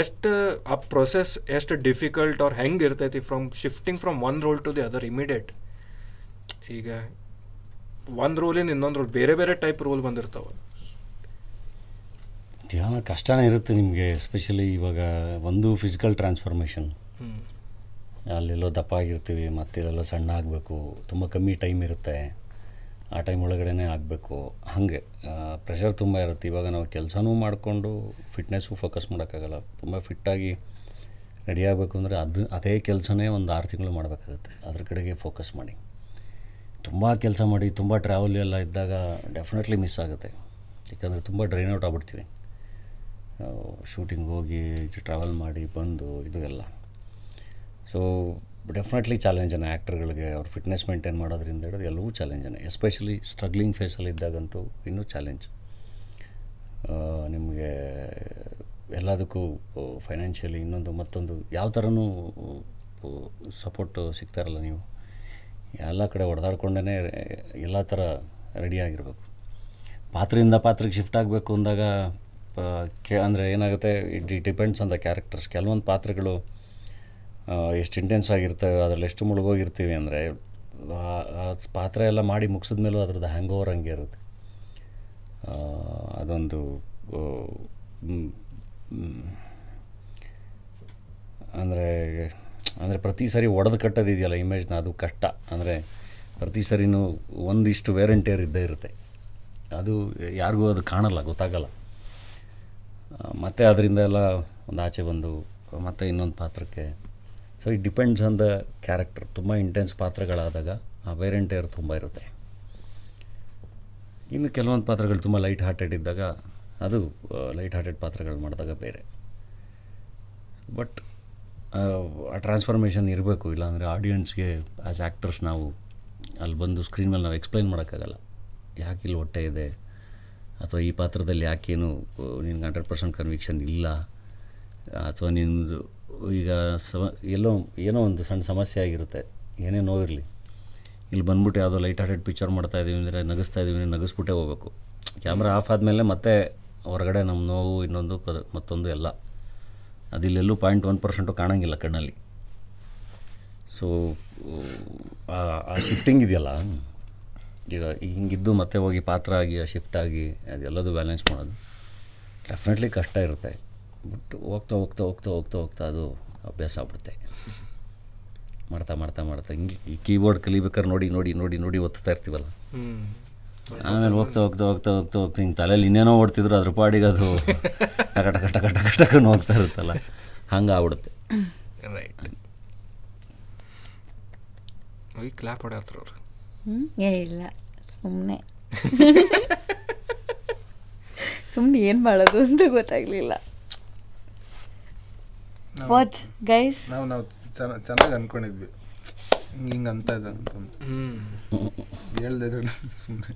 ಎಷ್ಟು ಆ ಪ್ರೊಸೆಸ್ ಎಷ್ಟು ಡಿಫಿಕಲ್ಟ್ ಅವ್ರು ಹೆಂಗೆ ಇರ್ತೈತಿ from shifting from one role to the other immediate ಈಗ ಒಂದು ರೋಲಿಂದ ಇನ್ನೊಂದು ರೋಲ್ ಬೇರೆ ಬೇರೆ ಟೈಪ್ ರೋಲ್ ಬಂದಿರ್ತಾವೆ. ಧ್ಯಾನ ಕಷ್ಟನೇ ಇರುತ್ತೆ ನಿಮಗೆ ಎಸ್ಪೆಷಲಿ ಇವಾಗ ಒಂದು ಫಿಸಿಕಲ್ ಟ್ರಾನ್ಸ್ಫಾರ್ಮೇಷನ್ ಅಲ್ಲೆಲ್ಲೋ ದಪ್ಪ ಆಗಿರ್ತೀವಿ, ಮತ್ತಿಲ್ಲೆಲ್ಲೋ ಸಣ್ಣ ಆಗಬೇಕು, ತುಂಬ ಕಮ್ಮಿ ಟೈಮ್ ಇರುತ್ತೆ, ಆ ಟೈಮ್ ಒಳಗಡೆ ಆಗಬೇಕು. ಹಾಗೆ ಪ್ರೆಷರ್ ತುಂಬ ಇರುತ್ತೆ. ಇವಾಗ ನಾವು ಕೆಲಸನೂ ಮಾಡಿಕೊಂಡು ಫಿಟ್ನೆಸ್ಸು ಫೋಕಸ್ ಮಾಡೋಕ್ಕಾಗಲ್ಲ. ತುಂಬ ಫಿಟ್ಟಾಗಿ ರೆಡಿ ಆಗಬೇಕು ಅಂದರೆ ಅದು, ಅದೇ ಕೆಲಸನೇ ಒಂದು ಆರು ತಿಂಗಳು ಮಾಡಬೇಕಾಗುತ್ತೆ. ಅದ್ರ ಕಡೆಗೆ ಫೋಕಸ್ ಮಾಡಿ. ತುಂಬ ಕೆಲಸ ಮಾಡಿ, ತುಂಬ ಟ್ರಾವೆಲ್ ಎಲ್ಲ ಇದ್ದಾಗ ಡೆಫಿನೆಟ್ಲಿ ಮಿಸ್ ಆಗುತ್ತೆ. ಯಾಕಂದರೆ ತುಂಬ ಡ್ರೈನ್ ಔಟ್ ಆಗ್ಬಿಡ್ತೀವಿ. ಶೂಟಿಂಗ್ ಹೋಗಿ ಟ್ರಾವೆಲ್ ಮಾಡಿ ಬಂದು ಇದು ಎಲ್ಲ. ಸೊ ಡೆಫಿನೆಟ್ಲಿ ಚಾಲೆಂಜನ ಆ್ಯಕ್ಟರ್ಗಳಿಗೆ ಅವ್ರ ಫಿಟ್ನೆಸ್ ಮೇಂಟೈನ್ ಮಾಡೋದ್ರಿಂದ ಹಿಡಿದು ಎಲ್ಲವೂ ಚಾಲೆಂಜನ ಎಸ್ಪೆಷಲಿ ಸ್ಟ್ರಗ್ಲಿಂಗ್ ಫೇಸಲ್ಲಿ ಇದ್ದಾಗಂತೂ ಇನ್ನೂ ಚಾಲೆಂಜ್ ನಿಮಗೆ ಎಲ್ಲದಕ್ಕೂ ಫೈನಾನ್ಷಿಯಲಿ ಇನ್ನೊಂದು ಮತ್ತೊಂದು ಯಾವ ಥರನೂ ಸಪೋರ್ಟ್ ಸಿಗ್ತಾರಲ್ಲ ನೀವು. ಎಲ್ಲ ಕಡೆ ಹೊಡೆದಾಡ್ಕೊಂಡೇ ಎಲ್ಲ ಥರ ರೆಡಿಯಾಗಿರ್ಬೇಕು ಪಾತ್ರೆಯಿಂದ ಪಾತ್ರಕ್ಕೆ ಶಿಫ್ಟ್ ಆಗಬೇಕು ಅಂದಾಗ ಕೆ, ಅಂದರೆ ಏನಾಗುತ್ತೆ it depends on the characters ಕೆಲವೊಂದು ಪಾತ್ರಗಳು ಎಷ್ಟು ಇಂಟೆನ್ಸ್ ಆಗಿರ್ತವೆ, ಅದರಲ್ಲಿ ಎಷ್ಟು ಮುಳುಗೋಗಿರ್ತೀವಿ ಅಂದರೆ, ಆ ಪಾತ್ರ ಎಲ್ಲ ಮಾಡಿ ಮುಗಿಸಿದ ಮೇಲೂ ಅದ್ರದ್ದು ಹ್ಯಾಂಗ್ ಓವರ್ ಹಂಗೆ ಇರುತ್ತೆ. ಅದೊಂದು ಅಂದರೆ ಅಂದರೆ ಪ್ರತಿ ಸರಿ ಒಡೆದು ಕಟ್ಟೋದಿದೆಯಲ್ಲ ಇಮೇಜ್ನ ಅದು ಕಷ್ಟ. ಅಂದರೆ ಪ್ರತಿ ಸಾರಿನೂ ಒಂದಿಷ್ಟು ವೇರಂಟಿಯರ್ ಇದ್ದೇ ಇರುತ್ತೆ. ಅದು ಯಾರಿಗೂ ಅದು ಕಾಣಲ್ಲ, ಗೊತ್ತಾಗಲ್ಲ. ಮತ್ತೆ ಅದರಿಂದ ಎಲ್ಲ ಒಂದು ಆಚೆ ಬಂದು, ಮತ್ತೆ ಇನ್ನೊಂದು ಪಾತ್ರಕ್ಕೆ so it depends on the character ತುಂಬ ಇಂಟೆನ್ಸ್ ಪಾತ್ರಗಳಾದಾಗ ಆ ವೇರೆಂಟಿಯರ್ ತುಂಬ ಇರುತ್ತೆ. ಇನ್ನು ಕೆಲವೊಂದು ಪಾತ್ರಗಳು ತುಂಬ ಲೈಟ್ ಹಾರ್ಟೆಡ್ ಇದ್ದಾಗ ಅದು ಲೈಟ್ ಹಾರ್ಟೆಡ್ ಪಾತ್ರಗಳು ಮಾಡಿದಾಗ ಬೇರೆ. ಬಟ್ ಆ ಟ್ರಾನ್ಸ್ಫಾರ್ಮೇಷನ್ ಇರಬೇಕು. ಇಲ್ಲಾಂದರೆ ಆಡಿಯನ್ಸ್ಗೆ ಆ್ಯಸ್ ಆ್ಯಕ್ಟರ್ಸ್ ನಾವು ಅಲ್ಲಿ ಬಂದು ಸ್ಕ್ರೀನ್ ಮೇಲೆ ನಾವು ಎಕ್ಸ್ಪ್ಲೈನ್ ಮಾಡೋಕ್ಕಾಗಲ್ಲ. ಯಾಕೆ ಇಲ್ಲಿ ಹೊಟ್ಟೆ ಇದೆ? ಅಥವಾ ಈ ಪಾತ್ರದಲ್ಲಿ ಯಾಕೇನು ನಿನ್ಗೆ ಹಂಡ್ರೆಡ್ ಪರ್ಸೆಂಟ್ ಕನ್ವಿಕ್ಷನ್ ಇಲ್ಲ? ಅಥವಾ ನಿಮ್ಮದು ಈಗ ಸಮ, ಎಲ್ಲೋ ಏನೋ ಒಂದು ಸಣ್ಣ ಸಮಸ್ಯೆ ಆಗಿರುತ್ತೆ. ಏನೇ ನೋವಿರಲಿ. ಇಲ್ಲಿ ಬಂದ್ಬಿಟ್ಟು ಯಾವುದೋ ಲೈಟ್ ಹಾರ್ಟೆಡ್ ಪಿಕ್ಚರ್ ಮಾಡ್ತಾ ಇದ್ದೀವಿ ಅಂದರೆ ನಗಿಸ್ತಾ ಇದ್ದೀವಿ ಅಂದರೆ ನಗಿಸ್ಬಿಟ್ಟೇ ಹೋಗ್ಬೇಕು. ಕ್ಯಾಮ್ರಾ ಆಫ್ ಆದಮೇಲೆ ಮತ್ತೆ ಹೊರಗಡೆ ನಮ್ಮ ನೋವು ಇನ್ನೊಂದು ಪದ ಮತ್ತೊಂದು ಎಲ್ಲ. ಅದಿಲ್ಲೆಲ್ಲೂ ಪಾಯಿಂಟ್ ಒನ್ ಪರ್ಸೆಂಟು ಕಾಣೋಂಗಿಲ್ಲ ಕಣ್ಣಲ್ಲಿ. ಸೊ ಆ ಶಿಫ್ಟಿಂಗ್ ಇದೆಯಲ್ಲ? ಈಗ ಹಿಂಗಿದ್ದು ಮತ್ತೆ ಹೋಗಿ ಪಾತ್ರ ಆಗಿ ಶಿಫ್ಟ್ ಆಗಿ, ಅದೆಲ್ಲದು ಬ್ಯಾಲೆನ್ಸ್ ಮಾಡೋದು. ಡೆಫಿನೆಟ್ಲಿ ಕಷ್ಟ ಇರುತ್ತೆ. ಬಟ್ ಹೋಗ್ತಾ ಹೋಗ್ತಾ ಹೋಗ್ತಾ ಹೋಗ್ತಾ ಹೋಗ್ತಾ ಅದು ಅಭ್ಯಾಸ ಆಗ್ಬಿಡುತ್ತೆ. ಮಾಡ್ತಾ ಮಾಡ್ತಾ ಮಾಡ್ತಾ. ಹಿಂಗೆ ಈ ಕೀಬೋರ್ಡ್ ಕಲಿಬೇಕಾದ್ರೆ ನೋಡಿ ನೋಡಿ ನೋಡಿ ನೋಡಿ ಒತ್ತಾ ಇರ್ತೀವಲ್ಲ? ಆಮೇಲೆ ಹೋಗ್ತಾ ಹೋಗ್ತಾ ಹೋಗ್ತಾ ಹೋಗ್ತಾ ಹೋಗ್ತಾ ಹಿಂಗೆ ತಲೆಯಲ್ಲಿ ಇನ್ನೇನೋ ಓಡ್ತಿದ್ರು ಅದ್ರ ಪಾಡಿಗೆ ಅದು ಟಕ ಟಕ ಟಕ ಟಕ ಟಕನು ಹೋಗ್ತಾ ಇರುತ್ತಲ್ಲ? ಹಂಗೆ ಆಗ್ಬಿಡುತ್ತೆ. ರೈಟ್ ಹೋಗಿ ಕ್ಲಾಪ್ ಹೊಡ್ಯಾತ್ರ ಅವ್ರು. ಇಲ್ಲ. ಸುಮ್ಮನೆ ಸುಮ್ಮನೆ ಏನು ಮಾಡೋದು ಅಂತ ಗೊತ್ತಾಗ್ಲಿಲ್ಲ. ವಾಟ್ ಗೈಸ್ ನಾವು ನಾವು ಚೆನ್ನ ಚೆನ್ನಾಗಿ ಅನ್ಕೊಂಡಿದ್ವಿ. ಹಿಂಗೆ ಅಂತ ಇದೆ ಅಂತಂದು ಹೇಳ್ದೆ ಸುಮ್ಮನೆ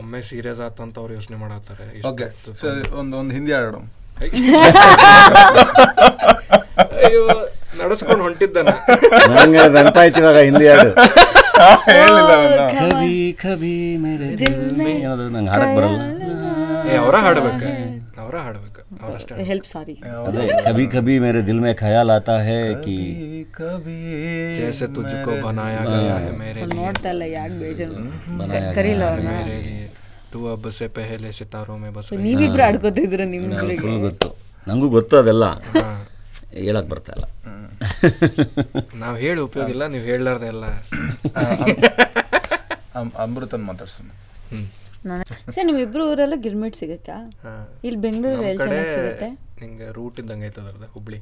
ಒಮ್ಮೆ ಸೀರಿಯಸ್ ಆತಂತ ಅವ್ರು ಯೋಚನೆ ಮಾಡತ್ತಾರೆ. ಓಕೆ ಸೊ ಒಂದು ಒಂದು ಹಿಂದಿ ಹಾಡು ಅಯ್ಯೋ ನಡೆಸ್ಕೊಂಡು ಹೊಂಟಿದ್ದಾನೆ. ನಂಗೆ ಇವಾಗ ಹಿಂದಿ ಹಾಡು. ಕಬಿ ಕಬಿ ಕಭಿ ಮೇರೆ ದಿಲ್ ಮೇ ಅನ್ನೋದು ನಂಗೆ ಹಾಡಕ್ಕೆ ಬರಲ್ಲ. ಏ ಅವರ ಹಾಡ್ಬೇಕು? ಅವರ ಹಾಡ್ಬೇಕು? ಅವರಷ್ಟೇ ಹೆಲ್ಪ್ ಸಾರಿ अरे कभी कभी मेरे दिल में ख्याल आता है कि ಕವಿ जैसे तुझको बनाया गया है मेरे लिए ನೋಡ್ತಾ ಇಲ್ಲ ಯಾಕೆ ಬೇಜಾರು बनाया ಕರೀಲ ಅವ್ರನ್ನ मेरे लिए तू अब से पहले सितारों में बस गई ನೀವಿಬ್ರು ಆಡ್ಕೋತಿದ್ರು ನಿಮ್ಮಿಬ್ರಿಗೆ ಫುಲ್ ಗೊತ್ತು ನನಗೂ ಗೊತ್ತು ಅದೆಲ್ಲ ಹೇಳಕ್ ಬರ್ತಾ ಇಲ್ಲ ನಾವ್ ಹೇಳಿ ಉಪಯೋಗ ಇಲ್ಲ ನೀವು ಹೇಳಲಾರ್ದೆ ಎಲ್ಲ ಅಮ್- ಅಮೃತನ್ ಮಾತಾಡ್ಸೋಣ ಹ್ಮ್ ಸರ್ ನಿಮ್ಮಿಬ್ರು ಊರೆಲ್ಲ ಗಿರ್ಮಿಟ್ ಸಿಗುತ್ತಾ. ಇಲ್ಲಿ ಬೆಂಗಳೂರಲ್ಲಿ ಎಲ್ಲಿ ಚೆನ್ನಾಗಿ ಸಿಗುತ್ತೆ? ನಿಂಗೆ ರೂಟ್ ಇದ್ದಂಗೆ ಐತದ್ರದ ಹುಬ್ಳಿ.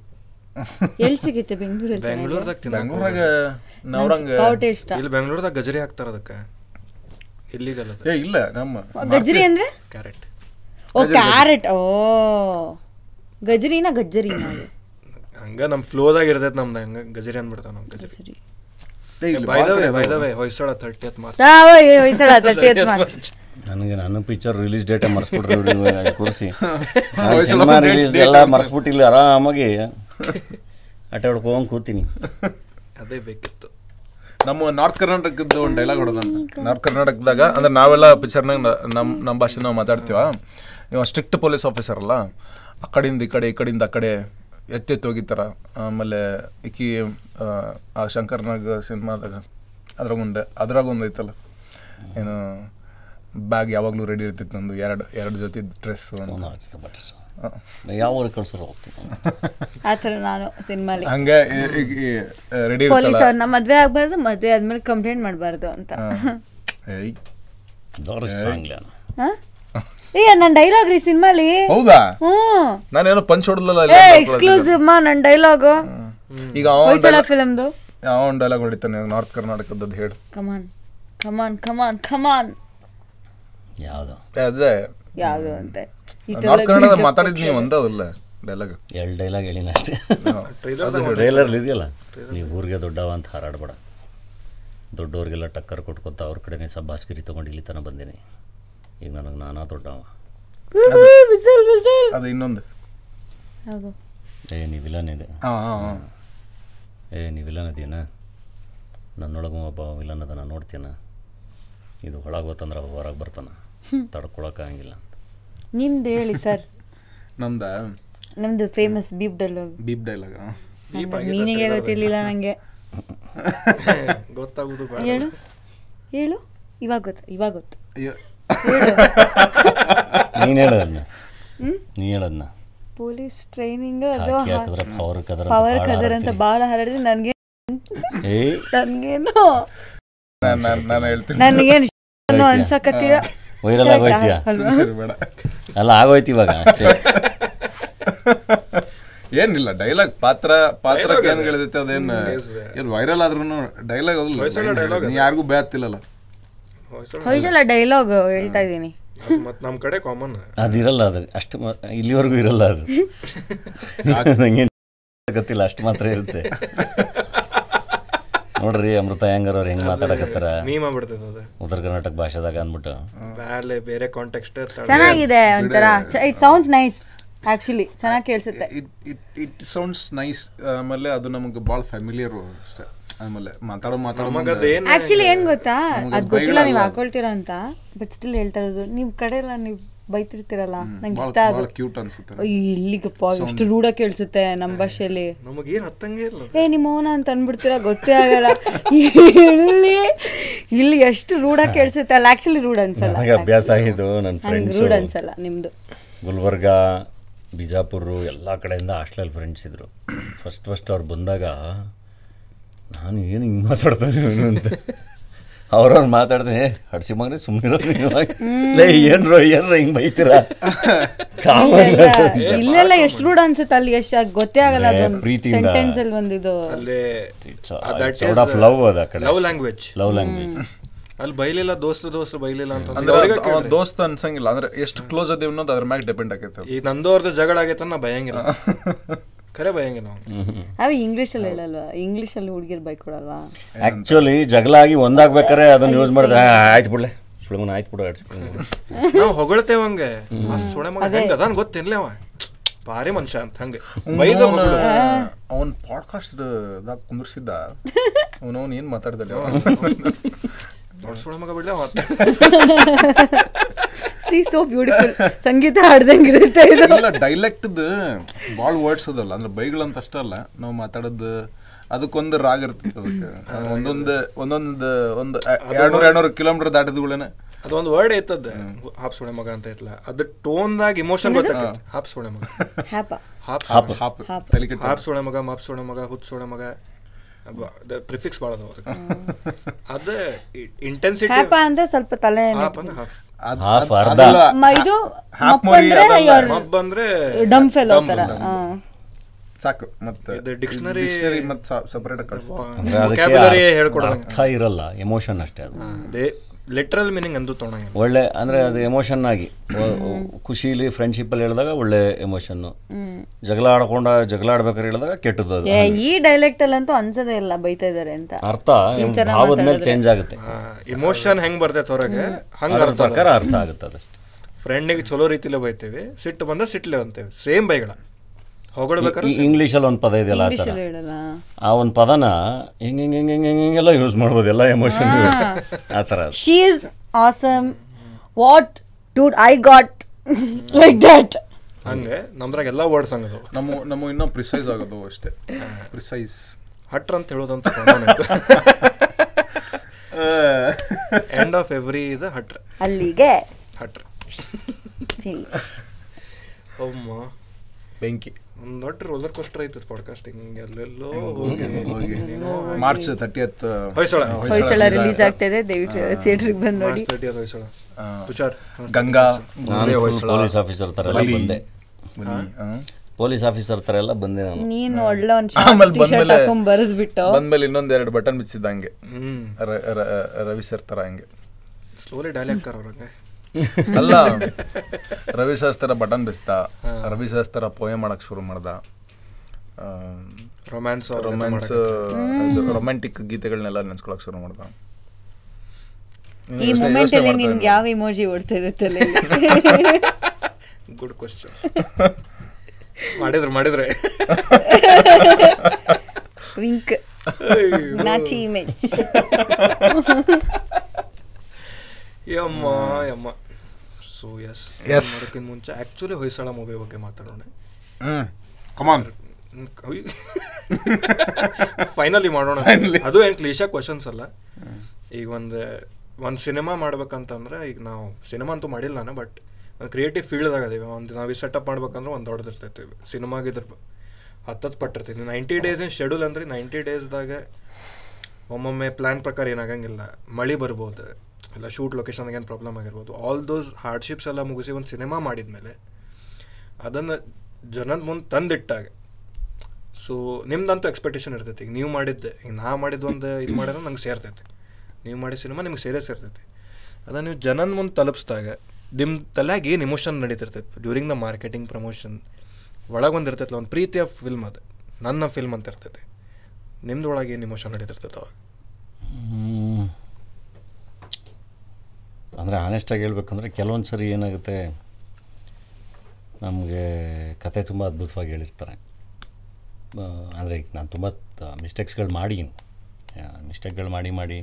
ಎಲ್ಲಿ ಸಿಗುತ್ತೆ ಬೆಂಗಳೂರಲ್ಲಿ? ಬೆಂಗಳೂರದಾಗ ಬೆಂಗಳೂರಾಗ ನವರಂಗ ಕೌಟೆ ಇಷ್ಟ. ಇಲ್ಲಿ ಬೆಂಗಳೂರದಾಗ ಗಜರಿ ಹಾಕ್ತಾರ ಅದಕ್ಕೆ. ಇಲ್ಲಿಗಲ್ಲ ಏ ಇಲ್ಲ ನಮ್ಮ ಗಜರಿ ಅಂದ್ರೆ? ಕ್ಯಾರೆಟ್. ಓ ಕ್ಯಾರೆಟ್ ಓ. ಗಜರಿನ ಗಜ್ಜರಿನ? ಹಂಗ ನಮ್ ಫ್ಲೋದಾಗ ಇರ್ತೈತೆ ನಮ್ದು ಹಂಗ ಗಜರಿ ಅಂದ್ಬಿಡ್ತಾವ ನಮ್ ಗಜರಿ by the way by the way Hoysala thirty March Hoysala thirty March ನನಗೆ ನಾನು ಪಿಕ್ಚರ್ ರಿಲೀಸ್ ಡೇಟ್ ಮರ್ಸ್ಬಿಟ್ರಿ ಕೂರಿಸಿ. ಸಿನಿಮಾ ರಿಲೀಸ್ ಎಲ್ಲ ಮರ್ಸ್ಬಿಟ್ಟಿಲ್ಲ ಆರಾಮಾಗಿ ಆಟ ಹೊಡ್ಕೊಂಡು ಕೂತೀನಿ. ಅದೇ ಬೇಕಿತ್ತು. ನಮ್ಮ ನಾರ್ತ್ ಕರ್ನಾಟಕದ ಒಂದು ಡೈಲಾಗ್ ಹೊಡೆದ ನಾರ್ತ್ ಕರ್ನಾಟಕದಾಗ ಅಂದ್ರೆ ನಾವೆಲ್ಲ ಪಿಕ್ಚರ್ನಾಗ ನಮ್ಮ ನಮ್ಮ ಭಾಷೆ ನಾವು ಮಾತಾಡ್ತೀವ. ಇವ ಸ್ಟ್ರಿಕ್ಟ್ ಪೊಲೀಸ್ ಆಫೀಸರ್ ಅಲ್ಲ. ಆ ಕಡೆಯಿಂದ ಈ ಕಡೆ ಈ ಕಡೆಯಿಂದ ಆ ಕಡೆ ಎತ್ತೆತ್ತು ಹೋಗಿತ್ತಾರ. ಆಮೇಲೆ ಈಕಿ ಆ, ಶಂಕರ್ನಾಗ ಶಂಕರ್ನಾಗ್ ಸಿನಿಮಾದಾಗ ಅದ್ರಾಗ ಒಂದು ಅದ್ರಾಗ ಒಂದು ಐತಲ್ಲ. ಏನು ಬ್ಯಾಗ್ ಯಾವಾಗಲೂ ರೆಡಿ ಇರ್ತಿತ್ತು ನಂದು. ಎರಡು ಎರಡು ಜೊತೆ ಡ್ರೆಸ್ ಯಾವ ಊರಿಗೆ ಕಳ್ಸೋರು ಹೋಗ್ತೀನಿ. ಆ ಥರ ನಾನು ಸಿನಿಮಾಲಿ. ಹಂಗೆ ರೆಡಿ ಪೊಲೀಸ್ ಅವ್ರನ್ನ ಮದ್ವೆ ಆಗ್ಬಾರ್ದು ಮದ್ವೆ ಆದ್ಮೇಲೆ ಕಂಪ್ಲೇಂಟ್ ಮಾಡಬಾರ್ದು ಅಂತ? ಏ ನನ್ನ ಡೈಲಾಗ್ ರೀ ಸಿನಿಮಾಲಿ. ಹೌದಾ? ಹ್ಞೂ. ನಾನೇನೋ ಪಂಚ್ ಹೊಡೆದಲ್ಲ ಎಕ್ಸ್ಕ್ಲೂಸಿವ್ ಮಾ ನನ್ನ ಡೈಲಾಗು ಈಗ ಅವನ ಫಿಲಮ್ದು ಯಾವ ಡೈಲಾಗ್ ಹೊಡಿತಾನೆ ನಾರ್ತ್ ಕರ್ನಾಟಕದ್ದು ಹೇಳು. ಕಮಾನ್ ಕಮಾನ್ ಕಮಾನ್ ಕಮಾನ್ ಯಾವುದು. ಅದೇ. ಯಾವುದು ಅಂತ. ನಾರ್ತ್ ಕನ್ನಡದ ಮಾತಾಡಿದ್ ನೀವು ಒಂದಲ್ಲ ಡೈಲಾಗ್ ಎರಡು ಡೈಲಾಗ್ ಹೇಳಿನ ಅಷ್ಟೇ. ಟ್ರೈಲರ್ ಇದೆಯಲ್ಲ? ನೀವು ಊರಿಗೆ ದೊಡ್ಡವ ಅಂತ ಹಾರಾಡಬೇಡ. ದೊಡ್ಡವ್ರಿಗೆಲ್ಲ ಟಕ್ಕರ್ ಕೊಟ್ಕೊತ ಅವ್ರ ಕಡೆನೇ ಸಬ್ಬಾಸ್ಗಿರಿ ತೊಗೊಂಡು ಇಲ್ಲಿ ತನಕ ಬಂದೀನಿ. ಈಗ ನನಗೆ ನಾನಾ ದೊಡ್ಡವ. ಅದು ಇನ್ನೊಂದು. ಏ ನೀ ವಿಲನ್ ಇದೆ ಏ ನೀ ವಿಲನ್ ಇದೀಯನ ನನ್ನೊಳಗೂ ಒಬ್ಬ ವಿಲನ್ ಅದನ್ನ ನೋಡ್ತೀನ ಇದು ಒಳಗೆ ಗೊತ್ತಂದ್ರೆ ಹೊರಗೆ ಬರ್ತಾನ. ತಡ್ಕೊಳಕ್ಕಾಗಿಲ್ಲ ನಿಮ್ದು ಹೇಳಿ ಸರ್. ನಮ್ದ? ನಮ್ದು famous beep dialogue beep dialogue ಮೀನಿಂಗೇ ಗೊತ್ತಿರ್ಲಿಲ್ಲ ನನಗೆ ಗೊತ್ತಾಗುದು ಹೇಳು. ಹೇಳು. ಇವಾಗ ಗೊತ್ತು ಇವಾಗ ಗೊತ್ತು. ನೀನು ಹೇಳೋದನ್ನ ನೀ ಹೇಳೋದನ್ನ ಪೊಲೀಸ್ ಟ್ರೈನಿಂಗ್ ಅದು ಪವರ್ ಕದರ ಪವರ್ ಕದರ್ ಅಂತ ಭಾಳ ಹರಡಿದ್ರೆ ನನಗೆ ಏ ನನಗೇನು? ನಾನು ಹೇಳ್ತೀನಿ. ನನಗೇನು ಅನ್ಸಕತ್ತೀರ? ವೈರಲ್ ಆಗೋಯ್ತೀಯ? ಅಲ್ಲ ಆಗೋಯ್ತು ಇವಾಗ ಏನಿಲ್ಲ ಡೈಲಾಗ್ ಪಾತ್ರ ಪಾತ್ರಕ್ಕೆ ಏನ್ ಅದೇನ್ ಏನ್ ವೈರಲ್ ಆದ್ರೂ ಡೈಲಾಗ್ ಅದಲ್ಲ. ನೀ ಯಾರಿಗೂ ಬೇತ್ತಿಲ್ಲಲ್ಲ ಹೊಯ್ಸಲ ಡೈಲಾಗ್ ಹೇಳ್ತಾ ಇದ್ದೀನಿ. ಅದು ನಮ್ಮ ನಮ್ ಕಡೆ ಕಾಮನ್ ಅದಿರಲ್ಲ ಅದು ಅಷ್ಟು ಇಲ್ಲಿವರೆಗೂ ಇರಲ್ಲ ಅದು. ನಂಗೆ ಗೊತ್ತಿಲ್ಲ ಅಷ್ಟು ಮಾತ್ರ ಇರುತ್ತೆ. ನೋಡ್ರಿ ಅಮೃತ ಹೆಂಗಾರ ಅವ್ರು ಹೆಂಗ್ ಮಾತಾಡಕತ್ತಾರ? ಮೀಮ್ ಆಗ್ಬಿಡ್ತದ ಅದು. ಉತ್ತರ ಕರ್ನಾಟಕ ಭಾಷೆದಾಗ ಅಂದ್ಬಿಟ್ಟು. ಬ್ಯಾಲೆ ಬೇರೆ ಕಾಂಟೆಕ್ಸ್ಟ್ ಚೆನ್ನಾಗಿದೆ ಒಂಥರ. ಇಟ್ ಸೌಂಡ್ಸ್ ನೈಸ್ ಆಕ್ಚುಲಿ ಚೆನ್ನಾಗಿ ಕೇಳಿಸುತ್ತೆ. It it it sounds nice ಆಮೇಲೆ ಅದು ನಮಗೆ ಭಾಳ ಫ್ಯಾಮಿಲಿಯರ್ ಅಷ್ಟೇ. ಆಮೇಲೆ ಮಾತಾಡೋ ಮಾತಾಡೋ ಆಕ್ಚುಲಿ ಏನ್ ಗೊತ್ತಾ? ಅದು ಗೊತ್ತಿಲ್ಲ ನೀವು. ಹಾಕೊಳ್ತೀರಾ ಅಂತ ಬಟ್ ಸ್ಟಿಲ್ ಹೇಳ್ತಾ ಇರೋದು. ನೀವು ಕಡೆ ಎಲ್ಲ ನೀವು ಬೈತಿರ್ತೀರಲ್ಲ? ನಂಗೆ ಇಷ್ಟ ಭಾಳ ಕ್ಯೂಟ್ ಅನ್ಸುತ್ತೆ. ಇಲ್ಲಿಗಪ್ಪ ಎಷ್ಟು ರೂಢ ಕೇಳಿಸುತ್ತೆ ನಮ್ಮ ಭಾಷೆಯಲ್ಲಿ ನಮಗೇನು ಹತ್ತಂಗೆ ಇಲ್ಲ ಏ ಅಂತ ಅಂದ್ಬಿಡ್ತೀರಾ ಗೊತ್ತೇ ಆಗಲ್ಲ. ಇಲ್ಲಿ ಇಲ್ಲಿ ಎಷ್ಟು ರೂಢ ಕೇಳಿಸುತ್ತೆ ಅಲ್ಲ? ಆಕ್ಚುಲಿ ರೂಢ ಅನ್ಸಲ್ಲ. ನನಗೆ ಅಭ್ಯಾಸ ಆಗಿದ್ದು ನನ್ನ ಫ್ರೆಂಡ್ಸ್ ರೂಢ ಅನ್ಸಲ್ಲ ನಿಮ್ದು. ಗುಲ್ಬರ್ಗ ಬಿಜಾಪುರ ಎಲ್ಲ ಕಡೆಯಿಂದ ಹಾಸ್ಟೆಲ್ ಫ್ರೆಂಡ್ಸ್ ಇದ್ದರು ಫಸ್ಟ್ ಫಸ್ಟ್ ಅವ್ರು ಬಂದಾಗ ನಾನು ಏನು ಹಿಂಗೆ ಮಾತಾಡ್ತಾನೆ ಅಂತ. ಅವ್ರವ್ರು ಮಾತಾಡ್ದೆ ಹಡ್ಸಿ ಮಗನೇ ಸುಮ್ಮನೆ ಲೇ ಏನ್ರೋ ಏನ್ರೋ ಹಿಂಗ್ ಬೈತೀರಾ? ಇಲ್ಲೆಲ್ಲ ಇಲ್ಲೆಲ್ಲ ಎಷ್ಟು ರೂಢ ಅನ್ಸುತ್ತೆ ಅಲ್ಲಿ ಎಷ್ಟು ಗೊತ್ತೇ ಆಗಲ್ಲ ಪ್ರೀತಿ. ಸೆಂಟೆನ್ಸ್ ಅಲ್ಲಿ ಆಫ್ ಲವ್ ಅದ ಕಡೆ. ಲವ್ ಲ್ಯಾಂಗ್ವೇಜ್ ಲವ್ ಲ್ಯಾಂಗ್ವೇಜ್ ಅಲ್ಲಿ ಬೈಲಿಲ್ಲ ದೋಸ್ತ ದೋಸ್ತ ಬೈಲಿಲ್ಲ ಅಂತ ಅಂದ್ರೆ ದೋಸ್ತ ಅನ್ಸಂಗಿಲ್ಲ ಅಂದ್ರೆ ಎಷ್ಟು ಕ್ಲೋಸ್ ಅದೇವ್ ಅನ್ನೋದು ಅದ್ರ ಮ್ಯಾಗ ಡಿಪೆಂಡ್ ಆಗೈತೆ. ಈಗ ನಂದು ಅವ್ರದ್ದು ಜಗಳ ಆಗೈತೆ ನಾ ಭಯಂಗಿಲ್ಲ ಖರೆ ಭಯಂಗಿಲ್ಲ ಅವ್ನು ಅವ ಇಂಗ್ಲಿಷ್ ಅಲ್ಲಿ ಹೇಳಲ್ವಾ? ಇಂಗ್ಲಿಷ್ ಅಲ್ಲಿ ಹುಡುಗಿರ್ ಬೈಕ್ ಕೊಡಲ್ವಾ ಆ್ಯಕ್ಚುಲಿ ಜಗಳ ಆಗಿ ಒಂದಾಗ್ಬೇಕಾರೆ ಅದನ್ನ ಯೂಸ್ ಮಾಡಿದ್ರೆ ಆಯ್ತು ಬಿಡ್ಲೆ. ಸುಳ್ಮನ ಆಯ್ತು ಬಿಡು ಆಡ್ಸ್ಬಿಡು ನಾವು ಹೊಗಳ್ತೇವ ಹಂಗೆ. ಸುಳೆ ಮಗ ಹೆಂಗ ಅದಾನ್ ಗೊತ್ತಿನ್ಲೇ ಅವ? ಭಾರಿ ಮನುಷ್ಯ ಅಂತ ಹಂಗೆ. ಬೈದ ಅವ್ನ ಅವನ್ ಪಾಡ್ಕಾಸ್ಟ್ ದಾಗ ಕುಂದ್ರಿಸಿದ್ದ. ಅವನವನ್ ಏನ್ ಮಾತಾಡ್ದಲ್ಲ ದೊಡ್ಡ ಸುಳೆ ಮಗ ಬಿಡ್ಲೇ ಅವ ಸಿ ಸೋ ಬ್ಯೂಟಿಫುಲ್ ಸಂಗೀತ ಹಾಡ್ದಂಗಿರುತ್ತೆ ಇದು. ಇಲ್ಲ ಡೈಲೆಕ್ಟ್ದು ಭಾಳ ವರ್ಡ್ಸ್ ಅದಲ್ಲ. ಅಂದ್ರೆ ಬೈಗಳಂತ ಅಷ್ಟೇ ಅಲ್ಲ. ನಾವು ಮಾತಾಡೋದು ಅದಕ್ಕೊಂದು ರಾಗ ಇರ್ತೈತೆ ಅದಕ್ಕೆ. ಒಂದೊಂದು ಒಂದೊಂದು ಒಂದು ಎರಡ್ನೂರು ಎರಡ್ನೂರು ಕಿಲೋಮೀಟರ್ ದಾಟಿದ್ಗಳೇನೆ. ಅದೊಂದು ವರ್ಡ್ ಐತದ ಹಾಪ್ ಸೋಣೆ ಮಗ ಅಂತ ಐತಲ್ಲ ಅದು ಟೋನ್ದಾಗ ಇಮೋಷನ್ ಗೊತ್ತಾಗತ್ತೆ ಹಾಪ್ ಸೋಣೆ ಮಗ. ಹಾಪ್. ಹಾಪ್ ಹಾಪ್. ಹಾಪ್. ಮಗ ಮಾಪ್ ಸೋಣೆ ಮಗ ಹುತ್ ಸೋಣೆ ಮಗ. ಪ್ರಿಫಿಕ್ಸ್ ಅದಕ್ಕೆ. ಅದ ಇಂಟೆನ್ಸಿಟಿ ಹ್ಯಾಪ ಅಂದ್ರೆ ಸ್ವಲ್ಪ ತಲೆ ಹಾಫ್ ಅರ್ಧ. ಇದು ಅಂದ್ರೆ. ಅಂದ್ರೆ ಡಮ್ ಫೆಲೋ ತರ. ಸಾಕು ಮತ್ತೆ ಇದು ಡಿಕ್ಷನರಿ ಮತ್ತೆ ಸೆಪರೇಟ್ ಕಳಿಸ್ತಾರೆ ಅದಕ್ಕೆ ಅರ್ಥ- ಇರಲ್ಲ ಎಮೋಷನ್ ಅಷ್ಟೇ ಅದೇ. ಲಿಟ್ರಲ್ ಮೀನಿಂಗ್ ಅಂದು ತೊಗೊಂಡಂಗೆ ಒಳ್ಳೆ ಅಂದರೆ ಅದು ಎಮೋಷನ್ ಆಗಿ. ಖುಷಿಲಿ ಫ್ರೆಂಡ್ಶಿಪ್ಪಲ್ಲಿ ಹೇಳಿದಾಗ ಒಳ್ಳೆ ಎಮೋಷನ್ನು ಜಗಳ ಆಡ್ಕೊಂಡ ಜಗಳ ಆಡ್ಬೇಕಾದ್ರೆ ಹೇಳಿದಾಗ ಕೆಟ್ಟದ್ದು ಅದು. ಈ ಡೈಲೆಕ್ಟ್ ಅಲ್ಲಂತೂ ಅನ್ಸದೇ ಇಲ್ಲ ಬೈತಾ ಇದಾರೆ ಅಂತ. ಅರ್ಥ ಭಾವದ ಮೇಲೆ ಚೇಂಜ್ ಆಗುತ್ತೆ. ಇಮೋಷನ್ ಹೆಂಗ್ ಬರ್ತೈತೆ ಹೊರಗೆ? ಹಂಗ ಅರ್ಥ ಪ್ರಕಾರ ಅರ್ಥ ಆಗುತ್ತೆ ಅದಷ್ಟೇ. ಫ್ರೆಂಡಿಗೆ ಚಲೋ ರೀತಿಲೇ ಬೈತೇವೆ ಸಿಟ್ಟು ಬಂದ ಸಿಟ್ಲೆ ಅಂತೇವೆ ಸೇಮ್ ಬೈಗಳ. ಇಂಗ್ಲೀಷಲ್ಲಿ ಒಂದು ಪದ ಇದೆಯಲ್ಲ ಆ ಥರ. ಆ ಒಂದು ಪದನ ಹಿಂಗೆ ಹಿಂಗೆ ಹಿಂಗೆ ಹಿಂಗೆ ಹಿಂಗೆಲ್ಲ ಯೂಸ್ ಮಾಡ್ಬೋದು ಎಲ್ಲ ಎಮೋಷನ್ ಆ ಥರ. She is awesome what dude I got like that ಹಂಗೆ ನಮ್ದ್ರಾಗ ಎಲ್ಲ ವರ್ಡ್ಸ್ ಹಂಗದವು ನಮ್ಮ ನಮ್ಮ ಇನ್ನೂ ಪ್ರಿಸೈಸ್ ಆಗೋದು ಅಷ್ಟೇ. ಪ್ರಿಸೈಸ್ ಹಟ್ರ ಅಂತ ಹೇಳೋದಂತ ಎಂಡ್ ಆಫ್ ಎವ್ರಿ ಇದು ಹಟ್ರ ಅಲ್ಲಿಗೆ. ಹಟ್ರ. ಅಮ್ಮ. ಬೆಂಕಿ. ಒಂದ್ ದೊಡ್ಡ ರೋಲರ್ ಕೋಸ್ಟರ್ ಐತದ ಪಾಡ್ಕಾಸ್ಟಿಂಗ್ ಎಲ್ಲೆಲ್ಲೋ ಹೋಗಿ March thirtieth Hoysala. Hoysala release ಆಗ್ತಿದೆ ದಯವಿಟ್ಟು ಥಿಯೇಟ್ರಿಗೆ ಬಂದು ನೋಡಿ. ಮಾರ್ಚ್ ತರ್ಟಿ ಅದು ಹೊಯ್ಸಳ ತುಷಾರ್ ಗಂಗಾ. ಪೊಲೀಸ್ ಆಫೀಸರ್ ತರ ಎಲ್ಲ ಬಂದೆ. ಪೊಲೀಸ್ ಆಫೀಸರ್ ತರ ಎಲ್ಲ ಬಂದೆ ನಾನು. ನೀನು ಒಳ್ಳೆ ಒಂದು ಬಂದ್ಮೇಲೆ ಬರೆದ್ಬಿಟ್ಟು. ಬಂದ್ಮೇಲೆ ಇನ್ನೊಂದ್ ಎರಡು ಬಟನ್ ಬಿಚ್ಚಿದ್ದಂಗೆ ರವಿ ಸರ್ ತರ ಹಂಗೆ. ಸ್ಲೋಲಿ ಡೈಲಾಗ್ ಕರ್ ಅವ್ರಂಗೆ ಅಲ್ಲ ರವಿ ಶಾಸ್ತ್ರ ಬಟನ್ ಬಿಸ್ತ ರವಿಶಾಸ್ತ್ರ ಪೋಯೆ ಪೋಯ ಮಾಡಕ್ ಶುರು ಮಾಡ್ದ. ರೊಮ್ಯಾನ್ಸ್ ರೊಮ್ಯಾನ್ಸ್ ರೊಮ್ಯಾಂಟಿಕ್ ಗೀತೆಗಳನ್ನೆಲ್ಲ ನೆನ್ಸ್ಕೊಳಕ್ ಶುರು ಮಾಡ್ದ. ಈ ಮೂಮೆಂಟ್ ಅಲ್ಲಿ ನಿನ್ಗೆ ಯಾವ ಇಮೋಜಿ ಓಡ್ತಾ ಇದೆ ಗುಡ್ ಕ್ವಶನ್ ಮಾಡಿದ್ರು ಮಾಡಿದ್ರೆ. ವಿಂಕ್ ನಾಟಿ ಇಮೇಜ್ ಯಮ್ಮ ಯಮ್ಮ. ಸೊ ಎಸ್ ಎಸ್ ಅದಕ್ಕಿಂತ ಮುಂಚೆ. ಆ್ಯಕ್ಚುಲಿ ಹೊಯ್ಸಳ ಮೂವಿ ಬಗ್ಗೆ ಮಾತಾಡೋಣ. ಹ್ಮ್. ಕಮಾನ್ ಫೈನಲಿ ಮಾಡೋಣ. ಅದು ಏನು ಕ್ಲೀಶಾ ಕ್ವಶನ್ಸ್ ಅಲ್ಲ. ಈಗ ಒಂದು ಒಂದು ಸಿನಿಮಾ ಮಾಡ್ಬೇಕಂತಂದ್ರೆ ಈಗ ನಾವು ಸಿನಿಮಾ ಅಂತೂ ಮಾಡಿಲ್ಲ ನಾನು ಬಟ್ ಒಂದು ಕ್ರಿಯೇಟಿವ್ ಫೀಲ್ಡ್ದಾಗ ಅದೀವಿ ಒಂದು ನಾವು ಸೆಟಪ್ ಮಾಡ್ಬೇಕಂದ್ರೆ ಒಂದು ದೊಡ್ಡದಿರ್ತೈತಿ ಸಿನಿಮಾಗಿದ್ರ ಹತ್ತತ್ತು ಪಟ್ಟಿರ್ತೀವಿ ನೈಂಟಿ ಡೇಸಿನ ಶೆಡ್ಯೂಲ್ ಅಂದ್ರೆ ನೈಂಟಿ ಡೇಸ್ದಾಗ ಒಮ್ಮೊಮ್ಮೆ ಪ್ಲ್ಯಾನ್ ಪ್ರಕಾರ ಏನಾಗಂಗಿಲ್ಲ. ಮಳೆ ಬರ್ಬೋದು. ಇಲ್ಲ ಶೂಟ್ ಲೊಕೇಶನ್ದಾಗ ಏನು ಪ್ರಾಬ್ಲಮ್ ಆಗಿರ್ಬೋದು. ಆಲ್ ದೋಸ್ ಹಾರ್ಡ್ಶಿಪ್ಸ್ ಎಲ್ಲ ಮುಗಿಸಿ ಒಂದು ಸಿನಿಮಾ ಮಾಡಿದ್ಮೇಲೆ ಅದನ್ನು ಜನದ ಮುಂದೆ ತಂದಿಟ್ಟಾಗ. ಸೊ ನಿಮ್ದಂತೂ ಎಕ್ಸ್ಪೆಕ್ಟೇಷನ್ ಇರ್ತೈತಿ. ಈಗ ನೀವು ಮಾಡಿದ್ದೆ, ಈಗ ನಾ ಮಾಡಿದ್ದು ಒಂದು ಇದು ಮಾಡಿದ್ರೆ ನಂಗೆ ಸೇರ್ತೈತಿ. ನೀವು ಮಾಡಿದ ಸಿನಿಮಾ ನಿಮ್ಗೆ ಸೇರೇ ಸೇರ್ತೈತಿ. ಅದನ್ನು ನೀವು ಜನನ ಮುಂದೆ ತಲುಪಿಸಿದಾಗ ನಿಮ್ಮ ತಲೆಯಾಗ ಏನು ಇಮೋಷನ್ ನಡೀತಿರ್ತೈತಿ? ಡ್ಯೂರಿಂಗ್ ದ ಮಾರ್ಕೆಟಿಂಗ್ ಪ್ರಮೋಷನ್ ಒಳಗೆ ಒಂದು ಇರ್ತೈತಲ್ಲ ಒಂದು ಪ್ರೀತಿಯ ಫಿಲ್ಮ್ ಅದು. ನನ್ನ ಫಿಲ್ಮ್ ಅಂತ ಇರ್ತೈತಿ. ನಿಮ್ದೊಳಗೆ ಏನು ಇಮೋಷನ್ ನಡೀತಿರ್ತೈತೆ ಅವಾಗ? ಅಂದರೆ ಆನೆಸ್ಟಾಗಿ ಹೇಳ್ಬೇಕಂದ್ರೆ ಕೆಲವೊಂದು ಸರಿ ಏನಾಗುತ್ತೆ, ನಮಗೆ ಕತೆ ತುಂಬ ಅದ್ಭುತವಾಗಿ ಹೇಳಿರ್ತಾರೆ. ಅಂದರೆ ಈಗ ನಾನು ತುಂಬ ಮಿಸ್ಟೇಕ್ಸ್ಗಳು ಮಾಡಿ ಮಿಸ್ಟೇಕ್ಗಳು ಮಾಡಿ ಮಾಡಿ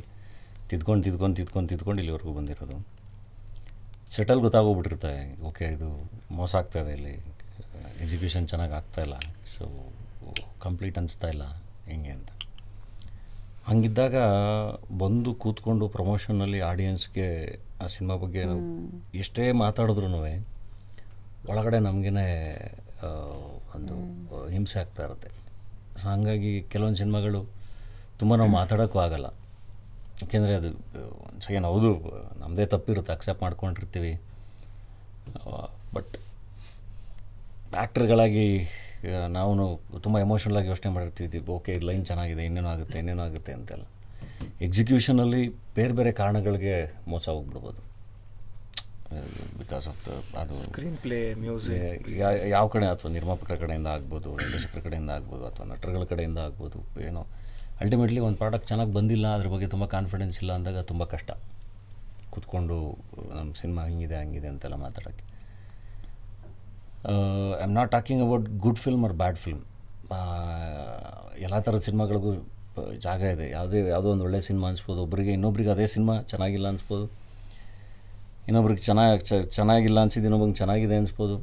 ತಿದ್ಕೊಂಡು ತಿದ್ಕೊಂಡು ತಿದ್ಕೊಂಡು ತಿದ್ಕೊಂಡು ಇಲ್ಲಿವರೆಗೂ ಬಂದಿರೋದು. ಸೆಟಲ್ ಗೊತ್ತಾಗೋಗ್ಬಿಟ್ಟಿರುತ್ತೆ, ಓಕೆ, ಇದು ಮೋಸ ಆಗ್ತಾಯಿದೆ ಇಲ್ಲಿ ಎಕ್ಸಿಕ್ಯೂಷನ್ ಚೆನ್ನಾಗಿ ಆಗ್ತಾಯಿಲ್ಲ ಸೊ ಕಂಪ್ಲೀಟ್ ಅನಿಸ್ತಾ ಇಲ್ಲ, ಹೆಂಗೆ ಅಂತ. ಹಂಗಿದ್ದಾಗ ಬಂದು ಕೂತ್ಕೊಂಡು ಪ್ರಮೋಷನಲ್ಲಿ ಆಡಿಯನ್ಸ್ಗೆ ಆ ಸಿನಿಮಾ ಬಗ್ಗೆ ಎಷ್ಟೇ ಮಾತಾಡಿದ್ರು ಒಳಗಡೆ ನಮಗೇ ಒಂದು ಹಿಂಸೆ ಆಗ್ತಾ ಇರುತ್ತೆ. ಸೊ ಹಾಗಾಗಿ ಕೆಲವೊಂದು ಸಿನಿಮಾಗಳು ತುಂಬ ನಾವು ಮಾತಾಡೋಕ್ಕೂ ಆಗಲ್ಲ. ಯಾಕೆಂದರೆ ಅದು ಒಂದು ಸೆಕೆಂಡ್ ಹೌದು ನಮ್ಮದೇ ತಪ್ಪಿರುತ್ತೆ ಅಕ್ಸೆಪ್ಟ್ ಮಾಡ್ಕೊಂಡಿರ್ತೀವಿ. ಬಟ್ ಆ್ಯಕ್ಟರ್ಗಳಾಗಿ ನಾವು ತುಂಬ ಎಮೋಷ್ನಲ್ ಆಗಿ ಯೋಚನೆ ಮಾಡಿರ್ತೀವಿ ಓಕೆ ಇದು ಲೈನ್ ಚೆನ್ನಾಗಿದೆ ಇನ್ನೇನು ಆಗುತ್ತೆ ಇನ್ನೇನೋ ಆಗುತ್ತೆ ಅಂತೆಲ್ಲ. ಎಕ್ಸಿಕ್ಯೂಷನಲ್ಲಿ ಬೇರೆ ಬೇರೆ ಕಾರಣಗಳಿಗೆ ಮೋಸ ಹೋಗ್ಬಿಡ್ಬೋದು. ಬಿಕಾಸ್ ಆಫ್ ದ ಅದು ಸ್ಕ್ರೀನ್ ಪ್ಲೇ ಮ್ಯೂಸಿಕ್ ಯಾವ ಕಡೆ ಅಥವಾ ನಿರ್ಮಾಪಕರ ಕಡೆಯಿಂದ ಆಗ್ಬೋದು ನಿರ್ದೇಶಕರ ಕಡೆಯಿಂದ ಆಗ್ಬೋದು ಅಥವಾ ನಟರುಗಳ ಕಡೆಯಿಂದ ಆಗ್ಬೋದು ಏನೋ. ಅಲ್ಟಿಮೇಟ್ಲಿ ಒಂದು ಪ್ರಾಡಕ್ಟ್ ಚೆನ್ನಾಗಿ ಬಂದಿಲ್ಲ ಅದ್ರ ಬಗ್ಗೆ ತುಂಬ ಕಾನ್ಫಿಡೆನ್ಸ್ ಇಲ್ಲ ಅಂದಾಗ ತುಂಬ ಕಷ್ಟ. ಕೂತ್ಕೊಂಡು ನಮ್ಮ ಸಿನಿಮಾ ಹಿಂಗಿದೆ ಹಂಗಿದೆ ಅಂತೆಲ್ಲ ಮಾತಾಡೋಕ್ಕೆ. I am not talking about good film or bad film ಎಲ್ಲ ಥರದ ಸಿನಿಮಾಗಳಿಗೂ ಜಾಗ ಇದೆ. ಯಾವುದೇ, ಯಾವುದೋ ಒಂದು ಒಳ್ಳೆ ಸಿನಿಮಾ ಅನಿಸ್ಬೋದು. ಒಬ್ಬರಿಗೆ ಇನ್ನೊಬ್ರಿಗೆ ಅದೇ ಸಿನಿಮಾ ಚೆನ್ನಾಗಿಲ್ಲ ಅನಿಸ್ಬೋದು. ಇನ್ನೊಬ್ರಿಗೆ ಚೆನ್ನಾಗಿ ಚೆನ್ನಾಗಿಲ್ಲ ಅನಿಸಿದ್ದು ಇನ್ನೊಬ್ರಿಗೆ ಚೆನ್ನಾಗಿದೆ ಅನಿಸ್ಬೋದು.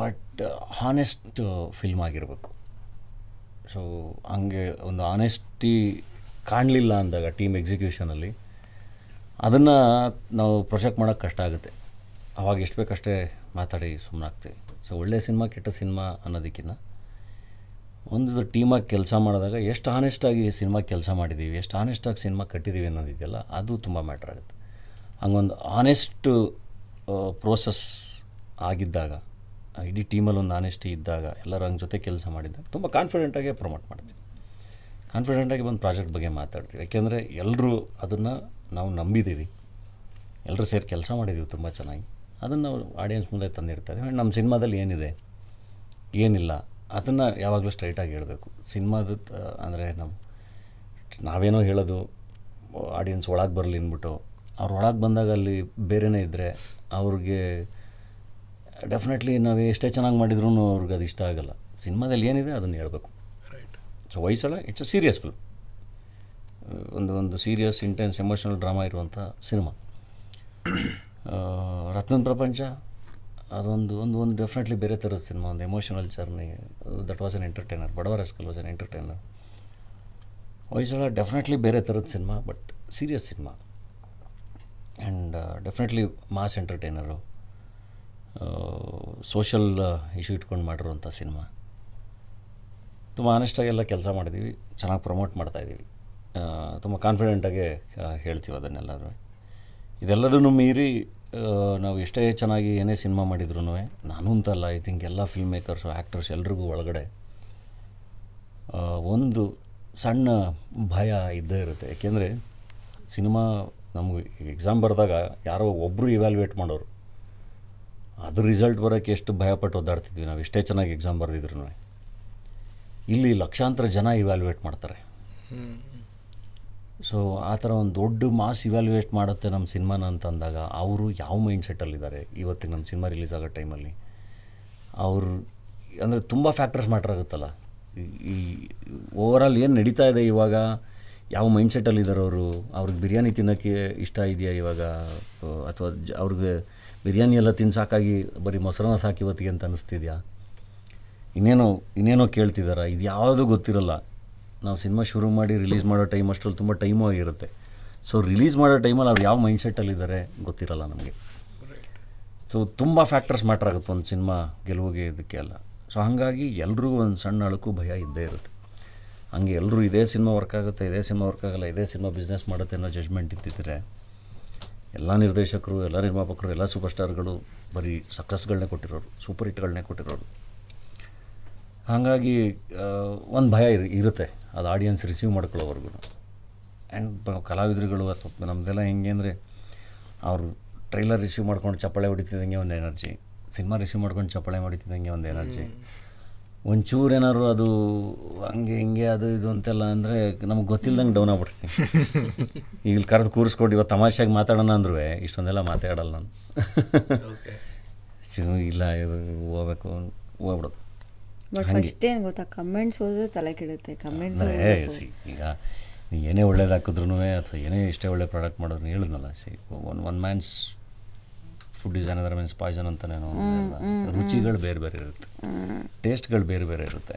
ಬಟ್ ಹಾನೆಸ್ಟ್ ಫಿಲ್ಮ್ ಆಗಿರಬೇಕು. ಸೊ ಹಂಗೆ ಒಂದು ಆನೆಸ್ಟಿ ಕಾಣಲಿಲ್ಲ ಅಂದಾಗ ಟೀಮ್ ಎಕ್ಸಿಕ್ಯೂಷನಲ್ಲಿ ಅದನ್ನು ನಾವು ಪ್ರೊಜೆಕ್ಟ್ ಮಾಡೋಕ್ಕೆ ಕಷ್ಟ ಆಗುತ್ತೆ. ಅವಾಗ ಎಷ್ಟು ಬೇಕಷ್ಟೇ ಮಾತಾಡಿ ಸುಮ್ಮನಾಗ್ತೀವಿ ಸೊ ಒಳ್ಳೆಯ ಸಿನಿಮಾ, ಕೆಟ್ಟ ಸಿನಿಮಾ ಅನ್ನೋದಕ್ಕಿಂತ ಒಂದು ಟೀಮಾಗಿ ಕೆಲಸ ಮಾಡಿದಾಗ ಎಷ್ಟು ಆನೆಸ್ಟಾಗಿ ಸಿನಿಮಾ ಕೆಲಸ ಮಾಡಿದ್ದೀವಿ ಎಷ್ಟು ಆನೆಸ್ಟಾಗಿ ಸಿನಿಮಾ ಕಟ್ಟಿದ್ದೀವಿ ಅನ್ನೋದಿದೆಯಲ್ಲ ಅದು ತುಂಬ ಮ್ಯಾಟ್ರ್ ಆಗುತ್ತೆ. ಹಂಗೊಂದು ಆನೆಸ್ಟ್ ಪ್ರೋಸೆಸ್ ಆಗಿದ್ದಾಗ, ಇಡೀ ಟೀಮಲ್ಲಿ ಒಂದು ಆನೆಸ್ಟಿ ಇದ್ದಾಗ, ಎಲ್ಲರೂ ಹಂಗೆ ಜೊತೆ ಕೆಲಸ ಮಾಡಿದ್ದಾಗ ತುಂಬ ಕಾನ್ಫಿಡೆಂಟಾಗೆ ಪ್ರಮೋಟ್ ಮಾಡ್ತೀವಿ. ಕಾನ್ಫಿಡೆಂಟಾಗಿ ಒಂದು ಪ್ರಾಜೆಕ್ಟ್ ಬಗ್ಗೆ ಮಾತಾಡ್ತೀವಿ. ಯಾಕೆಂದರೆ ಎಲ್ಲರೂ ಅದನ್ನು ನಾವು ನಂಬಿದ್ದೀವಿ ಎಲ್ಲರೂ ಸೇರಿ ಕೆಲಸ ಮಾಡಿದ್ದೀವಿ ತುಂಬ ಚೆನ್ನಾಗಿ. ಅದನ್ನು ಆಡಿಯನ್ಸ್ ಮುಂದೆ ತಂದಿರ್ತಾರೆ ನಮ್ಮ ಸಿನಿಮಾದಲ್ಲಿ ಏನಿದೆ? ಏನಿಲ್ಲ. ಅದನ್ನು ಯಾವಾಗಲೂ ಸ್ಟ್ರೈಟಾಗಿ ಹೇಳಬೇಕು. ಸಿನಿಮಾದ ಅಂದರೆ ನಮ್ಮ ನಾವೇನೋ ಹೇಳೋದು ಆಡಿಯನ್ಸ್ ಒಳಗೆ ಬರಲಿ ಅಂದ್ಬಿಟ್ಟು ಅವ್ರು ಒಳಗೆ ಬಂದಾಗ ಅಲ್ಲಿ ಬೇರೆನೇ ಇದ್ದರೆ ಅವ್ರಿಗೆ ಡೆಫಿನೆಟ್ಲಿ ನಾವು ಎಷ್ಟೇ ಚೆನ್ನಾಗಿ ಮಾಡಿದ್ರೂ ಅವ್ರಿಗೆ ಅದು ಇಷ್ಟ ಆಗಲ್ಲ. ಸಿನಿಮಾದಲ್ಲಿ ಏನಿದೆ ಅದನ್ನು ಹೇಳಬೇಕು. Right so Hoysala it's a serious film ಒಂದು ಒಂದು ಸೀರಿಯಸ್ ಇಂಟೆನ್ಸ್ ಎಮೋಷನಲ್ ಡ್ರಾಮಾ ಇರುವಂಥ ಸಿನಿಮಾ. ರತ್ನನ್ ಪ್ರಪಂಚ, ಅದೊಂದು, ಒಂದು ಒಂದು ಡೆಫಿನೆಟ್ಲಿ ಬೇರೆ ಥರದ ಸಿನಿಮಾ ಒಂದು emotional journey that was an entertainer Badava Rascal was an entertainer Hoysala definitely ಬೇರೆ ಥರದ cinema but serious cinema and definitely mass entertainer social issue ಇಟ್ಕೊಂಡು ಮಾಡಿರುವಂಥ ಸಿನಿಮಾ ತುಂಬ ಆನೆಸ್ಟಾಗಿ ಎಲ್ಲ ಕೆಲಸ ಮಾಡಿದ್ದೀವಿ ಚೆನ್ನಾಗಿ ಪ್ರಮೋಟ್ ಮಾಡ್ತಾಯಿದ್ದೀವಿ ತುಂಬ ಕಾನ್ಫಿಡೆಂಟಾಗೆ ಹೇಳ್ತೀವಿ ಅದನ್ನೆಲ್ಲರೂ. ಇದೆಲ್ಲದನ್ನು ಮೀರಿ ನಾವು ಎಷ್ಟೇ ಚೆನ್ನಾಗಿ ಏನೇ ಸಿನಿಮಾ ಮಾಡಿದ್ರು ನಾನು ಅಂತಲ್ಲ ಐ ಥಿಂಕ್ ಎಲ್ಲ ಫಿಲ್ಮ್ ಮೇಕರ್ಸು ಆ್ಯಕ್ಟರ್ಸ್ ಎಲ್ರಿಗೂ ಒಳಗಡೆ ಒಂದು ಸಣ್ಣ ಭಯ ಇದ್ದೇ ಇರುತ್ತೆ. ಯಾಕೆಂದರೆ ಸಿನಿಮಾ ನಮಗೆ ಎಕ್ಸಾಮ್ ಬರೆದಾಗ ಯಾರೋ ಒಬ್ಬರು ಇವ್ಯಾಲ್ಯೂಯೇಟ್ ಮಾಡೋರು. ಅದ್ರ ರಿಸಲ್ಟ್ ಬರೋಕ್ಕೆ ಎಷ್ಟು ಭಯಪಟ್ಟು ಒದ್ದಾಡ್ತಿದ್ವಿ ನಾವು, ಎಷ್ಟೇ ಚೆನ್ನಾಗಿ ಎಕ್ಸಾಮ್ ಬರೆದಿದ್ರು ಇಲ್ಲಿ ಲಕ್ಷಾಂತರ ಜನ ಇವ್ಯಾಲ್ಯೂಯೇಟ್ ಮಾಡ್ತಾರೆ. ಸೊ ಆ ಥರ ಒಂದು ದೊಡ್ಡ ಮಾಸ್ ಇವ್ಯಾಲ್ಯೂಯೇಟ್ ಮಾಡುತ್ತೆ ನಮ್ಮ ಸಿನಿಮಾನ ಅಂತ ಅಂದಾಗ ಅವರು ಯಾವ ಮೈಂಡ್ ಸೆಟ್ಟಲ್ಲಿದ್ದಾರೆ ಇವತ್ತಿಗೆ ನಮ್ಮ ಸಿನಿಮಾ ರಿಲೀಸ್ ಆಗೋ ಟೈಮಲ್ಲಿ ಅವರು, ಅಂದರೆ ತುಂಬ ಫ್ಯಾಕ್ಟರ್ಸ್ ಮ್ಯಾಟ್ರ್ ಆಗುತ್ತಲ್ಲ. ಈ- ಓವರಾಲ್ ಏನು ನಡೀತಾ ಇದೆ ಇವಾಗ? ಯಾವ ಮೈಂಡ್ ಸೆಟ್ಟಲ್ಲಿದ್ದಾರೆ ಅವರು? ಅವ್ರಿಗೆ ಬಿರಿಯಾನಿ ತಿನ್ನೋಕ್ಕೆ ಇಷ್ಟ ಇದೆಯಾ ಇವಾಗ? ಅಥವಾ ಜ, ಅವ್ರಿಗೆ ಬಿರಿಯಾನಿ ಎಲ್ಲ ತಿಂದು ಸಾಕಾಗಿ ಬರೀ ಮೊಸರನ್ನ ಸಾಕಿ ಇವತ್ತಿಗೆ ಅಂತ ಅನಿಸ್ತಿದ್ಯಾ? ಇನ್ನೇನೋ ಇನ್ನೇನೋ ಕೇಳ್ತಿದಾರ? ಇದು ಯಾವುದೂ ಗೊತ್ತಿರಲ್ಲ. ನಾವು ಸಿನಿಮಾ ಶುರು ಮಾಡಿ ರಿಲೀಸ್ ಮಾಡೋ ಟೈಮ್ ಅಷ್ಟರಲ್ಲಿ ತುಂಬ ಟೈಮು ಆಗಿರುತ್ತೆ. ಸೊ ರಿಲೀಸ್ ಮಾಡೋ ಟೈಮಲ್ಲಿ ಅವ್ರು ಯಾವ ಮೈಂಡ್ ಇದ್ದಾರೆ ಗೊತ್ತಿರಲ್ಲ ನಮಗೆ. ಸೊ ತುಂಬ ಫ್ಯಾಕ್ಟರ್ಸ್ ಮ್ಯಾಟ್ರ್ ಆಗುತ್ತೆ ಒಂದು ಸಿನಿಮಾ ಗೆಲುವಿಗೆ ಇದಕ್ಕೆ ಎಲ್ಲ ಸೊ ಹಾಗಾಗಿ ಎಲ್ರಿಗೂ ಒಂದು ಸಣ್ಣ ಅಳಕು ಭಯ ಇದ್ದೇ ಇರುತ್ತೆ. ಹಂಗೆ ಎಲ್ಲರೂ ಇದೇ ಸಿನಿಮಾ ವರ್ಕ್ ಆಗುತ್ತೆ, ಇದೇ ಸಿನಿಮಾ ವರ್ಕ್ ಆಗಲ್ಲ, ಇದೇ ಸಿನಿಮಾ ಬಿಸ್ನೆಸ್ ಮಾಡುತ್ತೆ ಅನ್ನೋ ಜಜ್ಮೆಂಟ್ ಇದ್ದಿದ್ದರೆ ಎಲ್ಲ ನಿರ್ದೇಶಕರು, ಎಲ್ಲ ನಿರ್ಮಾಪಕರು, ಎಲ್ಲ ಸೂಪರ್ ಸ್ಟಾರ್ಗಳು ಬರೀ ಸಕ್ಸಸ್ಗಳನ್ನೇ ಕೊಟ್ಟಿರೋರು ಸೂಪರ್ ಹಿಟ್ಗಳನ್ನೇ ಕೊಟ್ಟಿರೋರು. ಹಾಗಾಗಿ ಒಂದು ಭಯ ಇರು, ಇರುತ್ತೆ. ಅದು ಆಡಿಯನ್ಸ್ ರಿಸೀವ್ ಮಾಡ್ಕೊಳ್ಳೋವರೆಗೂ. ಆ್ಯಂಡ್ ಕಲಾವಿದರುಗಳು ಅಥವಾ ನಮ್ಮದೆಲ್ಲ ಹೆಂಗೆ ಅಂದರೆ ಅವರು ಟ್ರೈಲರ್ ರಿಸೀವ್ ಮಾಡ್ಕೊಂಡು ಚಪ್ಪಾಳೆ ಹೊಡಿತಿದ್ದಂಗೆ ಒಂದು ಎನರ್ಜಿ ಸಿನಿಮಾ ರಿಸೀವ್ ಮಾಡ್ಕೊಂಡು ಚಪ್ಪಾಳೆ ಹೊಡಿತಿದ್ದಂಗೆ ಒಂದು ಎನರ್ಜಿ ಒಂಚೂರು ಏನಾದ್ರು ಅದು ಹಂಗೆ ಹಿಂಗೆ ಅದು ಇದು ಅಂತೆಲ್ಲ ಅಂದರೆ ನಮ್ಗೆ ಗೊತ್ತಿಲ್ಲದಂಗೆ ಡೌನ್ ಆಗ್ಬಿಡ್ತೀನಿ. ಈಗ ಕರೆದು ಕೂರಿಸ್ಕೊಂಡು ಇವತ್ತು ತಮಾಷೆಯಾಗಿ ಮಾತಾಡೋಣ ಅಂದ್ರೂ ಇಷ್ಟೊಂದೆಲ್ಲ ಮಾತಾಡಲ್ಲ ನಾನು. ಇಲ್ಲ ಇದು ಹೋಗ್ಬೇಕು ಹೋಗ್ಬಿಡೋದು. ಬಟ್ ಫಸ್ಟ್ ಏನು ಗೊತ್ತಾ? ಕಮೆಂಟ್ಸ್ ಓದಿದ್ರೆ ತಲೆ ಕೆಡುತ್ತೆ. ಕಮೆಂಟ್ಸ್ ಈಗ ನೀವು ಏನೇ ಒಳ್ಳೇದು ಹಾಕಿದ್ರು ಅಥವಾ ಏನೇ ಇಷ್ಟೇ ಒಳ್ಳೆ ಪ್ರಾಡಕ್ಟ್ ಮಾಡೋದು ಹೇಳಿದ್ನಲ್ಲ see one one man's food design ಅದರ ಮೀನ್ಸ್ ಪಾಯ್ಸನ್ ಅಂತಾನೇನೋ ರುಚಿಗಳು ಬೇರೆ ಬೇರೆ ಇರುತ್ತೆ. ಟೇಸ್ಟ್ಗಳು ಬೇರೆ ಬೇರೆ ಇರುತ್ತೆ.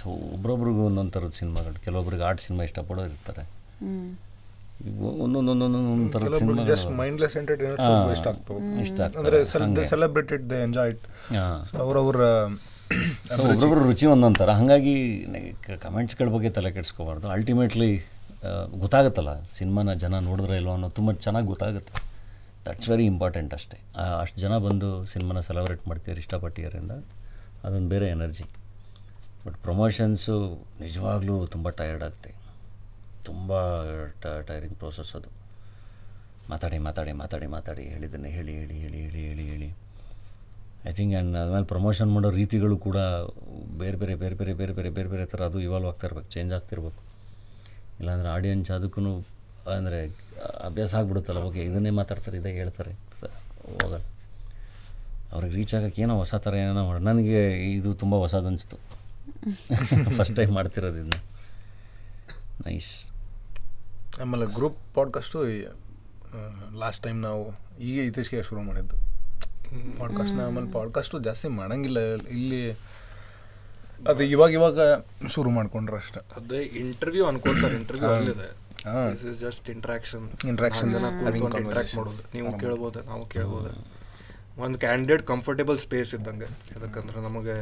ಸೊ ಒಬ್ರೊಬ್ರಿಗೂ ಒಂದೊಂದು ಥರದ ಸಿನಿಮಾಗಳು ಕೆಲವೊಬ್ರಿಗೆ ಆರ್ಟ್ ಸಿನಿಮಾ ಇಷ್ಟಪಡೋರು ಇರ್ತಾರೆ. ಇಷ್ಟ ಆಗ್ತವೆ ಇಷ್ಟ ಅಂದ್ರೆ ಸೆಲೆಬ್ರೇಟೆಡ್ ದೇ ಎಂಜಾಯ್ ಅವ್ರವ್ರ ಸೊ ಒಬ್ರೊಬ್ರು ರುಚಿ ಒಂದೊಂಥರ ಹಾಗಾಗಿ ಕಮೆಂಟ್ಸ್ಗಳ ಬಗ್ಗೆ ತಲೆ ಕೆಡಿಸ್ಕೋಬಾರ್ದು. ಅಲ್ಟಿಮೇಟ್ಲಿ ಗೊತ್ತಾಗುತ್ತಲ್ಲ ಸಿನಿಮಾನ ಜನ ನೋಡಿದ್ರೆ ಇಲ್ವೋ ಅನ್ನೋ ತುಂಬ ಚೆನ್ನಾಗಿ ಗೊತ್ತಾಗುತ್ತೆ. ದಟ್ಸ್ ವೆರಿ ಇಂಪಾರ್ಟೆಂಟ್ ಅಷ್ಟೇ. ಅಷ್ಟು ಜನ ಬಂದು ಸಿನಿಮಾನ ಸೆಲೆಬ್ರೇಟ್ ಮಾಡ್ತೀರಿ ಇಷ್ಟಪಟ್ಟಿದ್ದರಿಂದ ಅದೊಂದು ಬೇರೆ ಎನರ್ಜಿ ಬಟ್ ಪ್ರಮೋಷನ್ಸು ನಿಜವಾಗ್ಲೂ ತುಂಬ ಟಯರ್ಡ್ ಆಗುತ್ತೆ ತುಂಬ ಟೈರಿಂಗ್ ಪ್ರೋಸೆಸ್ ಅದು. ಮಾತಾಡಿ ಮಾತಾಡಿ ಮಾತಾಡಿ ಮಾತಾಡಿ ಹೇಳಿದ್ದನ್ನು ಹೇಳಿ ಹೇಳಿ ಹೇಳಿ ಹೇಳಿ ಹೇಳಿ ಹೇಳಿ. ಐ ಥಿಂಕ್ ಆ್ಯಂಡ್ ಆದ್ಮೇಲೆ ಪ್ರಮೋಷನ್ ಮಾಡೋ ರೀತಿಗಳು ಕೂಡ ಬೇರೆ ಬೇರೆ ಬೇರೆ ಬೇರೆ ಬೇರೆ ಬೇರೆ ಬೇರೆ ಬೇರೆ ಥರ ಅದು ಇವಾಲ್ವ್ ಆಗ್ತಾ ಇರ್ಬೇಕು ಚೇಂಜ್ ಆಗ್ತಿರ್ಬೇಕು ಇಲ್ಲಾಂದರೆ ಆಡಿಯನ್ಸ್ ಅದಕ್ಕೂ ಅಂದರೆ ಅಭ್ಯಾಸ ಆಗ್ಬಿಡುತ್ತಲ್ಲ ಓಕೆ ಇದನ್ನೇ ಮಾತಾಡ್ತಾರೆ, ಇದೇ ಹೇಳ್ತಾರೆ ಹೋಗಲ್ಲ ಅವ್ರಿಗೆ ರೀಚ್ ಆಗೋಕ್ಕೆ ಏನೋ ಹೊಸ ಥರ ಏನೋ ಮಾಡಿ, ನನಗೆ ಇದು ತುಂಬ ಹೊಸದು ಅನಿಸ್ತು ಫಸ್ಟ್ ಟೈಮ್ ಮಾಡ್ತಿರೋದು ನೈಸ್ ಆಮೇಲೆ ಗ್ರೂಪ್ ಪಾಡ್ಕಾಸ್ಟು ಲಾಸ್ಟ್ ಟೈಮ್ ನಾವು ಈಗ ಇತ್ತೀಚೆಗೆ ಶುರು ಮಾಡಿದ್ದು. ಪಾಡ್ಕಾಸ್ಟ್ನ ಆಮೇಲೆ ಪಾಡ್ಕಾಸ್ಟು ಜಾಸ್ತಿ ಮಾಡಂಗಿಲ್ಲ. ಇಲ್ಲಿ ಅದು ಇವಾಗ ಇವಾಗ ಶುರು ಮಾಡ್ಕೊಂಡ್ರೆ ಅಷ್ಟೇ. ಅದೇ ಇಂಟರ್ವ್ಯೂ ಅನ್ಕೊಂತಾರೆ ಇಂಟರ್ವ್ಯೂ ಅಲ್ಲಿದೆ ಜಸ್ಟ್ ಇಂಟ್ರಾಕ್ಷನ್ ಇಂಟ್ರಾಕ್ಷನ್ ಇಂಟ್ರಾಕ್ಟ್ ಮಾಡೋದು. ನೀವು ಕೇಳ್ಬೋದು ನಾವು ಕೇಳ್ಬೋದು. ಒಂದು ಕ್ಯಾಂಡಿಡೇಟ್ ಕಂಫರ್ಟೇಬಲ್ ಸ್ಪೇಸ್ ಇದ್ದಂಗೆ. ಯಾಕಂದ್ರೆ ನಮಗೆ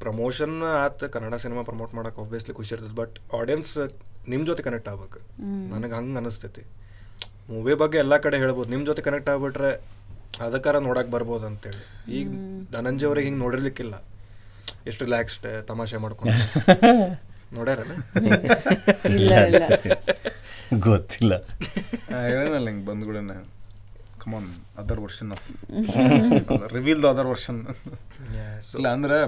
ಪ್ರಮೋಷನ್ ಆತ ಕನ್ನಡ ಸಿನಿಮಾ ಪ್ರಮೋಟ್ ಮಾಡಕ್ಕೆ ಒಬ್ವಿಯಸ್ಲಿ ಖುಷಿ ಇರ್ತದೆ. ಬಟ್ ಆಡಿಯನ್ಸ್ ನಿಮ್ಮ ಜೊತೆ ಕನೆಕ್ಟ್ ಆಗ್ಬೇಕು. ನನಗೆ ಹಂಗೆ ಅನಿಸ್ತೈತಿ. ಮೂವಿ ಬಗ್ಗೆ ಎಲ್ಲ ಕಡೆ ಹೇಳ್ಬೋದು. ನಿಮ್ಮ ಜೊತೆ ಕನೆಕ್ಟ್ ಆಗ್ಬಿಟ್ರೆ ಅದಕ್ಕಾರ ನೋಡಕ್ ಬರ್ಬೋದು ಅಂತೇಳಿ ಈಗ ಧನಂಜಯ ಅವ್ರಿಗೆ ಹಿಂಗೆ ನೋಡಿರ್ಲಿಕ್ಕಿಲ್ಲ. ಎಷ್ಟು ರಿಲ್ಯಾಕ್ಸ್ಡ್ ತಮಾಷೆ ಮಾಡ್ಕೊಂಡು. ನೋಡ್ಯಾರ ಇಲ್ಲ ಇಲ್ಲ. ಗೊತ್ತಿಲ್ಲ. ಹೇಳಲ್ಲ ಹಿಂಗೆ ಬಂದ್ಗಳನ್ನ come on other version of reveal the other version ಇಲ್ಲ ಅಂದ್ರೆ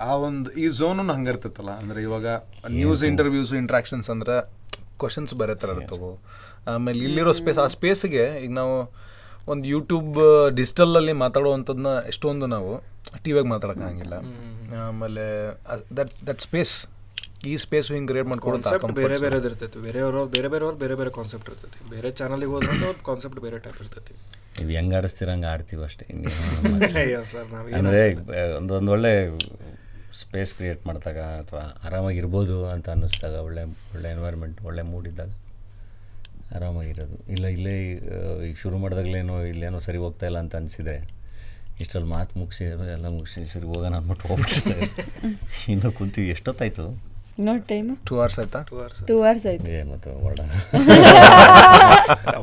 ಆ ಒಂದು ಈ ಝೋನು ಹಂಗೆ ಇರ್ತೈತಲ್ಲ. ಅಂದ್ರೆ ಇವಾಗ ನ್ಯೂಸ್ ಇಂಟರ್ವ್ಯೂಸ್ ಇಂಟ್ರಾಕ್ಷನ್ಸ್ ಅಂದ್ರೆ ಕ್ವಶನ್ಸ್ ಬೇರೆ ಥರ ಇರ್ತವೆ. ಆಮೇಲೆ ಇಲ್ಲಿರೋ ಸ್ಪೇಸ್ ಆ ಸ್ಪೇಸ್ಗೆ ಈಗ ನಾವು ಒಂದು ಯೂಟ್ಯೂಬ್ ಡಿಜಿಟಲಲ್ಲಿ ಮಾತಾಡುವಂಥದ್ದನ್ನ ಎಷ್ಟೊಂದು ನಾವು ಟಿ ವಿಯಾಗ ಮಾತಾಡೋಕ್ಕಾಗಿಲ್ಲ. ಆಮೇಲೆ ದಟ್ ದಟ್ ಸ್ಪೇಸ್ ಈ ಸ್ಪೇಸ್ ಹಿಂಗೆ ಕ್ರಿಯೇಟ್ ಮಾಡ್ಕೊಡುತ್ತೆ ಬೇರೆ ಬೇರೆ ಇರ್ತೈತಿ. ಬೇರೆಯವರು ಬೇರೆ ಬೇರೆಯವ್ರು ಬೇರೆ ಬೇರೆ ಕಾನ್ಸೆಪ್ಟ್ ಇರ್ತೈತಿ. ಬೇರೆ ಚಾನಲಿಗೆ ಹೋದ್ರೆ ಅವ್ರ ಕಾನ್ಸೆಪ್ಟ್ ಬೇರೆ ಟೈಪ್ ಇರ್ತೈತಿ. ನೀವು ಹೆಂಗೆ ಆಡಿಸ್ತೀರ ಹಂಗೆ ಆಡ್ತೀವಿ ಅಷ್ಟೇ. ಇನ್ನೇನು ಅಯ್ಯೋ ಸರ್ ನಾವು ಅಂದರೆ ಒಂದೊಂದು ಒಂದು ಒಳ್ಳೆ ಸ್ಪೇಸ್ ಕ್ರಿಯೇಟ್ ಮಾಡಿದಾಗ ಅಥವಾ ಆರಾಮಾಗಿರ್ಬೋದು ಅಂತ ಅನ್ನಿಸ್ದಾಗ ಒಳ್ಳೆ ಒಳ್ಳೆ ಎನ್ವೈರ್ಮೆಂಟ್ ಒಳ್ಳೆ ಮೂಡ್ ಇದ್ದಾಗ ಆರಾಮಾಗಿರೋದು. ಇಲ್ಲ ಇಲ್ಲೇ ಈಗ ಶುರು ಮಾಡಿದಾಗಲೇನೋ ಇಲ್ಲೇನೋ ಸರಿ ಹೋಗ್ತಾ ಇಲ್ಲ ಅಂತ ಅನಿಸಿದ್ರೆ ಇಷ್ಟರಲ್ಲಿ ಮಾತು ಮುಗಿಸಿ ಎಲ್ಲ ಮುಗಿಸಿ ಸರಿ ಹೋಗೋಣ ಅಂದ್ಬಿಟ್ಟು ಹೋಗ್ಬಿಡ್ತಾರೆ. ಇನ್ನು ಕುಂತೀವಿ. ಎಷ್ಟೊತ್ತಾಯ್ತು? ಇನ್ನೊಂದು ಟೈಮ್ ಟೂ ಅವರ್ಸ್ ಆಯ್ತಾ? ಟೂ ಅವರ್ಸ್ ಟೂ ಅವರ್ಸ್ ಆಯ್ತು. ಏ ಮತ್ತು ಹೊರಡ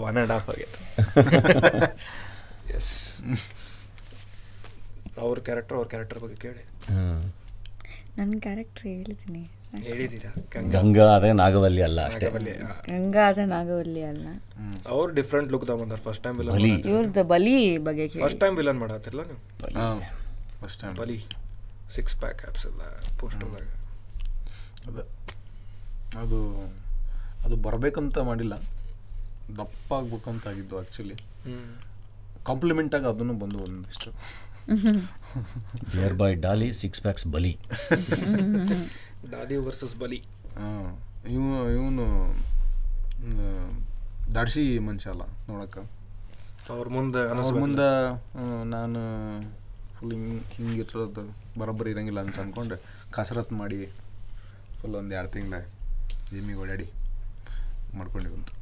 ಒನ್ ಆ್ಯಂಡ್ ಹಾಫ್ ಆಗೈತೆ ಎಸ್ ಅವ್ರ ಕ್ಯಾರೆಕ್ಟರ್ ಅವ್ರ ಕ್ಯಾರೆಕ್ಟರ್ ಬಗ್ಗೆ ಕೇಳಿ. ಹ್ಞೂ ನನ್ನ ಕ್ಯಾರೆಕ್ಟರ್ ಹೇಳ್ತೀನಿ ಹೇಳಿದ್ದೀರಾ? ಗಂಗಾ? ಆದ್ರೆ ನಾಗವಲ್ಲಿ ಅಲ್ಲ ಅಷ್ಟೇ. ಗಂಗಾ ಆದ್ರೆ ನಾಗವಲ್ಲಿ ಅಲ್ಲ. ಅವ್ರು ಡಿಫ್ರೆಂಟ್ ಲುಕ್ ತಗೊಂಡ್ರು ಫಸ್ಟ್ ಟೈಮ್ ವಿಲನ್ ಬಲಿ. ಇವ್ರದ್ದು ಬಲಿ ಬಗ್ಗೆ ಕೇಳಿ. ಫಸ್ಟ್ ಟೈಮ್ ವಿಲನ್ ಮಾಡಾತಿರಲ್ಲ ನೀವು? ಹಾಂ. First time Bali. Six pack abs ಎಲ್ಲ ಪೋಸ್ಟರ್ದಾಗ ಅದೇ. ಅದು ಅದು ಬರಬೇಕಂತ ಮಾಡಿಲ್ಲ. ದಪ್ಪ ಆಗ್ಬೇಕಂತ ಆಗಿದ್ದು ಆ್ಯಕ್ಚುಲಿ ಕಾಂಪ್ಲಿಮೆಂಟಾಗಿ ಅದನ್ನು ಬಂದು ಒಂದಿಷ್ಟು. Beer boy Daali six packs Bali. Daali versus ಬಲಿ. ಹಾಂ ಇವ ಇವನು ದಾಡ್ಸಿ ಮನುಷ್ಯ ಅಲ್ಲ ನೋಡಕ್ಕೆ. ಅವ್ರ ಮುಂದೆ ಅವ್ರ ಮುಂದೆ ನಾನು ಫುಲ್ ಹಿಂಗೆ ಹಿಂಗಿರೋದು ಬರೋಬ್ಬರಿ ಇರಂಗಿಲ್ಲ ಅಂತ ಅಂದ್ಕೊಂಡು ಕಸರತ್ತು ಮಾಡಿ ಫುಲ್ ಒಂದು ಎರಡು ತಿಂಗಳ ಜಿಮ್ಮಿಗೆ ಓಡಾಡಿ ಮಾಡ್ಕೊಂಡಿವಂತು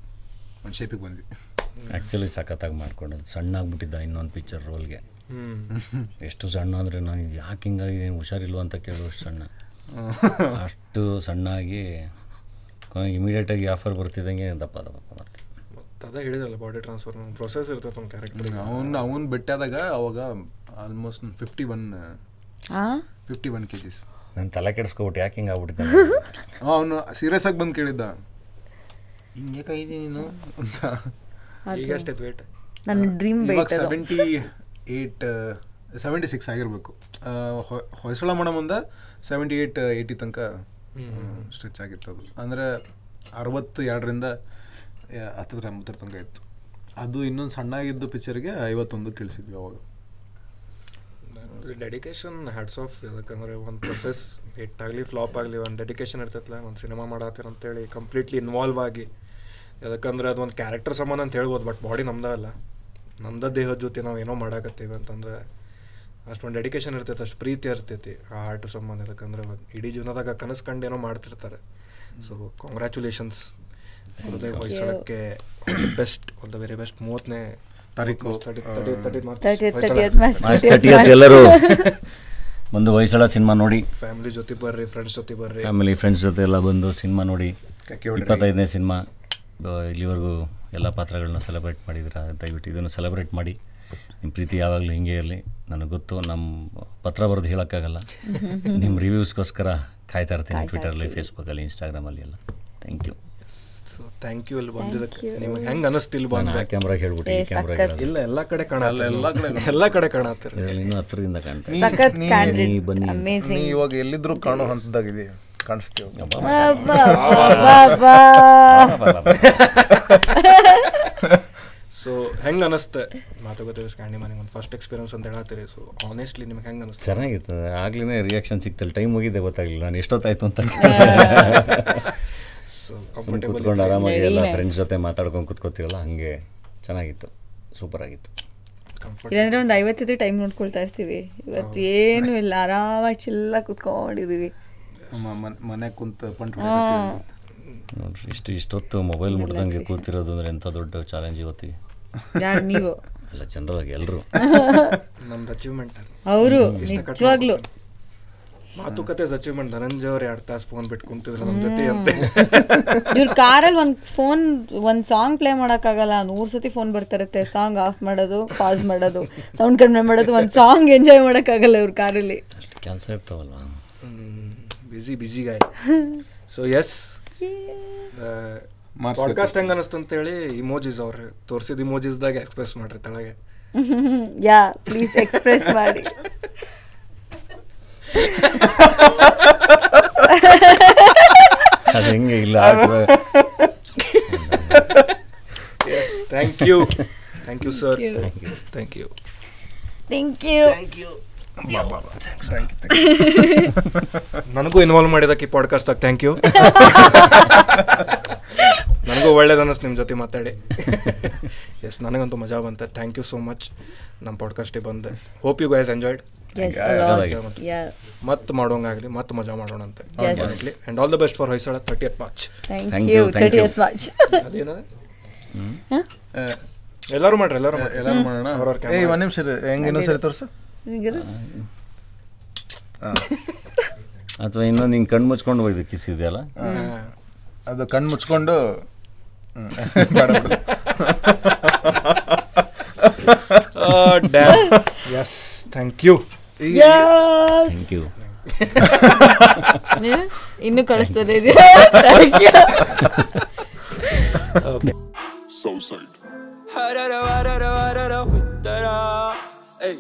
ಒಂದು ಶೇಪಿಗೆ ಬಂದ್ವಿ. ಆ್ಯಕ್ಚುಲಿ ಸಖತ್ತಾಗಿ ಮಾಡ್ಕೊಂಡು ಸಣ್ಣ ಆಗ್ಬಿಟ್ಟಿದ್ದ ಇನ್ನೊಂದು ಪಿಕ್ಚರ್ ರೋಲ್ಗೆ ಹ್ಮ್. ಎಷ್ಟು ಸಣ್ಣ ಅಂದರೆ ನಾನು ಇದು ಯಾಕೆ ಹಿಂಗಾಗಿ ಏನು ಹುಷಾರಿಲ್ವ ಅಂತ ಕೇಳುವಷ್ಟು ಸಣ್ಣ. ಅಷ್ಟು ಸಣ್ಣಾಗಿ ಇಮಿಡಿಯೇಟಾಗಿ ಆಫರ್ ಬರ್ತಿದ್ದಂಗೆ ದಪ್ಪ ದಪ್ಪ ಮತ್ತೆ ಅದೇ ಹೇಳಿದ್ರಲ್ಲ ಬಾಡಿ ಟ್ರಾನ್ಸ್ಫರ್ ಪ್ರೊಸೆಸ್ ಇರ್ತದೆ ಒಂದು ಕ್ಯಾರೆಕ್ಟರ್ ಅವನು ಅವನು ಬೆಟ್ಟಾದಾಗ ಅವಾಗ ಆಲ್ಮೋಸ್ಟ್ ಫಿಫ್ಟಿ ಒನ್ ಹಾಂ ಫಿಫ್ಟಿ ಒನ್ ಕೆ ಜಿಸ್ ನಾನು ತಲೆ ಕೆಡಿಸ್ಕೊಬಿಟ್ಟು ಯಾಕೆ ಹಿಂಗೆ ಆಗ್ಬಿಟ್ಟಿದ್ದೆ? ಅವನು ಸೀರಿಯಸ್ ಆಗಿ ಬಂದು ಕೇಳಿದ್ದ. ಹಿಂಗೆ ಕೈದಿ ನೀನು? ಅಂತ. ಈಗ ಎಷ್ಟೈತೆ ವೇಟ್ ನನ್ನ ಡ್ರೀಮ್ ಇವಾಗ ಸೆವೆಂಟಿ ಏಯ್ಟ್ ಸೆವೆಂಟಿ ಸಿಕ್ಸ್ ಆಗಿರಬೇಕು ಹೊಯ್ಸಳ ಮಾಡೋ ಮುಂದೆ ಸೆವೆಂಟಿ ಏಯ್ಟ್ ಏಯ್ಟಿ ತನಕ ಸ್ಟ್ರೆಚ್ ಆಗಿತ್ತು ಅದು. ಅಂದರೆ ಅರವತ್ತು ಎರಡರಿಂದ ಹತ್ತತ್ರ ಎಂಬತ್ತರ ತನಕ ಇತ್ತು. ಅದು ಇನ್ನೊಂದು ಸಣ್ಣಾಗಿದ್ದು ಪಿಕ್ಚರ್ಗೆ ಐವತ್ತೊಂದು ಇಳಿಸಿದ್ವಿ ಅವಾಗ. ಡೆಡಿಕೇಶನ್ ಹ್ಯಾಡ್ಸ್ ಆಫ್ ಯಾಕಂದ್ರೆ ಒಂದು ಪ್ರೊಸೆಸ್ ಹಿಟ್ ಆಗಲಿ ಫ್ಲಾಪ್ ಆಗಲಿ ಒಂದು ಡೆಡಿಕೇಶನ್ ಇರ್ತೈತಲ್ಲ ಒಂದು ಸಿನಿಮಾ ಮಾಡತ್ತೀರ ಅಂತೇಳಿ ಕಂಪ್ಲೀಟ್ಲಿ ಇನ್ವಾಲ್ವ್ ಆಗಿ. ಯಾಕಂದ್ರೆ ಅದು ಒಂದು ಕ್ಯಾರೆಕ್ಟರ್ ಸಂಬಂಧ ಅಂತ ಹೇಳ್ಬೋದು ಬಟ್ ಬಾಡಿ ನಮ್ದ ಅಲ್ಲ. ನಮ್ದ ದೇಹದ ಜೊತೆ ನಾವು ಏನೋ ಮಾಡಾಕತ್ತೀವಿ ಅಂತಂದ್ರೆ ಅಷ್ಟೊಂದು ಡೆಡಿಕೇಶನ್ ಇರ್ತೈತೆ ಅಷ್ಟು ಪ್ರೀತಿ ಇರ್ತೈತಿ ಆ ಆರ್ಟ್ ಸಂಬಂಧ. ಯಾಕಂದ್ರೆ ಇಡೀ ಜೀವನದಾಗ ಕನಸು ಕಂಡು ಏನೋ ಮಾಡ್ತಿರ್ತಾರೆ ಸೊ ಕಾಂಗ್ರ್ಯಾಚುಲೇಷನ್ಸ್ ಹೃದಯ ಹೊಯ್ಸಳಕ್ಕೆ best all the very best ಮೂವತ್ತನೇ ತಾರೀಕು, ಎಲ್ಲರೂ. ಒಂದು ಹೊಯ್ಸಳ ಸಿನಿಮಾ ನೋಡಿ. ಫ್ಯಾಮಿಲಿ ಜೊತೆ ಬರ್ರಿ ಫ್ರೆಂಡ್ಸ್ ಜೊತೆ ಬರ್ರಿ. ಫ್ಯಾಮಿಲಿ ಫ್ರೆಂಡ್ಸ್ ಜೊತೆ ಎಲ್ಲ ಬಂದು ಸಿನಿಮಾ ನೋಡಿ. ಇಪ್ಪತ್ತೈದನೇ ಸಿನಿಮಾ. ಇಲ್ಲಿವರೆಗೂ ಎಲ್ಲ ಪಾತ್ರಗಳನ್ನ ಸೆಲೆಬ್ರೇಟ್ ಮಾಡಿದ್ದೀರಾ? ದಯವಿಟ್ಟು ಇದನ್ನು ಸೆಲೆಬ್ರೇಟ್ ಮಾಡಿ. ನಿಮ್ಮ ಪ್ರೀತಿ ಯಾವಾಗಲೂ ಹಿಂಗೆ ಇರಲಿ. ನನಗೆ ಗೊತ್ತು ನಮ್ಮ ಪತ್ರ ಬರೆದು ಹೇಳೋಕ್ಕಾಗಲ್ಲ. ನಿಮ್ಮ ರಿವ್ಯೂಸ್ಗೋಸ್ಕರ ಕಾಯ್ತಾ ಇರ್ತೀನಿ ಟ್ವಿಟರಲ್ಲಿ ಫೇಸ್ಬುಕ್ಕಲ್ಲಿ ಇನ್ಸ್ಟಾಗ್ರಾಮಲ್ಲಿ ಎಲ್ಲ. Thank you so thank you ಅಲ್ಲಿ ಬಂದಿದ್ದಕ್ಕೆ. ನಿಮಗೆ ಹೆಂಗೆ ಅನಿಸ್ತಿಲ್ವಾ ಬಂದ ಆ ಕ್ಯಾಮ್ರಾಗೆ ಹೇಳ್ಬಿಟ್ಟು ಕ್ಯಾಮ್ರಾಗೆ ಇಲ್ಲ ಎಲ್ಲ ಕಡೆ ಕಾಣಲ್ಲ ಎಲ್ಲ ಕಡೆ ಎಲ್ಲ ಕಡೆ ಕಾಣತ್ತೀರ ಇನ್ನೂ ಹತ್ತಿರದಿಂದ ಕಾಣ್ತೀನಿ ಬನ್ನಿ. ಇವಾಗ ಎಲ್ಲಿದ್ರೂ ಕಾಣೋ ಹಂತದಾಗಿದೆ ಕಾಣಿಸ್ತೀವಿ ಸೊ ಹೆಂಗೆ ಅನಿಸ್ತೆ ಮಾತುಕತೆ ಸ್ಕ್ಯಾಂಡಿ ಮನೆಗೆ ಒಂದು ಫಸ್ಟ್ ಎಕ್ಸ್ಪೀರಿಯನ್ಸ್ ಅಂತ ಹೇಳತ್ತೀರಿ. ಸೊ ಆನೆಸ್ಟ್ಲಿ ನಿಮ್ಗೆ ಹೆಂಗೆ ಅನಿಸ್ತು ಚೆನ್ನಾಗಿತ್ತು ಆಗ್ಲೇ ರಿಯಾಕ್ಷನ್ ಸಿಕ್ತಲ್ಲ ಟೈಮ್ ಮುಗಿದೆ ಗೊತ್ತಾಗಲಿಲ್ಲ. ನಾನು ಎಷ್ಟೊತ್ತಾಯ್ತು ಅಂತ. ಸೊ ಕೂತ್ಕೊಂಡು ಆರಾಮಾಗಿ ಎಲ್ಲ ಫ್ರೆಂಡ್ಸ್ ಜೊತೆ ಮಾತಾಡ್ಕೊಂಡು ಕೂತ್ಕೋತೀವಲ್ಲ ಹಂಗೆ ಚೆನ್ನಾಗಿತ್ತು. ಸೂಪರ್ ಆಗಿತ್ತು. ಇಲ್ಲಾಂದ್ರೆ ಒಂದು ಐವತ್ತು ಟೈಮ್ ನೋಡ್ಕೊಳ್ತಾ ಇರ್ತೀವಿ. ಇವತ್ತು ಏನು ಇಲ್ಲ. ಆರಾಮಾಗಿ ಚಿಲ್ಲ ಕುತ್ಕೊಂಡಿದ್ದೀವಿ ಮನೆ ಕುಂತ ಪಂಟ್ ನೋಡ್ರಿ ಇಷ್ಟು ಇಷ್ಟೊತ್ತು ಮೊಬೈಲ್ ಮುಟ್ದಂಗೆ ಕೂತಿರೋದು ಅಂದ್ರೆ ಎಂಥ ದೊಡ್ಡ ಚಾಲೆಂಜ್ ಇವತ್ತಿಗೆ ಯಾರು ನೀವು? ಅಲ್ಲ ಜನರಲ್ ಎಲ್ಲರೂ ನಮ್ದು ಅಚೀವ್ಮೆಂಟ್ ಅವರು ನಿಜವಾಗ್ಲೂ. ಮಾತುಕತೆ ಅಚೀವ್ಮೆಂಟ್ ಧನಂಜಯ ಅವ್ರು ಎರಡು ತಾಸು ಫೋನ್ ಬಿಟ್ಟು ಕುಂತಿದ್ರು ನಮ್ಮ ಜೊತೆ ಅಂತ. ಇವ್ರ ಕಾರಲ್ಲಿ ಒಂದು ಫೋನ್ ಒಂದು ಸಾಂಗ್ ಪ್ಲೇ ಮಾಡೋಕ್ಕಾಗಲ್ಲ. ನೂರು ಸತಿ ಫೋನ್ ಬರ್ತಿರುತ್ತೆ. ಸಾಂಗ್ ಆಫ್ ಮಾಡೋದು ಪಾಸ್ ಮಾಡೋದು. ಸೌಂಡ್ ಕಡಿಮೆ ಮಾಡೋದು ಒಂದು ಸಾಂಗ್ ಎಂಜಾಯ್ ಮಾಡೋಕ್ಕಾಗಲ್ಲ ಇವ್ರ ಕಾರಲ್ಲಿ. ಅಷ್ಟು ಕೆಲಸ ಇರ್ತಾವಲ್ವ? ಬಿಸಿ ಬಿಸಿ ಗಾಯ ಸೊ ಎಸ್ ಪಾಡ್ಕಾಸ್ಟ್ ಹೆಂಗ ಅನಿಸ್ತು ಅಂತೇಳಿ ಇಮೋಜಿಸ್ ಅವ್ರ ತೋರಿಸಿದ ಇಮೋಜಿಸ್ದಾಗ ಎಕ್ಸ್ಪ್ರೆಸ್ ಮಾಡ್ರಿ ತಳಗೆ. ಯಾ ಪ್ಲೀಸ್ ಎಕ್ಸ್ಪ್ರೆಸ್ ಮಾಡಿ. ಅದು ಹೆಂಗೆ ಇಲ್ಲ yes thank you thank you sir thank you thank you ನನಗೂ ಇನ್ವಾಲ್ವ್ ಮಾಡಿದಕ್ಕೆ ಪಾಡ್ಕಾಸ್ಟ್ ಪಾಡ್ಕಾಸ್ಟಾಗ ಥ್ಯಾಂಕ್ ಯು ನನಗೂ ಒಳ್ಳೇದು ಅನ್ನಿಸ್ತು ನಿಮ್ಮ ಜೊತೆ ಮಾತಾಡಿ. ಎಸ್ ನನಗಂತೂ ಮಜಾ ಬಂತೆ. ಥ್ಯಾಂಕ್ ಯು ಸೋ ಮಚ್ ನಮ್ಮ ಪಾಡ್ಕಾಸ್ಟಿಗೆ ಬಂದೆ. ಹೋಪ್ ಯು ಗೈಸ್ ಎಂಜಾಯ್ಡ್ ಮತ್ತೆ ಮಾಡೋಂಗಾಗಲಿ ಮತ್ತೆ ಮಜಾ ಮಾಡೋಣ ಅಂತ. And all the best for Hoysala thirtieth March ಎಲ್ಲರೂ ಮಾಡ್ರಿ ಎಲ್ಲರೂ ಎಲ್ಲರೂ ಮಾಡೋಣ? ಒಂದು ನಿಮಿಷ. ಹೆಂಗೆ ಇನ್ನೊಂದು ಸರಿ ತೋರ್ಸು? ಅಥವಾ ಇನ್ನೊಂದು ಹಿಂಗೆ ಕಣ್ಣು ಮುಚ್ಕೊಂಡು ಹೋಗ್ಬೇಕು ಕಿಸ್ ಇದೆಯಲ್ಲ? ಅದು ಕಣ್ಣು ಮುಚ್ಕೊಂಡು. Damn yes thank you thank you ಇನ್ನು ಕಳಿಸ್ತದೆ ಥ್ಯಾಂಕ್ ಯು Hey.